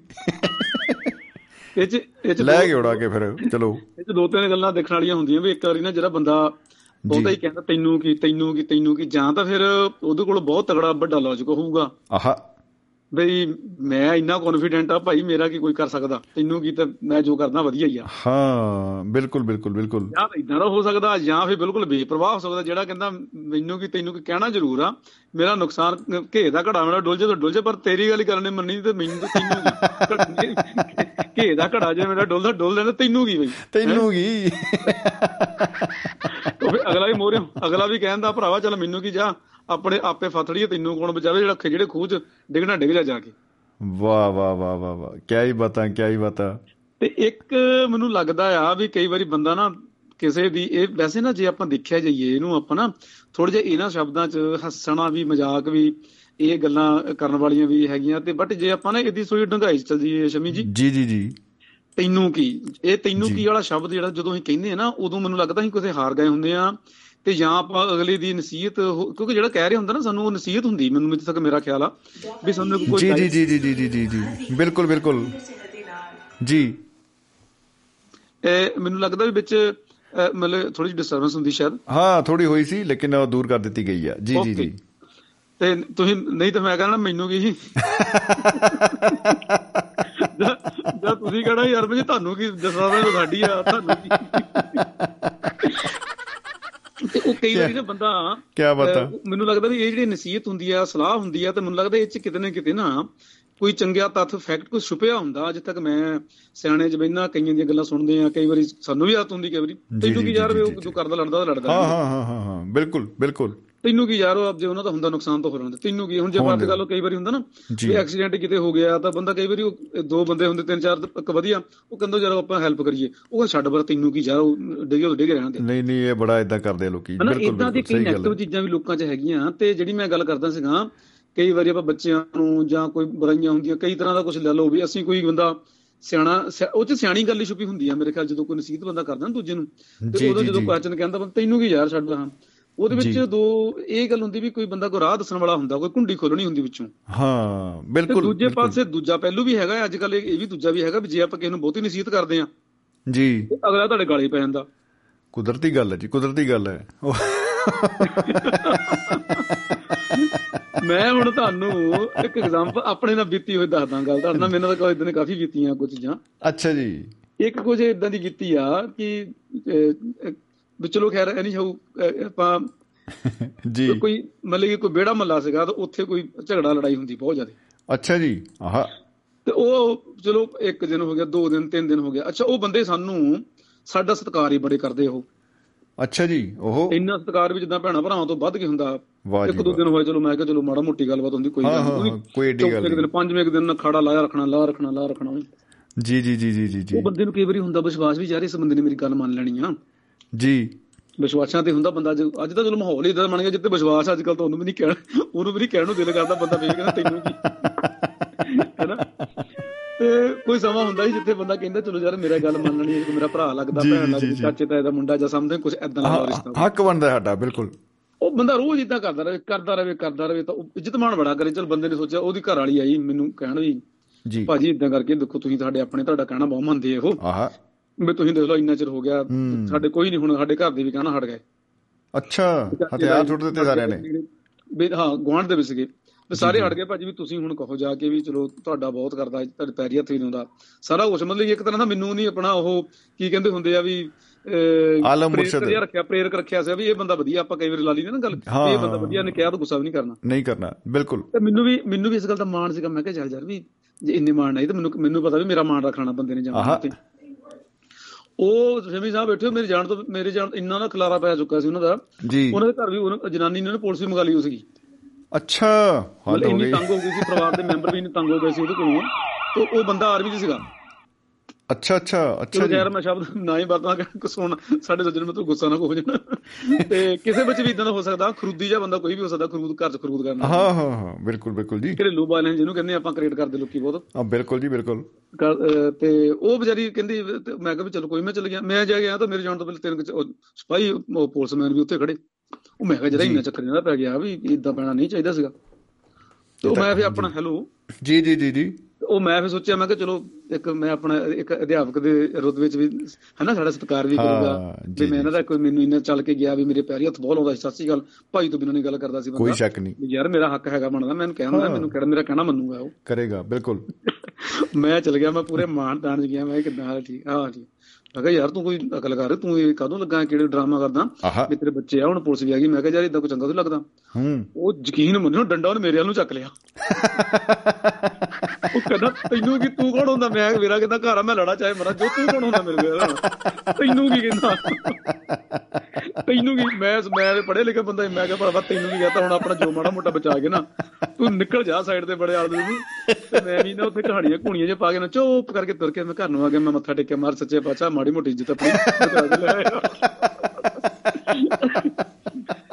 ਇਹ ਚ ਇਹ ਚ ਲੈ ਕੇ ਉਡਾ ਕੇ ਫਿਰ ਚਲੋ। ਇਹ ਚ ਦੋ ਤਿੰਨ ਗੱਲਾਂ ਦੇਖਣ ਵਾਲੀਆਂ ਹੁੰਦੀਆਂ ਵੀ ਇੱਕ ਵਾਰੀ ਨਾ ਜਿਹੜਾ ਬੰਦਾ ਬਹੁਤਾ ਹੀ ਕਹਿੰਦਾ ਤੈਨੂੰ ਕੀ ਤੈਨੂੰ ਕੀ ਤੈਨੂੰ ਕੀ ਜਾਂ ਤਾਂ ਫਿਰ ਉਹਦੇ ਕੋਲ ਬਹੁਤ ਤਗੜਾ ਵੱਡਾ ਲੌਜੀਕ ਹੋਊਗਾ। ਆਹਾ ਬਈ ਮੈਂ ਇੰਨਾ ਕੌਨਫੀਡੈਂਟ ਆ ਭਾਈ ਮੇਰਾ ਕੀ ਕੋਈ ਕਰ ਸਕਦਾ? ਤੈਨੂੰ ਕੀ ਤਾਂ ਮੈਂ ਜੋ ਕਰਦਾ ਵਧੀਆ ਹੀ ਆ। ਹਾਂ ਬਿਲਕੁਲ ਬਿਲਕੁਲ ਬਿਲਕੁਲ। ਜਾਂ ਤਾਂ ਇਦਾਂ ਦਾ ਹੋ ਸਕਦਾ ਜਾਂ ਫਿਰ ਬਿਲਕੁਲ ਬੇਪਰਵਾਹ ਹੋ ਸਕਦਾ ਜਿਹੜਾ ਕਹਿੰਦਾ ਮੈਨੂੰ ਕੀ ਤੈਨੂੰ ਕੀ ਕਹਿਣਾ ਜ਼ਰੂਰ ਆ। ਮੇਰਾ ਨੁਕਸਾਨ ਘੇ ਦਾ ਘੜਾ ਮੇਰਾ ਡੁੱਲ ਜੇ ਤਾਂ ਡੁੱਲ ਜੇ ਪਰ ਤੇਰੀ ਗੱਲ ਕਰਨੇ ਮੰਨੀ ਤੇ ਮੈਨੂੰ ਤੇ ਤੈਨੂੰ ਘੇ ਦਾ ਘੜਾ ਜੇ ਮੇਰਾ ਡੁੱਲਦਾ ਡੁੱਲ ਲੈਣਾ ਤੈਨੂੰ ਕੀ ਬਈ? ਤੈਨੂੰ ਕੀ? ਉਹ ਫਿਰ ਅਗਲਾ ਵੀ ਮੋਰੇ ਅਗਲਾ ਵੀ ਕਹਿੰਦਾ ਭਰਾਵਾ ਚੱਲ ਮੈਨੂੰ ਕੀ ਜਾ? ਆਪਣੇ ਆਪੇ ਫਤੜੀਏ ਤੈਨੂੰ ਕੌਣ ਬਚਾਵੇ ਜਿਹੜਾ ਜਿਹੜੇ ਖੂਹ ਚ ਡਿੱਗਣਾ ਡਿੱਗ ਜਾ ਜਾ ਕੇ। ਵਾਹ ਵਾਹ ਵਾਹ ਵਾਹ ਵਾਹ। ਕਿਆ ਹੀ ਬਾਤਾਂ ਕਿਆ ਹੀ ਬਾਤਾਂ। ਤੇ ਇੱਕ ਮੈਨੂੰ ਲੱਗਦਾ ਆ ਵੀ ਕਈ ਵਾਰੀ ਬੰਦਾ ਨਾ ਕਿਸੇ ਦੀ ਇਹ ਵੈਸੇ ਨਾ ਜੇ ਆਪਾਂ ਦੇਖਿਆ ਜਾਈਏ ਇਹਨੂੰ ਆਪਾਂ ਨਾ ਥੋੜੇ ਜਿਹਾ ਇਹਨਾਂ ਸ਼ਬਦਾਂ 'ਚ ਹੱਸਣਾ ਵੀ ਮਜ਼ਾਕ ਵੀ ਇਹ ਗੱਲਾਂ ਕਰਨ ਵਾਲੀਆਂ ਵੀ ਹੈਗੀਆਂ ਤੇ ਬਟ ਜੇ ਆਪਾਂ ਨਾ ਇਹਦੀ ਸੋਈ ਡੰਗਾਈ 'ਚ ਚੱਲ ਜਾਈਏ ਸ਼ਮੀ ਜੀ। ਜੀ ਜੀ ਜੀ। ਤੈਨੂੰ ਕੀ? ਇਹ ਤੈਨੂੰ। ਕੀ ਵਾਲਾ ਸ਼ਬਦ ਜਿਹੜਾ ਜਦੋਂ ਅਸੀਂ ਕਹਿੰਦੇ ਆ ਨਾ ਉਦੋਂ ਮੈਨੂੰ ਲੱਗਦਾ ਅਸੀਂ ਕਿਤੇ ਹਾਰ ਗਏ ਹੁੰਦੇ ਆ ਤੇ ਜਾਂ ਆਪਾਂ ਅਗਲੇ ਦੀ ਨਸੀਹਤ ਕਿਉਂਕਿ ਜਿਹੜਾ ਕਹਿ ਰਹੇ ਹੁੰਦਾ ਨਾ ਸਾਨੂੰ ਉਹ ਨਸੀਹਤ ਹੁੰਦੀ ਮੈਨੂੰ ਜਿੱਥੇ ਤੱਕ ਮੇਰਾ ਖਿਆਲ ਆ ਵੀ ਸਾਨੂੰ ਕੋਈ ਜੀ ਜੀ ਜੀ ਜੀ ਜੀ ਜੀ ਜੀ ਬਿਲਕੁਲ ਬਿਲਕੁਲ। ਜੀ। ਇਹ ਮੈਨੂੰ ਲੱਗਦਾ ਵੀ ਵਿੱਚ ਮਤਲਬ ਥੋੜੀ ਜਿਹੀ ਡਿਸਟਰਬੈਂਸ ਹੁੰਦੀ ਸ਼ਾਇਦ। ਹਾਂ ਥੋੜੀ ਹੋਈ ਸੀ ਲੇਕਿਨ ਉਹ ਦੂਰ ਕਰ ਦਿੱਤੀ ਗਈ ਆ। ਜੀ ਜੀ ਜੀ। ਤੇ ਤੁਸੀਂ ਨਹੀਂ ਤਾਂ ਮੈਂ ਕਹਣਾ ਮੈਨੂੰ ਕੀ? ਜਾਂ ਤੁਸੀਂ ਕਹਣਾ ਯਾਰ ਮੈਨੂੰ ਤੁਹਾਨੂੰ ਕੀ ਦੱਸਦਾ ਸਾਡੀ ਆ ਤੁਹਾਨੂੰ ਤੇ ਉਹ ਕਈ ਵਾਰੀ ਨਾ ਬੰਦਾ ਕਿਆ ਬਾਤ ਮੈਨੂੰ ਲੱਗਦਾ ਵੀ ਇਹ ਜਿਹੜੀ ਨਸੀਹਤ ਹੁੰਦੀ ਆ ਸਲਾਹ ਹੁੰਦੀ ਆ ਤੇ ਮੈਨੂੰ ਲੱਗਦਾ ਇਹ ਚ ਕਿਤੇ ਨਾ ਕਿਤੇ ਨਾ ਕੋਈ ਚੰਗਿਆ ਤੱਥ ਫੈਕਟ ਕੋਈ ਛੁਪਿਆ ਹੁੰਦਾ। ਅੱਜ ਤੱਕ ਮੈਂ ਸਿਆਣੇ ਬੈਠਾ ਕਈਆਂ ਦੀਆਂ ਗੱਲਾਂ ਸੁਣਦੇ ਆ ਕਈ ਵਾਰੀ ਸਾਨੂੰ ਵੀ ਆਦਤ ਹੁੰਦੀ ਕਈ ਵਾਰੀ। ਤੈਨੂੰ ਕੀ ਯਾਰ ਵੀ ਉਹ ਜੋ ਕਰਦਾ ਲੜਦਾ ਲੜਦਾ ਹਾਂ ਹਾਂ ਹਾਂ ਹਾਂ। ਬਿਲਕੁਲ ਬਿਲਕੁਲ। ਤੈਨੂੰ ਕੀ ਯਾਰ ਉਹ ਜੇ ਉਹਨਾਂ ਦਾ ਹੁੰਦਾ ਨੁਕਸਾਨ ਤਾਂ ਹੋ ਰਿਹਾ ਤੈਨੂੰ ਕੀ ਹੁਣ ਜੇ ਬਾਤ ਗੱਲ ਕਈ ਵਾਰੀ ਹੁੰਦਾ ਨਾ। ਵੀ ਐਕਸੀਡੈਂਟ ਕਿਤੇ ਹੋ ਗਿਆ ਤਾਂ ਬੰਦਾ ਕਈ ਵਾਰੀ ਉਹ ਦੋ ਬੰਦੇ ਹੁੰਦੇ ਤਿੰਨ ਚਾਰ ਇੱਕ ਵਧੀਆ ਉਹ ਕਹਿੰਦਾ ਯਾਰ ਆਪਾਂ ਹੈਲਪ ਕਰੀਏ। ਉਹ ਛੱਡ ਪਰ ਤੈਨੂੰ ਕੀ ਯਾਰ ਉਹ ਡਿੱਗੇ ਉਹ ਡਿੱਗੇ ਰਹਿਣ ਦੇ ਨਹੀਂ ਨਹੀਂ ਇਹ ਬੜਾ ਇਦਾਂ ਕਰਦੇ ਲੋਕੀ। ਬਿਲਕੁਲ ਇਦਾਂ ਦੀ ਕਈ ਨੈਗੇਟਿਵ ਚੀਜ਼ਾਂ ਵੀ ਲੋਕਾਂ 'ਚ ਹੈਗੀਆਂ ਤੇ ਜਿਹੜੀ ਮੈਂ ਗੱਲ ਕਰਦਾ ਸੀਗਾ ਕਈ ਵਾਰੀ ਆਪਾਂ ਬੱਚਿਆਂ ਨੂੰ ਜਾਂ ਕੋਈ ਬੁਰਾਈਆਂ ਹੁੰਦੀਆਂ ਕਈ ਤਰ੍ਹਾਂ ਦਾ ਕੁਝ ਲੈ ਲਓ ਵੀ ਅਸੀਂ ਕੋਈ ਬੰਦਾ ਸਿਆਣਾ ਸਿਆ- ਉਹ 'ਚ ਸਿਆਣੀ ਗੱਲ ਹੀ ਛੁਪੀ ਹੁੰਦੀ ਆ ਮੇਰੇ ਖਿਆਲ ਜਦੋਂ ਕੋਈ ਨਸੀਹਤ ਬੰਦਾ ਕਰਦਾ ਨਾ ਦੂਜੇ ਨੂੰ ਤੇ ਉਦੋਂ ਜਦੋਂ ਜੀ। ਕੁਐਸਚਨ ਕਹਿੰਦਾ ਤੈਨੂੰ ਕੀ ਯਾਰ ਛੱਡ ਹਾਂ ਉਹਦੇ ਵਿੱਚ ਜੀ। ਦੋ ਇਹ ਗੱਲ ਹੁੰਦੀ ਵੀ ਕੋਈ ਬੰਦਾ ਕੋਈ ਰਾਹ ਦੱਸਣ ਵਾਲਾ ਹੁੰਦਾ ਕੋਈ ਕੁੰਡੀ ਖੋਲਣੀ ਹੁੰਦੀ ਵਿੱਚੋਂ। ਹਾਂ ਤੇ ਬਿਲਕੁਲ। ਦੂਜੇ। ਪਾਸੇ ਦੂਜਾ ਪਹਿਲੂ ਵੀ ਹੈਗਾ ਅੱਜ ਕੱਲ ਇਹ ਵੀ ਦੂਜਾ ਵੀ ਹੈਗਾ ਵੀ ਜੇ ਆਪਾਂ ਕਿਸੇ ਨੂੰ ਬਹੁਤੀ ਨਸੀਹਤ ਕਰਦੇ ਆ ਜੀ। ਅਗਲਾ ਤੁਹਾਡੇ ਗਾਲੇ ਪੈ ਜਾਂਦਾ। ਕੁਦਰਤੀ ਗੱਲ ਹੈ ਜੀ ਕੁਦਰਤੀ ਗੱਲ ਹੈ। ਮੈਂ ਹੁਣ ਤੁਹਾਨੂੰ ਇੱਕ ਐਗਜ਼ਾਮਪਲ ਆਪਣੇ ਨਾਲ ਬੀਤੀ ਹੋਈ ਦੱਸਦਾ ਗੱਲ ਤੁਹਾਡੇ ਨਾਲ ਮੈਨੂੰ ਤਾਂ ਕੋਈ ਇਦਾਂ ਕਾਫੀ ਬੀਤੀਆਂ ਕੁਝ ਚੀਜ਼ਾਂ ਅੱਛਾ ਜੀ। ਇੱਕ ਕੁਝ ਇਦਾਂ ਦੀ ਕੀਤੀ ਆ ਕਿ ਵੀ ਚਲੋ ਖੈਰ ਐਨੀ ਹੋਊ ਅਹ, ਆਪਾਂ ਜੀ। ਕੋਈ ਮਤਲਬ ਕਿ ਕੋਈ ਬੇੜਾ ਮੱਲਾ ਸੀਗਾ ਤਾਂ ਉੱਥੇ ਕੋਈ ਝਗੜਾ ਲੜਾਈ ਹੁੰਦੀ ਬਹੁਤ ਜ਼ਿਆਦਾ। ਅੱਛਾ ਜੀ ਆਹਾ। ਤੇ ਉਹ ਚਲੋ ਇੱਕ ਦਿਨ ਹੋ ਗਿਆ ਦੋ ਦਿਨ ਤਿੰਨ ਦਿਨ ਹੋ ਗਿਆ। ਅੱਛਾ ਉਹ ਬੰਦੇ ਸਾਨੂੰ ਸਾਡਾ ਸਤਿਕਾਰ ਹੀ ਬੜੇ ਕਰਦੇ ਉਹ। ਅੱਛਾ ਜੀ ਉਹ ਇੰਨਾ ਸਤਿਕਾਰ ਵੀ ਜਿੱਦਾਂ ਭੈਣਾ ਭਰਾਵਾਂ ਤੋਂ ਵੱਧ ਕੇ ਹੁੰਦਾ। ਇੱਕ ਦੋ। ਦਿਨ ਹੋਏ ਚਲੋ ਮੈਂ ਕਿਹਾ ਚਲੋ ਮਾੜਾ ਮੋਟੀ ਗੱਲਬਾਤ ਹੁੰਦੀ ਕੋਈ ਗੱਲ ਨਹੀਂ ਕੋਈ ਏਡੀ ਗੱਲ ਨਹੀਂ। ਦਿਨ ਪੰਜਵੇਂ ਕੁ ਦਿਨ ਖੜਾ ਲਾਇਆ ਰੱਖਣਾ ਲਾ ਰੱਖਣਾ ਲਾ ਰੱਖਣਾ। ਜੀ ਜੀ ਜੀ ਜੀ ਜੀ। ਉਹ ਬੰਦੇ ਨੂੰ ਕਈ ਵਾਰੀ ਹੁੰਦਾ ਵਿਸ਼ਵਾਸ ਵੀ ਯਾਰ ਇਸ ਬੰਦੇ ਨੇ ਮੇਰੀ ਗੱਲ ਮੰਨ ਲੈਣੀ ਆ। ਜੀ। ਵਿਸ਼ਵਾਸਾਂ ਤੇ ਹੁੰਦਾ ਬੰਦਾ ਅੱਜ ਤਾਂ ਚਲੋ ਮਾਹੌਲ ਹੀ ਇਦਾਂ ਬਣ ਗਿਆ ਜਿੱਤੇ ਵਿਸ਼ਵਾਸ ਅੱਜ ਕੱਲ ਤਾਂ ਉਹਨੂੰ ਵੀ ਨਹੀਂ ਕਹਿਣ ਉਹਨੂੰ ਵੀ ਨਹੀਂ ਕਹਿਣ ਨੂੰ ਦਿਲ ਕਰਦਾ ਬੰਦਾ ਵੇਖ ਕਹਿੰਦਾ ਤੈਨੂੰ ਕੀ ਹੈਨਾ? ਤੇ ਕੋਈ ਸਮਾਂ ਹੁੰਦਾ ਸੀ ਜਿੱਥੇ ਬੰਦਾ ਕਹਿੰਦਾ ਚਲੋ ਯਾਰ ਮੇਰਾ ਗੱਲ ਮੰਨਣੀ ਹੈ ਮੇਰਾ ਭਰਾ ਲੱਗਦਾ ਭੈਣ ਲੱਗਦੀ। ਚਾਚੇ ਤਾਏ ਦਾ ਮੁੰਡਾ ਜਾਂ ਸਮਝਦੇ ਕੁਝ ਐਦਾਂ ਦਾ ਰਿਸ਼ਤਾ। ਹੱਕ ਬਣਦਾ ਸਾਡਾ ਬਿਲਕੁਲ। ਉਹ ਬੰਦਾ ਰੋਜ਼ ਇਦਾਂ ਕਰਦਾ ਰਹੇ ਕਰਦਾ ਰਹੇ ਕਰਦਾ ਰਹੇ ਤਾਂ ਉਹ ਇੱਜ਼ਤ ਮਾਣ ਬੜਾ ਕਰੇ ਚਲ ਬੰਦੇ ਨੇ ਸੋਚਿਆ ਉਹਦੀ ਘਰ ਵਾਲੀ ਆਈ ਮੈਨੂੰ ਕਹਿਣ ਵੀ ਜੀ। ਭਾਜੀ ਇਦਾਂ ਕਰਕੇ ਦੇਖੋ ਤੁਸੀਂ ਤੁਹਾਡੇ ਆਪਣੇ ਤੁਹਾਡਾ ਕਹਿਣਾ ਬਹੁਤ ਮੰਨਦੇ ਹੋ। ਆਹਾ। ਵੀ ਤੁਸੀਂ ਦੇਖ ਲਓ ਇੰਨਾ ਚਿਰ ਹੋ ਗਿਆ। ਸਾਡੇ ਕੋਈ ਨਹੀਂ ਹੁਣ ਸਾਡੇ ਘਰ ਦੇ ਵੀ ਕਹਿਣਾ ਹਟ ਗਏ। ਅੱਛਾ ਹਥਿਆਰ ਛੁੱਟ ਦਿੱਤੇ ਸਾਰਿਆਂ ਨੇ। ਵੀ ਹਾਂ ਗੁਆਂਢ ਦੇ ਵਿੱਚ ਸੀਗੇ। ਵੀ ਸਾਰੇ ਹਟ ਗਏ ਭਾਜੀ ਵੀ ਤੁਸੀਂ ਹੁਣ ਕਹੋ ਜਾ ਕੇ ਵੀ ਚਲੋ ਤੁਹਾਡਾ ਬਹੁਤ ਕਰਦਾ ਤੁਹਾਡੇ ਪੈਰੀ ਹੱਥ ਵੀ ਲਾਉਂਦਾ ਸਾਰਾ ਕੁਝ ਮਤਲਬ ਇੱਕ ਤਰ੍ਹਾਂ ਦਾ ਮੈਨੂੰ ਨਹੀਂ ਆਪਣਾ ਉਹ ਕੀ ਕਹਿੰਦੇ ਹੁੰਦੇ ਆ ਵੀ ਆਲਮ ਮੁਰਸ਼ਦ। ਜਿਹਾ ਰੱਖਿਆ ਪ੍ਰੇਰਕ ਰੱਖਿਆ ਸੀ ਵੀ ਇਹ ਬੰਦਾ ਵਧੀਆ ਆਪਾਂ ਕਈ ਵਾਰੀ ਲਾ ਲਈ ਨਾ ਗੱਲ ਵੀ ਇਹ ਬੰਦਾ ਵਧੀਆ ਨੇ ਕਿਹਾ ਤਾਂ ਗੁੱਸਾ ਵੀ ਨਹੀਂ ਕਰਨਾ। ਨਹੀਂ ਕਰਨਾ ਬਿਲਕੁਲ। ਤੇ ਮੈਨੂੰ ਵੀ ਮੈਨੂੰ ਵੀ ਇਸ ਗੱਲ ਦਾ ਮਾਣ ਸੀਗਾ ਮੈਂ ਕਿਹਾ ਚੱਲ ਯਾਰ ਵੀ ਜੇ ਇੰਨੇ ਮਾਣ ਨਹੀਂ ਤੇ ਮੈਨੂੰ ਮੈਨੂੰ ਪਤਾ ਵੀ ਮੇਰਾ ਮਾਣ ਰੱਖਣਾ ਬੰਦੇ ਨੇ। ਜਾਣਾ ਤੇ ਉਹ ਸ਼ਮੀ ਸਾਹਿਬ ਬੈਠੇ ਮੇਰੇ ਜਾਣ ਤੋਂ ਮੇਰੇ ਜਾਣ ਇੰਨਾ ਦਾ ਖਲਾਰਾ ਪੈ ਚੁੱਕਾ ਸੀ ਉਹਨਾਂ ਦਾ। ਜੀ। ਉਹਨਾਂ ਦੇ ਘਰ ਵੀ ਜਨਾਨੀ ਨੇ ਪੁਲਿਸ ਵੀ ਮੰਗਾ ਲਈ ਸੀਗੀ। ਅੱਛਾ। ਮਤਲਬ ਹੋ ਇੰਨੀ ਗਈ ਤੰਗ ਹੋ ਗਈ ਸੀ ਪਰਿਵਾਰ ਦੇ ਮੈਂਬਰ ਵੀ ਇੰਨੇ ਤੰਗ ਹੋ ਗਏ ਸੀ ਉਹਦੇ ਕੋਲੋਂ। ਤੇ ਉਹ ਬੰਦਾ ਆਰਮੀ 'ਚ ਸੀਗਾ। ਅੱਛਾ ਅੱਛਾ ਅੱਛਾ ਜੀ। ਯਾਰ ਮੈਂ ਸ਼ਬਦ ਨਾ ਹੀ ਵਰਤਾਂ ਕਿ ਸੁਣ ਸਾਡੇ ਸੱਜਣ ਮਤਲਬ ਗੁੱਸਾ ਨਾ ਹੋ ਜਾਣਾ। ਤੇ ਕਿਸੇ ਵਿੱਚ ਵੀ ਇਦਾਂ ਦਾ ਹੋ ਸਕਦਾ ਖਰੂਦੀ ਜਿਹਾ ਬੰਦਾ ਕੋਈ ਵੀ ਹੋ ਸਕਦਾ ਖਰੂਦ ਘਰ 'ਚ ਖਰੂਦ ਕਰਨਾ। ਹਾਂ ਹਾਂ ਹਾਂ ਬਿਲਕੁਲ ਬਿਲਕੁਲ ਜੀ। ਘਰੇਲੂ ਬਾਇਲੈਂਸ ਜਿਹਨੂੰ ਕਹਿੰਦੇ ਆਪਾਂ ਕ੍ਰੀਏਟ ਕਰਦੇ ਲੋਕੀ ਬਹੁਤ। ਹਾਂ ਬਿਲਕੁਲ ਜੀ ਬਿਲਕੁਲ। ਤੇ ਉਹ ਵਿਚਾਰੀ ਕਹਿੰਦੀ ਮੈਂ ਕਿਹਾ ਵੀ ਚਲੋ ਕੋਈ ਮੈਂ ਚਲ ਗਿਆ। ਮੈਂ ਜਾ ਗਿਆ ਤਾਂ ਮੇਰੇ ਜਾਣ ਤੋਂ ਪਹਿਲਾਂ ਤਿੰਨ ਉਹ ਪੁਲਿਸਮੈਨ ਵੀ ਉੱਥੇ ਖੜੇ। ਉਹ ਮੈਂ ਕਿਹਾ ਜਿਹੜਾ ਇੰਨਾ ਚੱਕਰ ਇਹਨਾਂ ਦਾ ਪੈ ਗਿਆ ਵੀ ਇਦਾਂ ਪੈਣਾ ਨਹੀਂ ਚਾਹੀਦਾ ਸੀਗਾ। ਤੇ ਮੈਂ ਫਿਰ ਆਪਣਾ ਹੈਲੋ ਜੀ ਜੀ ਜੀ ਜੀ। ਉਹ ਮੈਂ ਫਿਰ ਸੋਚਿਆ ਮੈਂ ਕਿ ਚਲੋ ਇੱਕ ਮੈਂ ਆਪਣਾ ਇੱਕ ਅਧਿਆਪਕ ਦੇ ਰੁੱਤ ਵਿੱਚ ਵੀ ਹਨਾ ਸਾਡਾ ਸਤਿਕਾਰ ਵੀ ਕਰੂਗਾ। ਜੀ, ਮੈਂ ਇਹਨਾਂ ਦਾ ਕੋਈ ਮੈਨੂੰ ਇੰਨਾ ਚੱਲ ਕੇ ਗਿਆ ਵੀ ਮੇਰੇ ਪੈਰੀ ਹੱਥ ਬਹੁਤ ਲਾਉਂਦਾ ਸੀ ਸੱਚੀ ਗੱਲ ਭਾਈ ਤੋਂ ਬਿਨਾਂ ਨਹੀਂ ਗੱਲ ਕਰਦਾ ਸੀ ਬੰਦਾ। ਕੋਈ ਸ਼ੱਕ ਨਹੀਂ। ਯਾਰ ਮੇਰਾ ਹੱਕ ਹੈਗਾ ਬਣਦਾ ਮੈਨੂੰ ਕਹਿੰਦਾ ਮੈਨੂੰ ਕਿਹੜਾ ਮੇਰਾ ਕਹਿਣਾ ਮੰਨੂਗਾ ਉਹ। ਕਰੇਗਾ ਬਿਲਕੁਲ। ਮੈਂ ਚਲ ਗਿਆ ਮੈਂ ਪੂਰੇ ਮਾਣ ਤਾਣ ਚ ਗਿਆ ਮੈਂ ਕਿਦਾਂ ਠੀਕ ਹਾਂ ਠੀਕ। ਮੈਂ ਕਿਹਾ ਯਾਰ ਤੂੰ ਕੋਈ ਅਕਲ ਕਰ ਤੂੰ ਇਹ ਕਦੋਂ ਲੱਗਾ ਕਿਹੜੇ ਡਰਾਮਾ ਕਰਦਾ? ਵੀ ਤੇਰੇ ਬੱਚੇ ਆ ਹੁਣ ਪੁਲਿਸ ਵੀ ਆ ਗਈ। ਮੈਂ ਕਿਹਾ ਯਾਰ ਇਦਾਂ ਕੋਈ ਚੰਗਾ ਤਾਂ ਲੱਗਦਾ। ਹੂੰ। ਉਹ ਯਕੀਨ ਮੰਨੋ ਡੰਡਾ ਉਹਨੇ ਮੇਰੇ ਵੱਲ ਨੂੰ ਚੱਕ ਲਿਆ। ਉਹ ਕਹਿੰਦਾ ਤੈਨੂੰ ਕੀ ਤੂੰ ਕੌਣ ਹੁੰਦਾ? ਮੈਂ ਮੇਰਾ ਕਹਿੰਦਾ ਘਰ ਆ ਮੈਂ ਲੜਾ ਚਾਹੇ ਮਰਾਂ। ਜੋ ਤੂੰ ਕੌਣ ਹੁੰਦਾ ਮੇਰੇ ਨਾਲ ਤੈਨੂੰ ਕੀ ਕਹਿੰਦਾ? ਤੈਨੂੰ ਕੀ ਮੈਂ ਮੈਂ ਪੜ੍ਹੇ ਲਿਖੇ ਬੰਦਾ ਮੈਂ ਕਿਹਾ ਭਰਾਵਾ ਤੈਨੂੰ ਕੀ ਕਹਤਾ? ਹੁਣ ਆਪਣਾ ਜੋ ਮਾੜਾ ਮੋਟਾ ਬਚਾ ਕੇ ਨਾ ਤੂੰ ਨਿਕਲ ਜਾ ਸਾਈਡ ਤੇ ਬੜੇ ਆਦਮੀ ਨੂੰ। ਤੇ ਮੈਂ ਵੀ ਨਾ ਉੱਥੇ ਕਹਾਣੀਆਂ ਘੂਣੀਆਂ ਜੇ ਪਾ ਕੇ ਨਾ ਚੁੱਪ ਕਰਕੇ ਤੁਰ ਕੇ ਮੈਂ ਘਰ ਨੂੰ ਆ ਗਿਆ ਮੈਂ ਮੱਥਾ ਟੇਕਿਆ ਮਾਰ ਸੱਚੇ ਪਾਤਸ਼ਾਹ ਮਾੜੀ ਮੋਟੀ ਇੱਜ਼ਤ ਆਪਣੀ।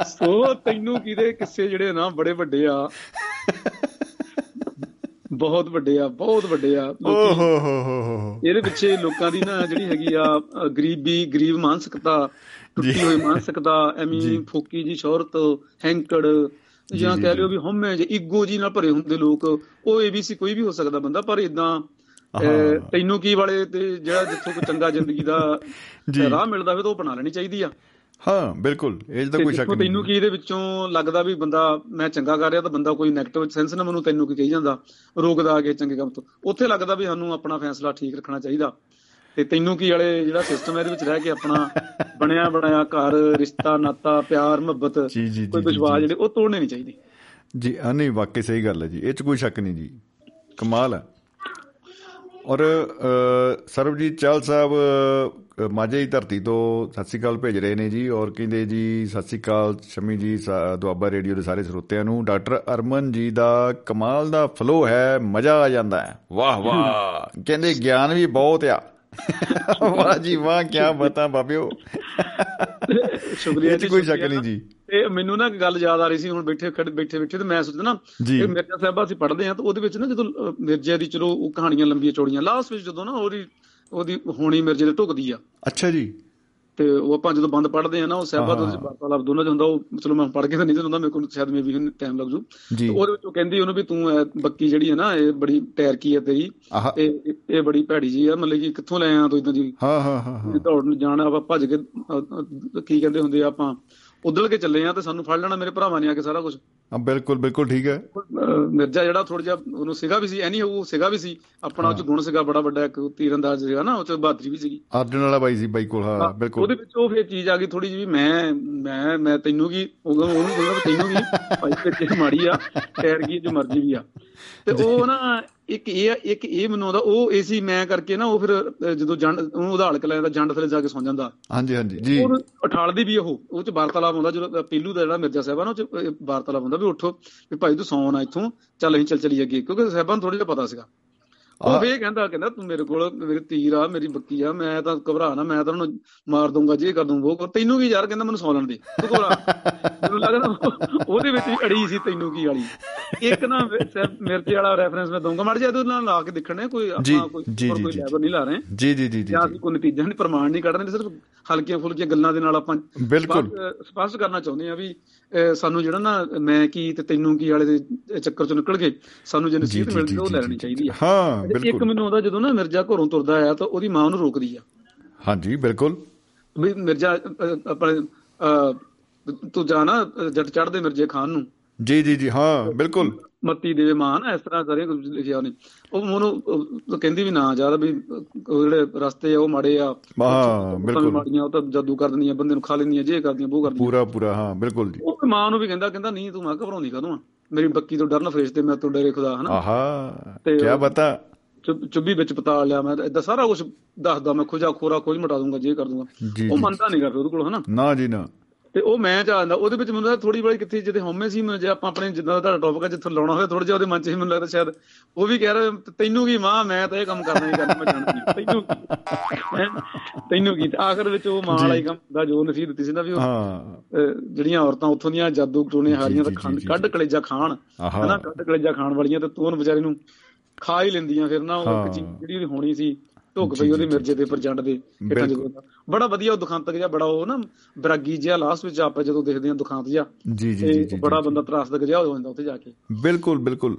ਸੋ ਤੈਨੂੰ ਕਿਹਦੇ ਕਿੱਸੇ ਜਿਹੜੇ ਨਾ ਬੜੇ ਵੱਡੇ ਆ ਬਹੁਤ ਵੱਡੇ ਆ ਬਹੁਤ ਵੱਡੇ ਆ ਲੋਕੀ ਹੋ ਹੋ ਹੋ ਹੋ ਹੋ। ਇਹਦੇ ਪਿੱਛੇ ਲੋਕਾਂ ਦੀ ਨਾ ਜਿਹੜੀ ਹੈਗੀ ਆ ਅ, ਗਰੀਬੀ ਗਰੀਬ ਮਾਨਸਿਕਤਾ ਟੁੱਟੀ ਹੋਈ ਮਾਨਸਿਕਤਾ ਐਵੇਂ ਫੋਕੀ ਜੀ ਸ਼ੌਹਰਤ ਹੈਂਕੜ ਜਾਂ ਕਹਿ ਲਿਓ ਵੀ ਹਉਮੈ ਜੇ ਈਗੋ ਜੀ ਨਾਲ ਭਰੇ ਹੁੰਦੇ ਲੋਕ ਉਹ ਏਬੀਸੀ ਕੋਈ ਵੀ ਹੋ ਸਕਦਾ ਬੰਦਾ ਪਰ ਇਦਾਂ ਤੈਨੂੰ ਕੀ ਵਾਲੇ ਤੇ ਜਿਹੜਾ ਜਿੱਥੋਂ ਕੋਈ ਚੰਗਾ ਜ਼ਿੰਦਗੀ ਦਾ। ਰਾਹ ਮਿਲਦਾ ਹੋਵੇ ਤਾਂ ਉਹ ਬਣਾ ਲੈਣੀ ਚਾਹੀਦੀ ਆ। ਹਾਂ ਬਿਲਕੁਲ। ਇਹ ਤਾਂ ਕੋਈ ਸ਼ੱਕ ਨਹੀਂ ਤੈਨੂੰ ਕੀ ਇਹਦੇ ਵਿੱਚੋਂ ਲੱਗਦਾ ਵੀ ਬੰਦਾ ਮੈਂ ਚੰਗਾ ਕਰ ਰਿਹਾ ਤਾਂ ਬੰਦਾ ਕੋਈ ਨੈਗੇਟਿਵ ਸੈਂਸ ਨਾ ਮੈਨੂੰ ਤੈਨੂੰ ਕੀ ਕਹੀ ਜਾਂਦਾ। ਰੋਕਦਾ ਆ ਕੇ ਚੰਗੇ ਕੰਮ ਤੋਂ। ਉੱਥੇ ਲੱਗਦਾ ਵੀ ਸਾਨੂੰ ਆਪਣਾ ਫੈਸਲਾ ਠੀਕ ਰੱਖਣਾ ਚਾਹੀਦਾ। ਤੇ ਤੈਨੂੰ ਕੀ ਵਾਲੇ ਜਿਹੜਾ ਸਿਸਟਮ ਹੈ ਇਹਦੇ ਵਿੱਚ ਰਹਿ ਕੇ ਆਪਣਾ ਬਣਿਆ ਬਣਾਇਆ ਘਰ ਰਿਸ਼ਤਾ ਨਾਤਾ ਪਿਆਰ ਮੁਹੱਬਤ ਕੋਈ ਵਿਸ਼ਵਾਸ। ਜਿਹੜੇ ਉਹ ਤੋੜਨੇ ਨਹੀਂ ਚਾਹੀਦੇ। ਜੀ ਆ ਨਹੀਂ ਵਾਕਈ ਸਹੀ ਗੱਲ ਹੈ ਜੀ। ਇਹ ਚ ਕੋਈ ਸ਼ੱਕ ਨਹੀਂ ਜੀ। ਕਮਾਲ ਹੈ। ਔਰ ਸਰਬਜੀਤ ਚਾਲ ਸਾਹਿਬ ਮਾਝੇ ਦੀ ਧਰਤੀ ਤੋਂ ਸਤਿ ਸ਼੍ਰੀ ਅਕਾਲ ਭੇਜ ਰਹੇ ਨੇ ਜੀ ਔਰ ਕਹਿੰਦੇ ਜੀ ਸਤਿ ਸ਼੍ਰੀ ਅਕਾਲ ਸ਼ਮੀ ਜੀ ਦੁਆਬਾ ਰੇਡੀਓ ਦੇ ਸਾਰੇ ਸਰੋਤਿਆਂ ਨੂੰ। ਡਾਕਟਰ ਅਰਮਨ ਜੀ ਦਾ ਕਮਾਲ ਦਾ ਫਲੋ ਹੈ ਮਜ਼ਾ ਆ ਜਾਂਦਾ ਹੈ। ਵਾਹ ਵਾਹ। ਕਹਿੰਦੇ ਗਿਆਨ ਵੀ ਬਹੁਤ ਆ। ਵਾਹ ਜੀ ਵਾਹ ਕੀ ਬਤਾ ਬਾਬਿਓ। ਸ਼ੁਕਰੀਆ ਜੀ, ਕੋਈ। ਸ਼ੱਕ ਨਹੀਂ ਜੀ। ਤੇ ਮੈਨੂੰ ਨਾ ਇੱਕ ਗੱਲ ਯਾਦ ਆ ਰਹੀ ਸੀ ਹੁਣ ਬੈਠੇ ਖੜੇ ਬੈਠੇ ਬੈਠੇ ਤੇ ਮੈਂ ਸੋਚਦਾ ਨਾ। ਇਹ ਮਿਰਜ਼ਾ ਸਾਹਿਬਾ ਅਸੀਂ ਪੜ੍ਹਦੇ ਆ ਤਾਂ ਉਹਦੇ ਵਿੱਚ ਨਾ ਜਦੋਂ ਮਿਰਜ਼ੇ ਦੀ ਚਲੋ ਉਹ ਕਹਾਣੀਆਂ ਲੰਬੀਆਂ ਚੌੜੀਆਂ ਲਾਸਟ ਵਿੱਚ ਜਦੋਂ ਨਾ ਉਹਦੀ ਉਹਦੀ ਹੋਣੀ ਮਿਰਜ਼ੇ ਦੇ ਢੁਕਦੀ ਆ। ਅੱਛਾ ਜੀ। ਤੇ ਉਹ ਆਪਾਂ ਜਦੋਂ ਬੰਦ ਪੜ੍ਹਦੇ ਆ ਨਾ ਉਹ ਸਾਹਿਬਾ। ਤੋਂ ਵਾਰਤਾਲਾਪ ਦੋਨਾਂ ਚ ਹੁੰਦਾ ਉਹ ਚਲੋ ਮੈਂ ਪੜ੍ਹ ਕੇ ਤਾਂ ਨਹੀਂ ਹੁੰਦਾ ਮੇਰੇ ਕੋਲ ਸ਼ਾਇਦ ਮੇ ਵੀ ਟਾਈਮ ਲੱਗ ਜੂ। ਉਹਦੇ ਵਿੱਚ ਉਹ ਕਹਿੰਦੀ ਉਹਨੂੰ ਵੀ ਤੂੰ ਬੱਕੀ ਜਿਹੜੀ ਹੈ ਨਾ ਇਹ ਬੜੀ ਟਾਇਰ ਕੀ ਹੈ ਤੇਰੀ ਤੇ ਇਹ- ਬੜੀ ਭੈੜੀ ਜੀ ਆ ਮਤਲਬ ਕਿ ਕਿੱਥੋਂ ਲੈ ਆਇਆ ਤੂੰ ਇਦਾਂ ਦੀ? ਹਾਂ ਹਾਂ ਹਾਂ ਦੌੜਨ ਜਾਣਾ ਆਪਾਂ ਭੱਜ ਕੇ ਕੀ ਕਹਿੰਦੇ ਹੁੰਦੇ ਆ ਆਪਾਂ ਉਦਲ ਕੇ ਚੱਲੇ ਆ ਤੇ ਸਾਨੂੰ ਫੜ ਲੈਣਾ ਮੇਰੇ ਭਰਾਵਾਂ ਨੇ ਆ ਕੇ ਸਾਰਾ ਕੁਝ ਹਾਂ ਬਿਲਕੁਲ ਬਿਲਕੁਲ ਠੀਕ ਹੈ। ਮਿਰਜ਼ਾ ਜਿਹੜਾ ਥੋੜਾ ਜਿਹਾ ਉਹਨੂੰ ਸਿਗਾ ਵੀ ਸੀ ਐਨੀ ਉਹ ਸਿਗਾ ਵੀ ਸੀ। ਆਪਣਾ ਉਹ ਚ ਗੁਣ ਸੀਗਾ ਬੜਾ ਵੱਡਾ ਇੱਕ ਤੀਰੰਦਾਜ਼ ਸੀਗਾ ਨਾ ਉਹ ਚ ਬਹਾਦਰੀ ਵੀ ਸੀਗੀ। ਅਰਜਨ ਵਾਲਾ ਬਾਈ ਸੀ ਬਾਈ ਕੋਲ ਹਾਂ ਬਿਲਕੁਲ। ਉਹਦੇ ਵਿੱਚ ਉਹ ਫੇਰ ਚੀਜ਼ ਆ ਗਈ ਥੋੜੀ ਜਿਹੀ ਮੈਂ ਮੈਂ ਮੈਂ ਤੈਨੂੰ ਕੀ ਉਹਨੂੰ ਉਹਨੂੰ ਤੈਨੂੰ ਕੀ ਭਾਈ ਤੇ ਮਾੜੀ ਆ ਟਾਇਰ ਕੀ ਜੋ ਮਰਜ਼ੀ ਵੀ ਆ। ਤੇ ਉਹ ਨਾ ਇੱਕ ਇਹ ਇੱਕ ਇਹ ਮੈਨੂੰ ਆਉਂਦਾ ਉਹ ਏਸੀ ਮੈਂ ਕਰਕੇ ਨਾ ਉਹ ਫਿਰ ਜਦੋਂ ਜੰਡ ਉਹਨੂੰ ਉਧਾਲ ਕੇ ਲੈ ਜਾਂਦਾ ਜੰਡ ਥੱਲੇ ਜਾ ਕੇ ਸੌਂ ਜਾਂਦਾ। ਹਾਂਜੀ ਹਾਂਜੀ ਜੀ। ਉਹ ਉਠਾਲਦੀ ਵੀ ਉਹ ਉਹ ਚ ਵਾਰਤਾਲਾਪ ਹੁੰਦਾ ਜਦੋਂ ਪੀਲੂ ਦਾ ਜਿਹੜਾ ਮਿਰਜ਼ਾ ਸਾਹਿਬਾਨ ਉਹ ਚ ਵਾਰਤਾਲਾਪ ਹੁੰਦਾ ਵੀ ਉੱਠੋ ਵੀ ਭਾਈ ਤੂੰ ਸੌਂ ਨਾ ਇੱਥੋਂ ਚੱਲ ਅਸੀਂ ਚੱਲ ਚਲੀ ਅੱਗੇ ਕਿਉਂਕਿ ਸਾਹਿਬਾਨ ਥੋੜਾ ਜਿਹਾ ਪਤਾ ਸੀਗਾ। ਉਹ ਫੇਰ ਕਹਿੰਦਾ ਕਹਿੰਦਾ ਤੂੰ ਮੇਰੇ ਕੋਲ ਮੇਰੇ ਤੀਰ ਆ ਮੇਰੀ ਬੱਕੀ ਆ ਮੈਂ ਤਾਂ ਘਬਰਾ ਨਾ ਮੈਂ ਤਾਂ ਉਹਨੂੰ ਮਾਰ ਦੂੰਗਾ ਜੇ ਕਰ ਦੂੰ ਉਹ ਤੈਨੂੰ ਕੀ ਯਾਰ ਕਹਿੰਦਾ ਮੈਨੂੰ ਸੌ ਲੈਣ ਦੇ ਤੂੰ ਘਬਰਾ ਮੈਨੂੰ ਲੱਗਦਾ ਉਹ- ਉਹਦੇ ਵਿੱਚ ਵੀ ਅੜੀ ਸੀ ਤੈਨੂੰ ਕੀ ਵਾਲੀ। ਇੱਕ ਨਾ ਮਿਰਚੇ ਵਾਲਾ ਰੈਫਰੈਂਸ ਮੈਂ ਦਊਂਗਾ। ਮੜ ਜਾ ਇਹਦੇ ਨਾਲ ਲਾ ਕੇ ਦੇਖਣੇ ਕੋਈ ਆਪਾਂ ਕੋਈ ਕੋਈ। ਲੈਵਲ ਨਹੀਂ ਲਾ ਰਹੇ। ਜੀ ਜੀ ਜੀ ਜੀ ਜਾਂ ਕੋਈ ਨਤੀਜਾ ਨਹੀਂ ਪ੍ਰਮਾਣ ਨਹੀਂ ਕੱਢ ਰਹੇ ਸਿਰਫ ਹਲਕੀਆਂ ਫੁਲਕੀਆਂ ਗੱਲਾਂ ਦੇ ਨਾਲ ਆਪਾਂ ਬਿਲਕੁਲ। ਸਪਸ਼ਟ- ਕਰਨਾ ਚਾਹੁੰਦੇ ਆ ਵੀ ਸਾਨੂੰ ਜਿਹੜਾ ਨਾ ਮੈਂ ਕੀ ਤੇ ਤੈਨੂੰ ਕੀ ਵਾਲੇ ਦੇ ਚੱਕਰ ਚੋਂ ਨਿਕਲ ਕੇ ਸਾਨੂੰ ਜੇ ਨਸੀਹਤ ਮਿਲਦੀ ਉਹ ਲੈਣੀ ਚਾਹੀਦੀ ਆ। ਹਾਂ ਤੇ ਇੱਕ ਬਿਲਕੁਲ। ਮੈਨੂੰ ਆਉਂਦਾ ਜਦੋਂ ਨਾ ਮਿਰਜ਼ਾ ਘਰੋਂ ਤੁਰਦਾ ਆ ਤਾਂ ਉਹਦੀ ਮਾਂ ਉਹਨੂੰ ਰੋਕਦੀ ਆ। ਹਾਂਜੀ ਬਿਲਕੁਲ। ਵੀ ਮਿਰਜ਼ਾ ਆਪਣੇ ਤੂੰ ਜਾਣਾ ਜੱਟ ਚੜਦੇ ਮਿਰਜ਼ੇ ਖਾਨ ਨੂੰ। ਜੀ ਜੀ ਜੀ ਹਾਂ ਬਿਲਕੁਲ। ਮੱਤੀ ਦੇਵੇ ਮਾਂ ਨਾ ਇਸ ਤਰ੍ਹਾਂ ਕੁਝ ਲਿਖਿਆ ਉਹਨੇ। ਉਹ ਉਹਨੂੰ ਉਹ ਕਹਿੰਦੀ ਵੀ ਨਾ ਜਾ ਵੀ ਜਿਹੜੇ ਰਸਤੇ ਆ ਉਹ ਮਾੜੇ ਆ। ਹਾਂ, ਬਿਲਕੁਲ। ਮਾੜੀਆਂ ਉਹ ਤਾਂ ਜਾਦੂ ਕਰ ਦਿੰਦੀਆਂ ਬੰਦੇ ਨੂੰ ਖਾ ਲੈਂਦੀਆਂ ਜੇ ਕਰਦੀਆਂ ਉਹ ਕਰਦੀਆਂ। ਪੂਰਾ ਪੂਰਾ ਹਾਂ ਬਿਲਕੁਲ ਜੀ। ਉਹ ਮਾਂ ਨੂੰ ਵੀ ਕਹਿੰਦਾ ਕਹਿੰਦਾ ਨਹੀਂ ਤੂੰ ਮਾਂ ਘਬਰਾਉਂਦੀ ਕਦੋਂ ਆ? ਮੇਰੀ ਬੱਕੀ ਤੋਂ ਡਰਨ ਫਰਿਸ਼ਤੇ ਮੈਂ ਤੋਂ ਡਰੇ ਖੁਦਾ ਹਨਾ? ਆਹਾ ਤੇ ਕੀ ਬਤਾ ਚੁੱਭ- ਵਿੱਚ ਪਤਾ ਲਿਆ ਮੈਂ ਇਦਾਂ ਸਾਰਾ ਕੁਝ ਦੱਸਦਾ ਮੈਂ ਖੋਜਾ ਖੋਰਾ ਖੋਜ ਮਟਾ ਦੂੰਗਾ ਜੇ ਕਰ ਦੂੰਗਾ। ਉਹ। ਮੰਨਦਾ ਨਹੀਂ ਕਰਦਾ ਉਹਦੇ ਕੋਲ ਹਨਾ? ਨਾ ਜੀ ਨਾ। ਤੇ ਉਹ ਮੈਂ ਚਾਹੁੰਦਾ ਉਹਦੇ ਵਿੱਚ ਮੈਨੂੰ ਥੋੜੀ ਬੜੀ ਕਿੱਥੇ ਜਿੱਤੇ ਹਉਮੈ ਸੀ ਮੈਨੂੰ ਜੇ ਆਪਾਂ ਆਪਣੇ ਜਿੱਦਾਂ ਦਾ ਤੁਹਾਡਾ ਟੌਪਿਕ ਹੈ ਜਿੱਥੋਂ ਲਾਉਣਾ ਹੋਵੇ ਥੋੜਾ ਜਿਹਾ ਉਹਦੇ ਮਨ ਚ ਹੀ ਮੈਨੂੰ ਲੱਗਦਾ ਸ਼ਾਇਦ ਉਹ ਵੀ ਕਹਿ ਰਿਹਾ ਤੈਨੂੰ ਕੀ ਮਾਂ ਮੈਂ ਤਾਂ ਇਹ ਕੰਮ ਕਰਨਾ ਹੀ ਕਰਨਾ ਮੈਂ ਜਾਣਦਾ ਤੈਨੂੰ? ਤੈਨੂੰ ਕੀ ਆਖਰ ਵਿੱਚ ਉਹ ਮਾਂ ਵਾਲਾ ਹੀ ਕੰਮ ਦਾ ਜੋ ਨਸੀਹਤ ਦਿੱਤੀ ਸੀ ਨਾ ਵੀ ਉਹ ਜਿਹੜੀਆਂ ਔਰਤਾਂ ਉੱਥੋਂ ਦੀਆਂ ਜਾਦੂ ਟੋਨੇ ਹਾਰੀਆਂ ਤਾਂ ਖੰਡ ਕੱਢ ਕਲੇਜਾ ਖਾਣ। ਹਨਾ ਕੱਢ ਕਲੇਜਾ ਖਾਣ ਵਾਲੀਆਂ ਤੇ ਤੂੰ ਉਹਨੂੰ ਵਿਚਾਰੀ ਨੂੰ ਖਾ ਹੀ ਲੈਂਦੀਆਂ ਫਿਰ ਨਾ ਉਹ। ਇੱਕ ਜਿਹੜੀ ਹੋਣੀ ਸੀ ਢੁੱਕ ਪਈ ਉਹਦੇ ਮਿਰਜੇ ਦੇ ਉੱਪਰ ਜੰਡ ਦੇ ਬਿਲਕੁਲ। ਜਦੋਂ। ਬੜਾ ਵਧੀਆ ਉਹ ਦੁਖਾਂਤਕ ਜਿਹਾ ਬੜਾ ਉਹ ਨਾ ਬਰਾਗੀ ਜਿਹਾ ਲਾਸਟ ਵਿੱਚ ਆਪਾਂ ਜਦੋਂ ਦੇਖਦੇ ਹਾਂ ਦੁਖਾਂਤ ਜਿਹਾ ਜੀ ਜੀ ਜੀ ਬੜਾ ਬੰਦਾ ਤਰਾਸਦਕ ਜਿਹਾ ਹੋ ਜਾਂਦਾ ਉੱਥੇ ਜਾ ਕੇ। ਬਿਲਕੁਲ ਬਿਲਕੁਲ।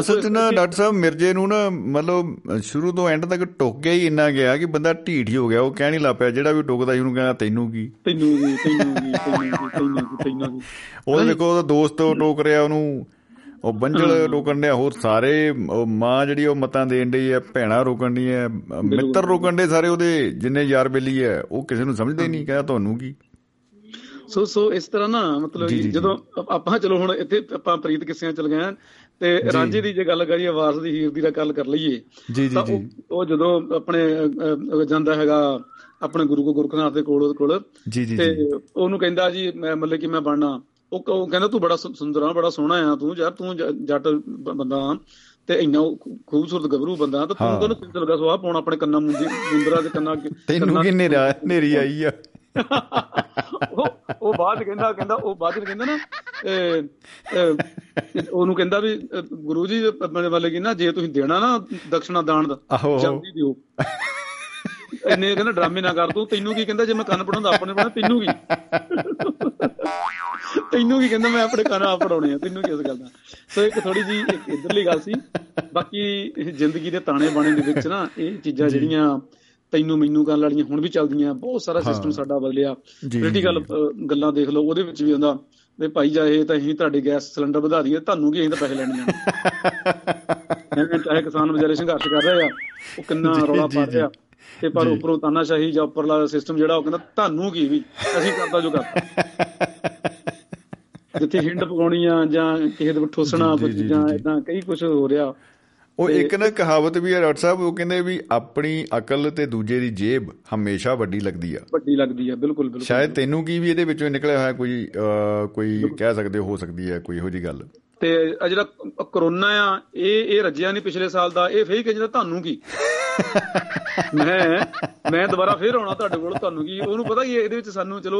ਅਸਲ 'ਚ ਨਾ ਡਾਕਟਰ ਸਾਹਿਬ ਮਿਰਜੇ ਨੂੰ ਨਾ ਮਤਲਬ ਸ਼ੁਰੂ ਤੋਂ ਐਂਡ ਤੱਕ ਟੁੱਕ ਗਿਆ ਹੀ ਇੰਨਾ ਗਿਆ ਕਿ ਬੰਦਾ ਢੀਠ ਹੀ ਹੋ ਗਿਆ ਉਹ ਕਹਿ ਨਹੀਂ ਲੱਪਿਆ ਜਿਹੜਾ ਵੀ ਟੁਕਦਾ ਸੀ ਉਹਨੂੰ ਕਹਿੰਦਾ ਤੈਨੂੰ ਕੀ? ਤੈਨੂੰ ਵੀ ਤੈਨੂੰ ਵੀ ਤੈਨੂੰ ਵੀ ਤੈਨੂੰ ਵੀ ਉਹ ਦੇਖੋ ਉਹਦਾ ਦੋਸਤ ਟੋਕ ਰਿਹਾ ਉਹਨੂੰ ਉਹ ਬੰਜਲ ਰੋਕਣ ਡਿਆ ਹੋਰ ਸਾਰੇ ਮਾਂ ਜਿਹੜੀ ਉਹ ਮਤਾਂ ਦੇਣ ਡਈ ਹੈ ਭੈਣਾ ਰੋਕਣ ਦੀ ਹੈ ਮਿੱਤਰ ਰੋਕਣ ਦੇ ਸਾਰੇ ਉਹਦੇ ਜਿੰਨੇ ਯਾਰ ਬੇਲੀ ਹੈ ਉਹ ਕਿਸੇ ਨੂੰ ਸਮਝਦੇ ਨਹੀਂ ਕਹਿੰਦਾ ਤੁਹਾਨੂੰ ਕੀ? ਸੋ ਸੋ ਇਸ ਤਰ੍ਹਾਂ ਨਾ ਮਤਲਬ। ਜਦੋਂ ਆਪ- ਚਲੋ ਹੁਣ ਇੱਥੇ ਆਪਾਂ ਪ੍ਰੀਤ ਕਿੱਸਿਆਂ ਚਲ ਗਏ ਹਾਂ ਤੇ ਰਾਂਝੇ ਦੀ ਜੇ ਗੱਲ ਕਰੀਏ ਵਾਰਸ ਦੀ ਹੀਰ ਦੀ ਦਾ ਗੱਲ ਕਰ ਲਈਏ ਜੀ ਜੀ ਤਾਂ ਜੀ। ਉਹ- ਜਦੋਂ ਆਪਣੇ ਜਾਂਦਾ ਹੈਗਾ ਆਪਣੇ ਗੁਰੂ ਕੋ ਗੁਰਖਨਾਥ ਦੇ ਕੋਲ ਉਹਦੇ ਕੋਲ ਜੀ ਜੀ ਤੇ ਉਹਨੂੰ ਕਹਿੰਦਾ ਜੀ ਮੈਂ ਮਤਲਬ ਕਿ ਮੈਂ ਬਣਨਾ। ਉਹ ਕਹਿੰਦਾ ਤੂੰ ਬੜਾ ਸੁੰਦਰ ਆ ਬੜਾ ਸੋਹਣਾ ਆ ਤੂੰ ਯਾਰ ਤੂੰ ਜੱਟ ਬੰਦਾ ਤੇ ਇੰਨਾ ਖੂਬਸੂਰਤ ਗੱਭਰੂ ਬੰਦਾ ਤੇ ਤੂੰ। ਕਹਿੰਦਾ ਤੈਨੂੰ ਲਗਾ ਸਵਾਹ ਪਾਉਣਾ ਆਪਣੇ ਕੰਨਾਂ ਮੁੰਦੀ ਮੁੰਦਰਾ ਦੇ ਕੰਨਾਂ ਤੈਨੂੰ ਕੰਨਾਂ- ਕੀ ਨੇਰਾ ਨੇਰੀ ਆਈ ਆ ਉਹ ਉਹ ਬਾਅਦ ਕਹਿੰਦਾ ਕਹਿੰਦਾ ਉਹ ਬਾਅਦ ਕਹਿੰਦਾ ਨਾ ਉਹਨੂੰ ਕਹਿੰਦਾ ਵੀ ਗੁਰੂ ਜੀ ਆਪਣੇ ਵੱਲ ਕੀ ਨਾ ਜੇ ਤੁਸੀਂ ਦੇਣਾ ਨਾ ਦਕਸ਼ਨਾ ਦਾਨ ਦਾ। ਜਲਦੀ ਦਿਓ ਇੰਨੇ ਕਹਿੰਦਾ ਡਰਾਮੇ ਨਾ ਕਰ ਤੂੰ ਤੈਨੂੰ ਕੀ ਕਹਿੰਦਾ ਜੇ ਮੈਂ ਕੰਨ ਪੜਾਉਂਦਾ ਆਪਣੇ ਪੜਾਉਣਾ ਤੈਨੂੰ ਕੀ? ਤੈਨੂੰ ਕੀ ਕਹਿੰਦਾ ਮੈਂ ਆਪਣੇ ਕੰਨ ਆਪ ਪੜਾਉਣੇ ਆ ਤੈਨੂੰ ਕੀ ਇਸ ਗੱਲ ਦਾ? ਸੋ ਇੱਕ ਥੋੜੀ ਜੀ ਇਧਰਲੀ ਗੱਲ ਸੀ ਬਾਕੀ ਇਹ ਜ਼ਿੰਦਗੀ ਦੇ ਤਾਣੇ ਬਾਣੇ ਦੇ ਵਿੱਚ ਨਾ ਇਹ ਚੀਜ਼ਾਂ ਜਿਹੜੀਆਂ ਤੈਨੂੰ ਮੈਨੂੰ ਕਰਨ ਵਾਲੀਆਂ ਹੁਣ ਵੀ ਚੱਲਦੀਆਂ ਬਹੁਤ ਸਾਰਾ ਸਿਸਟਮ ਸਾਡਾ ਬਦਲਿਆ। ਜੀ, ਪੋਲੀਟੀਕਲ ਗੱਲਾਂ ਦੇਖ ਲਓ ਉਹਦੇ ਵਿੱਚ ਵੀ ਹੁੰਦਾ ਵੀ ਭਾਈ ਜਾਏ ਤਾਂ ਅਸੀਂ ਤੁਹਾਡੇ ਗੈਸ ਸਿਲੰਡਰ ਵਧਾ ਦਈਏ ਤੁਹਾਨੂੰ ਕੀ ਅਸੀਂ ਤਾਂ ਪੈਸੇ ਲੈਣੇ ਜਾਣੇ ਐਵੇਂ ਚਾਹੇ ਕਿਸਾਨ ਵਿਚਾਰੇ ਸੰਘਰਸ਼ ਕਰ ਰਹੇ ਆ ਉਹ ਕਿੰਨਾ ਜੀ, ਰੌਲਾ ਜੀ, ਪਾ ਜੀ। ਰਿਹਾ। ਤੇ ਪਰ। ਉੱਪਰੋਂ ਤਾਨਾਸ਼ਾਹੀ ਜਾਂ ਉੱਪਰਲਾ ਸਿਸਟਮ ਜਿਹੜਾ ਉਹ ਕਹਿੰਦਾ ਤੁਹਾਨੂੰ ਕੀ ਵੀ? ਅਸੀਂ ਕਰਦਾ ਜੋ ਕਰਦਾ। ਜਿੱਥੇ ਹਿੰਡ ਪਕਾਉਣੀ ਆ ਜਾਂ ਕਿਸੇ ਦੇ ਠੋਸਣਾ ਜੀ। ਇਦਾਂ ਕਈ ਕੁਝ ਹੋ ਰਿਹਾ। ਉਹ ਇੱਕ ਨਾ ਕਹਾਵਤ ਵੀ ਹੈ ਡਾਕਟਰ ਸਾਹਿਬ ਉਹ ਕਹਿੰਦੇ ਵੀ ਆਪਣੀ ਅਕਲ ਤੇ ਦੂਜੇ ਦੀ ਜੇਬ ਹਮੇਸ਼ਾ ਵੱਡੀ ਲੱਗਦੀ ਆ। ਵੱਡੀ ਲੱਗਦੀ ਆ ਬਿਲਕੁਲ ਬਿਲਕੁਲ। ਸ਼ਾਇਦ ਤੈਨੂੰ ਕੀ ਵੀ ਇਹਦੇ ਵਿੱਚੋਂ ਨਿਕਲਿਆ ਹੋਇਆ ਕੋਈ ਕੋਈ ਕਹਿ ਸਕਦੇ ਹੋ ਸਕਦੀ ਹੈ ਕੋਈ ਇਹੋ ਜੀ ਗੱਲ। ਤੇ ਆ ਜਿਹੜਾ ਕਰੋਨਾ ਆ ਇਹ ਇਹ ਰੱਜਿਆ ਨਹੀਂ ਪਿਛਲੇ ਸਾਲ ਦਾ ਇਹ ਫੇਰ ਕਹਿੰਦਾ ਤੁਹਾਨੂੰ ਕੀ ਮੈਂ ਮੈਂ ਦੁਬਾਰਾ ਫੇਰ ਆਉਣਾ ਤੁਹਾਡੇ ਕੋਲ ਤੁਹਾਨੂੰ ਕੀ ਉਹਨੂੰ ਪਤਾ ਕੀ ਹੈ, ਇਹਦੇ ਵਿੱਚ ਸਾਨੂੰ ਚਲੋ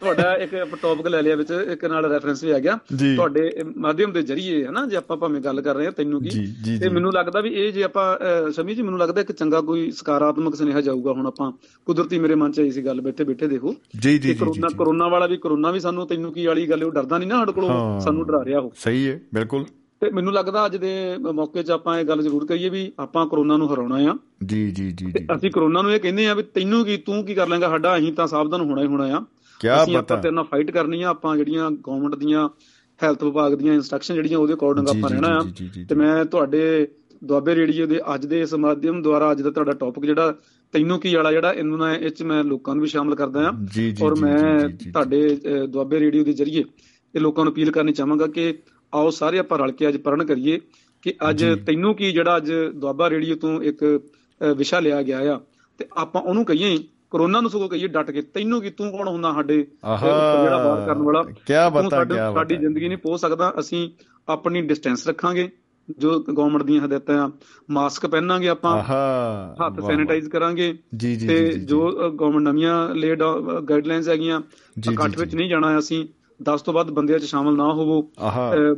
ਤੁਹਾਡਾ ਇੱਕ ਟੌਪਿਕ ਲੈ ਲਿਆ ਵਿੱਚ ਇੱਕ ਨਾਲ ਰੈਫਰੈਂਸ ਵੀ ਆ ਗਿਆ। ਤੁਹਾਡੇ ਮਾਧਿਅਮ ਦੇ ਜਰੀਏ ਹਨਾ ਜੇ ਆਪਾਂ ਭਾਵੇਂ ਗੱਲ ਕਰ ਰਹੇ ਹਾਂ ਤੈਨੂੰ ਕੀ ਤੇ। ਮੈਨੂੰ ਲੱਗਦਾ ਵੀ ਇਹ ਜੇ ਆਪਾਂ ਸ਼ਮੀ ਜੀ ਮੈਨੂੰ ਲੱਗਦਾ ਇੱਕ ਚੰਗਾ ਕੋਈ ਸਕਾਰਾਤਮਕ ਸੁਨੇਹਾ ਜਾਊਗਾ ਹੁਣ ਆਪਾਂ ਕੁਦਰਤੀ ਮੇਰੇ ਮਨ 'ਚ ਆਈ ਸੀ ਗੱਲ ਬੈਠੇ ਬੈਠੇ ਦੇਖੋ ਜੀ ਜੀ ਕਰੋਨਾ। ਕਰੋਨਾ ਵਾਲਾ ਵੀ ਕਰੋਨਾ ਵੀ ਸਾਨੂੰ ਤੈਨੂੰ ਕੀ ਵਾਲੀ ਗੱਲ ਉਹ ਡਰਦਾ ਨਹੀਂ ਨਾ ਸਾਡੇ ਕੋਲੋਂ। ਸਾਨੂੰ ਡਰਾ ਰਿਹਾ ਉਹ ਸਹੀ ਹੈ ਬਿਲਕੁਲ। ਤੇ ਮੈਨੂੰ ਲੱਗਦਾ ਅੱਜ ਦੇ ਮੌਕੇ 'ਚ ਆਪਾਂ ਇਹ ਗੱਲ ਜ਼ਰੂਰ ਕਰੀਏ ਵੀ ਆਪਾਂ ਕਰੋਨਾ ਨੂੰ ਹਰਾਉਣਾ ਆ। ਜੀ ਜੀ ਜੀ ਜੀ। ਅਸੀਂ ਕਰੋਨਾ ਨੂੰ ਇਹ ਕਹਿੰਦੇ ਆ ਵੀ ਤੈਨੂੰ ਕੀ ਤੂੰ ਕੀ ਕਰ ਲੇਗਾ ਸਾਡਾ ਅਸੀਂ ਤਾਂ ਸਾਵਧਾਨ ਹੋਣਾ ਹੀ ਹੋਣਾ ਆ। ਅਸੀਂ ਆਪਾਂ। ਤੇਰੇ ਨਾਲ ਫਾਈਟ ਕਰਨੀ ਆ ਆਪਾਂ ਜਿਹੜੀਆਂ ਗਵਰਨਮੈਂਟ ਦੀਆਂ ਹੈਲਥ ਵਿਭਾਗ ਦੀਆਂ ਇਨਸਟਰਕਸ਼ਨ ਜਿਹੜੀਆਂ ਉਹਦੇ ਅਕੋਰਡਿੰਗ ਜੀ, ਆਪਾਂ ਜੀ, ਰਹਿਣਾ ਆ। ਜੀ, ਜੀ, ਜੀ, ਤੇ ਮੈਂ ਤੁਹਾਡੇ ਦੁਆਬੇ ਰੇਡੀਓ ਦੇ ਅੱਜ ਦੇ ਇਸ ਮਾਧਿਅਮ ਦੁਆਰਾ ਅੱਜ ਦਾ ਤੁਹਾਡਾ ਟੌਪਿਕ ਜਿਹੜਾ ਤੈਨੂੰ ਕੀ ਵਾਲਾ ਜਿਹੜਾ ਇਹਨੂੰ ਇਹ 'ਚ ਮੈਂ ਲੋਕਾਂ ਨੂੰ ਵੀ ਸ਼ਾਮਲ ਕਰਦਾ ਆ। ਜੀ ਜੀ ਔਰ ਜੀ, ਮੈਂ ਜੀ, ਜੀ, ਜੀ। ਤੁਹਾਡੇ ਦੁਆਬੇ ਰੇਡੀਓ ਦੇ ਜਰੀਏ ਇਹ ਲੋਕਾਂ ਨੂੰ ਅਪੀਲ ਕਰਨੀ ਚਾਹਾਂਗਾ ਕਿ ਆਓ ਸਾਰੇ ਆਪਾਂ ਰਲ ਕੇ ਅੱਜ ਪੜਨ ਕਰੀਏ ਕਿ ਅੱਜ ਤੈਨੂੰ ਕੀ ਜਿਹੜਾ ਅੱਜ ਦੁਆਬਾ ਰੇਡੀਓ ਤੋਂ ਇੱਕ ਵਿਸ਼ਾ ਲਿਆ ਗਿਆ ਆ। ਤੇ ਆਪਾਂ ਉਹਨੂੰ ਕਹੀਏ ਕਰੋਨਾ ਨੂੰ ਸਗੋਂ ਕਹੀਏ ਡਟ ਕੇ ਤੈਨੂੰ ਕੀ ਤੂੰ ਕੌਣ ਹੁੰਦਾ ਸਾਡੇ ਜਿਹੜਾ ਬਾਹਰ ਕਰਨ ਵਾਲਾ? ਤੂੰ ਬਾਤਾਂ, ਕਿਆ ਸਾਡੀ ਬਾਤਾਂ। ਜ਼ਿੰਦਗੀ ਨਹੀਂ ਪਹੁੰਚ ਸਕਦਾ ਅਸੀਂ ਆਪਣੀ ਡਿਸਟੈਂਸ ਰੱਖਾਂਗੇ ਜੋ ਗਵਰਨਮੈਂਟ ਦੀਆਂ ਹਦਾਇਤਾਂ ਆ। ਮਾਸਕ ਪਹਿਨਾਂਗੇ ਆਪਾਂ ਹੱਥ ਸੈਨੀਟਾਈਜ਼ ਕਰਾਂਗੇ। ਤੇ ਜੀ, ਗਵਰਨਮੈਂਟ ਨਵੀਆਂ ਲੇਡ ਗਾਈਡਲਾਈਨਸ ਹੈਗੀਆਂ ਇਕੱਠ ਵਿੱਚ। ਨਹੀਂ ਜਾਣਾ ਅਸੀਂ। 10 ਤੋਂ ਵੱਧ ਬੰਦਿਆਂ 'ਚ ਸ਼ਾਮਲ ਨਾ ਹੋਵੋ।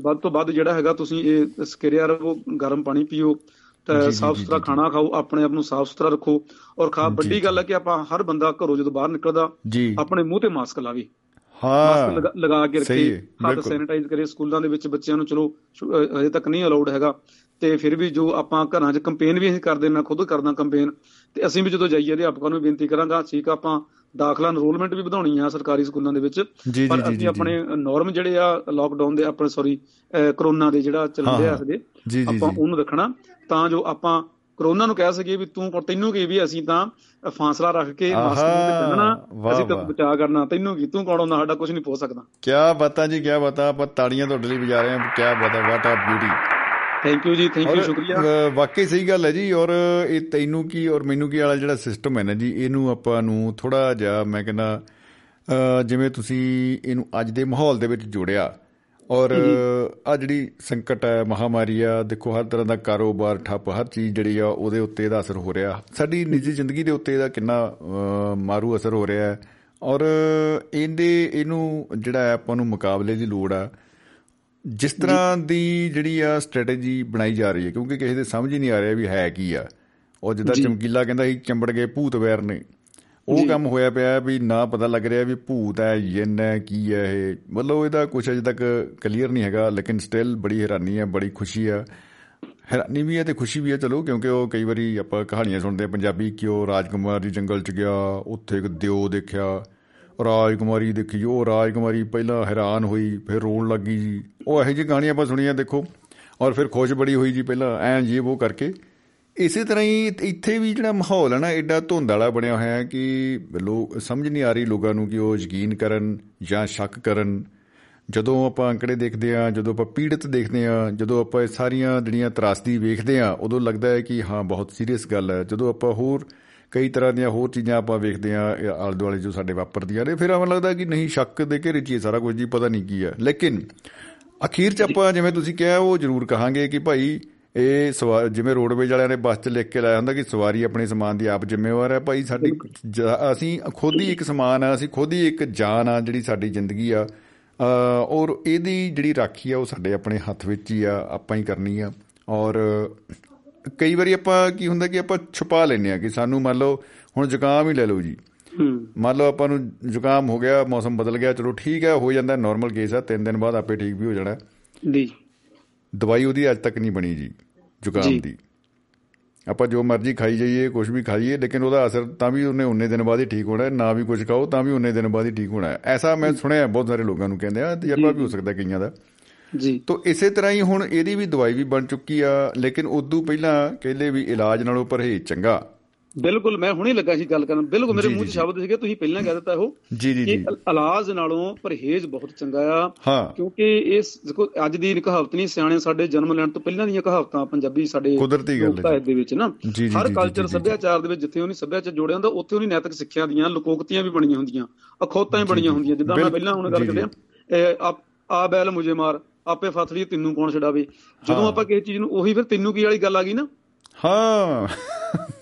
ਵੱਧ ਤੋਂ ਵੱਧ ਜਿਹੜਾ ਹੈਗਾ ਤੁਸੀਂ ਇਹ ਸਕਰਿਆ ਰਹੋ ਗਰਮ ਪਾਣੀ ਪੀਓ ਸਾਫ਼ ਸੁਥਰਾ ਖਾਣਾ ਖਾਓ ਆਪਣੇ ਆਪ ਨੂੰ ਸਾਫ਼ ਸੁਥਰਾ ਰੱਖੋ। ਔਰ ਖਾ ਵੱਡੀ। ਗੱਲ ਹੈ ਕਿ ਆਪਾਂ ਹਰ ਬੰਦਾ ਘਰੋਂ ਜਦੋਂ ਬਾਹਰ ਨਿਕਲਦਾ ਆਪਣੇ ਮੂੰਹ ਤੇ ਮਾਸਕ ਲਾਵੇ। ਮਾਸਕ ਹਾਂ ਲਗਾ- ਲਗਾ ਕੇ ਰੱਖੇ ਹੱਥ। ਸੈਨੀਟਾਈਜ਼ ਕਰੇ ਸਕੂਲਾਂ ਦੇ ਵਿੱਚ ਬੱਚਿਆਂ ਨੂੰ ਚਲੋ ਹਜੇ ਤੱਕ ਨਹੀਂ ਅਲਾਉਡ ਹੈਗਾ। ਤੇ ਫਿਰ ਵੀ ਜੋ ਆਪਾਂ ਘਰਾਂ 'ਚ ਕੰਪੇਨ ਵੀ ਅਸੀਂ ਕਰਦੇ ਮੈਂ ਖੁਦ ਕਰਦਾ ਕੰਪੇਨ ਤੇ ਅਸੀਂ ਵੀ ਜਦੋਂ ਜਾਈਏ ਅਧਿਆਪਕਾਂ ਨੂੰ ਬੇਨਤੀ ਕਰਾਂਗਾ ਠੀਕ ਆਪਾਂ ਦਾਖਲਾ ਐਨਰੋਲਮੈਂਟ ਵੀ ਵਧਾਉਣੀ ਆ ਸਰਕਾਰੀ ਸਕੂਲਾਂ ਦੇ ਵਿੱਚ। ਪਰ ਅਸੀਂ ਆਪਣੇ ਨਾਰਮ ਜਿਹੜੇ ਆ ਲਾਕਡਾਊਨ ਦੇ ਆਪਣੇ ਸੌਰੀ ਕਰੋਨਾ ਦੇ ਜਿਹੜਾ ਚੱਲ ਹਾਂ, ਰਿਹਾ ਹਾਂ। ਸੀਗੇ ਜੀ, ਜੀ, ਆਪਾਂ। ਉਹਨੂੰ ਰੱਖਣਾ। ਤਾਂ ਜੋ ਆਪਾਂ ਕਰੋਨਾ ਨੂੰ ਕਹਿ ਸਕੀਏ ਵੀ ਤੂੰ ਤੈਨੂੰ ਕੀ ਵੀ ਅਸੀਂ ਤਾਂ ਫਾਸਲਾ ਰੱਖ ਕੇ ਮਾਸਕ ਤੇ ਵਾਹ, ਅਸੀਂ ਤਾਂ। ਬਚਾਅ ਕਰਨਾ। ਤੈਨੂੰ ਕੀ? ਤੂੰ ਕੌਣ ਹੁੰਦਾ? ਸਾਡਾ ਕੁਝ ਨਹੀਂ ਪੋ ਸਕਦਾ। ਕਿਆ ਬਾਤਾਂ ਜੀ ਕਿਆ ਬਾਤਾਂ। ਆਪਾਂ ਤਾੜੀਆਂ ਤੁਹਾਡੇ ਲਈ ਵਜਾ ਰਹੇ ਹਾਂ। ਕਿਆ ਬਾਤਾਂ? What a beauty thank you ਜੀ ਥੈਂਕ ਯੂ ਸ਼ੁਕਰੀਆ। ਵਾਕਈ ਸਹੀ ਗੱਲ ਹੈ ਜੀ ਔਰ ਇਹ ਤੈਨੂੰ ਕੀ ਔਰ ਮੈਨੂੰ ਕੀ ਵਾਲਾ ਜਿਹੜਾ ਸਿਸਟਮ ਹੈ ਨਾ ਜੀ ਇਹਨੂੰ ਆਪਾਂ ਨੂੰ ਥੋੜਾ ਜਿਹਾ ਮੈਂ ਕਹਿੰਦਾ ਜਿਵੇਂ ਤੁਸੀਂ ਇਹਨੂੰ ਅੱਜ ਦੇ ਮਾਹੌਲ ਦੇ ਵਿੱਚ ਜੋੜਿਆ ਔਰ ਆ ਜਿਹੜੀ ਸੰਕਟ ਹੈ ਮਹਾਮਾਰੀ ਆ ਦੇਖੋ ਹਰ ਤਰ੍ਹਾਂ ਦਾ ਕਾਰੋਬਾਰ ਠੱਪ ਹਰ ਚੀਜ਼ ਜਿਹੜੀ ਆ ਉਹਦੇ ਉੱਤੇ ਇਹਦਾ ਅਸਰ ਹੋ ਰਿਹਾ। ਸਾਡੀ ਨਿੱਜੀ ਜ਼ਿੰਦਗੀ ਦੇ ਉੱਤੇ ਇਹਦਾ ਕਿੰਨਾ ਮਾਰੂ ਅਸਰ ਹੋ ਰਿਹਾ ਹੈ। ਔਰ ਇਹਦੇ ਇਹਨੂੰ ਜਿਹੜਾ ਆਪਾਂ ਨੂੰ ਮੁਕਾਬਲੇ ਦੀ ਲੋੜ ਆ। ਜਿਸ ਤਰ੍ਹਾਂ ਦੀ ਜਿਹੜੀ ਆ ਸਟ੍ਰੈਟਜੀ ਬਣਾਈ ਜਾ ਰਹੀ ਹੈ ਕਿਉਂਕਿ ਕਿਸੇ ਦੇ ਸਮਝ ਹੀ ਨਹੀਂ ਆ ਰਿਹਾ ਵੀ ਹੈ ਕੀ ਆ। ਉਹ ਜਿੱਦਾਂ। ਚਮਕੀਲਾ ਕਹਿੰਦਾ ਸੀ ਚੰਬੜ ਗਏ ਭੂਤ ਵੈਰ ਨੇ। ਉਹ। ਕੰਮ ਹੋਇਆ ਪਿਆ ਵੀ ਨਾ ਪਤਾ ਲੱਗ ਰਿਹਾ ਵੀ ਭੂਤ ਹੈ ਜਿੰਨ ਹੈ ਕੀ ਹੈ ਇਹ। ਮਤਲਬ ਇਹਦਾ ਕੁਝ ਅਜੇ ਤੱਕ ਕਲੀਅਰ ਨਹੀਂ ਹੈਗਾ ਲੇਕਿਨ ਸਟਿਲ ਬੜੀ ਹੈਰਾਨੀ ਹੈ ਬੜੀ ਖੁਸ਼ੀ ਹੈ। ਹੈਰਾਨੀ ਵੀ ਹੈ ਤੇ ਖੁਸ਼ੀ ਵੀ ਹੈ ਚਲੋ ਕਿਉਂਕਿ ਉਹ ਕਈ ਵਾਰੀ ਆਪਾਂ ਕਹਾਣੀਆਂ ਸੁਣਦੇ ਆ ਪੰਜਾਬੀ ਕਿ ਉਹ ਰਾਜਕੁਮਾਰ ਦੀ ਜੰਗਲ 'ਚ ਗਿਆ ਉੱਥੇ ਇੱਕ ਦਿਓ ਦੇਖਿਆ। ਰਾਜਕੁਮਾਰੀ ਦੇਖੀ, ਉਹ ਰਾਜਕੁਮਾਰੀ ਪਹਿਲਾਂ ਹੈਰਾਨ ਹੋਈ, ਫਿਰ ਰੋਣ ਲੱਗੀ ਜੀ। ਉਹ ਇਹੋ ਜਿਹੀ ਕਹਾਣੀਆਂ ਆਪਾਂ ਸੁਣੀਆਂ, ਦੇਖੋ। ਔਰ ਫਿਰ ਖੁਸ਼ ਬੜੀ ਹੋਈ ਜੀ ਪਹਿਲਾਂ, ਐਂ ਜੀ ਉਹ ਕਰਕੇ। ਇਸੇ ਤਰ੍ਹਾਂ ਹੀ ਇੱਥੇ ਵੀ ਜਿਹੜਾ ਮਾਹੌਲ ਹੈ ਨਾ ਐਡਾ ਧੁੰਦ ਵਾਲਾ ਬਣਿਆ ਹੋਇਆ ਹੈ ਕਿ ਲੋਕ ਸਮਝ ਨਹੀਂ ਆ ਰਹੀ ਲੋਕਾਂ ਨੂੰ ਕਿ ਉਹ ਯਕੀਨ ਕਰਨ ਜਾਂ ਸ਼ੱਕ ਕਰਨ। ਜਦੋਂ ਆਪਾਂ ਅੰਕੜੇ ਦੇਖਦੇ ਆ ਜਦੋਂ ਆਪਾਂ ਪੀੜਤ ਦੇਖਦੇ ਆ ਜਦੋਂ ਆਪਾਂ ਇਹ ਸਾਰੀਆਂ ਜਿਹੜੀਆਂ ਤਰਾਸਦੀ ਵੇਖਦੇ ਆ ਉਦੋਂ ਲੱਗਦਾ ਹੈ ਕਿ ਹਾਂ, ਬਹੁਤ ਸੀਰੀਅਸ ਗੱਲ ਹੈ। ਜਦੋਂ ਆਪਾਂ ਹੋਰ ਕਈ ਤਰ੍ਹਾਂ ਦੀਆਂ ਹੋਰ ਚੀਜ਼ਾਂ ਆਪਾਂ ਵੇਖਦੇ ਆ ਆਲੇ ਦੁਆਲੇ ਜੋ ਸਾਡੇ ਵਾਪਰਦੀਆਂ ਨੇ ਫਿਰ ਆਪਾਂ ਲੱਗਦਾ ਕਿ ਨਹੀਂ ਸ਼ੱਕ ਦੇ ਘੇਰੇ 'ਚ ਹੀ ਸਾਰਾ ਕੁਝ ਜੀ ਪਤਾ ਨਹੀਂ ਕੀ ਹੈ। ਲੇਕਿਨ ਅਖੀਰ 'ਚ ਆਪਾਂ ਜਿਵੇਂ ਤੁਸੀਂ ਕਿਹਾ ਉਹ ਜ਼ਰੂਰ ਕਹਾਂਗੇ ਕਿ ਭਾਈ ਇਹ ਜਿਵੇਂ ਰੋਡਵੇਜ ਵਾਲਿਆਂ ਨੇ ਬੱਸ 'ਚ ਲਿਖ ਕੇ ਲਾਇਆ ਹੁੰਦਾ ਕਿ ਸਵਾਰੀ ਆਪਣੇ ਸਮਾਨ ਦੀ ਆਪ ਜ਼ਿੰਮੇਵਾਰ ਹੈ ਭਾਈ ਸਾਡੀ ਅਸੀਂ ਖੁਦ ਹੀ ਇੱਕ ਸਮਾਨ ਆ ਅਸੀਂ ਖੁਦ ਹੀ ਇੱਕ ਜਾਨ ਆ ਜਿਹੜੀ ਸਾਡੀ ਜ਼ਿੰਦਗੀ ਆ। ਔਰ ਇਹਦੀ ਜਿਹੜੀ ਰਾਖੀ ਆ ਉਹ ਸਾਡੇ ਆਪਣੇ ਹੱਥ ਵਿੱਚ ਹੀ ਆ ਆਪਾਂ ਹੀ ਕਰਨੀ ਆ। ਔਰ ਕਈ ਵਾਰੀ ਆਪਾਂ ਕੀ ਹੁੰਦਾ ਕਿ ਆਪਾਂ ਛੁਪਾ ਲੈਂਦੇ ਆ ਕਿ ਸਾਨੂੰ ਮੰਨ ਲਓ ਹੁਣ ਜ਼ੁਕਾਮ ਹੀ ਲੈ ਲਓ ਜੀ। ਮੰਨ ਲਓ ਆਪਾਂ ਨੂੰ ਜ਼ੁਕਾਮ ਹੋ ਗਿਆ ਮੌਸਮ ਬਦਲ ਗਿਆ ਚਲੋ ਠੀਕ ਹੈ ਹੋ ਜਾਂਦਾ ਨਾਰਮਲ ਕੇਸ ਆ ਤਿੰਨ ਦਿਨ ਬਾਅਦ ਆਪੇ ਠੀਕ ਵੀ ਹੋ ਜਾਣਾ। ਜੀ। ਦਵਾਈ ਉਹਦੀ ਅੱਜ ਤੱਕ ਨਹੀਂ ਬਣੀ ਜੀ ਜ਼ੁਕਾਮ। ਦੀ। ਆਪਾਂ ਜੋ ਮਰਜ਼ੀ ਖਾਈ ਜਾਈਏ ਕੁਝ ਵੀ ਖਾਈਏ ਲੇਕਿਨ ਉਹਦਾ ਅਸਰ ਤਾਂ ਵੀ ਉਹਨੇ ਉਨੇ ਦਿਨ ਬਾਅਦ ਹੀ ਠੀਕ ਹੋਣਾ ਹੈ ਨਾ ਵੀ ਕੁਝ ਖਾਓ ਤਾਂ ਵੀ ਉਨੇ ਦਿਨ ਬਾਅਦ ਹੀ ਠੀਕ ਹੋਣਾ ਹੈ। ਐਸਾ ਮੈਂ ਸੁਣਿਆ ਬਹੁਤ ਸਾਰੇ ਲੋਕਾਂ ਨੂੰ ਕਹਿੰਦੇ ਆ ਤਜਰਬਾ ਵੀ ਹੋ ਸਕਦਾ ਕਈਆਂ ਦਾ। ਜੀ। ਤੋ ਇਸੇ ਤਰ੍ਹਾਂ ਹੀ ਹੁਣ ਇਹਦੀ ਵੀ ਦਵਾਈ ਵੀ ਬਣ ਚੁੱਕੀ ਆ ਲੇਕਿਨ ਉਦੋਂ ਪਹਿਲਾਂ ਕਹਿੰਦੇ ਵੀ ਇਲਾਜ ਨਾਲੋਂ ਪਰਹੇਜ਼ ਚੰਗਾ। ਬਿਲਕੁਲ ਮੈਂ ਹੁਣੇ ਲੱਗਾ ਸੀ ਗੱਲ ਕਰਨ। ਬਿਲਕੁਲ ਮੇਰੇ ਮੂੰਹ 'ਚ ਸ਼ਬਦ ਸੀਗੇ ਤੁਸੀਂ ਪਹਿਲਾਂ ਕਹਿ ਦਿੱਤਾ ਉਹ ਜੀ ਜੀ ਜੀ। ਇਲ- ਇਲਾਜ ਨਾਲੋਂ ਪਰਹੇਜ਼ ਬਹੁਤ ਚੰਗਾ ਆ। ਹਾਂ। ਕਿਉਂਕਿ ਇਸ ਦੇਖੋ ਅੱਜ ਦੀ ਕਹਾਵਤ ਨਹੀਂ ਸਿਆਣੇ ਸਾਡੇ ਜਨਮ ਲੈਣ ਤੋਂ ਪਹਿਲਾਂ ਦੀਆਂ ਕਹਾਵਤਾਂ ਪੰਜਾਬੀ ਸਾਡੇ ਕੁਦਰਤੀ ਗੱਲ ਹੈ। ਦੇ ਵਿੱਚ ਨਾ। ਹਰ ਕਲਚਰ। ਸੱਭਿਆਚਾਰ ਦੇ ਵਿੱਚ ਜਿੱਥੇ ਉਹਨੇ ਸੱਭਿਆਚਾਰ ਜੋੜਿਆ ਹੁੰਦਾ ਉੱਥੇ ਉਹਨੀ ਨੈਤਿਕ ਸਿੱਖਿਆ ਦੀਆਂ ਲੋਕੋਕਤੀਆਂ ਵੀ ਬਣੀਆਂ ਹੁੰਦੀਆਂ ਅਖੌਤਾਂ ਹੀ ਬਣੀਆਂ ਹੁੰਦੀਆਂ ਜਿੱਦਾਂ ਮੈਂ ਪਹਿਲਾਂ ਹੁਣ ਗੱਲ। ਕਰਿਆ ਆ ਬੈਲ ਮੁਝੇ ਮਾਰ। ਆਪੇ ਫਸਲੀ ਤੈਨੂੰ ਕੌਣ ਛਡਾਵੇ? ਜਦੋਂ। ਆਪਾਂ ਕਿਸੇ ਚੀਜ਼ ਨੂੰ ਉਹੀ ਫਿਰ ਤੈਨੂੰ ਕੀ ਵਾਲੀ ਗੱਲ ਆ ਗਈ ਨਾ? ਹਾਂ।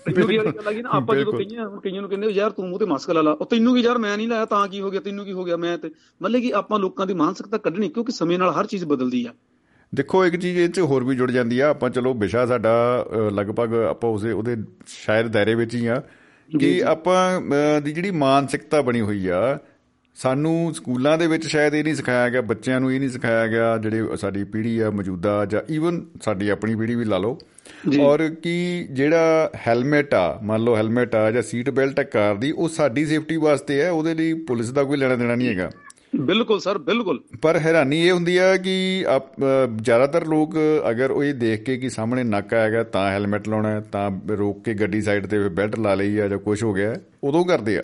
ਤੈਨੂੰ ਕੀ ਵਾਲੀ ਗੱਲ ਆ ਗਈ ਨਾ? ਆਪਾਂ ਜਦੋਂ। ਕਈਆਂ ਹੁਣ ਕਈਆਂ ਨੂੰ ਕਹਿੰਦੇ ਯਾਰ ਤੂੰ ਮੂੰਹ ਤੇ ਮਾਸਕ ਲਾ ਲਾ। ਉਹ ਤੈਨੂੰ ਕੀ ਯਾਰ ਮੈਂ ਨਹੀਂ ਲਾਇਆ ਤਾਂ ਕੀ ਹੋ ਗਿਆ ਤੈਨੂੰ ਕੀ ਹੋ ਗਿਆ ਮੈਂ ਤੇ ਮਤਲਬ ਕਿ ਆਪਾਂ ਲੋਕਾਂ ਦੀ ਮਾਨਸਿਕਤਾ ਕੱਢਣੀ ਕਿਉਂਕਿ ਸਮੇਂ ਨਾਲ ਹਰ ਚੀਜ਼ ਬਦਲਦੀ ਆ। ਦੇਖੋ ਇੱਕ ਚੀਜ਼ ਇਹ ਚ ਹੋਰ ਵੀ ਜੁੜ ਜਾਂਦੀ ਆ। ਆਪਾਂ ਚਲੋ ਵਿਸ਼ਾ ਸਾਡਾ ਲਗਭਗ ਆਪਾਂ ਉਸੇ ਉਹਦੇ ਸ਼ਾਇਦ ਦਾਇਰੇ ਵਿੱਚ ਹੀ ਆ ਕਿ ਆਪਾਂ ਦੀ ਜਿਹੜੀ ਮਾਨਸਿਕਤਾ ਬਣੀ ਹੋਈ ਆ ਸਾਨੂੰ ਸਕੂਲਾਂ ਦੇ ਵਿੱਚ ਸ਼ਾਇਦ ਇਹ ਨਹੀਂ ਸਿਖਾਇਆ ਗਿਆ ਬੱਚਿਆਂ ਨੂੰ ਇਹ ਨਹੀਂ ਸਿਖਾਇਆ ਗਿਆ ਜਿਹੜੇ ਸਾਡੀ ਪੀੜ੍ਹੀ ਆ ਮੌਜੂਦਾ ਜਾਂ ਈਵਨ ਸਾਡੀ ਆਪਣੀ ਪੀੜ੍ਹੀ ਵੀ ਲਾ ਲਓ। ਔਰ ਕਿ ਜਿਹੜਾ ਹੈਲਮਟ ਆ ਮੰਨ ਲਓ ਹੈਲਮਟ ਆ ਜਾਂ ਸੀਟ ਬੈਲਟ ਆ ਕਾਰ ਦੀ ਉਹ ਸਾਡੀ ਸੇਫਟੀ ਵਾਸਤੇ ਹੈ ਉਹਦੇ ਲਈ ਪੁਲਿਸ ਦਾ ਕੋਈ ਲੈਣਾ ਦੇਣਾ ਨਹੀਂ ਹੈਗਾ। ਬਿਲਕੁਲ ਸਰ ਬਿਲਕੁਲ। ਪਰ ਹੈਰਾਨੀ ਇਹ ਹੁੰਦੀ ਆ ਕਿ ਆਪ- ਜ਼ਿਆਦਾਤਰ ਲੋਕ ਅਗਰ ਉਹ ਇਹ ਦੇਖ ਕੇ ਕਿ ਸਾਹਮਣੇ ਨਾਕਾ ਹੈਗਾ ਤਾਂ ਹੈਲਮਟ ਲਾਉਣਾ ਤਾਂ ਰੋਕ ਕੇ ਗੱਡੀ ਸਾਈਡ ਤੇ ਬੈਲਟ ਲਾ ਲਈ ਆ ਜਾਂ ਕੁਝ ਹੋ ਗਿਆ ਉਦੋਂ ਕਰਦੇ ਆ।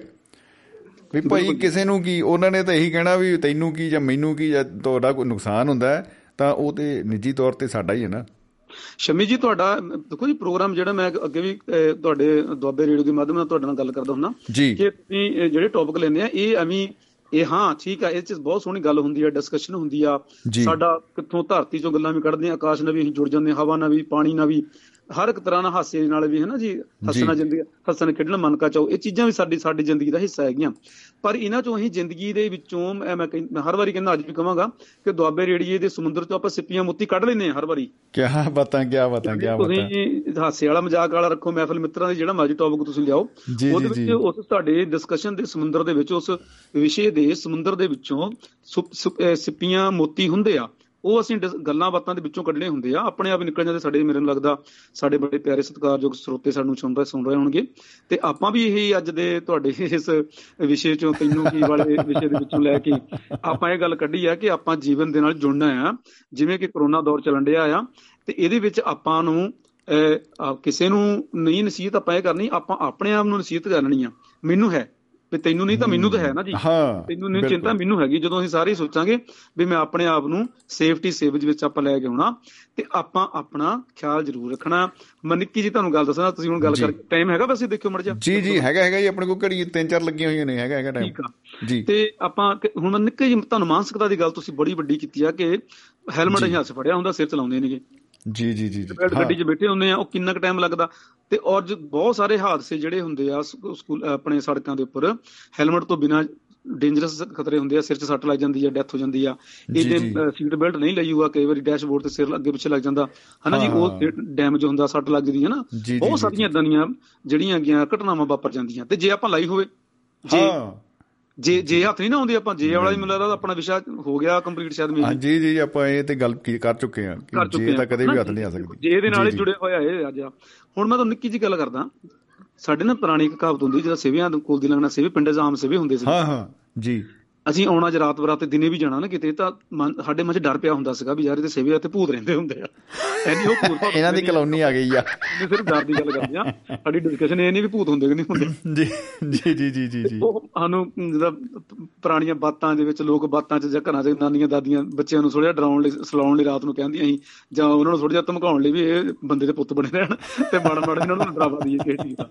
ਵੀ ਭਾਈ ਕਿਸੇ ਨੂੰ ਕੀ ਉਹਨਾਂ ਨੇ ਤਾਂ ਇਹੀ ਕਹਿਣਾ ਵੀ ਤੈਨੂੰ ਕੀ ਜਾਂ ਮੈਨੂੰ ਕੀ ਜਾਂ ਤੁਹਾਡਾ ਕੋਈ ਨੁਕਸਾਨ ਹੁੰਦਾ ਹੈ, ਤਾਂ ਉਹ ਤੇ ਨਿੱਜੀ ਤੌਰ ਤੇ ਸਾਡਾ ਹੀ ਹੈ ਨਾ। ਸ਼ਮੀ ਜੀ ਤੁਹਾਡਾ ਦੇਖੋ ਜੀ ਪ੍ਰੋਗਰਾਮ ਜਿਹੜਾ ਮੈਂ ਅੱਗੇ ਵੀ ਤੁਹਾਡੇ ਦੁਆਬੇ ਰੇਡੀਓ ਦੇ ਮਾਧਿਅਮ ਨਾਲ ਤੁਹਾਡੇ ਨਾਲ ਗੱਲ ਕਰਦਾ ਹੁੰਦਾ। ਜੀ। ਕਿ ਤੁਸੀਂ ਜਿਹੜੇ ਟੌਪਿਕ ਲੈਂਦੇ ਆ ਇਹ ਐਵੇਂ ਇਹ ਹਾਂ ਠੀਕ ਆ ਇਹ ਚ ਬਹੁਤ ਸੋਹਣੀ ਗੱਲ ਹੁੰਦੀ ਆ ਡਿਸਕਸ਼ਨ ਹੁੰਦੀ ਆ। ਸਾਡਾ ਕਿੱਥੋਂ ਧਰਤੀ ਚੋਂ ਗੱਲਾਂ ਵੀ ਕੱਢਦੇ ਆ ਆਕਾਸ਼ ਨਾਲ ਵੀ ਅਸੀਂ ਜੁੜ ਜਾਂਦੇ ਹਵਾ ਨਾਲ ਵੀ ਪਾਣੀ ਨਾਲ ਵੀ। ਹਰ ਇੱਕ ਤਰ੍ਹਾਂ ਨਾਲ ਹਾਸੇ ਨਾਲ ਵੀ ਹੈ ਨਾ ਜੀ ਹੱਸਣਾ ਜ਼ਿੰਦਗੀ ਹੱਸਣ ਖੇਡਣ ਮਨ ਕਾ ਚਾਓ ਇਹ ਚੀਜ਼ਾਂ ਵੀ ਸਾਡੀ ਸਾਡੀ ਜ਼ਿੰਦਗੀ ਦਾ ਹਿੱਸਾ ਹੈਗੀਆਂ। ਪਰ ਇਹਨਾਂ ਚੋਂ ਅਸੀਂ ਜ਼ਿੰਦਗੀ ਦੇ ਵਿੱਚੋਂ ਮੈਂ ਹਰ ਵਾਰੀ ਕਹਿੰਦਾ ਅੱਜ ਵੀ ਕਹਾਂਗਾ ਕਿ ਦੁਆਬੇ ਰੇੜੀਏ ਦੇ ਸਮੁੰਦਰ ਚੋਂ ਆਪਾਂ ਸਿੱਪੀਆਂ ਮੋਤੀ ਕੱਢ ਲੈਨੇ ਆ ਹਰ ਵਾਰੀ। ਕਿਆ ਬਾਤਾਂ ਕਿਆ ਬਾਤਾਂ ਕਿਆ ਬਾਤਾਂ। ਤੁਸੀਂ ਹਾਸੇ ਵਾਲਾ ਮਜ਼ਾਕ ਵਾਲਾ ਰੱਖੋ ਮਹਿਫਲ ਮਿੱਤਰਾਂ ਦੇ ਜਿਹੜਾ ਮਰਜ਼ੀ ਟੌਪਿਕ ਤੁਸੀਂ ਲਿਆਓ। ਉਹਦੇ ਵਿੱਚ। ਉਸ ਤੁਹਾਡੇ ਡਿਸਕਸ਼ਨ ਦੇ ਸਮੁੰਦਰ ਦੇ ਵਿੱਚ ਉਸ ਵਿਸ਼ੇ ਦੇ ਸਮੁੰਦਰ ਦੇ ਵਿੱਚੋਂ ਸਿੱਪੀਆਂ ਮੋਤੀ ਹੁੰਦੇ ਆ। ਉਹ ਅਸੀਂ ਡਿਸ- ਗੱਲਾਂ ਬਾਤਾਂ ਦੇ ਵਿੱਚੋਂ ਕੱਢਣੇ ਹੁੰਦੇ ਆ। ਆਪਣੇ ਆਪ ਹੀ ਨਿਕਲ ਜਾਂਦੇ ਸਾਡੇ ਮੇਰੇ ਨੂੰ ਲੱਗਦਾ ਸਾਡੇ ਬੜੇ ਪਿਆਰੇ ਸਤਿਕਾਰਯੋਗ ਸਰੋਤੇ ਸਾਨੂੰ ਸੁਣ ਰਹੇ ਸੁਣ ਰਹੇ ਹੋਣਗੇ। ਤੇ ਆਪਾਂ ਵੀ ਇਹੀ ਅੱਜ ਦੇ ਤੁਹਾਡੇ ਇਸ ਵਿਸ਼ੇ ਚੋਂ ਤੈਨੂੰ ਕੀ ਵਾਲੇ ਵਿਸ਼ੇ ਦੇ ਵਿੱਚੋਂ ਲੈ ਕੇ ਆਪਾਂ ਇਹ ਗੱਲ ਕੱਢੀ ਆ ਕਿ ਆਪਾਂ ਜੀਵਨ ਦੇ ਨਾਲ ਜੁੜਨਾ ਆ। ਜਿਵੇਂ ਕਿ ਕਰੋਨਾ ਦੌਰ ਚੱਲਣ ਡਿਆ ਆ। ਤੇ ਇਹਦੇ ਵਿੱਚ ਆਪਾਂ ਨੂੰ ਅਹ, ਆ, ਕਿਸੇ ਨੂੰ ਨਹੀਂ ਨਸੀਹਤ ਆਪਾਂ ਇਹ ਕਰਨੀ ਆਪਾਂ ਆਪਣੇ ਆਪ ਨੂੰ ਨਸੀਹਤ ਕਰਨੀ ਆ। ਮੈਨੂੰ ਹੈ। ਵੀ ਤੈਨੂੰ ਨਹੀਂ ਤਾਂ ਮੈਨੂੰ ਤਾਂ ਹੈ ਨਾ ਜੀ। ਤੈਨੂੰ ਨਹੀਂ। ਚਿੰਤਾ ਮੈਨੂੰ ਹੈਗੀ। ਜਦੋਂ ਅਸੀਂ ਸਾਰੇ ਸੋਚਾਂਗੇ ਵੀ ਮੈਂ ਆਪਣੇ ਆਪ ਨੂੰ ਸੇਫਟੀ ਸੇਵਜ ਵਿੱਚ ਆਪਾਂ ਲੈ ਕੇ ਆਉਣਾ ਤੇ ਆਪਾਂ ਆਪਣਾ ਖਿਆਲ ਜ਼ਰੂਰ ਰੱਖਣਾ। ਮੈਂ ਨਿੱਕੀ ਜੀ ਤੁਹਾਨੂੰ ਗੱਲ ਦੱਸਣਾ ਤੁਸੀਂ ਹੁਣ ਗੱਲ। ਕਰ ਟਾਈਮ ਹੈਗਾ ਵੈਸੇ ਦੇਖਿਓ ਮੜ ਜਾ ਜੀ ਜੀ ਹੈਗਾ ਹੈਗਾ ਜੀ। ਆਪਣੇ ਕੋਲ ਘੜੀ ਤਿੰਨ ਚਾਰ ਲੱਗੀਆਂ ਹੋਈਆਂ ਨੇ ਹੈਗਾ ਹੈਗਾ ਟਾਈਮ ਜੀ। ਤੇ ਆਪਾਂ ਹੁਣ ਮੈਂ ਨਿੱਕੀ ਜੀ ਤੁਹਾਨੂੰ ਮਾਨਸਿਕਤਾ ਦੀ ਗੱਲ ਤੁਸੀਂ ਬੜੀ ਵੱਡੀ ਕੀਤੀ ਆ ਕਿ ਹੈਲਮਟ ਅਸੀਂ ਹੱਥ ਫੜਿਆ ਹੁੰਦਾ ਸਿਰ ਚਲਾਉਂਦੇ ਨੇਗੇ। ਜੀ ਜੀ ਜੀ ਗੱਡੀ 'ਚ ਬੈਠੇ ਹੁੰਦੇ ਆ ਉਹ ਕਿੰਨਾ ਕੁ ਟਾਈਮ ਲੱਗਦਾ? ਤੇ ਔਰ ਜ- ਬਹੁਤ ਸਾਰੇ ਹਾਦਸੇ ਜਿਹੜੇ ਹੁੰਦੇ ਆ ਸਕੂ- ਸਕੂਲ ਆਪਣੇ ਸੜਕਾਂ ਦੇ ਉੱਪਰ ਹੈਲਮਟ ਤੋਂ ਬਿਨਾ ਡੇਂਜਰਸ ਖਤਰੇ ਹੁੰਦੇ ਆ ਸਿਰ 'ਚ ਸੱਟ ਲੱਗ ਜਾਂਦੀ ਆ ਡੈਥ ਹੋ ਜਾਂਦੀ ਆ। ਇਹਦੇ। ਸੀਟ ਬੈਲਟ ਨਹੀਂ ਲਈ ਹੋਊਗਾ ਕਈ ਵਾਰੀ ਡੈਸ਼ਬੋਰਡ ਤੇ ਸਿਰ ਅੱਗੇ ਪਿੱਛੇ ਲੱਗ ਜਾਂਦਾ। ਹਨਾ ਜੀ ਉਹ। ਡੈਮੇਜ ਹੁੰਦਾ ਸੱਟ ਲੱਗਦੀ ਹੈ ਨਾ। ਬਹੁਤ ਸਾਰੀਆਂ ਇਦਾਂ ਦੀਆਂ ਜਿਹੜੀਆਂ ਗਿਆ ਘਟਨਾਵਾਂ ਵਾਪਰ ਜਾਂਦੀਆਂ। ਤੇ ਜੇ ਆਪਾਂ ਲਾਈ ਹੋਵੇ ਜੇ ਜੇ ਜੇ ਹੱਥ ਨਹੀਂ ਨਾ ਆਉਂਦੀ ਆਪਾਂ ਜੇ ਵਾਲਾ ਹੀ ਮੈਨੂੰ ਲੱਗਦਾ ਆਪਣਾ ਵਿਸ਼ਾ ਹੋ ਗਿਆ ਕੰਪਲੀਟ ਸ਼ਾਇਦ ਹਾਂ ਮੇਰੀ ਜੀ ਜੀ ਆਪਾਂ ਇਹ ਤੇ ਗੱਲ ਕਰ ਚੁੱਕੇ ਹਾਂ ਕਿ ਜੇ ਹਾਂ। ਤਾਂ ਕਦੇ ਵੀ ਹੱਥ ਨਹੀਂ ਆ ਸਕਦੀ। ਜੇ ਇਹਦੇ ਨਾਲ ਹੀ ਜੀ, ਜੀ। ਜੁੜਿਆ ਹੋਇਆ ਇਹ ਅੱਜ। ਹੁਣ ਮੈਂ ਤੁਹਾਨੂੰ ਨਿੱਕੀ ਜੀ ਗੱਲ ਕਰਦਾ। ਸਾਡੇ ਨਾ ਪੁਰਾਣੀ ਇੱਕ ਕਹਾਵਤ ਹੁੰਦੀ ਜਿਹਦਾ ਸੇਵਿਆਂ ਦੇ ਕੋਲ ਦੀ ਲੰਘਣਾ ਸੇਵੇ ਪਿੰਡ ਜਾਮ ਸੇਵੇ ਹੁੰਦੇ ਸੀ। ਹਾਂ ਹਾਂ। ਜੀ। ਅਸੀਂ ਆਉਣਾ ਜੇ ਰਾਤ ਬਰਾਤ ਤੇ ਦਿਨੇ ਵੀ ਜਾਣਾ ਨਾ ਕਿਤੇ ਤਾਂ ਸਾਡੇ ਮਨ 'ਚ ਡਰ ਪਿਆ ਹੁੰਦਾ ਸੀਗਾ ਵੀ ਯਾਰ ਇਹਦੇ ਸੇਵੇ ਤੇ ਭੂਤ ਰਹਿੰਦੇ ਹੁੰਦੇ ਆ। ਐਨੀ ਉਹ ਭੂਤ ਇਹਨਾਂ ਦੀ ਕਲੋਨੀ ਆ ਗਈ ਆ। ਨਹੀਂ ਸਿਰਫ ਡਰ ਦੀ ਗੱਲ ਕਰਦੇ ਆ। ਸਾਡੀ ਡਿਸਕਸ਼ਨ ਇਹ ਨਹੀਂ ਵੀ ਭੂਤ ਹੁੰਦੇ ਕਿ ਨਹੀਂ ਹੁੰਦੇ। ਜੀ ਜੀ ਜੀ ਜੀ ਜੀ ਉਹ ਸਾਨੂੰ ਜਿਹਦਾ ਪੁਰਾਣੀਆਂ ਬਾਤਾਂ ਦੇ ਵਿੱਚ ਲੋਕ ਬਾਤਾਂ 'ਚ ਜਾਂ ਘਰਾਂ 'ਚ ਨਾਨੀਆਂ ਦਾਦੀਆਂ ਬੱਚਿਆਂ ਨੂੰ ਥੋੜਾ ਡਰਾਉਣ ਲਈ ਸਲਾਉਣ ਲਈ ਰਾਤ ਨੂੰ ਕਹਿੰਦੀਆਂ ਸੀ ਜਾਂ ਉਹਨਾਂ ਨੂੰ ਥੋੜਾ ਜਿਹਾ ਧਮਕਾਉਣ ਲਈ ਵੀ ਇਹ ਬੰਦੇ ਦੇ ਪੁੱਤ ਬਣੇ ਰਹਿਣ ਤੇ ਮਾੜਾ ਮਾੜਾ ਇਹਨਾਂ ਨੂੰ ਡਰਾਵਾ ਦਈਏ ਕਿਸੇ ਚੀਜ਼ ਦਾ।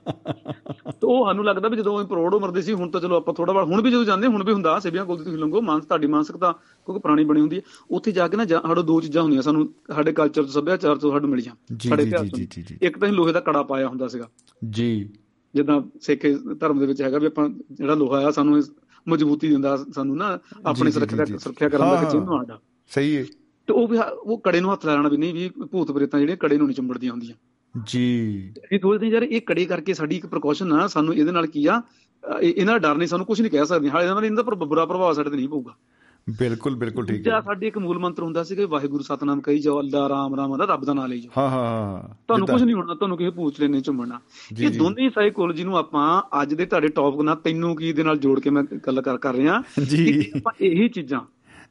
ਤੇ ਉਹ ਸਾਨੂੰ ਲੱਗਦਾ ਵੀ ਜਦੋਂ ਅਸੀਂ ਪ੍ਰੋੜ ਉਮਰ ਦੇ ਸੀ ਹੁਣ ਤਾਂ ਚਲੋ ਆਪਾਂ ਥੋੜਾ ਬਾੜ ਹੁਣ ਵੀ ਜਦੋਂ ਜਾਂਦੇ ਹੁਣ ਵੀ ਹੁੰਦਾ ਸੇਬੀਆਂ ਕੋਲ ਤੁਸੀਂ ਲੰਘੋ ਮਾਨਸ ਤੁਹਾਡੀ ਮਾਨਸਿਕਤਾ ਕਿਉਂਕਿ ਪੁਰਾਣੀ ਬਣੀ ਹੁੰਦੀ ਹੈ। ਉੱਥੇ ਜਾ ਕੇ ਨਾ ਸਾਡੇ ਦੋ ਚੀਜ਼ਾਂ ਹੁੰਦੀਆਂ ਸਾਨੂੰ ਸਾਡੇ ਕਲਚਰ ਤੋਂ ਸੱਭਿਆਚਾਰ ਤੋਂ ਸਾਨੂੰ ਮਿਲੀਆਂ ਸਾਡੇ ਇਤਿਹਾਸ ਤੋਂ। ਇੱਕ ਤਾਂ ਲੋਹੇ ਦਾ ਕੜਾ ਪਾਇਆ ਹੁੰਦਾ ਸੀਗਾ। ਜੀ। ਜਿੱਦਾਂ ਸਿੱਖ ਧਰਮ ਦੇ ਵਿੱਚ ਹੈਗਾ ਵੀ ਆਪਾਂ ਜਿਹੜਾ ਲੋਹਾ ਆ ਸਾਨੂੰ ਮਜ਼ਬੂਤੀ ਦਿੰਦਾ ਸਾਨੂੰ ਨਾ ਆਪਣੀ ਸੁਰੱਖਿਆ। ਸੁਰੱਖਿਆ ਕਰਨ ਦਾ ਚਿੰਨ੍ਹ ਸਾਡਾ। ਸਹੀ ਹੈ। ਤੇ ਉਹ ਵੀ ਉਹ ਕੜੇ ਨੂੰ ਹੱਥ ਲਾਣਾ ਵੀ ਨਹੀਂ ਵੀ ਭੂਤ ਪ੍ਰੇਤਾਂ ਜਿਹੜੀਆਂ ਕੜੇ ਨੂੰ ਨਹੀਂ ਚੁੰਬੜਦੀਆਂ ਹੁੰਦੀਆਂ। ਜੀ। ਇਹ ਸੋਚਦੇ ਯਾਰ ਇਹ ਕੜੇ ਕਰਕੇ ਸਾਡੀ ਇੱਕ ਪ੍ਰੀਕਾਸ਼ਨ ਆ ਸਾਨੂੰ ਇਹਦੇ ਨਾਲ ਕੀ ਆ ਇਹਨਾਂ ਦਾ ਡਰ ਨਹੀਂ ਸਾਨੂੰ ਕੁਝ ਨਹੀਂ ਕਹਿ ਸਕਦੇ। ਹਾਲੇ ਇਹਨਾਂ ਨਾਲ ਇਹਨਾਂ ਦਾ ਪਰ- ਬੁਰਾ ਪ੍ਰਭਾਵ ਸਾਡੇ ਤੇ ਨਹੀਂ ਪਊਗਾ। ਬਿਲਕੁਲ ਬਿਲਕੁਲ ਠੀਕ ਹੈ। ਸਾਡੇ ਇੱਕ ਮੂਲ ਮੰਤਰ ਹੁੰਦਾ ਸੀ ਕਿ ਵਾਹਿਗੁਰੂ ਸਤਨਾਮ ਕਹੀ ਜਾਓ ਅੱਲਾ ਰਾਮ ਰਾਮ ਦਾ ਰੱਬ ਦਾ ਨਾਮ ਲਈ ਜਾਓ। ਹਾਂ ਹਾਂ ਹਾਂ ਤੁਹਾਨੂੰ ਕੁਝ ਨਹੀਂ ਹੋਣਾ ਤੁਹਾਨੂੰ ਕਿਸੇ ਪੂਛਲੇ ਨਹੀਂ ਚੁੰਮਣਾ ਜੀ, ਇਹ ਜੀ। ਦੋਨੇ ਸਾਈਕੋਲੋਜੀ ਨੂੰ ਆਪਾਂ ਅੱਜ ਦੇ ਤੁਹਾਡੇ ਟੌਪਿਕ ਨਾਲ ਤੈਨੂੰ ਕੀ ਦੇ ਨਾਲ ਜੋੜ ਕੇ ਮੈਂ ਗੱਲ ਕਰ ਕਰ ਰਿਹਾ। ਜੀ। ਆਪਾਂ ਇਹੀ ਚੀਜ਼ਾਂ।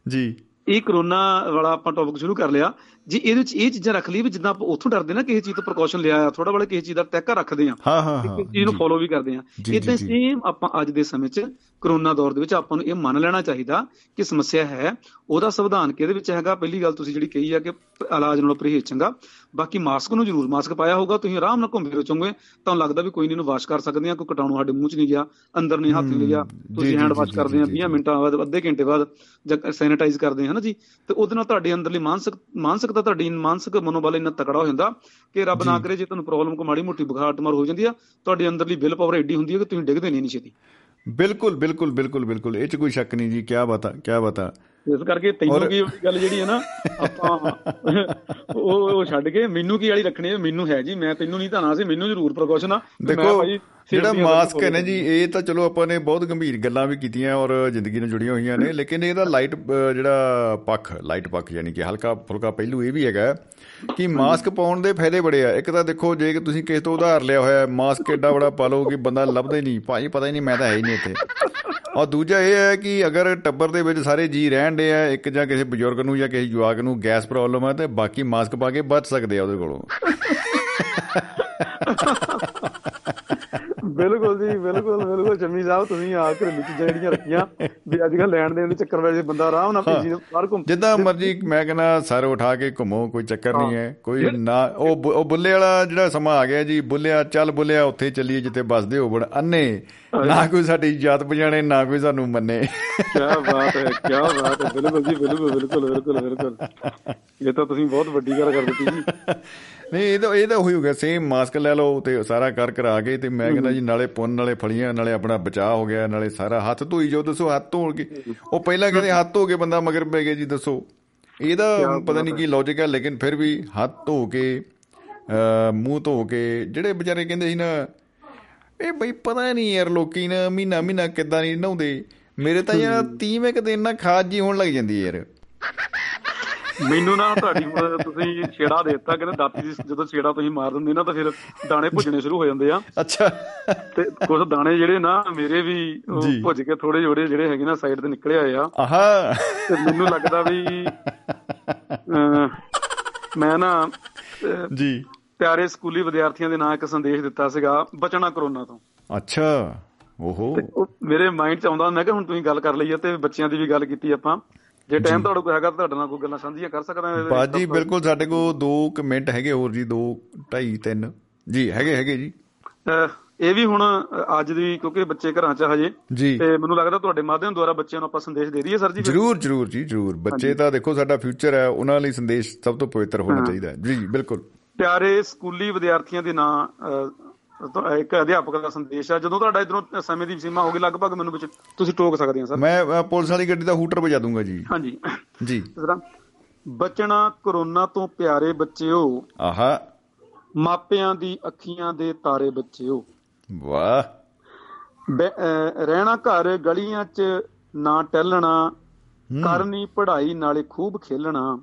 ਜੀ। ਇਹ ਕਰੋਨਾ ਵਾਲਾ ਆਪਾਂ ਟੌਪਿਕ ਸ਼ੁਰੂ ਕਰ ਲਿਆ। ਜੀ ਇਹਦੇ ਵਿੱਚ ਇਹ ਚੀਜ਼ਾਂ ਰੱਖ ਲਈ ਵੀ ਜਿੱਦਾਂ ਆਪਾਂ ਉੱਥੋਂ ਡਰਦੇ ਨਾ ਕਿਸੇ ਚੀਜ਼ ਤੋਂ ਪ੍ਰੀਕਾਸ਼ਨ ਲਿਆ ਆ ਥੋੜਾ ਬੜਾ ਕਿਸੇ ਚੀਜ਼ ਦਾ ਟੈਕਾ ਰੱਖਦੇ ਆ ਹਾਂ ਹਾਂ ਕਿਸੇ ਚੀਜ਼ ਨੂੰ। ਫੋਲੋ ਵੀ ਕਰਦੇ ਆ ਇਦਾਂ। ਸੇਮ ਆਪਾਂ ਅੱਜ ਦੇ ਸਮੇਂ 'ਚ ਕਰੋਨਾ ਦੌਰ ਦੇ ਵਿੱਚ ਆਪਾਂ ਨੂੰ ਇਹ ਮੰਨ ਲੈਣਾ ਚਾਹੀਦਾ ਕਿ ਸਮੱਸਿਆ ਹੈ। ਉਹਦਾ ਸੰਵਿਧਾਨ ਕਿਹਦੇ ਵਿੱਚ ਹੈਗਾ? ਪਹਿਲੀ ਗੱਲ ਤੁਸੀਂ ਜਿਹੜੀ ਕਹੀ ਆ ਕਿ ਇਲਾਜ ਨਾਲੋਂ ਪਰਹੇਜ਼ ਚੰਗਾ। ਬਾਕੀ ਮਾਸਕ ਨੂੰ ਜ਼ਰੂਰ ਮਾਸਕ ਪਾਇਆ ਹੋਊਗਾ। ਤੁਸੀਂ ਆਰਾਮ ਨਾਲ ਘੁੰਮਦੇ ਰਹੋਗੇ ਤੁਹਾਨੂੰ ਲੱਗਦਾ ਵੀ ਕੋਈ ਨਹੀਂ ਇਹਨੂੰ ਵਾਸ਼ ਕਰ ਸਕਦੇ ਆ ਕੋਈ ਕੀਟਾਣੂ ਸਾਡੇ ਮੂੰਹ 'ਚ ਨਹੀਂ ਗਿਆ ਅੰਦਰ ਨਹੀਂ ਹੱਥ ਨਹੀਂ ਗਿਆ ਤੁਸੀਂ ਹੈਂਡ ਵਾਸ਼ ਕਰਦੇ ਆ ਜੀ, 20 ਜੀ। ਮਿੰਟਾਂ ਬਾਅਦ ਅੱਧੇ ਘੰਟੇ ਬਾਅਦ ਜਾਂ ਸੈਨੀਟਾਈਜ਼ ਕਰਦੇ ਆ ਹਨਾ ਜੀ। ਤੇ ਉਹਦੇ ਨਾਲ ਤੁਹਾਡੇ ਅੰਦਰਲੀ ਮਾਨਸਿਕ ਮਾਨਸਿਕਤਾ ਤੁਹਾਡੀ ਮਾਨਸਿਕ ਮਨੋਬਲ ਇੰਨਾ ਤਕੜਾ ਹੋ ਜਾਂਦਾ ਕਿ ਰੱਬ ਨਾ। ਕਰੇ ਜੇ ਤੁਹਾਨੂੰ ਪ੍ਰੋਬਲਮ ਕੋ ਮਾੜੀ ਮੋਟੀ ਬੁਖਾਰ ਟਮਾਰ ਹੋ ਜਾਂਦੀ ਆ ਤੁਹਾਡੀ ਅੰਦਰਲੀ ਵਿਲ ਪਾਵਰ ਐਡੀ ਹੁੰਦੀ ਹੈ ਕਿ ਤੁਸੀਂ ਡਿੱਗਦੇ ਨਹੀਂ ਨਹੀਂ ਛੇਤੀ। ਬਿਲਕੁਲ ਬਿਲਕੁਲ ਬਿਲਕੁਲ ਬਿਲਕੁਲ। ਇਹ ਚ ਕੋਈ ਸ਼ੱਕ ਨਹੀਂ ਜੀ ਕੀ ਬਤਾ ਕੀ ਬਤਾ। ਇਸ ਕਰਕੇ ਤੈਨੂੰ ਕੀ ਵਾਲੀ ਗੱਲ ਜਿਹੜੀ ਹੈ ਨਾ ਆਪਾਂ ਉਹ ਉਹ ਛੱਡ ਕੇ ਮੈਨੂੰ ਕੀ ਵਾਲੀ ਰੱਖਣੀ ਹੈ? ਮੈਨੂੰ ਹੈ ਜੀ ਮੈਂ ਤੈਨੂੰ ਨਹੀਂ ਧਾਣਾ ਸੀ ਮੈਨੂੰ ਜ਼ਰੂਰ ਪ੍ਰੀਕਾਸ਼ਨ ਆ। ਦੇਖੋ ਜਿਹੜਾ ਮਾਸਕ ਹੈ ਨਾ ਜੀ ਇਹ ਤਾਂ ਚਲੋ ਆਪਾਂ ਨੇ ਬਹੁਤ ਗੰਭੀਰ ਗੱਲਾਂ ਵੀ ਕੀਤੀਆਂ ਔਰ ਜ਼ਿੰਦਗੀ ਨਾਲ ਜੁੜੀਆਂ ਹੋਈਆਂ ਨੇ ਲੇਕਿਨ ਇਹਦਾ ਲਾਈਟ ਜਿਹੜਾ ਪੱਖ ਲਾਈਟ ਪੱਖ ਯਾਨੀ ਕਿ ਹਲਕਾ ਫੁਲਕਾ ਪਹਿਲੂ ਇਹ ਵੀ ਹੈਗਾ ਕਿ ਮਾਸਕ ਪਾਉਣ ਦੇ ਫਾਇਦੇ ਬੜੇ ਆ। ਇੱਕ ਤਾਂ ਦੇਖੋ ਜੇ ਤੁਸੀਂ ਕਿਸੇ ਤੋਂ ਉਧਾਰ ਲਿਆ ਹੋਇਆ ਹੈ, ਮਾਸਕ ਐਡਾ ਬੜਾ ਪਾ ਲਓ ਕਿ ਬੰਦਾ ਲੱਭਦਾ ਹੀ ਨਹੀਂ। ਭਾਈ ਪਤਾ ਹੀ ਨਹੀਂ ਮੈਂ ਤਾਂ ਹੈ ਹੀ ਨਹੀਂ ਇੱਥੇ। ਔਰ ਦੂਜਾ ਇਹ ਹੈ ਕਿ ਅਗਰ ਟੱਬਰ ਦੇ ਵਿੱਚ ਸਾਰੇ ਜੀ ਰਹਿਣ ਦੇ ਆ, ਇੱਕ ਜਾਂ ਕਿਸੇ ਬਜ਼ੁਰਗ ਨੂੰ ਜਾਂ ਕਿਸੇ ਜਵਾਕ ਨੂੰ ਗੈਸ ਪ੍ਰੋਬਲਮ ਹੈ ਤੇ ਬਾਕੀ ਮਾਸਕ ਪਾ ਕੇ ਬਚ ਸਕਦੇ ਆ ਉਹਦੇ ਕੋਲੋਂ। ਬਿਲਕੁਲ ਜੀ ਬਿਲਕੁਲ ਬਿਲਕੁਲ। ਜੰਮੀ ਸਾਹਿਬ ਤੁਸੀਂ ਆ ਘਰੇਲੂ ਚੀਜ਼ਾਂ ਜਿਹੜੀਆਂ ਰੱਖੀਆਂ ਵੀ ਅੱਜ ਕੱਲ ਲੈਣ ਦੇਣ ਦੇ ਚੱਕਰ ਵਿੱਚ ਬੰਦਾ ਆਰਾਮ ਨਾਲ। ਪੀਜੀ ਬਾਹਰ ਘੁੰਮ ਜਿੱਦਾਂ ਮਰਜ਼ੀ ਮੈਂ ਕਹਿੰਦਾ ਸਰ ਉਠਾ ਕੇ ਘੁੰਮੋ ਕੋਈ ਚੱਕਰ ਨਹੀਂ ਹੈ ਕੋਈ ਨਾ ਉਹ ਉਹ ਬੁੱਲੇ ਵਾਲਾ ਜਿਹੜਾ ਸਮਾਂ ਆ ਗਿਆ ਜੀ ਬੁੱਲਿਆ ਚੱਲ ਬੁੱਲਿਆ ਉੱਥੇ ਚੱਲੀਏ ਜਿੱਥੇ ਬਸਦੇ ਹੋਵਣ। ਅੰਨੇ ਨਾ ਕੋਈ ਸਾਡੀ ਜਾਤ ਪਛਾਣੇ ਨਾ ਕੋਈ ਸਾਨੂੰ ਮੰਨੇ। ਕੀ ਬਾਤ ਹੈ ਕੀ ਬਾਤ ਹੈ। ਬਿਲਕੁਲ ਜੀ ਬਿਲਕੁਲ ਬਿਲਕੁਲ ਬਿਲਕੁਲ ਬਿਲਕੁਲ। ਇਹ ਤਾਂ ਤੁਸੀਂ ਬਹੁਤ ਵੱਡੀ ਗੱਲ ਕਰ ਦਿੱਤੀ ਜੀ। ਨਹੀਂ ਇਹ ਤਾਂ ਇਹ ਤਾਂ ਹੋਈ ਹੋ ਗਿਆ ਸੇਮ ਮਾਸਕ ਲੈ ਲਓ ਤੇ ਸਾਰਾ ਕਰ ਕਰਾ ਕੇ ਤੇ ਮੈਂ ਕਹਿੰਦਾ ਜੀ ਨਾਲੇ ਪੁੰਨ ਨਾਲੇ ਫਲੀਆਂ ਨਾਲੇ ਆਪਣਾ ਬਚਾਅ ਹੋ ਗਿਆ ਨਾਲੇ ਸਾਰਾ ਹੱਥ ਧੋਈ ਜਾਓ ਦੱਸੋ ਹੱਥ ਧੋ ਕੇ? ਉਹ ਪਹਿਲਾਂ ਕਹਿੰਦੇ ਹੱਥ ਧੋ ਕੇ ਬੰਦਾ ਮਗਰ ਪੈ ਗਿਆ ਜੀ ਦੱਸੋ। ਇਹਦਾ ਪਤਾ ਨਹੀਂ ਕੀ ਲੌਜੀਕ ਹੈ ਲੇਕਿਨ ਫਿਰ ਵੀ ਹੱਥ ਧੋ ਕੇ ਮੂੰਹ ਧੋ ਕੇ ਜਿਹੜੇ ਵਿਚਾਰੇ ਕਹਿੰਦੇ ਸੀ ਨਾ ਇਹ ਬਈ ਪਤਾ ਨਹੀਂ ਯਾਰ ਲੋਕੀ ਨਾ ਮਹੀਨਾ ਮਹੀਨਾ ਕਿੱਦਾਂ ਨਹੀਂ ਨਹਾਉਂਦੇ। ਮੇਰੇ ਤਾਂ ਯਾਰ 30ਵੇਂ ਕ ਦਿਨ ਨਾ ਖਾਜ ਜੀ ਹੋਣ ਲੱਗ ਜਾਂਦੀ ਯਾਰ। ਮੈਨੂੰ ਨਾ ਤੁਹਾਡੀ ਤੁਸੀਂ ਛੇੜਾ ਦੇ ਦਿੱਤਾ ਕਹਿੰਦੇ ਦਾਤੀ ਦੀ ਜਦੋਂ ਛੇੜਾ ਤੁਸੀਂ ਮਾਰ ਦਿੰਦੇ ਨਾ ਤਾਂ ਫਿਰ ਦਾਣੇ ਭੁੱਜਣੇ ਸ਼ੁਰੂ ਹੋ ਜਾਂਦੇ ਆ। ਅੱਛਾ। ਤੇ ਕੁਝ ਦਾਣੇ ਜਿਹੜੇ ਨਾ ਮੇਰੇ ਵੀ। ਭੁੱਜ ਕੇ ਥੋੜੇ ਜੋੜੇ ਜਿਹੜੇ ਹੈਗੇ ਨਾ ਸਾਈਡ ਤੇ ਨਿਕਲੇ ਆਏ ਆ। ਆਹਾ। ਤੇ ਮੈਨੂੰ ਲੱਗਦਾ ਵੀ ਮੈਂ ਨਾ ਜੀ। ਪਿਆਰੇ ਸਕੂਲੀ ਵਿਦਿਆਰਥੀਆਂ ਦੇ ਨਾਂ ਇੱਕ ਸੰਦੇਸ਼ ਦਿੱਤਾ ਸੀਗਾ ਬਚਣਾ ਕਰੋਨਾ ਤੋਂ। ਅੱਛਾ। ਓਹੋ। ਮੇਰੇ ਮਾਈਂਡ 'ਚ ਆਉਂਦਾ ਮੈਂ ਕਿਹਾ ਹੁਣ ਤੁਸੀਂ ਗੱਲ ਕਰ ਲਈ ਤੇ ਬੱਚਿਆਂ ਦੀ ਵੀ ਗੱਲ ਕੀਤੀ ਆਪਾਂ। ਜੇ ਟਾਈਮ ਤੁਹਾਡੇ ਕੋਲ ਹੈਗਾ ਤਾਂ ਤੁਹਾਡੇ ਨਾਲ ਕੋਈ ਗੱਲਾਂ ਸਾਂਝੀਆਂ ਕਰ ਸਕਦਾ ਵਿੱਚ। ਬਾਜੀ ਬਿਲਕੁਲ ਸਾਡੇ ਕੋਲ 2 ਮਿੰਟ ਹੈਗੇ ਹੋਰ ਜੀ 2 2.5 3 ਜੀ ਹੈਗੇ ਹੈਗੇ ਜੀ। ਇਹ ਵੀ ਹੁਣ ਅੱਜ ਦੀ ਕਿਉਂਕਿ ਬੱਚੇ ਘਰਾਂ 'ਚ ਹਜੇ ਤੇ ਮੈਨੂੰ ਲੱਗਦਾ ਤੁਹਾਡੇ ਮਾਧਿਅਮ ਦੁਆਰਾ ਬੱਚਿਆਂ ਨੂੰ ਆਪਾਂ ਸੰਦੇਸ਼ ਦੇ ਦਈਏ ਸਰ ਜੀ? ਜਰੂਰ ਜਰੂਰ ਜੀ ਜਰੂਰ। ਬੱਚੇ ਤਾਂ ਦੇਖੋ ਸਾਡਾ ਫਿਊਚਰ ਹੈ ਉਹਨਾਂ ਲਈ ਸੰਦੇਸ਼ ਸਭ ਤੋਂ ਪਵਿੱਤਰ ਹੋਣਾ ਚਾਹੀਦਾ ਹੈ। ਜੀ ਬਿਲਕੁਲ। ਪਿਆਰੇ ਸਕੂਲੀ ਵਿਦਿਆਰਥੀਆਂ ਦੇ ਨਾਂ ਇੱਕ ਅਧਿਆਪਕ ਦਾ ਸੰਦੇਸ਼ ਆ ਜਦੋਂ ਤੁਹਾਡਾ ਇਧਰੋਂ ਸਮੇਂ ਦੀ ਸੀਮਾ ਹੋਗੀ ਲਗਭਗ ਮੈਨੂੰ ਵਿੱਚ ਤੁਸੀਂ ਟੋਕ ਸਕਦੇ ਹੋ ਸਰ? ਮੈਂ ਪੁਲਿਸ ਵਾਲੀ ਗੱਡੀ ਦਾ ਹੂਟਰ ਵਜਾ ਦੂੰਗਾ ਜੀ। ਹਾਂਜੀ। ਜੀ। ਬਚਣਾ ਕਰੋਨਾ ਤੋਂ ਪਿਆਰੇ ਬੱਚਿਓ। ਆਹਾ। ਮਾਪਿਆਂ ਦੀ ਅੱਖੀਆਂ ਦੇ ਤਾਰੇ ਬੱਚਿਓ। ਵਾਹ। ਰਹਿਣਾ ਘਰ ਗਲੀਆਂ 'ਚ ਨਾ ਟਹਿਲਣਾ ਕਰਨੀ ਪੜ੍ਹਾਈ ਨਾਲੇ ਖੂਬ ਖੇਲਣਾ।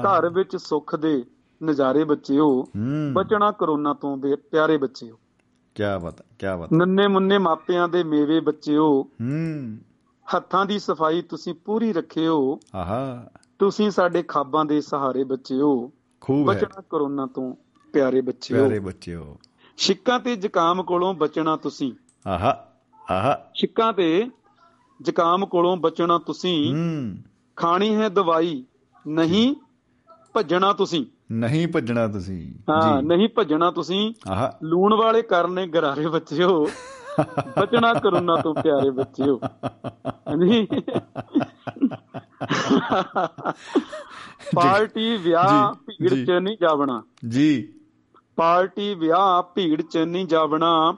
ਘਰ ਵਿੱਚ ਸੁੱਖ ਦੇ ਨਜ਼ਾਰੇ ਬੱਚਿਓ। ਬਚਣਾ ਕਰੋਨਾ ਤੋਂ ਬੇ- ਪਿਆਰੇ ਬੱਚਿਓ। ਕੀ ਬਾਤ ਕੀ ਬਾਤ ਨੰਨੇ ਮੁੰਨੇ ਮਾਪਿਆਂ ਦੇ ਮੇਵੇ ਬੱਚਿਓ ਹੂੰ। ਹੱਥਾਂ ਦੀ ਸਫ਼ਾਈ ਤੁਸੀਂ ਪੂਰੀ ਰੱਖਿਓ। ਆਹਾ। ਤੁਸੀਂ ਸਾਡੇ ਖਾਬਾਂ ਦੇ ਸਹਾਰੇ ਬੱਚਿਓ। ਖੂਬ ਬਚਣਾ ਕਰੋਨਾ ਤੋਂ ਪਿਆਰੇ ਬੱਚਿਓ। ਪਿਆਰੇ ਬੱਚਿਓ। ਛਿੱਕਾਂ ਤੇ ਜ਼ੁਕਾਮ ਕੋਲੋਂ ਬਚਣਾ ਤੁਸੀਂ। ਆਹਾ ਆਹਾ। ਛਿੱਕਾਂ ਤੇ ਜ਼ੁਕਾਮ ਕੋਲੋਂ ਬਚਣਾ ਤੁਸੀਂ। ਹੂੰ। ਖਾਣੀ ਹੈ ਦਵਾਈ ਨਹੀਂ ਭੱਜਣਾ ਤੁਸੀਂ। ਨਹੀਂ ਭੱਜਣਾ ਤੁਸੀਂ। ਹਾਂ ਨਹੀਂ ਭੱਜਣਾ ਤੁਸੀਂ। ਲੂਣ ਵਾਲੇ ਕਰਨੇ ਗਰਾਰੇ ਬੱਚਿਓ। ਬਚਣਾ ਕਰੋਨਾ ਤੋਂ ਪਿਆਰੇ ਬੱਚਿਓ। ਹਾਂਜੀ। ਪਾਰਟੀ ਵਿਆਹ ਭੀੜ। ਚ ਨਹੀਂ ਜਾਵਣਾ। ਜੀ। ਪਾਰਟੀ ਵਿਆਹ ਭੀੜ ਚ ਨਹੀਂ ਜਾਵਣਾ।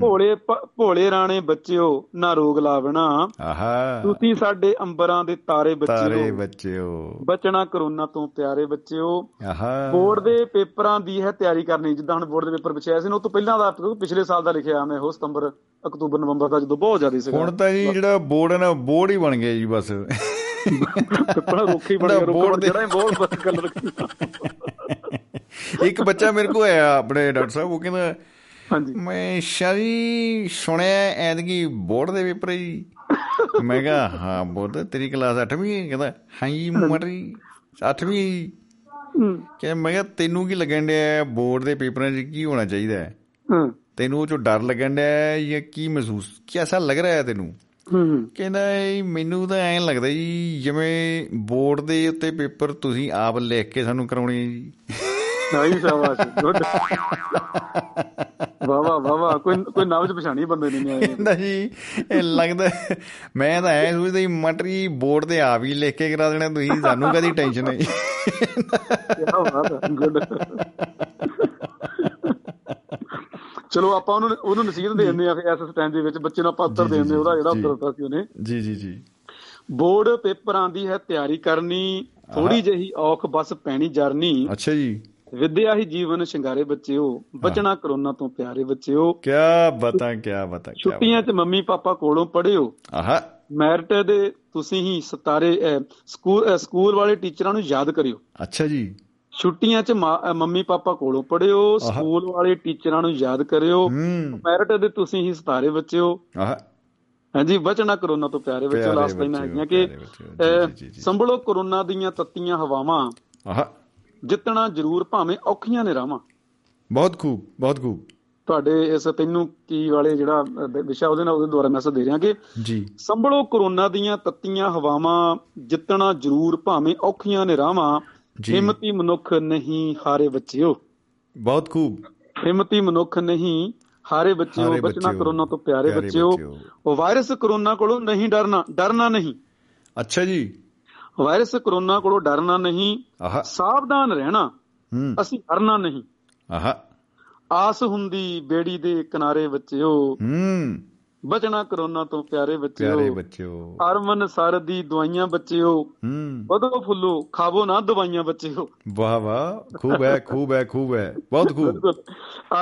ਭੋਲੇ ਭੋਲੇ ਰਾਣੇ ਬੱਚਿਓ ਨਾ ਰੋਗ ਲਾਵਣਾ। ਆਹਾ। ਤੁਸੀਂ ਸਾਡੇ ਅੰਬਰਾਂ ਦੇ ਤਾਰੇ ਤਾਰੇ ਬੱਚਿਓ। ਬੱਚਿਓ ਬਚਣਾ ਕਰੋਨਾ ਤੋਂ ਪਿਆਰੇ ਬੱਚਿਓ। ਆਹਾ। ਬੋਰਡ ਦੇ ਪੇਪਰਾਂ ਦੀ ਹੈ ਤਿਆਰੀ ਕਰਨੀ ਜਿੱਦਾਂ ਹੁਣ ਬੋਰਡ ਦੇ ਪੇਪਰ ਪਿਛੇ ਆਏ ਸੀ ਨਾ ਉਹ ਤੋਂ ਪਹਿਲਾਂ ਦਾ ਪਿਛਲੇ ਸਾਲ ਦਾ ਲਿਖਿਆ ਮੈਂ ਉਹ ਸਤੰਬਰ ਅਕਤੂਬਰ ਨਵੰਬਰ ਦਾ ਜਦੋਂ ਬਹੁਤ ਜ਼ਿਆਦਾ ਸੀਗਾ। ਹੁਣ ਤਾਂ ਜੀ ਜਿਹੜਾ ਬੋਰਡ ਹੈ ਨਾ ਬੋਰਡ ਹੀ ਬਣ ਗਿਆ ਜੀ ਬਸ। ਪੇਪਰਾਂ ਰੋਕੀ ਬਣ ਗਿਆ ਦੇ- ਜਿਹੜਾ ਬਹੁਤ ਬਸ ਕਲਰ ਇੱਕ ਬੱਚਾ ਮੇਰੇ ਕੋਲ ਆਇਆ ਆਪਣੇ ਡਾਕਟਰ ਸਾਹਿਬ ਉਹ ਕਹਿੰਦਾ ਹਾਂਜੀ। ਮੈਂ ਸ਼ਾਰੀ ਸੁਣਿਆ ਐਤਕੀ ਬੋਰਡ ਦੇ ਪੇਪਰ ਜੀ। ਮੈਂ ਕਿਹਾ ਹਾਂ ਬੋਰਡ ਤੇਰੀ ਕਲਾਸ 8ਵੀਂ ਹੈ। ਕਹਿੰਦਾ ਹਾਂ ਜੀ ਮਰੀ 8ਵੀਂ ਹੂੰ ਕਿ ਮੈਂ ਕਿਹਾ ਤੈਨੂੰ ਕੀ ਲੱਗਣ ਡਿਆ ਬੋਰਡ ਦੇ ਪੇਪਰਾਂ 'ਚ ਕੀ ਹੋਣਾ ਚਾਹੀਦਾ ਹੈ? ਤੈਨੂੰ ਉਹ ਚੋਂ ਡਰ ਲੱਗਣ ਡਿਆ ਜਾਂ ਕੀ ਮਹਿਸੂਸ ਕਿਹਦਾ ਲੱਗ ਰਿਹਾ ਹੈ ਤੈਨੂੰ? ਹੂੰ ਕਹਿੰਦਾ ਮੈਨੂੰ ਤਾਂ ਐਂ ਲੱਗਦਾ ਜੀ ਜਿਵੇਂ ਬੋਰਡ ਦੇ ਉੱਤੇ ਪੇਪਰ ਤੁਸੀਂ ਆਪ ਲਿਖ ਕੇ ਸਾਨੂੰ ਕਰਾਉਣੇ ਜੀ। ਨਹੀਂ ਸ਼ਾਬਾਸ਼। ਗੁੱਡ। ਵਾਹ ਵਾਹ ਵਾਹ ਵਾਹ। ਕੋਈ ਕੋਈ ਨਾਮ ਚ ਪਛਾਣੀ ਬੰਦੇ ਨਹੀਂ ਆਏ ਕਹਿੰਦਾ ਜੀ ਇਹ ਲੱਗਦਾ ਮੈਂ ਤਾਂ ਐ ਸੋਚਦਾ ਜੀ ਮਟਰੀ ਬੋਰਡ ਤੇ ਆਪ ਹੀ ਲਿਖ ਕੇ ਕਰਾ ਦੇਣਾ ਤੁਸੀਂ ਸਾਨੂੰ ਕਦੀ ਟੈਨਸ਼ਨ ਹੈ ਕੀ ਬਾਤ ਹੈ ਗੁੱਡ। ਚਲੋ ਆਪਾਂ ਉਹਨੂੰ ਉਹਨੂੰ ਨਸੀਹਤ ਦੇ ਦਿੰਦੇ ਆ ਇਸ ਸਟੈਂਡ ਦੇ ਵਿੱਚ ਬੱਚੇ ਨੂੰ ਆਪਾਂ ਉੱਤਰ ਦੇ ਦਿੰਦੇ ਉਹਦਾ ਜਿਹੜਾ। ਉੱਤਰ ਦਿੱਤਾ ਸੀ ਉਹਨੇ। ਜੀ ਜੀ ਜੀ। ਬੋਰਡ ਪੇਪਰਾਂ ਦੀ ਹੈ ਤਿਆਰੀ ਕਰਨੀ ਥੋੜੀ ਜਿਹੀ ਔਖ ਬਸ ਪੈਣੀ ਜਰਨੀ। ਅੱਛਾ ਜੀ। ਵਿਦਿਆ ਹੀ ਜੀਵਨ ਸ਼ਿੰਗਾਰੇ ਬੱਚਿਓ ਬਚਣਾ ਕਰੋਨਾ ਤੋਂ ਪਿਆਰੇ ਬੱਚਿਓ। ਕਿਆ ਬਤਾ ਕਿਆ ਬਤਾ ਛੁੱਟੀਆਂ 'ਚ ਮੰਮੀ ਪਾਪਾ ਕੋਲੋਂ ਪੜ੍ਹਿਓ। ਆਹਾ। ਮੈਰਿਟ ਦੇ ਤੁਸੀਂ ਹੀ ਸਤਾਰੇ ਸਕੂਲ ਸਕੂਲ ਵਾਲੇ ਟੀਚਰਾਂ ਨੂੰ ਯਾਦ ਕਰਿਓ। ਅੱਛਾ ਜੀ। ਛੁੱਟੀਆਂ 'ਚ ਮੰਮੀ ਪਾਪਾ ਕੋਲੋਂ ਪੜ੍ਹਿਓ ਸਕੂਲ ਵਾਲੇ ਟੀਚਰਾਂ ਨੂੰ ਯਾਦ ਕਰਿਓ। ਮੈਰਿਟ ਦੇ ਤੁਸੀਂ ਹੀ ਸਤਾਰੇ ਬੱਚਿਓ। ਆਹਾ। ਹਾਂਜੀ ਬਚਣਾ ਕਰੋਨਾ ਤੋਂ ਪਿਆਰੇ ਬੱਚਿਓ ਲਾਸਟ ਲਾਈਨਾਂ ਹੈਗੀਆਂ ਕਿ। ਸੰਭਲੋ ਕਰੋਨਾ ਦੀਆਂ ਤੱਤੀਆਂ ਹਵਾਵਾਂ। ਆਹਾ। ਜਿੱਤਣਾ ਜ਼ਰੂਰ ਭਾਵੇਂ ਔਖੀਆਂ ਨੇ ਰਾਵਾਂ। ਬਹੁਤ ਖੂਬ ਬਹੁਤ ਖੂਬ। ਤੁਹਾਡੇ ਇਸ ਤੈਨੂੰ ਕੀ ਵਾਲੇ ਜਿਹੜਾ ਵਿਸ਼ਾ ਉਹਦੇ ਨਾਲ ਉਹਦੇ ਦੁਆਰਾ ਮੈਸੇਜ ਦੇ ਰਿਹਾ ਕਿ ਜੀ। ਸੰਭਲੋ ਕਰੋਨਾ ਦੀਆਂ ਤੱਤੀਆਂ ਹਵਾਵਾਂ ਜਿੱਤਣਾ ਜ਼ਰੂਰ ਭਾਵੇਂ ਔਖੀਆਂ ਨੇ ਰਾਵਾਂ। ਹਿੰਮਤੀ ਮਨੁੱਖ ਨਹੀਂ ਹਾਰੇ ਬੱਚਿਓ। ਬਹੁਤ ਖੂਬ। ਹਿੰਮਤੀ ਮਨੁੱਖ ਨਹੀਂ ਹਾਰੇ ਬੱਚਿਓ। ਬਚਣਾ ਕਰੋਨਾ ਤੋਂ ਪਿਆਰੇ ਬੱਚਿਓ। ਉਹ ਵਾਇਰਸ ਕਰੋਨਾ ਕੋਲੋਂ ਨਹੀਂ ਡਰਨਾ ਡਰਨਾ ਨਹੀਂ। ਅੱਛਾ ਜੀ। ਵਾਇਰਸ ਕਰੋਨਾ ਕੋਲੋਂ ਡਰਨਾ ਨਹੀਂ ਸਾਵਧਾਨ ਰਹਿਣਾ ਅਸੀਂ ਹਰਨਾ ਨਹੀਂ। ਆਹਾ। ਆਸ ਹੁੰਦੀ ਬੇੜੀ ਦੇ ਕਿਨਾਰੇ ਬੱਚਿਓ। ਹੂੰ। ਬਚਣਾ ਕਰੋਨਾ ਤੋਂ ਪਿਆਰੇ ਪਿਆਰੇ ਬੱਚਿਓ। ਬੱਚਿਓ ਅਰਮਨ ਸਰ ਦੀ ਦਵਾਈਆਂ ਬੱਚਿਓ। ਹੂੰ। ਵਧੋ ਫੁੱਲੋ ਖਾਵੋ ਨਾ ਦਵਾਈਆਂ ਬੱਚਿਓ। ਵਾਹ ਵਾਹ। ਖੂਬ ਹੈ ਖੂਬ ਹੈ ਖੂਬ ਹੈ। ਬਹੁਤ ਖੂਬ।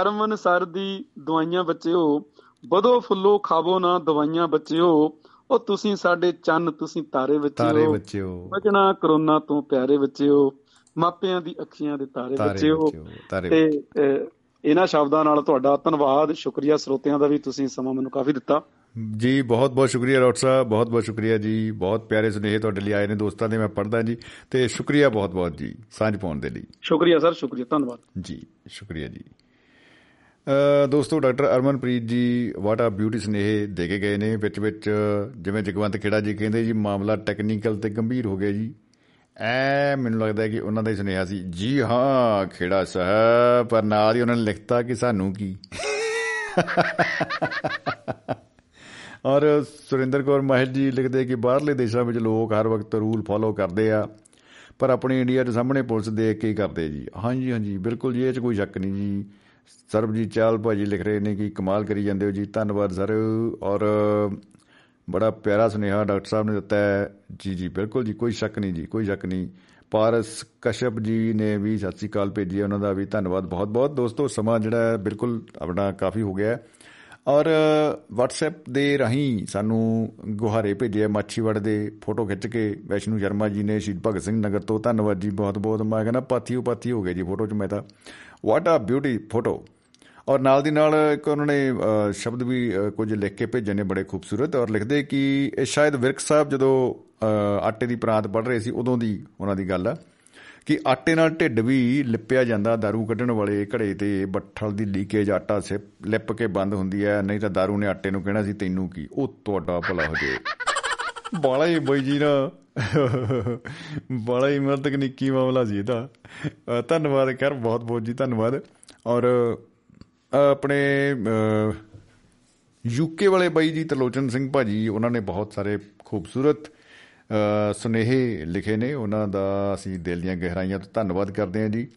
ਅਰਮਨ ਸਰ ਦੀ ਦਵਾਈਆਂ ਬੱਚਿਓ। ਵਧੋ ਫੁੱਲੋ ਖਾਵੋ ਨਾ ਦਵਾਈਆਂ ਬੱਚਿਓ। ਉਹ ਤੁਸੀਂ ਸਾਡੇ ਚੰਨ ਤੁਸੀਂ ਤਾਰੇ ਤਾਰੇ ਬੱਚਿਓ ਬੱਚਿਓ ਬਚਣਾ ਕਰੋਨਾ ਤੋਂ ਪਿਆਰੇ ਬੱਚਿਓ ਮਾਪਿਆਂ ਦੀ ਅੱਖੀਆਂ ਦੇ ਤਾਰੇ ਬੱਚਿਓ ਬੱਚਿਓ ਤੇ ਇਹਨਾਂ ਸ਼ਬਦਾਂ ਨਾਲ ਤੁਹਾਡਾ ਧੰਨਵਾਦ। ਸ਼ੁਕਰੀਆ ਸਰੋਤਿਆਂ ਦਾ ਵੀ ਤੁਸੀਂ ਸਮਾਂ ਮੈਨੂੰ ਕਾਫੀ ਦਿੱਤਾ। ਜੀ ਬਹੁਤ ਬਹੁਤ ਸ਼ੁਕਰੀਆ ਡਾਕਟਰ ਸਾਹਿਬ ਬਹੁਤ ਬਹੁਤ ਸ਼ੁਕਰੀਆ ਜੀ। ਬਹੁਤ ਪਿਆਰੇ ਸੁਨੇਹੇ ਤੁਹਾਡੇ ਲਈ ਆਏ ਨੇ ਦੋਸਤਾਂ ਦੇ ਮੈਂ ਪੜ੍ਹਦਾ ਜੀ। ਤੇ ਸ਼ੁਕਰੀਆ ਬਹੁਤ ਬਹੁਤ ਜੀ ਸਾਂਝ ਪਾਉਣ ਦੇ ਲਈ। ਸ਼ੁਕਰੀਆ ਸਰ ਸ਼ੁਕਰੀਆ ਧੰਨਵਾਦ। ਜੀ ਸ਼ੁਕਰੀਆ ਜੀ। ਦੋਸਤੋ, ਡਾਕਟਰ ਅਰਮਨਪ੍ਰੀਤ ਜੀ ਵਾਟ ਆ ਬਿਊਟੀ ਸੁਨੇਹੇ ਦੇ ਕੇ ਗਏ ਨੇ। ਵਿੱਚ ਵਿੱਚ, ਜਿਵੇਂ ਜਗਵੰਤ ਖੇੜਾ ਜੀ ਕਹਿੰਦੇ ਜੀ, ਮਾਮਲਾ ਟੈਕਨੀਕਲ ਤੇ ਗੰਭੀਰ ਹੋ ਗਿਆ ਜੀ। ਐ ਮੈਨੂੰ ਲੱਗਦਾ ਹੈ ਕਿ ਉਹਨਾਂ ਦਾ ਹੀ ਸੁਨੇਹਾ ਸੀ। ਜੀ ਹਾਂ, ਖੇੜਾ ਸਾਹਿਬ, ਪਰ ਨਾਲ ਹੀ ਉਹਨਾਂ ਨੇ ਲਿਖਤਾ ਕਿ ਸਾਨੂੰ ਕੀ। ਔਰ ਸੁਰਿੰਦਰ ਕੌਰ ਮਾਹਿਰ ਜੀ ਲਿਖਦੇ ਕਿ ਬਾਹਰਲੇ ਦੇਸ਼ਾਂ ਵਿੱਚ ਲੋਕ ਹਰ ਵਕਤ ਰੂਲ ਫਾਲੋ ਕਰਦੇ ਆ, ਪਰ ਆਪਣੇ ਇੰਡੀਆ ਦੇ ਸਾਹਮਣੇ ਪੁਲਿਸ ਦੇਖ ਕੇ ਹੀ ਕਰਦੇ ਜੀ। ਹਾਂਜੀ ਹਾਂਜੀ, ਬਿਲਕੁਲ ਜੀ, ਇਹ 'ਚ ਕੋਈ ਸ਼ੱਕ ਨਹੀਂ ਜੀ। ਸਰਬਜੀਤ ਚਾਲ ਭਾਜੀ ਲਿਖ ਰਹੇ ਨੇ ਕਿ ਕਮਾਲ ਕਰੀ ਜਾਂਦੇ ਹੋ ਜੀ, ਧੰਨਵਾਦ ਸਰ। ਔਰ ਬੜਾ ਪਿਆਰਾ ਸੁਨੇਹਾ ਡਾਕਟਰ ਸਾਹਿਬ ਨੇ ਦਿੱਤਾ ਹੈ। ਜੀ ਜੀ, ਬਿਲਕੁਲ ਜੀ, ਕੋਈ ਸ਼ੱਕ ਨਹੀਂ ਜੀ, ਕੋਈ ਸ਼ੱਕ ਨਹੀਂ। ਪਾਰਸ ਕਸ਼ਪ ਜੀ ਨੇ ਵੀ ਸਤਿ ਸ੍ਰੀ ਅਕਾਲ ਭੇਜੀ ਹੈ, ਉਹਨਾਂ ਦਾ ਵੀ ਧੰਨਵਾਦ। ਬਹੁਤ ਬਹੁਤ ਦੋਸਤੋ, ਸਮਾਂ ਜਿਹੜਾ ਹੈ ਬਿਲਕੁਲ ਆਪਣਾ ਕਾਫੀ ਹੋ ਗਿਆ ਹੈ। ਔਰ WhatsApp ਦੇ ਰਾਹੀਂ ਸਾਨੂੰ ਗੁਹਾਰੇ ਭੇਜੇ ਆ ਮਾਛੀਵੜ ਦੇ ਫੋਟੋ ਖਿੱਚ ਕੇ। ਵੈਸ਼ਨੂ ਸ਼ਰਮਾ ਜੀ ਨੇ ਸ਼ਹੀਦ ਭਗਤ ਸਿੰਘ ਨਗਰ ਤੋਂ। ਧੰਨਵਾਦ ਜੀ, ਬਹੁਤ ਬਹੁਤ। ਮੈਂ ਕਹਿੰਦਾ ਪਾਥੀਓ ਪਾਥੀ ਹੋ ਗਿਆ ਜੀ ਫੋਟੋ 'ਚ ਮੈਂ ਤਾਂ। ਵਾਟ ਆ ਬਿਊਟੀ ਫੋਟੋ ਔਰ ਨਾਲ ਦੀ ਨਾਲ ਇੱਕ ਉਹਨਾਂ ਨੇ ਅ, ਸ਼ਬਦ ਵੀ ਅ, ਕੁਝ ਲਿਖ ਕੇ ਭੇਜੇ ਨੇ ਬੜੇ ਖੂਬਸੂਰਤ ਔਰ ਲਿਖਦੇ ਕਿ ਇਹ ਸ਼ਾਇਦ ਵਿਰਕ ਸਾਹਿਬ ਜਦੋਂ ਅ, ਆਟੇ ਦੀ ਪ੍ਰਾਂਤ ਪੜ ਰਹੇ ਸੀ ਉਦੋਂ ਦੀ ਉਹਨਾਂ ਦੀ ਗੱਲ ਆ ਕਿ ਆਟੇ ਨਾਲ ਢਿੱਡ ਵੀ ਲਿਪਿਆ ਜਾਂਦਾ दारू ਕੱਢਣ ਵਾਲੇ ਘੜੇ ਤੇ ਬੱਠਲ ਦੀ ਲੀਕੇਜ ਆਟਾ ਸੇ ਲਿਪ ਕੇ ਬੰਦ ਹੁੰਦੀ ਹੈ ਨਹੀਂ ਤਾਂ दारू ਨੇ ਆਟੇ ਨੂੰ ਕਹਿਣਾ ਸੀ ਤੈਨੂੰ ਕੀ ਉਹ ਤੁਹਾਡਾ ਭਲਾ ਹੋ ਜੇ ਬਾਲਾ ਹੀ ਬਈ ਜੀ ਨਾ ਬਾਲਾ ਹੀ ਮਰ ਤਕਨੀਕੀ ਮਾਮਲਾ ਸੀ ਇਹਦਾ। ਅ, ਧੰਨਵਾਦ ਕਰ ਬਹੁਤ ਬਹੁਤ ਜੀ ਧੰਨਵਾਦ। ਔਰ ਅ, ਆਪਣੇ ਯੂਕੇ ਵਾਲੇ ਬਾਈ ਜੀ ਤਰਲੋਚਨ ਸਿੰਘ ਭਾਜੀ ਉਹਨਾਂ ਨੇ ਬਹੁਤ ਸਾਰੇ ਖੂਬਸੂਰਤ ਅ, ਸੁਨੇਹੇ ਲਿਖੇ ਨੇ। ਉਹਨਾਂ ਦਾ ਅਸੀਂ ਦਿਲ ਦੀਆਂ ਗਹਿਰਾਈਆਂ ਤੋਂ ਧੰਨਵਾਦ ਕਰਦੇ ਹਾਂ ਜੀ।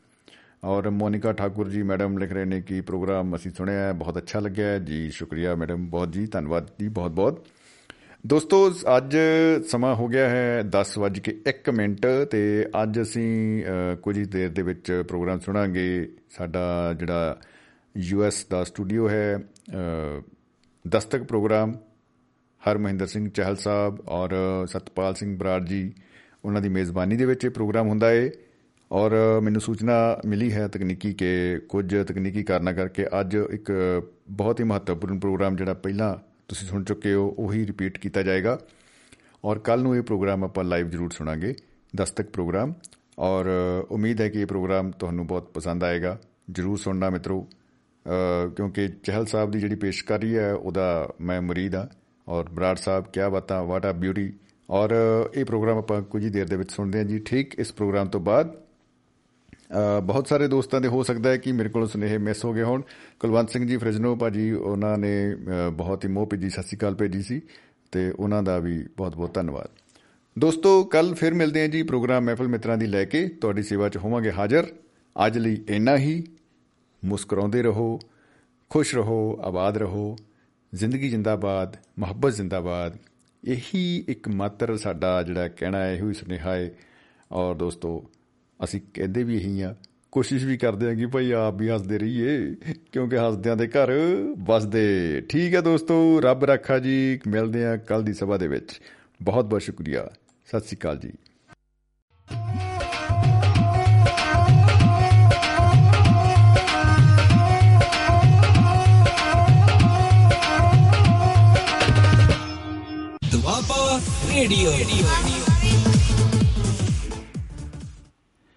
ਔਰ ਮੋਨਿਕਾ ਠਾਕੁਰ ਜੀ ਮੈਡਮ ਲਿਖ ਰਹੇ ਨੇ ਕਿ ਪ੍ਰੋਗਰਾਮ ਅਸੀਂ ਸੁਣਿਆ ਹੈ ਬਹੁਤ ਅੱਛਾ ਲੱਗਿਆ ਹੈ। ਜੀ ਸ਼ੁਕਰੀਆ ਮੈਡਮ ਬਹੁਤ ਜੀ ਧੰਨਵਾਦ ਜੀ ਬਹੁਤ ਬਹੁਤ। ਦੋਸਤੋ ਅੱਜ ਸਮਾਂ ਹੋ ਗਿਆ ਹੈ 10:01 ਮਿੰਟ ਤੇ ਅੱਜ ਅਸੀਂ ਅ, ਕੁਝ ਹੀ ਦੇਰ ਦੇ ਵਿੱਚ ਪ੍ਰੋਗਰਾਮ ਸੁਣਾਂਗੇ। ਸਾਡਾ ਜਿਹੜਾ ਯੂਐਸ ਦਾ ਸਟੂਡੀਓ ਹੈ ਅ, ਦਸਤਕ ਪ੍ਰੋਗਰਾਮ ਹਰਮਹਿੰਦਰ ਸਿੰਘ ਚਹਿਲ ਸਾਹਿਬ ਔਰ ਸਤਪਾਲ ਸਿੰਘ ਬਰਾੜ ਜੀ ਉਹਨਾਂ ਦੀ ਮੇਜ਼ਬਾਨੀ ਦੇ ਵਿੱਚ ਇਹ ਪ੍ਰੋਗਰਾਮ ਹੁੰਦਾ ਹੈ ਔਰ ਮੈਨੂੰ ਸੂਚਨਾ ਮਿਲੀ ਹੈ ਤਕਨੀਕੀ ਕਿ ਕੁਝ ਤਕਨੀਕੀ ਕਾਰਨਾਂ ਕਰਕੇ ਅੱਜ ਇੱਕ ਬਹੁਤ ਹੀ ਮਹੱਤਵਪੂਰਨ ਪ੍ਰੋਗਰਾਮ ਜਿਹੜਾ ਪਹਿਲਾਂ ਤੁਸੀਂ ਸੁਣ ਚੁੱਕੇ ਹੋ ਉਹੀ ਰਿਪੀਟ ਕੀਤਾ ਜਾਏਗਾ। ਔਰ ਕੱਲ ਨੂੰ ਇਹ ਪ੍ਰੋਗਰਾਮ ਆਪਾਂ ਲਾਈਵ ਜ਼ਰੂਰ ਸੁਣਾਂਗੇ ਦਸਤਕ ਪ੍ਰੋਗਰਾਮ ਔਰ ਉਮੀਦ ਹੈ ਕਿ ਇਹ ਪ੍ਰੋਗਰਾਮ ਤੁਹਾਨੂੰ ਬਹੁਤ ਪਸੰਦ ਆਏਗਾ। ਜ਼ਰੂਰ ਸੁਣਨਾ ਮਿੱਤਰੋ। ਅ, ਕਿਉਂਕਿ ਚਹਿਲ ਸਾਹਿਬ ਦੀ ਜਿਹੜੀ ਪੇਸ਼ਕਾਰੀ ਹੈ ਉਹਦਾ ਮੈਂ ਮੁਰੀਦ ਹਾਂ। ਔਰ ਬਰਾੜ ਸਾਹਿਬ ਕੀ ਬਾਤਾਂ ਵਾਟ ਆ ਬਿਊਟੀ ਔਰ ਇਹ ਪ੍ਰੋਗਰਾਮ ਆਪਾਂ ਕੁਝ ਹੀ ਦੇਰ ਦੇ ਵਿੱਚ ਸੁਣਦੇ ਹਾਂ ਜੀ। ਠੀਕ ਇਸ ਪ੍ਰੋਗਰਾਮ ਤੋਂ ਬਾਅਦ ਅ, ਬਹੁਤ ਸਾਰੇ ਦੋਸਤਾਂ ਦੇ ਹੋ ਸਕਦਾ ਹੈ ਕਿ ਮੇਰੇ ਕੋਲ ਸੁਨੇਹੇ ਮਿਸ ਹੋ ਗਏ ਹੋਣ। ਕੁਲਵੰਤ ਸਿੰਘ ਜੀ ਫ੍ਰਿਜਨੋ ਭਾਜੀ ਉਹਨਾਂ ਨੇ ਅ, ਬਹੁਤ ਹੀ ਮੋਹ ਭੇਜੀ ਸਤਿ ਸ਼੍ਰੀ ਅਕਾਲ ਭੇਜੀ ਸੀ ਤੇ ਉਹਨਾਂ ਦਾ ਵੀ ਬਹੁਤ ਬਹੁਤ ਧੰਨਵਾਦ। ਦੋਸਤੋ ਕੱਲ ਫਿਰ ਮਿਲਦੇ ਹਾਂ ਜੀ ਪ੍ਰੋਗਰਾਮ ਮਹਿਫਲ ਮਿੱਤਰਾਂ ਦੀ ਲੈ ਕੇ। ਤੁਹਾਡੀ ਸੇਵਾ 'ਚ ਹੋਵਾਂਗੇ ਹਾਜ਼ਰ। ਅੱਜ ਲਈ ਇੰਨਾ ਹੀ। ਮੁਸਕਰਾਉਂਦੇ ਰਹੋ ਖੁਸ਼ ਰਹੋ ਆਬਾਦ ਰਹੋ। ਜ਼ਿੰਦਗੀ ਜਿੰਦਾਬਾਦ ਮੁਹੱਬਤ ਜਿੰਦਾਬਾਦ। ਇਹੀ ਇੱਕ ਮਾਤਰ ਸਾਡਾ ਜਿਹੜਾ ਕਹਿਣਾ ਹੈ ਇਹੋ ਹੀ ਸੁਨੇਹਾ ਹੈ। ਔਰ ਦੋਸਤੋ ਅਸੀਂ ਕਹਿੰਦੇ ਵੀ ਇਹੀ ਆ। ਕੋਸ਼ਿਸ਼ ਵੀ ਕਰਦੇ ਹਾਂ ਕਿ ਭਾਈ ਆਪ ਵੀ ਹੱਸਦੇ ਰਹੀਏ, ਕਿਉਂਕਿ ਹੱਸਦਿਆਂ ਦੇ ਘਰ ਵਸਦੇ। ਠੀਕ ਹੈ ਦੋਸਤੋ, ਰੱਬ ਰੱਖਾ ਜੀ। ਮਿਲਦੇ ਆ ਕੱਲ ਦੀ ਸਭਾ ਦੇ ਵਿੱਚ। ਬਹੁਤ ਬਹੁਤ ਸ਼ੁਕਰੀਆ। ਸਤਿ ਸ਼੍ਰੀ ਅਕਾਲ ਜੀ। ਦੁਆਬਾ ਰੇਡੀਓ।